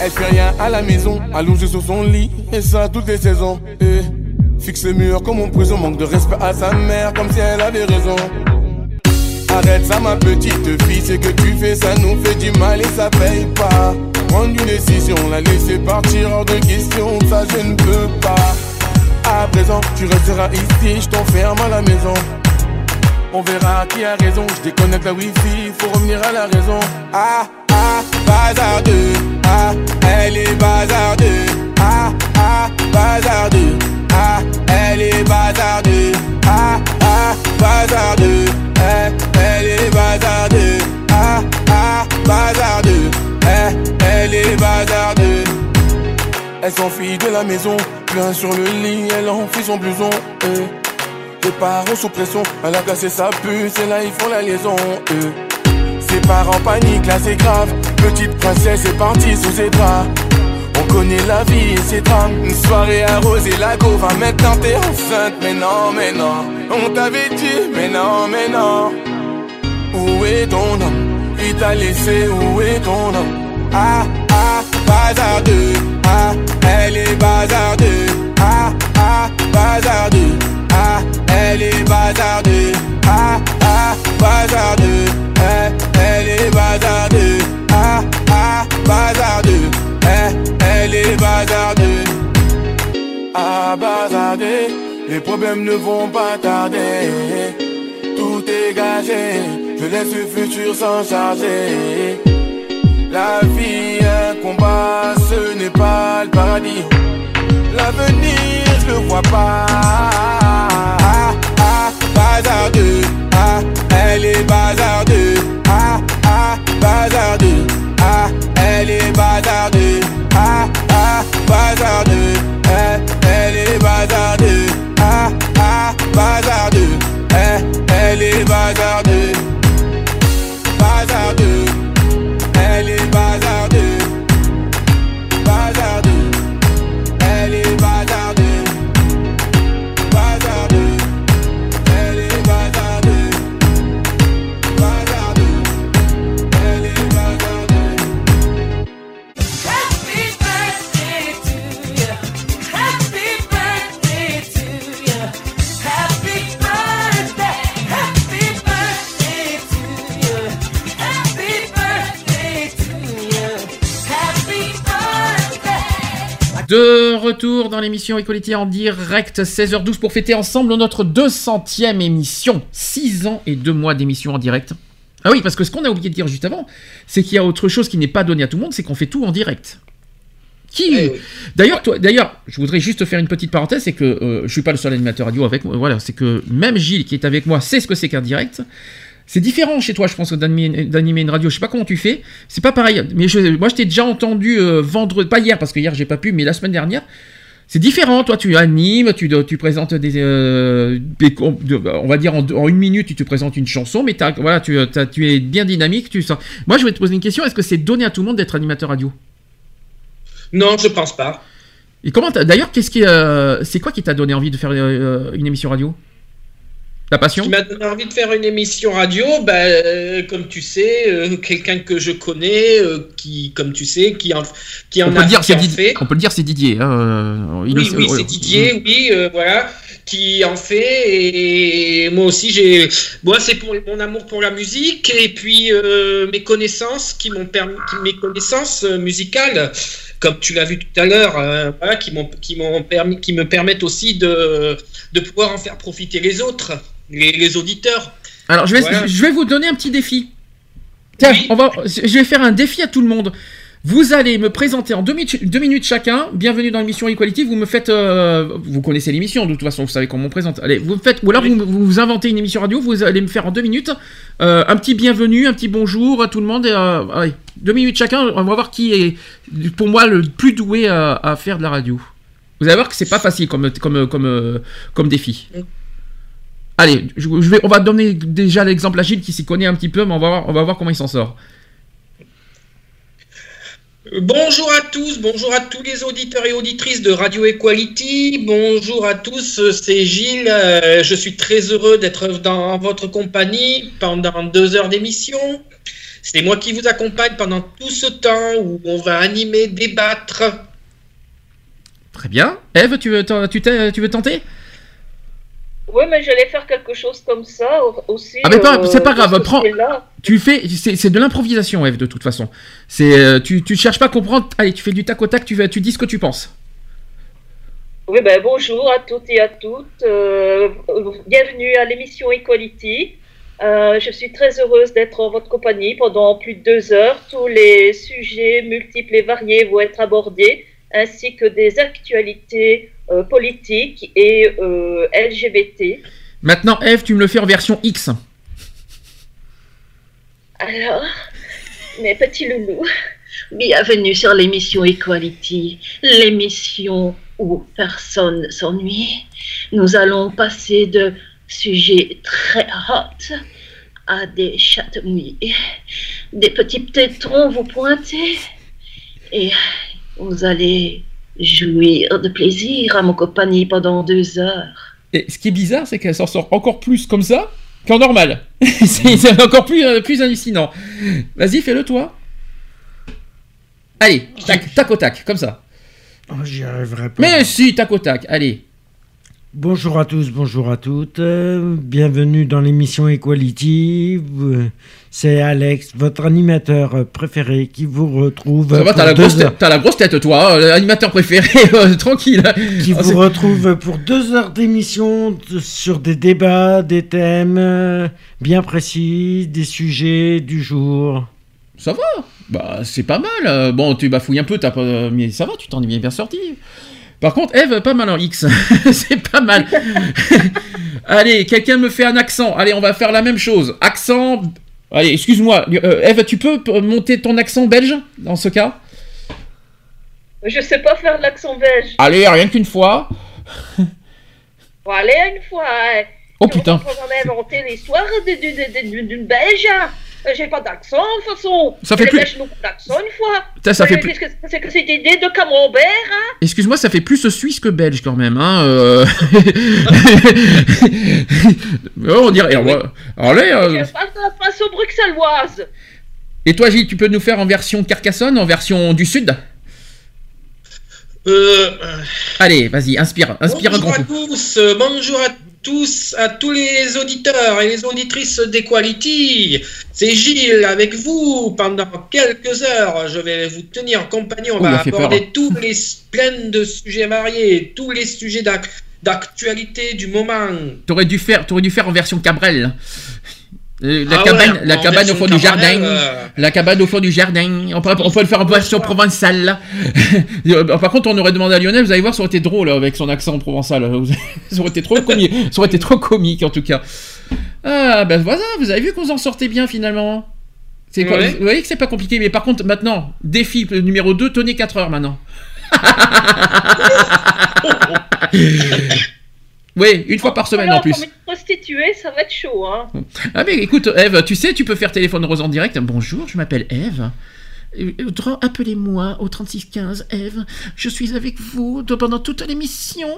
Elle fait rien à la maison, allongée sur son lit, et ça toutes les saisons. Fixe le mur comme en prison, manque de respect à sa mère, comme si elle avait raison. Arrête ça ma petite fille, ce que tu fais ça nous fait du mal et ça paye pas. Prendre une décision, la laisser partir hors de question, ça je ne peux pas. À présent tu resteras ici, je t'enferme à la maison. On verra qui a raison, je déconnecte la wifi, faut revenir à la raison. Ah ah, bazardeux, ah, elle est bazardeux. Ah ah, bazardeux, ah, elle est bazardeux. Ah ah, bazardeux, eh, elle est bazardeux. Ah ah, bazardeux, eh, elle est bazardeux. Elle s'enfuit de la maison, plein sur le lit, elle enfuit son blouson eh. Les parents sous pression, elle a cassé sa puce et là ils font la liaison eh. Ses parents paniquent, là c'est grave Petite princesse est partie sous ses draps. On connaît la vie et ses drames. Une soirée arrosée, la go maintenant t'es enceinte Mais non, mais non On t'avait dit, mais non, mais non. Où est ton homme? Il t'a laissé, où est ton homme? Ah, ah, bazardeux. Ah, elle est bazardeux. Ah, ah, bazardeux. Ah, elle est bazardeux. Ah, ah, bazardeux. Eh, elle est bazardeux. Ah, ah, bazardeux. Eh, elle est bazardeux. Ah, bazardeux. Les problèmes ne vont pas tarder. Tout est gagé. Je laisse le futur s'en charger. La vie un combat Ce n'est pas le paradis. L'avenir je le vois pas. Ah, ah, bazardeux. Ah, elle est bazardeux. Ah, ah, bazardeux. Ah, elle est bazardeux Ah, ah, bazardeux Eh, elle est bazardeux Ah, ah, bazardeux Eh, elle est bazardeux De retour dans l'émission Equality en direct, 16h12 pour fêter ensemble notre 200e émission. 6 ans et 2 mois d'émission en direct. Ah oui, parce que ce qu'on a oublié de dire juste avant, c'est qu'il y a autre chose qui n'est pas donné à tout le monde, c'est qu'on fait tout en direct. Qui Eh oui. D'ailleurs, toi, d'ailleurs, je voudrais juste faire une petite parenthèse, c'est que euh, je suis pas le seul animateur radio avec moi. Voilà, c'est que même Gilles qui est avec moi sait ce que c'est qu'un direct. C'est différent chez toi, je pense, d'animer une radio. Je sais pas comment tu fais. C'est pas pareil. Mais je- moi, je t'ai déjà entendu euh, vendredi, pas hier parce que hier j'ai pas pu, mais la semaine dernière. C'est différent. Toi, tu animes, tu, tu présentes des, euh, des on va dire en, en une minute, tu te présentes une chanson, mais voilà, tu, es bien dynamique. Tu sens. Moi, je vais te poser une question. Est-ce que c'est donné à tout le monde d'être animateur radio? Non, je pense pas. Et comment D'ailleurs, qu'est-ce qui, euh, c'est quoi qui t'a donné envie de faire euh, une émission radio? La passion Qui m'a donné envie de faire une émission radio, bah, euh, comme tu sais, euh, quelqu'un que je connais, euh, qui, comme tu sais, qui en, qui en on peut, a le dire, qui c'est en Didier. fait. on peut le dire, c'est Didier. hein, Oui, oui, c'est Didier, oui, euh, voilà, qui en fait. Et moi aussi, j'ai. Moi, c'est pour mon amour pour la musique et puis mes connaissances qui m'ont permis, qui- mes connaissances musicales, comme tu l'as vu tout à l'heure, euh, voilà, qui m'ont, qui m'ont permis, qui me permettent aussi de, de pouvoir en faire profiter les autres, les, les auditeurs. Alors, je vais, Voilà. je vais vous donner un petit défi. Tiens, on va, je vais faire un défi à tout le monde. Vous allez me présenter en deux, mi- deux minutes chacun. Bienvenue dans l'émission Equality. Vous me faites, euh, vous connaissez l'émission de toute façon, vous savez comment on présente. Allez, vous me faites, ou alors vous, vous vous inventez une émission radio. Vous allez me faire en deux minutes euh, un petit bienvenue, un petit bonjour à tout le monde. Et, euh, allez, deux minutes chacun. On va voir qui est, pour moi, le plus doué à, à faire de la radio. Vous allez voir que c'est pas facile comme, comme, comme, comme défi. Allez, je, je vais, on va donner déjà l'exemple à Gilles qui s'y connaît un petit peu, mais on va voir, on va voir comment il s'en sort. Bonjour à tous, bonjour à tous les auditeurs et auditrices de Radio Equality. Bonjour à tous, c'est Gilles. Euh, Je suis très heureux d'être dans votre compagnie pendant deux heures d'émission. C'est moi qui vous accompagne pendant tout ce temps où on va animer, débattre. Très bien. Eve, tu veux, tu veux tenter? Oui, mais j'allais faire quelque chose comme ça au- aussi. Ah mais euh, c'est pas grave. Prends. Tu fais, c'est de l'improvisation, Eve, de toute façon. C'est, euh, tu, tu cherches pas à comprendre. Allez, tu fais du tac au tac. Tu, tu dis ce que tu penses. Oui, ben bonjour à toutes et à toutes. euh, bienvenue à l'émission Equality. Euh, je suis très heureuse d'être en votre compagnie pendant plus de deux heures. Tous les sujets multiples et variés vont être abordés, ainsi que des actualités euh, politiques et euh, LGBT. Maintenant, Eve, tu me le fais en version X. Alors, mes petits loulous, bienvenue sur l'émission Equality, l'émission où personne s'ennuie. Nous allons passer de sujets très hot à des chattes mouillées, des petits tétons vous pointer, et vous allez jouir de plaisir à mon compagnie pendant deux heures. Et ce qui est bizarre, c'est qu'elle s'en sort encore plus comme ça qu'en normal. c'est encore plus, euh, plus hallucinant. Vas-y, fais-le toi. Allez, tac, tac au tac, comme ça. Oh, J'y arriverai pas. Mais si, tac au tac, allez. Bonjour à tous, bonjour à toutes. bienvenue dans l'émission Equality. C'est Alex, votre animateur préféré, qui vous retrouve. Ça va, t'as la, grosse heures- tête- la grosse tête, toi, euh, l'animateur préféré, euh, tranquille. qui Ah, vous retrouve pour deux heures d'émission sur des débats, des thèmes euh, bien précis, des sujets du jour. Ça va? Bah, c'est pas mal. euh, Bon, tu bafouilles un peu, t'as pas... mais ça va, tu t'en es bien, bien sorti. Par contre, Eve, pas mal en X. c'est pas mal. Allez, quelqu'un me fait un accent. Allez, on va faire la même chose. Accent. Allez, excuse-moi. Euh, Eve, tu peux monter ton accent belge dans ce cas? Je sais pas faire l'accent belge. Allez, rien qu'une fois. Bon, allez, une fois. hein. Oh putain. On va inventer l'histoire d'une Belge. Euh, J'ai pas d'accent, de toute façon. Ça fait les plus- Belges n'ont pas d'accent, une fois. Ça fait Euh, plus- Qu'est-ce que c'est que cette idée de camembert, hein Excuse-moi, ça fait plus suisse que belge quand même. Hein euh. Oh, on dirait. alors, Allez. euh, Je passe la façon bruxelloise. Et toi, Gilles, tu peux nous faire en version Carcassonne, en version du Sud? Euh, Allez, vas-y, inspire, inspire un bonjour grand à coup. tous, euh, bonjour à tous, à tous les auditeurs et les auditrices d'Equality. C'est Gilles avec vous pendant quelques heures. Je vais vous tenir compagnie. On Ouh, va aborder peur. tous les plein de sujets variés, tous les sujets d'ac- d'actualité du moment. T'aurais dû faire, t'aurais dû faire en version Cabrel. Euh, La Ah cabane, ouais, la en cabane au fond du jardin. euh. La cabane au fond du jardin. On peut, on peut le faire en version provençale. là. Euh, Par contre, on aurait demandé à Lionel, vous allez voir, ça aurait été drôle là, avec son accent provençal. Ça aurait été trop comique. Ça aurait été trop comique en tout cas. Ah ben voilà, vous avez vu qu'on s'en sortait bien finalement. C'est quoi Ouais. Vous voyez que c'est pas compliqué, mais par contre maintenant, défi numéro 2, tenez 4 heures maintenant. Oui, une fois par semaine en plus. Prostituée, ça va être chaud. Hein. Ah mais écoute, Eve, tu sais, tu peux faire téléphone rose en direct. Bonjour, je m'appelle Eve. Euh, Appelez-moi au 3615, Eve. Je suis avec vous pendant toute l'émission.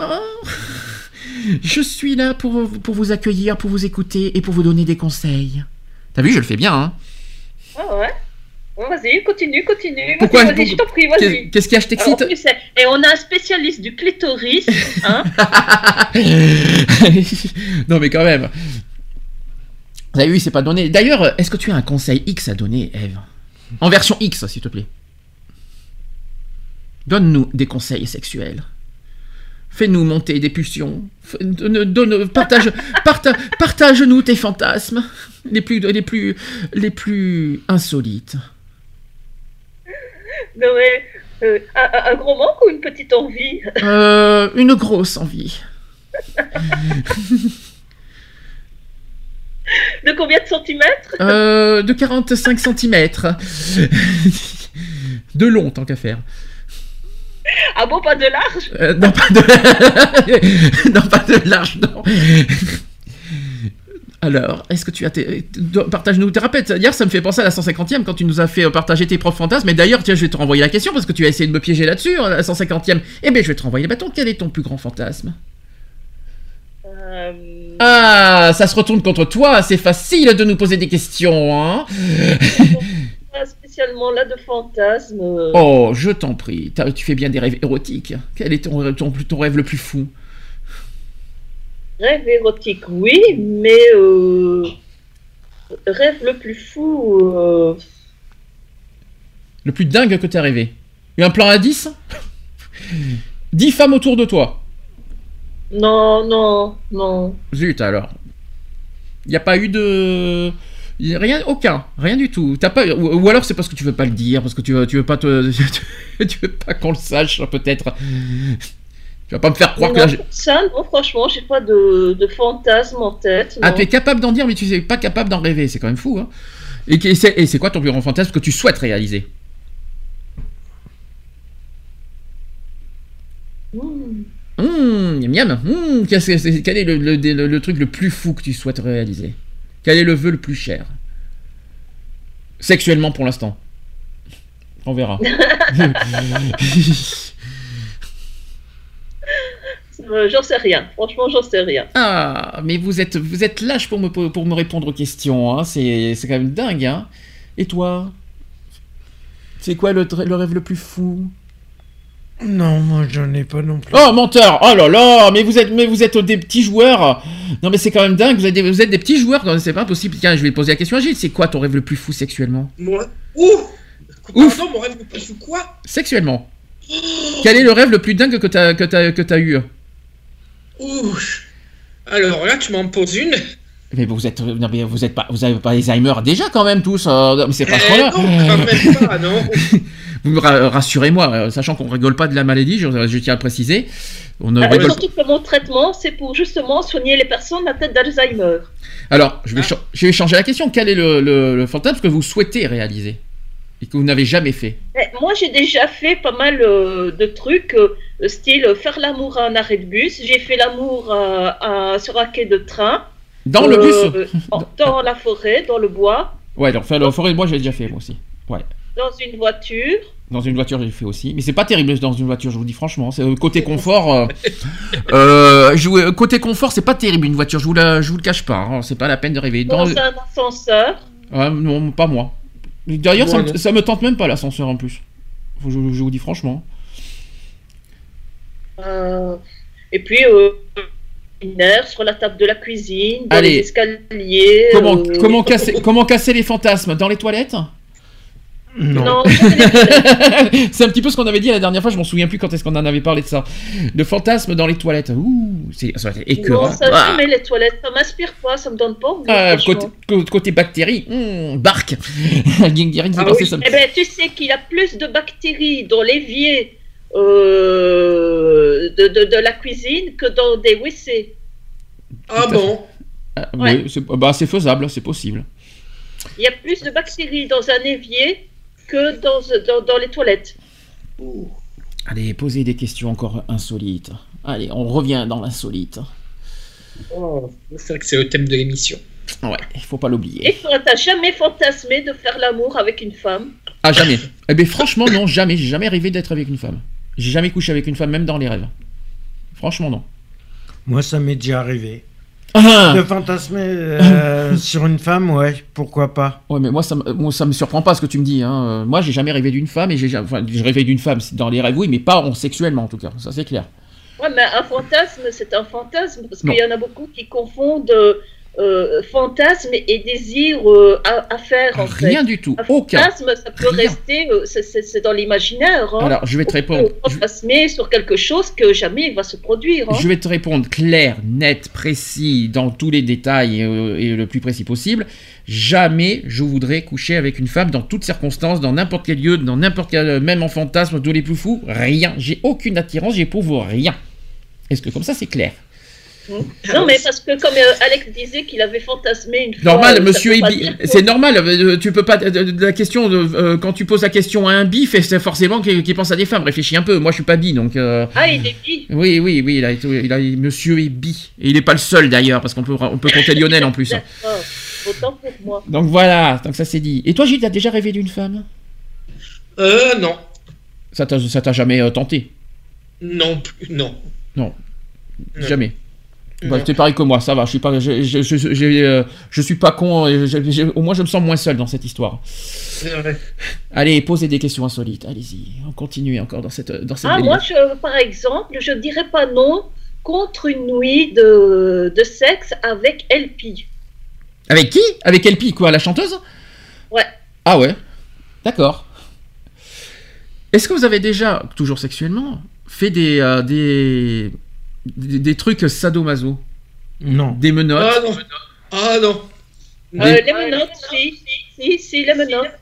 Oh. Je suis là pour, pour vous accueillir, pour vous écouter et pour vous donner des conseils. T'as vu, je le fais bien, hein Ah ouais Vas-y, continue, continue. Vas-y, Pourquoi- Vas-y, je t'en prie, vas-y. Qu'est- Qu'est-ce qu'il y a, je t'excite Et on a un spécialiste du clitoris. Hein Non mais quand même. Vous avez vu, c'est pas donné. D'ailleurs, est-ce que tu as un conseil X à donner, Eve? En version X, s'il te plaît. Donne-nous des conseils sexuels. Fais-nous monter des pulsions. Donne, donne- partage, parta- partage-nous tes fantasmes les plus, les plus, les plus insolites. Non, mais, euh, un, gros manque ou une petite envie? Euh, une grosse envie. De combien de centimètres? Euh, de 45 cm. de long, tant qu'à faire. Ah bon, pas de large? Euh, non, pas de... non, pas de large, non. Alors, est-ce que tu as tes... Partage-nous tes. Hier, ça me fait penser à la 150e quand tu nous as fait euh, partager tes propres fantasmes. Mais d'ailleurs, tiens, je vais te renvoyer la question parce que tu as essayé de me piéger là-dessus, à la 150e. Eh bien, je vais te renvoyer le bâton. Quel est ton plus grand fantasme? Euh, Ah, ça se retourne contre toi. C'est facile de nous poser des questions, hein Pas spécialement là de fantasme. euh, Oh, je t'en prie. Tu fais bien des rêves érotiques. Quel est ton, ton, ton rêve le plus fou? Rêve érotique, oui, mais euh, rêve le plus fou. euh, Le plus dingue que t'as rêvé Eu un plan à 10 10 femmes autour de toi. Non, non, non. Zut alors. Il n'y a pas eu de. Rien, aucun, rien du tout. T'as pas, ou, ou alors c'est parce que tu veux pas le dire, parce que tu veux, tu veux pas te, tu veux pas qu'on le sache peut-être. Tu vas pas me faire croire que là, pour ça, non, franchement, j'ai pas de, de fantasme en tête. Ah, tu es capable d'en dire, mais tu es pas capable d'en rêver, c'est quand même fou. Hein et c'est quoi ton plus grand fantasme que tu souhaites réaliser? Hmm. Hum, miam miam. Hum, quel est le, le- le- le truc le plus fou que tu souhaites réaliser? Quel est le vœu le plus cher? Sexuellement pour l'instant. On verra. Euh, j'en sais rien. Franchement, j'en sais rien. ah, mais vous êtes, vous êtes lâche pour me, pour me répondre aux questions. Hein. C'est c'est quand même dingue. Hein. Et toi? C'est quoi le, tr- le rêve le plus fou? Non, moi j'en ai pas non plus. Oh menteur Oh là là Mais vous êtes mais vous êtes des petits joueurs Non mais c'est quand même dingue, vous êtes des, vous êtes des petits joueurs, non, c'est pas possible. Tiens, je vais poser la question à Gilles, c'est quoi ton rêve le plus fou sexuellement? Moi, ouh Pardon, mon rêve le plus fou, quoi? Sexuellement Quel est le rêve le plus dingue que t'as que t'as que t'as eu? Ouh Alors là, tu m'en poses une. Mais vous êtes non mais vous êtes pas vous avez pas Alzheimer déjà quand même tous euh, non, mais c'est pas Eh non, quand même pas, non. Vous me rassurez-moi, euh, sachant qu'on rigole pas de la maladie, je, je tiens à le préciser. On ne Euh, rigole surtout que mon traitement, c'est pour justement soigner les personnes atteintes d'Alzheimer. Alors, je vais, je vais changer la question. Quel est le, le, le fantasme que vous souhaitez réaliser? Et que vous n'avez jamais fait Eh, Moi, j'ai déjà fait pas mal euh, de trucs, euh, style euh, faire l'amour à un arrêt de bus. J'ai fait l'amour euh, à- sur un quai de train. Dans le Euh, bus Dans la forêt, dans le bois, Ouais, alors faire la forêt de bois, j'ai déjà fait moi aussi. Ouais. dans une voiture. Dans une voiture, j'ai fait aussi. Mais c'est pas terrible dans une voiture, je vous dis franchement. C'est euh, côté confort. euh, euh, jouer- côté confort, c'est pas terrible une voiture. Je vous, la, je vous le cache pas. hein, c'est pas la peine de rêver. Dans, Dans un ascenseur. Ah, non, pas moi. D'ailleurs, ça, me- non. ça me tente même pas l'ascenseur en plus. Je, je vous dis franchement. euh, et puis, euh, sur la table de la cuisine, dans Allez. les escaliers. Comment, euh, comment, casser, comment casser les fantasmes? Dans les toilettes? Non. Non, C'est un petit peu ce qu'on avait dit la dernière fois, je m'en souviens plus quand est-ce qu'on en avait parlé de ça. De fantasmes dans les toilettes. Ouh, c'est ça va être écœurant. non, ça Ah. jamais les toilettes, ça m'inspire pas, ça me donne pas envie. Ah, côté, bactéries, hmm, barque. Ah passé oui. ça. Eh ben, tu sais qu'il y a plus de bactéries dans l'évier euh, de, de, de la cuisine que dans des WC. Ah bon Ah, ouais. c'est bah, c'est faisable, c'est possible. Il y a plus de bactéries dans un évier que dans, dans, dans les toilettes. Allez, posez des questions encore insolites. Allez, on revient dans l'insolite. Oh, C'est vrai que c'est le thème de l'émission. Ouais, il faut pas l'oublier. Et toi, t'as jamais fantasmé de faire l'amour avec une femme? Ah, jamais. Eh bien, franchement, non, jamais. J'ai jamais rêvé d'être avec une femme. J'ai jamais couché avec une femme, même dans les rêves. Franchement, non. Moi, ça m'est déjà arrivé. Ah De fantasmer euh, sur une femme, ouais, pourquoi pas. Ouais, mais moi ça, moi, ça me surprend pas ce que tu me dis. Hein. Euh, Moi, j'ai jamais rêvé d'une femme et j'ai jamais- enfin, j'ai rêvé d'une femme dans les rêves, oui, mais pas en sexuellement en tout cas. Ça, c'est clair. Ouais, mais un fantasme, c'est un fantasme, parce qu'il y en a beaucoup qui confondent euh, fantasme et désir euh, à, à faire, en fait. Rien du tout. Un Aucun. fantasme, ça peut Rien. rester, euh, c'est- dans l'imaginaire. Hein. Alors, je vais te On répondre. fantasmer sur quelque chose que jamais il va se produire. hein. Je vais te répondre clair, net, précis, dans tous les détails et, euh, et le plus précis possible. Jamais je voudrais coucher avec une femme dans toutes circonstances, dans n'importe quel lieu, dans n'importe quel, même en fantasme, tous les plus fous. Rien. J'ai aucune attirance, j'éprouve rien. Est-ce que comme ça c'est clair? Non, mais parce que comme euh, Alex disait qu'il avait fantasmé une. Normal, euh, monsieur Ebi, c'est normal. euh, Tu peux pas. La question, de, euh, quand tu poses la question à un bi, c'est forcément qu'il pense à des femmes. Réfléchis un peu. Moi, je suis pas bi, donc. euh, Ah, il est bi. Oui, oui, oui. Il a, été- il a, monsieur est bi, et il est pas le seul d'ailleurs, parce qu'on peut, on peut compter Lionel en plus. Autant pour moi. Donc voilà, donc ça c'est dit. Et toi, Gilles, t'as déjà rêvé d'une femme? Euh, non. Ça t'a, ça t'a jamais euh, tenté? Non, plus, non. Non, Non. jamais. Bah, t'es pareil que moi, ça va. Je suis pas, je, je, je- j'ai, euh, je suis pas con. je- je- au moins, je me sens moins seul dans cette histoire. C'est vrai. Allez, posez des questions insolites. Allez-y, on continue encore dans cette, dans cette Ah, délire. moi, je, par exemple, je dirais pas non contre une nuit de, de sexe avec LP. Avec qui? Avec Elpi, quoi, la chanteuse? Ouais. Ah ouais, d'accord. Est-ce que vous avez déjà, toujours sexuellement, fait des, euh, des, des, des trucs sadomaso Non. Des menottes Ah non. Ah non. Euh, les menottes, si, si, si, les menottes.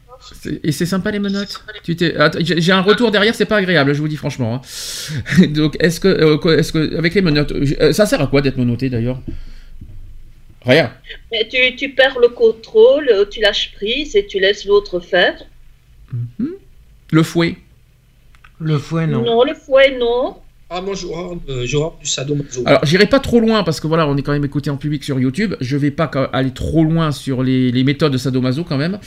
Et c'est sympa les menottes? Tu t'es... J'ai un retour derrière, c'est pas agréable, je vous dis franchement. hein. Donc, est-ce que, euh, est-ce que, avec les menottes, euh, ça sert à quoi d'être menotté d'ailleurs? Rien. Mais tu, tu perds le contrôle, tu lâches prise et tu laisses l'autre faire. Le fouet. Le fouet, non. Non, le fouet, non. Ah, moi, j'aurai euh, j'aurai du sadomaso. Alors, j'irai pas trop loin parce que voilà, on est quand même écouté en public sur YouTube. Je vais pas aller trop loin sur les, les méthodes de sadomaso quand même.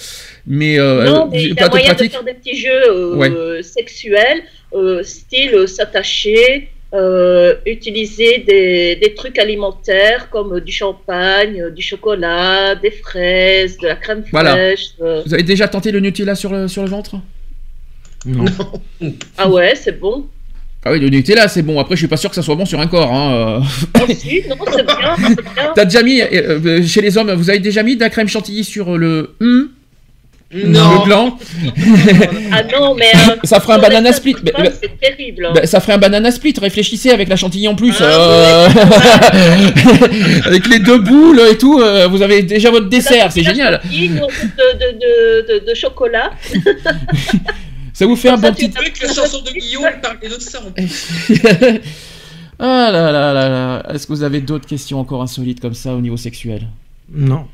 Mais, euh, non, euh, mais il y a de moyen de pratique. faire des petits jeux euh, sexuels, euh, style euh, s'attacher, euh, utiliser des, des trucs alimentaires comme du champagne, du chocolat, des fraises, de la crème Voilà. fraîche. euh. Vous avez déjà tenté le Nutella sur le, sur le ventre? Non. Ah ouais, c'est bon. Ah oui, le Nutella c'est bon. Après, je suis pas sûr que ça soit bon sur un corps. Hein. Oh, si, non, c'est bien, c'est bien. T'as déjà mis, euh, euh, chez les hommes, vous avez déjà mis de la crème chantilly sur le hum, Non. le gland Ah non, mais. euh, Ça ferait un banana split. C'est terrible. hein. Bah, ça ferait un banana split, réfléchissez avec la chantilly en plus. Ah, euh, avec les deux boules et tout, euh, vous avez déjà votre dessert, c'est génial. Une de, de, de, de, de chocolat. Ça vous fait un bon petit. Avec la chanson de Guillaume, il parlait de ça. en plus. ah là là là là. Est-ce que vous avez d'autres questions encore insolites comme ça au niveau sexuel? Non.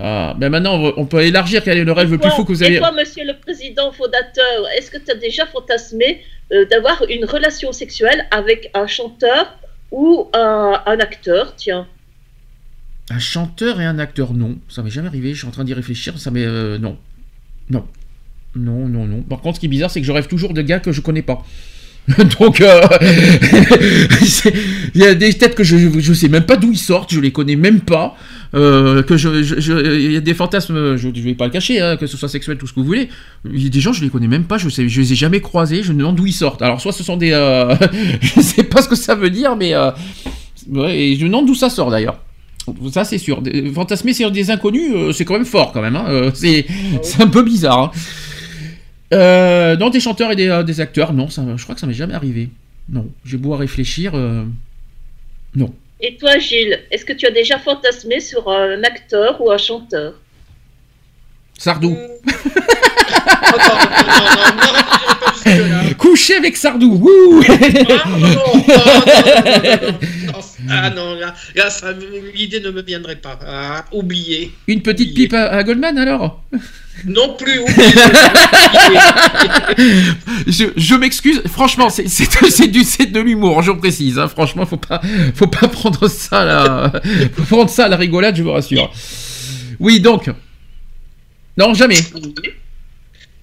ah, ben maintenant, on peut élargir quel est le rêve le plus fou que vous Et avez. toi, monsieur le président fondateur, est-ce que tu as déjà fantasmé euh, d'avoir une relation sexuelle avec un chanteur ou un, un acteur? Tiens. Un chanteur et un acteur, non. Ça m'est jamais arrivé, je suis en train d'y réfléchir, ça m'est. euh, non. Non. Non, non, non. Par contre, ce qui est bizarre, c'est que je rêve toujours de gars que je connais pas. Donc, euh, il y a des têtes que je, je sais même pas d'où ils sortent, je les connais même pas. euh, que je, je- je- il y a des fantasmes, je, je vais pas le cacher, hein, que ce soit sexuel, tout ce que vous voulez. Il y a des gens, je les connais même pas, je sais, je les ai jamais croisés, je me demande d'où ils sortent. Alors, soit ce sont des, euh, je sais pas ce que ça veut dire, mais Ouais, et je me demande d'où ça sort d'ailleurs. Ça, c'est sûr. Fantasmer sur des inconnus, c'est quand même fort, quand même. hein. C'est c'est un peu bizarre. hein. Euh, non, des chanteurs et des, euh, des acteurs, non, ça, je crois que ça m'est jamais arrivé. Non, j'ai beau à réfléchir. euh, Non. Et toi, Gilles, est-ce que tu as déjà fantasmé sur un acteur ou un chanteur Sardou. Coucher avec Sardou. Wouh Ah non, là, là ça- l'idée ne me viendrait pas. Ah, oublié. Une petite pipe à, à Goldman alors Non plus, oublié. je, je m'excuse, franchement, c'est c'est- c'est du c'est de l'humour, je précise. hein. Franchement, faut pas, faut pas prendre ça à la, faut prendre ça à la rigolade, je vous rassure. Oui, donc. Non, jamais.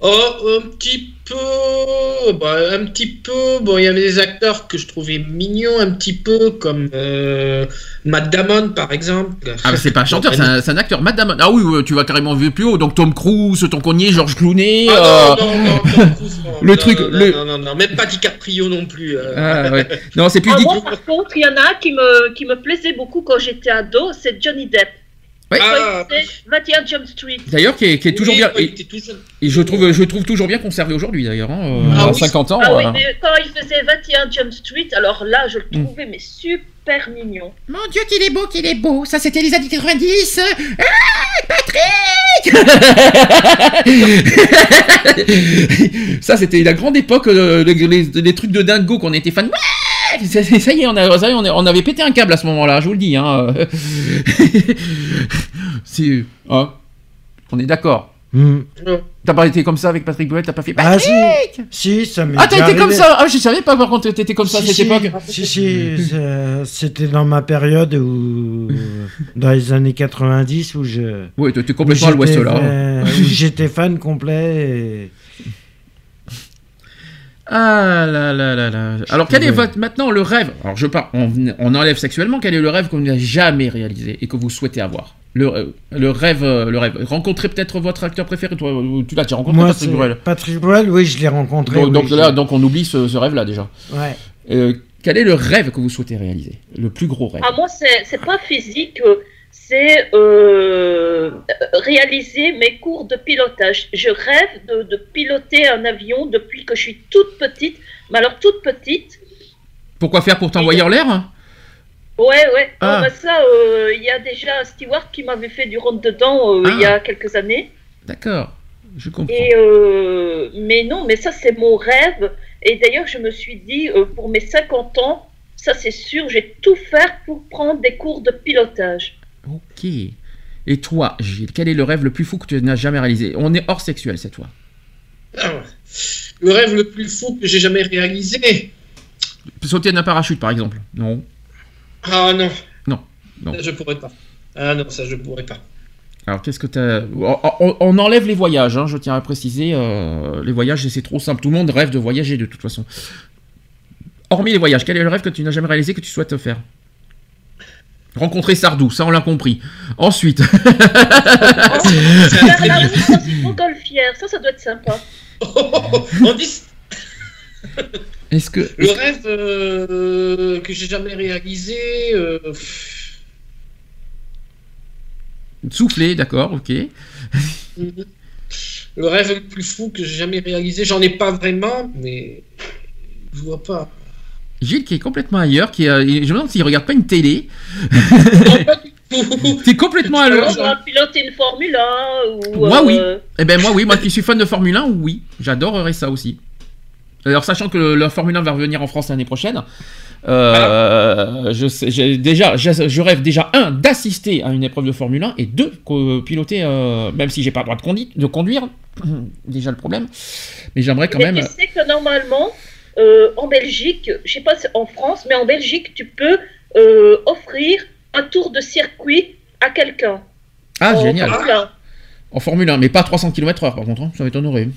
Oh, un petit peu, bah, un petit peu. Bon, il y avait des acteurs que je trouvais mignons, un petit peu comme euh, Matt Damon, par exemple. Ah, mais c'est pas un chanteur, c'est un, c'est un acteur. Matt Damon. Ah oui, tu vas carrément vu plus haut. Donc Tom Cruise, Tom Cognier, Georges Clooney. Ah, euh, non, non, non, Tom Cruise, non, le non, truc. non, le- non, non, non, même pas DiCaprio non plus. euh. Ah, ouais. Non, c'est plus Ah. Moi, par contre, il y en a un qui me, qui me plaisait beaucoup quand j'étais ado, c'est Johnny Depp. Ouais. Ah, Quand il faisait 21 Jump Street. D'ailleurs, qui est, qui est toujours Oui, bien. ouais, Et, et je trouve, je trouve toujours bien conservé aujourd'hui d'ailleurs. Hein, euh, Ah à oui. 50 ans. Ah oui, mais quand il faisait 21 Jump Street, alors là, je le Mm. trouvais mais super mignon. Mon Dieu, qu'il est beau, qu'il est beau. Ça, c'était les années 90. Ah, Patrick Ça, c'était la grande époque, euh, les, les- les trucs de dingo qu'on était fan. Ouais ça, ça y est, on, a- ça y est, on, a- on avait pété un câble à ce moment-là, je vous le dis. Hein. C'est, hein, on est d'accord. Hmm. T'as pas été comme ça avec Patrick Bruel, t'as pas fait Ah Patrick si, si, ça m'est Ah, t'as été comme ça Ah, je savais pas par contre, t'étais comme ça à cette si, époque. Si, si, ça- c'était dans ma période où, dans les années 90 où je. Oui, t'étais complètement à l'ouest là. euh, où J'étais fan complet. et- Ah là là là là. Alors quel est votre maintenant le rêve? Alors je pars, on, on enlève sexuellement. Quel est le rêve vous n'avez jamais réalisé et que vous souhaitez avoir? Le, euh, le rêve, euh, le rêve. Rencontrer peut-être votre acteur préféré. Toi, tu l'as déjà rencontré, Moi, Patrick Bruel? Patrick Bruel, oui, je l'ai rencontré. Donc, oui, donc je- là, donc on oublie ce, ce rêve-là déjà. Ouais. Euh, quel est le rêve que vous souhaitez réaliser? Le plus gros rêve? Ah, moi, c'est c'est pas physique, euh, c'est euh, réaliser mes cours de pilotage. Je rêve de, de piloter un avion depuis que je suis toute petite. Mais alors, toute petite, Pourquoi faire pour t'envoyer en l'air? Ouais, ouais. Ah. Ah, bah ça, euh, il y a déjà un steward qui m'avait fait du rentre dedans euh, Ah. il y a quelques années. D'accord, je comprends. Et mais non, mais ça c'est mon rêve. Et d'ailleurs, je me suis dit, pour mes 50 ans, ça c'est sûr, je vais tout faire pour prendre des cours de pilotage. Ok. Et toi, Gilles, quel est le rêve le plus fou que tu n'as jamais réalisé? On est hors sexuel cette fois. Ah, Le rêve le plus fou que j'ai jamais réalisé. Sauter d'un parachute par exemple. Non. Ah non. Non, non. Ça, je pourrais pas. Ah non, ça je pourrais pas. Alors, qu'est-ce que t'as? On, on- on enlève les voyages, hein, je tiens à préciser. euh, les voyages, c'est trop simple. Tout le monde rêve de voyager de toute façon. Hormis les voyages, quel est le rêve que tu n'as jamais réalisé que tu souhaites faire? Rencontrer Sardou, ça on l'a compris. Ensuite. Montgolfière, ça, ça doit être sympa. On dit Est-ce que. le rêve euh, que j'ai jamais réalisé. euh, Souffler, d'accord, ok. le rêve le plus fou que j'ai jamais réalisé, j'en ai pas vraiment, mais je vois pas. Gilles qui est complètement ailleurs, qui est, je me demande s'il regarde pas une télé. T'es complètement à l'heure. On piloter une Formule 1 ou. Moi, oui. euh, Eh ben, moi, oui. Moi qui suis fan de Formule 1, oui. J'adorerais ça aussi. Alors, sachant que la Formule 1 va revenir en France l'année prochaine, euh, je, sais- j'ai déjà, je, je rêve déjà, un, d'assister à une épreuve de Formule 1, et deux, co- piloter, euh, même si j'ai pas le droit de, conduire, déjà le problème, mais j'aimerais quand mais même... tu sais que normalement, euh, en Belgique, je sais pas si en France, mais en Belgique, tu peux euh, offrir un tour de circuit à quelqu'un. Ah, En génial. Formule 1. En Formule 1, mais pas 300 km/h par contre, hein, ça m'étonnerait.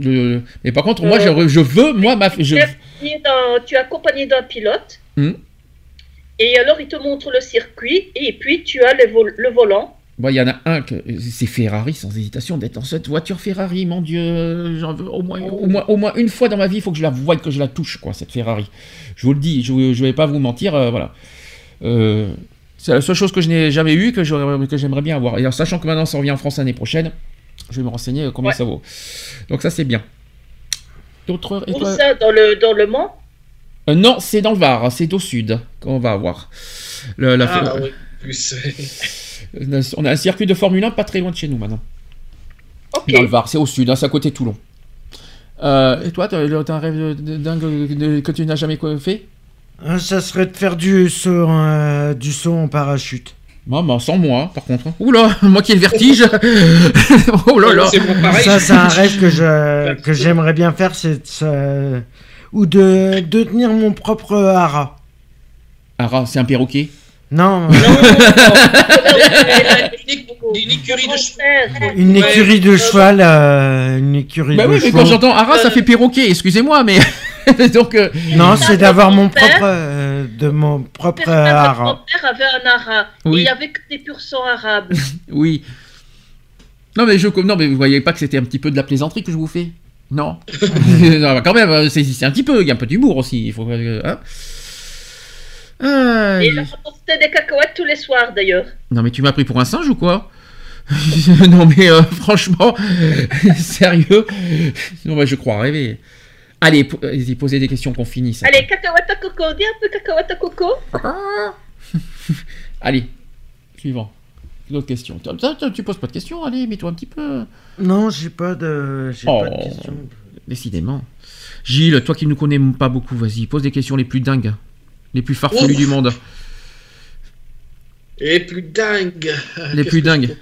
Je- Mais par contre, moi, Euh, je, veux, moi, ma... Je... Tu es accompagné d'un- tu es accompagné d'un pilote. Hmm. Et alors, il te montre le circuit et puis tu as le, vol- le volant. Bon, il y en a un, que c'est Ferrari, sans hésitation, d'être dans cette voiture Ferrari, mon Dieu. J'en veux au moins, au, moins, au moins une fois dans ma vie, il faut que je la voie, que je la touche, quoi, cette Ferrari. Je vous le dis, je ne vais pas vous mentir, euh, voilà. Euh, c'est la seule chose que je n'ai jamais eue que j'aimerais bien avoir. Et en sachant que maintenant ça revient en France l'année prochaine, je vais me renseigner euh, combien Ouais. ça vaut. Donc ça c'est bien. D'autres Où ça Dans le, dans le Mans? Euh, Non, c'est dans le Var, c'est au sud qu'on va avoir. Le- la- Ah, oui, plus. On a un circuit de Formule 1 pas très loin de chez nous maintenant. Dans le Var, c'est au sud, hein, c'est à côté de Toulon. Euh, et toi, t'as un rêve de- dingue que tu n'as jamais fait? Ah, Ça serait de faire du saut, euh, du saut en parachute. Maman, sans moi, par contre. Oula, moi qui ai le vertige. oh là là. C'est bon. Ça, c'est un rêve que je que j'aimerais bien faire, c'est ou de, de tenir mon propre hara. Ah, c'est un perroquet? Non, Une écurie de chevaux. une écurie de cheval, euh, une écurie Bah de oui, mais quand j'entends Ara, ça fait perroquet, excusez-moi, mais. Donc. euh, Non, c'est d'avoir mon propre, euh, de mon propre Mon père avait un ara. Oui. Il n'y avait que des pur sang arabes. Oui. Non, mais je. Non, mais vous voyez pas que c'était un petit peu de la plaisanterie que je vous fais? Non. non bah, quand même, euh, c'est un petit peu. Il y a un peu d'humour aussi. Il faut. hein. Ah, Et il- apportait des cacahuètes tous les soirs d'ailleurs. Non, mais tu m'as pris pour un singe ou quoi? Non, mais euh, franchement, sérieux? Non, mais je crois rêver. Allez, po- posez des questions qu'on finisse. Allez, cacahuètes à coco, dis un peu cacahuètes à coco. Allez, suivant. D'autres questions. Toi, toi, toi, tu poses pas de questions, allez, mets-toi un petit peu. Non, j'ai pas de, j'ai Oh, pas de questions. décidément. Gilles, toi qui ne nous connais pas beaucoup, vas-y, pose des questions les plus dingues, les plus farfelues Ouf. du monde. Et plus dingue. Les plus dingues.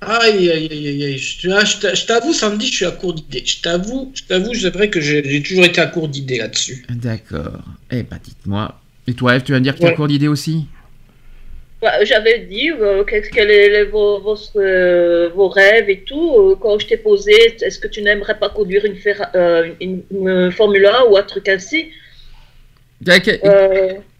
Aïe, aïe, aïe, aïe, aïe. Je je t'a- je t'avoue, samedi, je suis à court d'idées. Je t'avoue, je t'avoue, c'est vrai que j'ai toujours été à court d'idées là-dessus. D'accord. Eh ben, dites-moi. Et toi, Eve, tu vas me dire que tu as Ouais. cours d'idées aussi? Bah, J'avais dit euh, quels est les- vos, vos, euh, vos rêves et tout. euh, quand je t'ai posé, est-ce que tu n'aimerais pas conduire une, Ferra- euh, une, une Formule 1 ou un truc ainsi?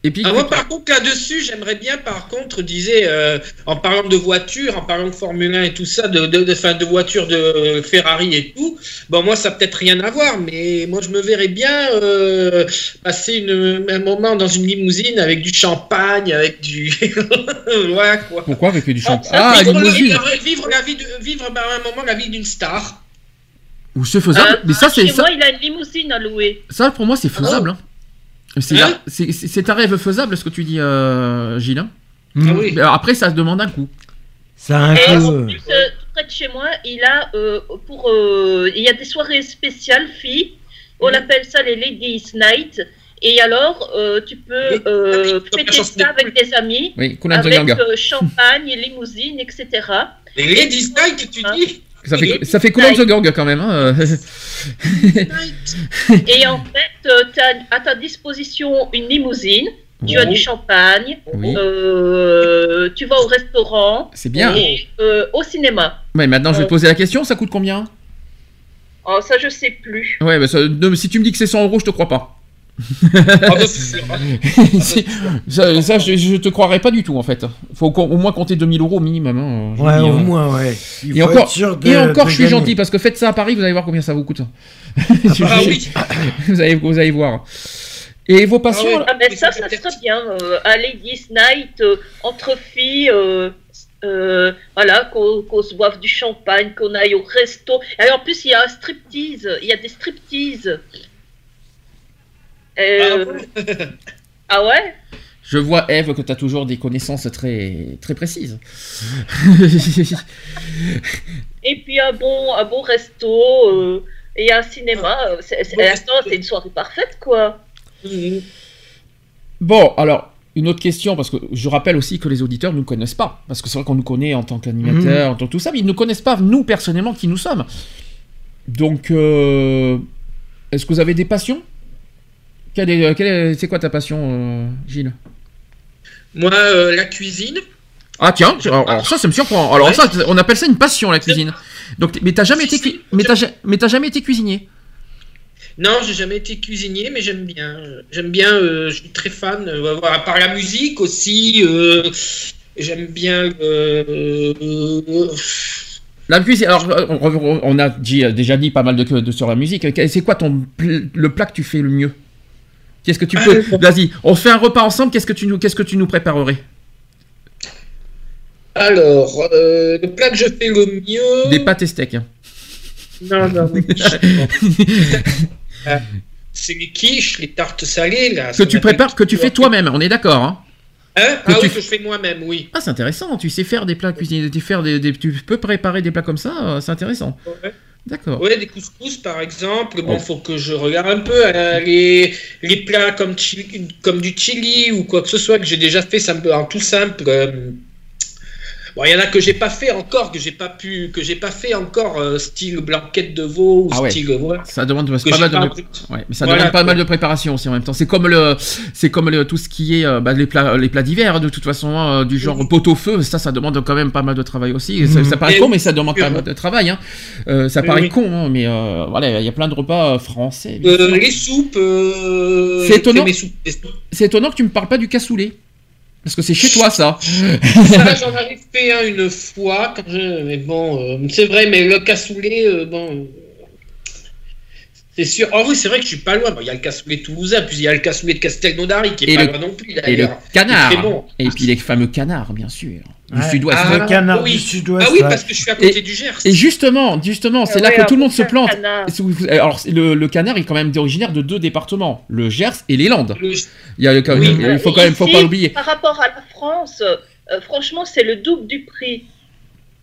Et puis, Ah, moi, par contre, là-dessus, j'aimerais bien, par contre, disais, euh, en parlant de voiture, en parlant de Formule 1 et tout ça, de, de, de, fin, de voitures de Ferrari et tout, bon, moi, ça n'a peut-être rien à voir, mais moi, je me verrais bien euh, passer une, un moment dans une limousine avec du champagne, avec du. voilà, quoi. pourquoi avec du champagne? Ah, Ah, vivre, limousine vivre, vivre la vie de, vivre bah, un moment la vie d'une star. Ou c'est faisable euh, Mais ça, c'est chez ça, moi, il a une limousine à louer. ça, pour moi, c'est faisable. hein. C'est Hein c'est- un rêve faisable, ce que tu dis, euh, Gilles. hein. Ah oui. Mais alors après, ça demande un coup. Ça a un Et coup. en euh, plus, euh, tout près de chez moi, il a euh, pour euh, il y a des soirées spéciales filles. On Mhm. appelle ça les ladies night. Et alors, euh, tu peux Oui. euh, Ah oui, fêter ça avec des amis, Oui, avec euh, champagne, limousine, etc. Les Ladies Night, tu dis? Ça fait, ça fait the Gang quand même. Hein. euh. Et en fait, tu as à ta disposition une limousine, tu as Oh. du champagne, Oui. euh, tu vas au restaurant C'est bien. et euh, au cinéma. Ouais, maintenant, je vais Euh. te poser la question, ça coûte combien? Oh, ça, je sais plus. Ouais, bah, ça- non, si tu me dis que c'est 100 euros, je te crois pas. Ah bah, sûr. Ça, ça, je, je te croirais pas du tout en fait. Faut au moins compter 2000 euros minimum. hein, Ouais, dis, au hein. moins, ouais. Il Et encore, de- et encore je suis gagner. gentil parce que faites ça à Paris, vous allez voir combien ça vous coûte. Ah oui. vous, allez, vous allez voir. Et vos passions Ah ouais. alors Ah ben ça, ça serait bien. Euh, un Ladies Night euh, entre filles, euh, euh, voilà, qu'on qu'on se boive du champagne, qu'on aille au resto. Et en plus, il y a un striptease, il y a des striptease. Euh, ah ouais Je vois Eve que tu as toujours des connaissances très, très précises. Et puis un bon, un bon resto euh, et un cinéma. euh, c'est- une soirée parfaite, quoi. Mhm. bon, alors, une autre question, parce que je rappelle aussi que les auditeurs ne nous connaissent pas. Parce que c'est vrai qu'on nous connaît en tant qu'animateur, en tant que tout ça, mais ils ne nous connaissent pas, nous, personnellement, qui nous sommes. Donc, euh, est-ce que vous avez des passions? Quelle est- quelle est- C'est quoi ta passion, euh, Gilles? Moi, euh, la cuisine. Ah tiens, alors, alors ça, ça me surprend. Alors Ouais. ça, on appelle ça une passion, la cuisine. Donc, mais t'as jamais Si, été, si. mais jamais été cuisinier? Non, j'ai jamais été cuisinier, mais j'aime bien. J'aime bien. euh, je suis très fan. euh, voilà, par la musique aussi. euh, j'aime bien. euh, euh, La cuisine. Alors, euh, on, on a dit, euh, déjà dit pas mal de, de sur la musique. C'est quoi ton le plat que tu fais le mieux? Qu'est-ce que tu peux Vas-y, on fait un repas ensemble. Qu'est-ce que tu nous, qu'est-ce que tu nous préparerais Alors, euh, le plat que je fais le mieux. Des pâtes et steaks. hein. Non, non. Euh, C'est les quiches, les tartes salées, là. Que tu prépares, que tu fais toi-même. On est d'accord, hein Hein que ah oui, f- que je fais moi-même, oui. Ah, c'est intéressant. Tu sais faire des plats cuisinés, tu, faire des, des- tu peux préparer des plats comme ça. euh, C'est intéressant. Ouais. D'accord. Ouais, des couscous par exemple. Bon, faut que je regarde un peu euh, les, les plats comme, chili- comme du chili ou quoi que ce soit que j'ai déjà fait ça me- en tout simple. euh, Bon, il y en a que j'ai pas fait encore, que j'ai pas pu, que j'ai pas fait encore, euh, style blanquette de veau ou Ah ouais. style. Ça demande pas mal de pas ouais, mais ça Voilà, demande pas mal de préparation aussi en même temps. C'est comme le, c'est comme le, tout ce qui est euh, bah, les plats, les plats d'hiver de toute façon euh, du genre pot au feu. Ça, ça demande quand même pas mal de travail aussi. Ça, Mhm. ça paraît Et con, oui, mais ça demande pas mal de travail. Hein. Euh, ça paraît con, hein, mais euh, voilà, il y a plein de repas français. Les soupes. C'est étonnant. C'est étonnant que tu me parles pas du cassoulet. Parce que c'est chez toi ça. Ça, j'en avais fait un une fois, quand je... mais bon, euh, c'est vrai, mais le cassoulet, euh, bon, c'est sûr. Oh oui, c'est vrai que je suis pas loin. Bon, Il y a le cassoulet toulousain, puis il y a le cassoulet de Castelnaudary qui est Et pas le- loin non plus. Et le d'ailleurs. canard. Bon. Et puis les fameux canards, bien sûr. Du Ouais. sud-ouest. Ah, Le canard oui. du sud-ouest. Ah oui, parce que je suis à côté Et- du Gers. Et justement, justement, c'est Ah là ouais, que tout le monde se plante. canard. Alors, le, le canard est quand même originaire de deux départements, le Gers et les Landes. Le- Il, y a, le- Oui. il faut quand même, faut ici, pas l'oublier. Par rapport à la France, euh, franchement, c'est le double du prix.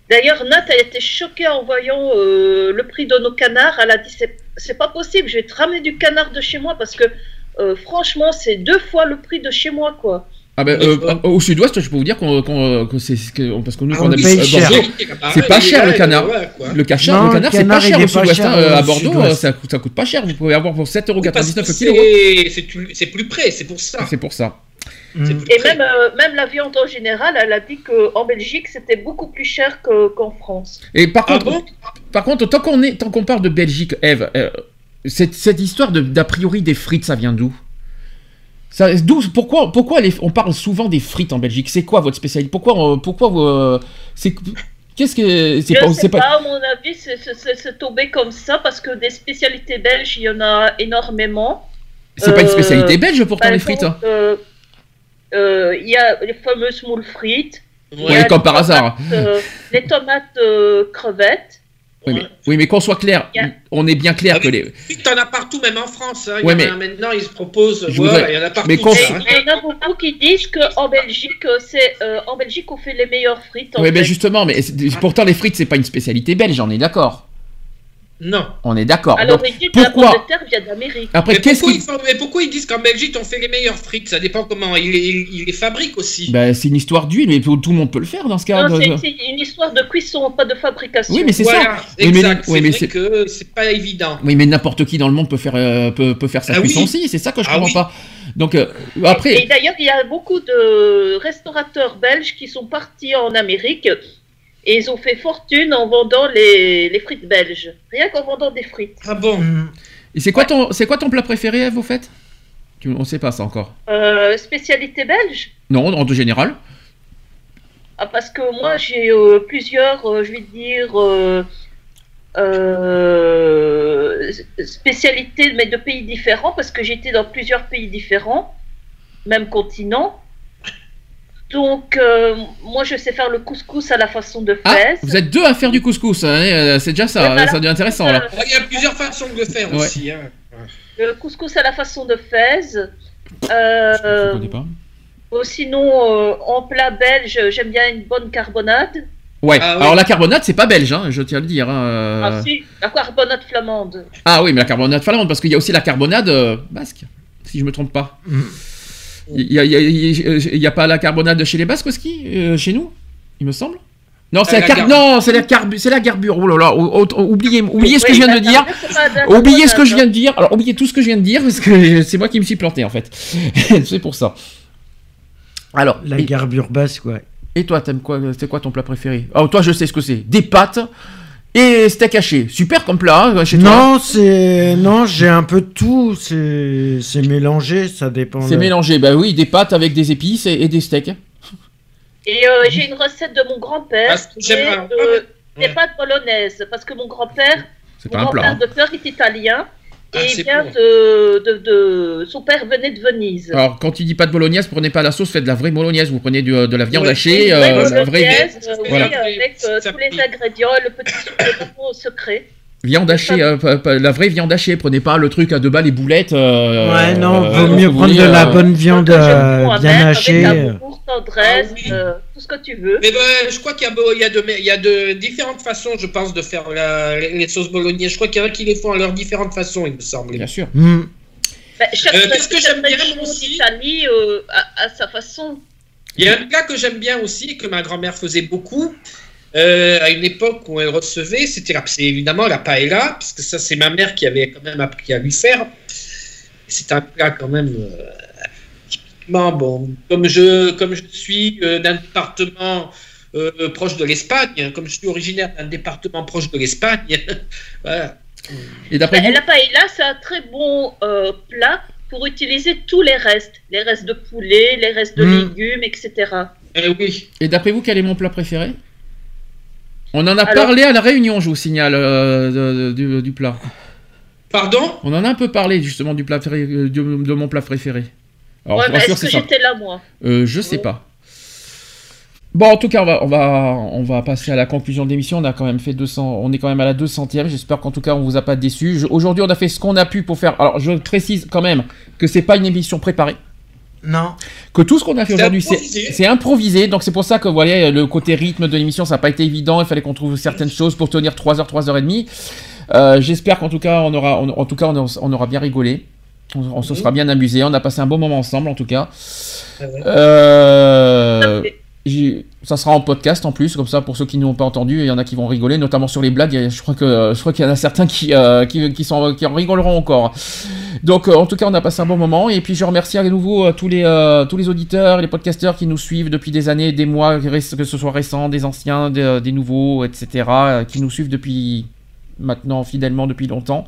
D'ailleurs, Nat a été choquée en voyant euh, le prix de nos canards. Elle a dit c'est- pas possible, je vais te ramener du canard de chez moi parce que euh, franchement, c'est deux fois le prix de chez moi, quoi. Ah ben, euh, au sud-ouest, je peux vous dire qu'on, qu'on- que c'est que- parce que nous, Ah, on oui, habite. Bordeaux, c'est pas cher, le canard. Le cachard, Non, le canard, c'est pas cher au sud-ouest. hein, à Bordeaux, ça, coûte- ça coûte pas cher. Vous pouvez avoir pour 7,99€ Parce que le kilo. plus, c'est plus près, c'est pour ça. C'est pour ça. Mm. Et même, euh, même la viande en général, elle a dit qu'en Belgique, c'était beaucoup plus cher que- qu'en France. Et par Ah contre, bon? par contre, tant qu'on est, tant qu'on parle de Belgique, Eve, euh, cette, cette histoire de, d'a priori des frites, ça vient d'où? Ça, d'où, pourquoi, pourquoi les- on parle souvent des frites en Belgique? C'est quoi votre spécialité? Pourquoi, euh, pourquoi vous, c'est, qu'est-ce que c'est pas, ne c'est sais pas- pas, à mon avis, c'est- tombé comme ça parce que des spécialités belges, il y en a énormément. c'est pas une spécialité belge pourtant les frites. hein. euh, Il y a les fameuses moules frites. il Ouais, a comme les par tomates, hasard. euh, les tomates euh, crevettes. Oui, mais, oui, mais qu'on soit clair, Il on est bien clair Ah que les. Puis t'en as partout, même en France. hein. Il Ouais, y en a mais- maintenant, ils se proposent. Je voilà, voudrais- il y en a partout. mais qu'on- Et ça, hein. il y en a beaucoup qui disent qu'en Belgique, euh, c'est euh, en Belgique on fait les meilleures frites. Oui, mais justement, mais c'est- pourtant les frites c'est pas une spécialité belge, on est d'accord. Non. On est d'accord. Donc, la pourquoi pomme de terre vient d'Amérique. Après, Mais qu'est-ce pourquoi, qui. ils font- mais pourquoi ils disent qu'en Belgique on fait les meilleures frites? Ça dépend comment ils, ils- ils les fabriquent aussi. Bah, c'est une histoire d'huile, mais tout tout le monde peut le faire dans ce cas. Non, de- c'est une histoire de cuisson, pas de fabrication. Oui, mais c'est voilà, ça. Oui, mais- exact. oui, c'est mais vrai c'est- que c'est pas évident. Oui, mais n'importe qui dans le monde peut faire, euh, peut, peut faire sa Ah cuisson aussi, c'est ça que je Ah comprends oui. pas. Donc, euh, Et après, d'ailleurs, il y a beaucoup de restaurateurs belges qui sont partis en Amérique et ils ont fait fortune en vendant les, les frites belges. Rien qu'en vendant des frites. Ah bon Mm. et c'est quoi, ton, c'est quoi ton plat préféré, Eve, au fait Tu- On sait pas ça encore. Euh, spécialité belge? Non, en tout général. Ah, Parce que moi, j'ai euh, plusieurs, euh, je vais dire, euh, euh, spécialités, mais de pays différents, parce que j'étais dans plusieurs pays différents, même continent. Donc, euh, moi, je sais faire le couscous à la façon de Ah, Fès. vous êtes deux à faire du couscous, hein, euh, c'est déjà ça, voilà. ça devient intéressant là. Ah, Il y a plusieurs façons de le faire Ouais. aussi. hein. Le couscous à la façon de Fès. Je Euh, connais pas. oh, sinon, euh, en plat belge, j'aime bien une bonne carbonade. Ouais, Ah oui. alors la carbonade, c'est pas belge, hein, je tiens à le dire. hein, euh. Ah si, la carbonade flamande. Ah oui, mais la carbonade flamande, parce qu'il y a aussi la carbonade euh, basque, si je me trompe pas. Il y a, y a- y pas la carbonade chez les Basques aussi, euh, chez nous, il me semble? Non, c'est Euh, la, la non, c'est la carbu, c'est la garbure. Oh là là, oubliez, oubliez ce que Oui, je viens de dire. de Oubliez ce que je viens de dire. Alors oubliez tout ce que je viens de dire parce que c'est moi qui me suis planté en fait. c'est pour ça. Alors, La et, garbure basse, quoi. et toi, t'aimes quoi C'est quoi ton plat préféré? Oh, toi, je sais ce que c'est. Des pâtes et steak haché. Super comme plat hein, chez toi. Non, c'est non, j'ai un peu de tout. C'est c'est mélangé, ça dépend. C'est de- mélangé, bah oui, des pâtes avec des épices et, et des steaks. Et euh, j'ai une recette de mon grand-père que qui est j'aimerais- euh, des pâtes bolognaises. Parce que mon grand-père, C'est mon pas un plat. grand-père hein. de père est italien. Ah, et bon. de, de, de- Son père venait de Venise. Alors, quand tu dis pas de bolognaise, prenez pas la sauce, faites de la vraie bolognaise. Vous prenez du- de la viande Ouais, hachée, euh, vraie la vraie bolognaise, euh, oui, Voilà. avec euh, tous les ingrédients et le petit supplément secret. Viande hachée, euh, la vraie viande hachée. Prenez pas le truc à deux balles les boulettes. euh, Ouais, non, euh, vaut mieux prendre de la euh, bonne viande euh, bien hachée. Avec Ah oui. euh, tout ce que tu veux. Mais ben, je crois qu'il y a, y, a de, il y a de différentes façons, je pense, de faire la- les, les sauces bolognaises. Je crois qu'il y en a qui les font à leurs différentes façons, il me semble. Bien sûr. Hmm. Ben, chaque, Euh, qu'est-ce que j'aime bien, aussi euh, a, a sa façon. Il y a un plat que j'aime bien aussi, que ma grand-mère faisait beaucoup, euh, à une époque où elle recevait, c'était la- c'est évidemment la paella, parce que ça, c'est ma mère qui avait quand même appris à lui faire. C'est un plat quand même euh, typiquement bon. Comme je, comme je suis euh, d'un département euh, proche de l'Espagne, comme je suis originaire d'un département proche de l'Espagne, voilà. Et d'après vous la paella, c'est un très bon euh, plat pour utiliser tous les restes. Les restes de poulet, les restes de Mm. légumes, etc. Eh oui. Et d'après vous, quel est mon plat préféré? On en a Alors- parlé à la réunion, je vous signale, euh, du, du plat. Pardon? On en a un peu parlé justement du plat préféré- euh, de, de mon plat préféré. Alors, ouais, je est-ce que j'étais là, moi? Euh, je sais Ouais. pas. Bon, en tout cas, on va, on va, on va passer à la conclusion de l'émission. On a quand même fait 200, on est quand même à la 200e. J'espère qu'en tout cas, on vous a pas déçu. Aujourd'hui, on a fait ce qu'on a pu pour faire. Alors, je précise quand même que c'est pas une émission préparée. Non. Que tout ce qu'on a fait aujourd'hui, c'est improvisé. Donc, c'est pour ça que, vous voyez, le côté rythme de l'émission, ça n'a pas été évident. Il fallait qu'on trouve certaines choses pour tenir 3 heures, 3 heures et demie. Euh, J'espère qu'en tout cas, on aura, on- en tout cas, on, on aura bien rigolé. On, on se sera bien amusé. On a passé un bon moment ensemble, en tout cas. Ah ouais. Euh, ça sera en podcast en plus, comme ça pour ceux qui n'ont pas entendu, il y en a qui vont rigoler, notamment sur les blagues. Je crois que je crois qu'il y en a certains qui euh, qui, sont qui en rigoleront encore. Donc euh, en tout cas, on a passé un bon moment et puis je remercie à nouveau euh, tous les tous les auditeurs, les podcasteurs qui nous suivent depuis des années, des mois, que ce soit récents, des anciens, des, des nouveaux, etc. qui nous suivent depuis maintenant fidèlement depuis longtemps.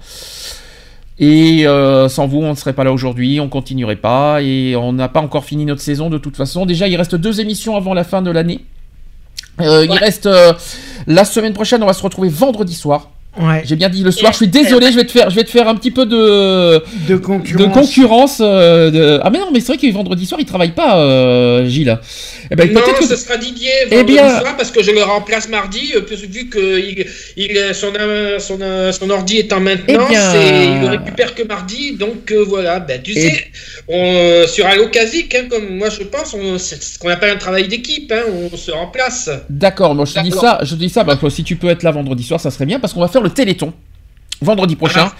Et euh, sans vous, on ne serait pas là aujourd'hui, on continuerait pas, et on n'a pas encore fini notre saison de toute façon. Déjà, il reste deux émissions avant la fin de l'année. Euh, Il reste euh, la semaine prochaine, on va se retrouver vendredi soir. Ouais. J'ai bien dit le soir. Je suis désolé, je vais te faire, je vais te faire un petit peu de De concurrence. de concurrence. euh, de- Ah mais non, mais c'est vrai que vendredi soir, il travaille pas, euh, Gilles. Eh ben, non, peut-être que ce sera Didier Eh vendredi bien- soir parce que je le remplace mardi, euh, vu que il, il- son, son, son ordi est en maintenance Eh bien- et il le récupère que mardi, donc euh, voilà. Ben, tu Eh- sais, on, sur Allocasic, hein, comme moi je pense, on- c'est ce qu'on appelle un travail d'équipe, hein, on se remplace. D'accord, moi je te dis ça, je te dis ça, bah, si tu peux être là vendredi soir, ça serait bien parce qu'on va faire le Téléthon. Vendredi prochain.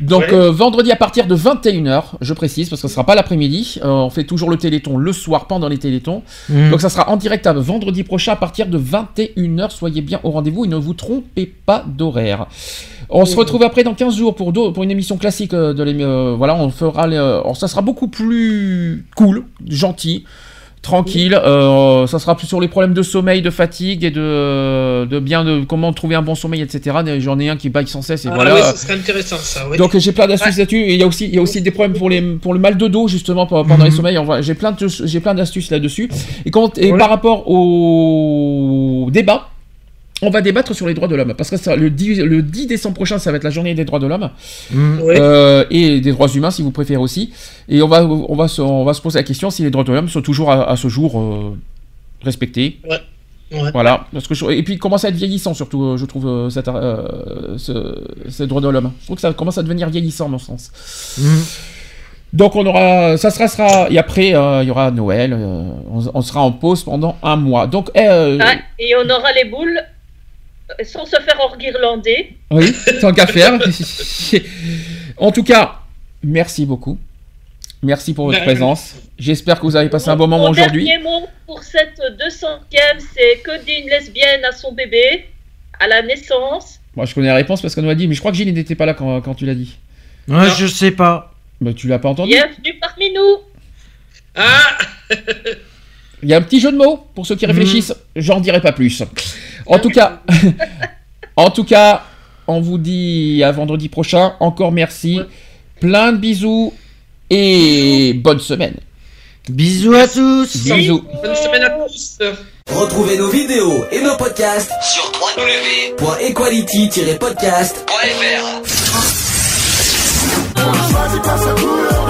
Donc Ouais. euh, vendredi à partir de 21h, je précise, parce que ce sera pas l'après-midi. Euh, on fait toujours le Téléthon le soir pendant les Télétons. Hmm. Donc ça sera en direct à vendredi prochain à partir de 21h. Soyez bien au rendez-vous et ne vous trompez pas d'horaire. On se retrouve après dans 15 jours pour, une émission classique euh, de l'émi- euh, voilà, on fera les, euh, ça sera beaucoup plus cool, gentil, tranquille. euh, ça sera plus sur les problèmes de sommeil, de fatigue et de, de bien de comment trouver un bon sommeil, etc. J'en ai un qui baille sans cesse et Ah voilà. oui, ce serait intéressant ça. oui. Donc j'ai plein d'astuces là-dessus. Et il y a aussi, il y a aussi des problèmes pour les, pour le mal de dos justement pe- pendant les sommeils. Enfin, J'ai plein de, j'ai plein d'astuces là-dessus. Et quand, et Ouais. par rapport au débat. On va débattre sur les droits de l'homme parce que ça, le, 10, le 10 décembre prochain, ça va être la journée des droits de l'homme. Ouais. euh, et des droits humains, si vous préférez aussi. Et on va, on va, se, on va se poser la question si les droits de l'homme sont toujours à, à ce jour euh, respectés. Ouais. Voilà. Parce que je- et puis il commence à être vieillissant surtout, euh, je trouve, euh, ce, ces droits de l'homme. Je trouve que ça commence à devenir vieillissant, à mon sens. Hmm. Donc on aura, ça sera, sera et après euh, il y aura Noël, euh, on, on sera en pause pendant un mois. Donc eh, euh, Ah, et on aura les boules sans se faire orguirlander. oui, tant qu'à faire. en tout cas, merci beaucoup, merci pour votre Ben, présence. J'espère que vous avez passé un bon moment Mon aujourd'hui. dernier mot pour cette 200e, c'est que dit une lesbienne à son bébé à la naissance? Moi je connais la réponse parce qu'on m'a dit, mais je crois que Gilles n'était pas là quand, quand tu l'as dit. Ouais, Non. je sais pas. Bah tu l'as pas entendu. Bienvenue parmi nous Ah Il y a un petit jeu de mots pour ceux qui réfléchissent. J'en dirai pas plus. En tout cas, en tout cas, on vous dit à vendredi prochain. Encore merci. Plein de bisous et bonne semaine. Bisous à tous. Bisous. Bonne semaine à tous. Retrouvez nos vidéos et nos podcasts sur www.equality-podcast.fr.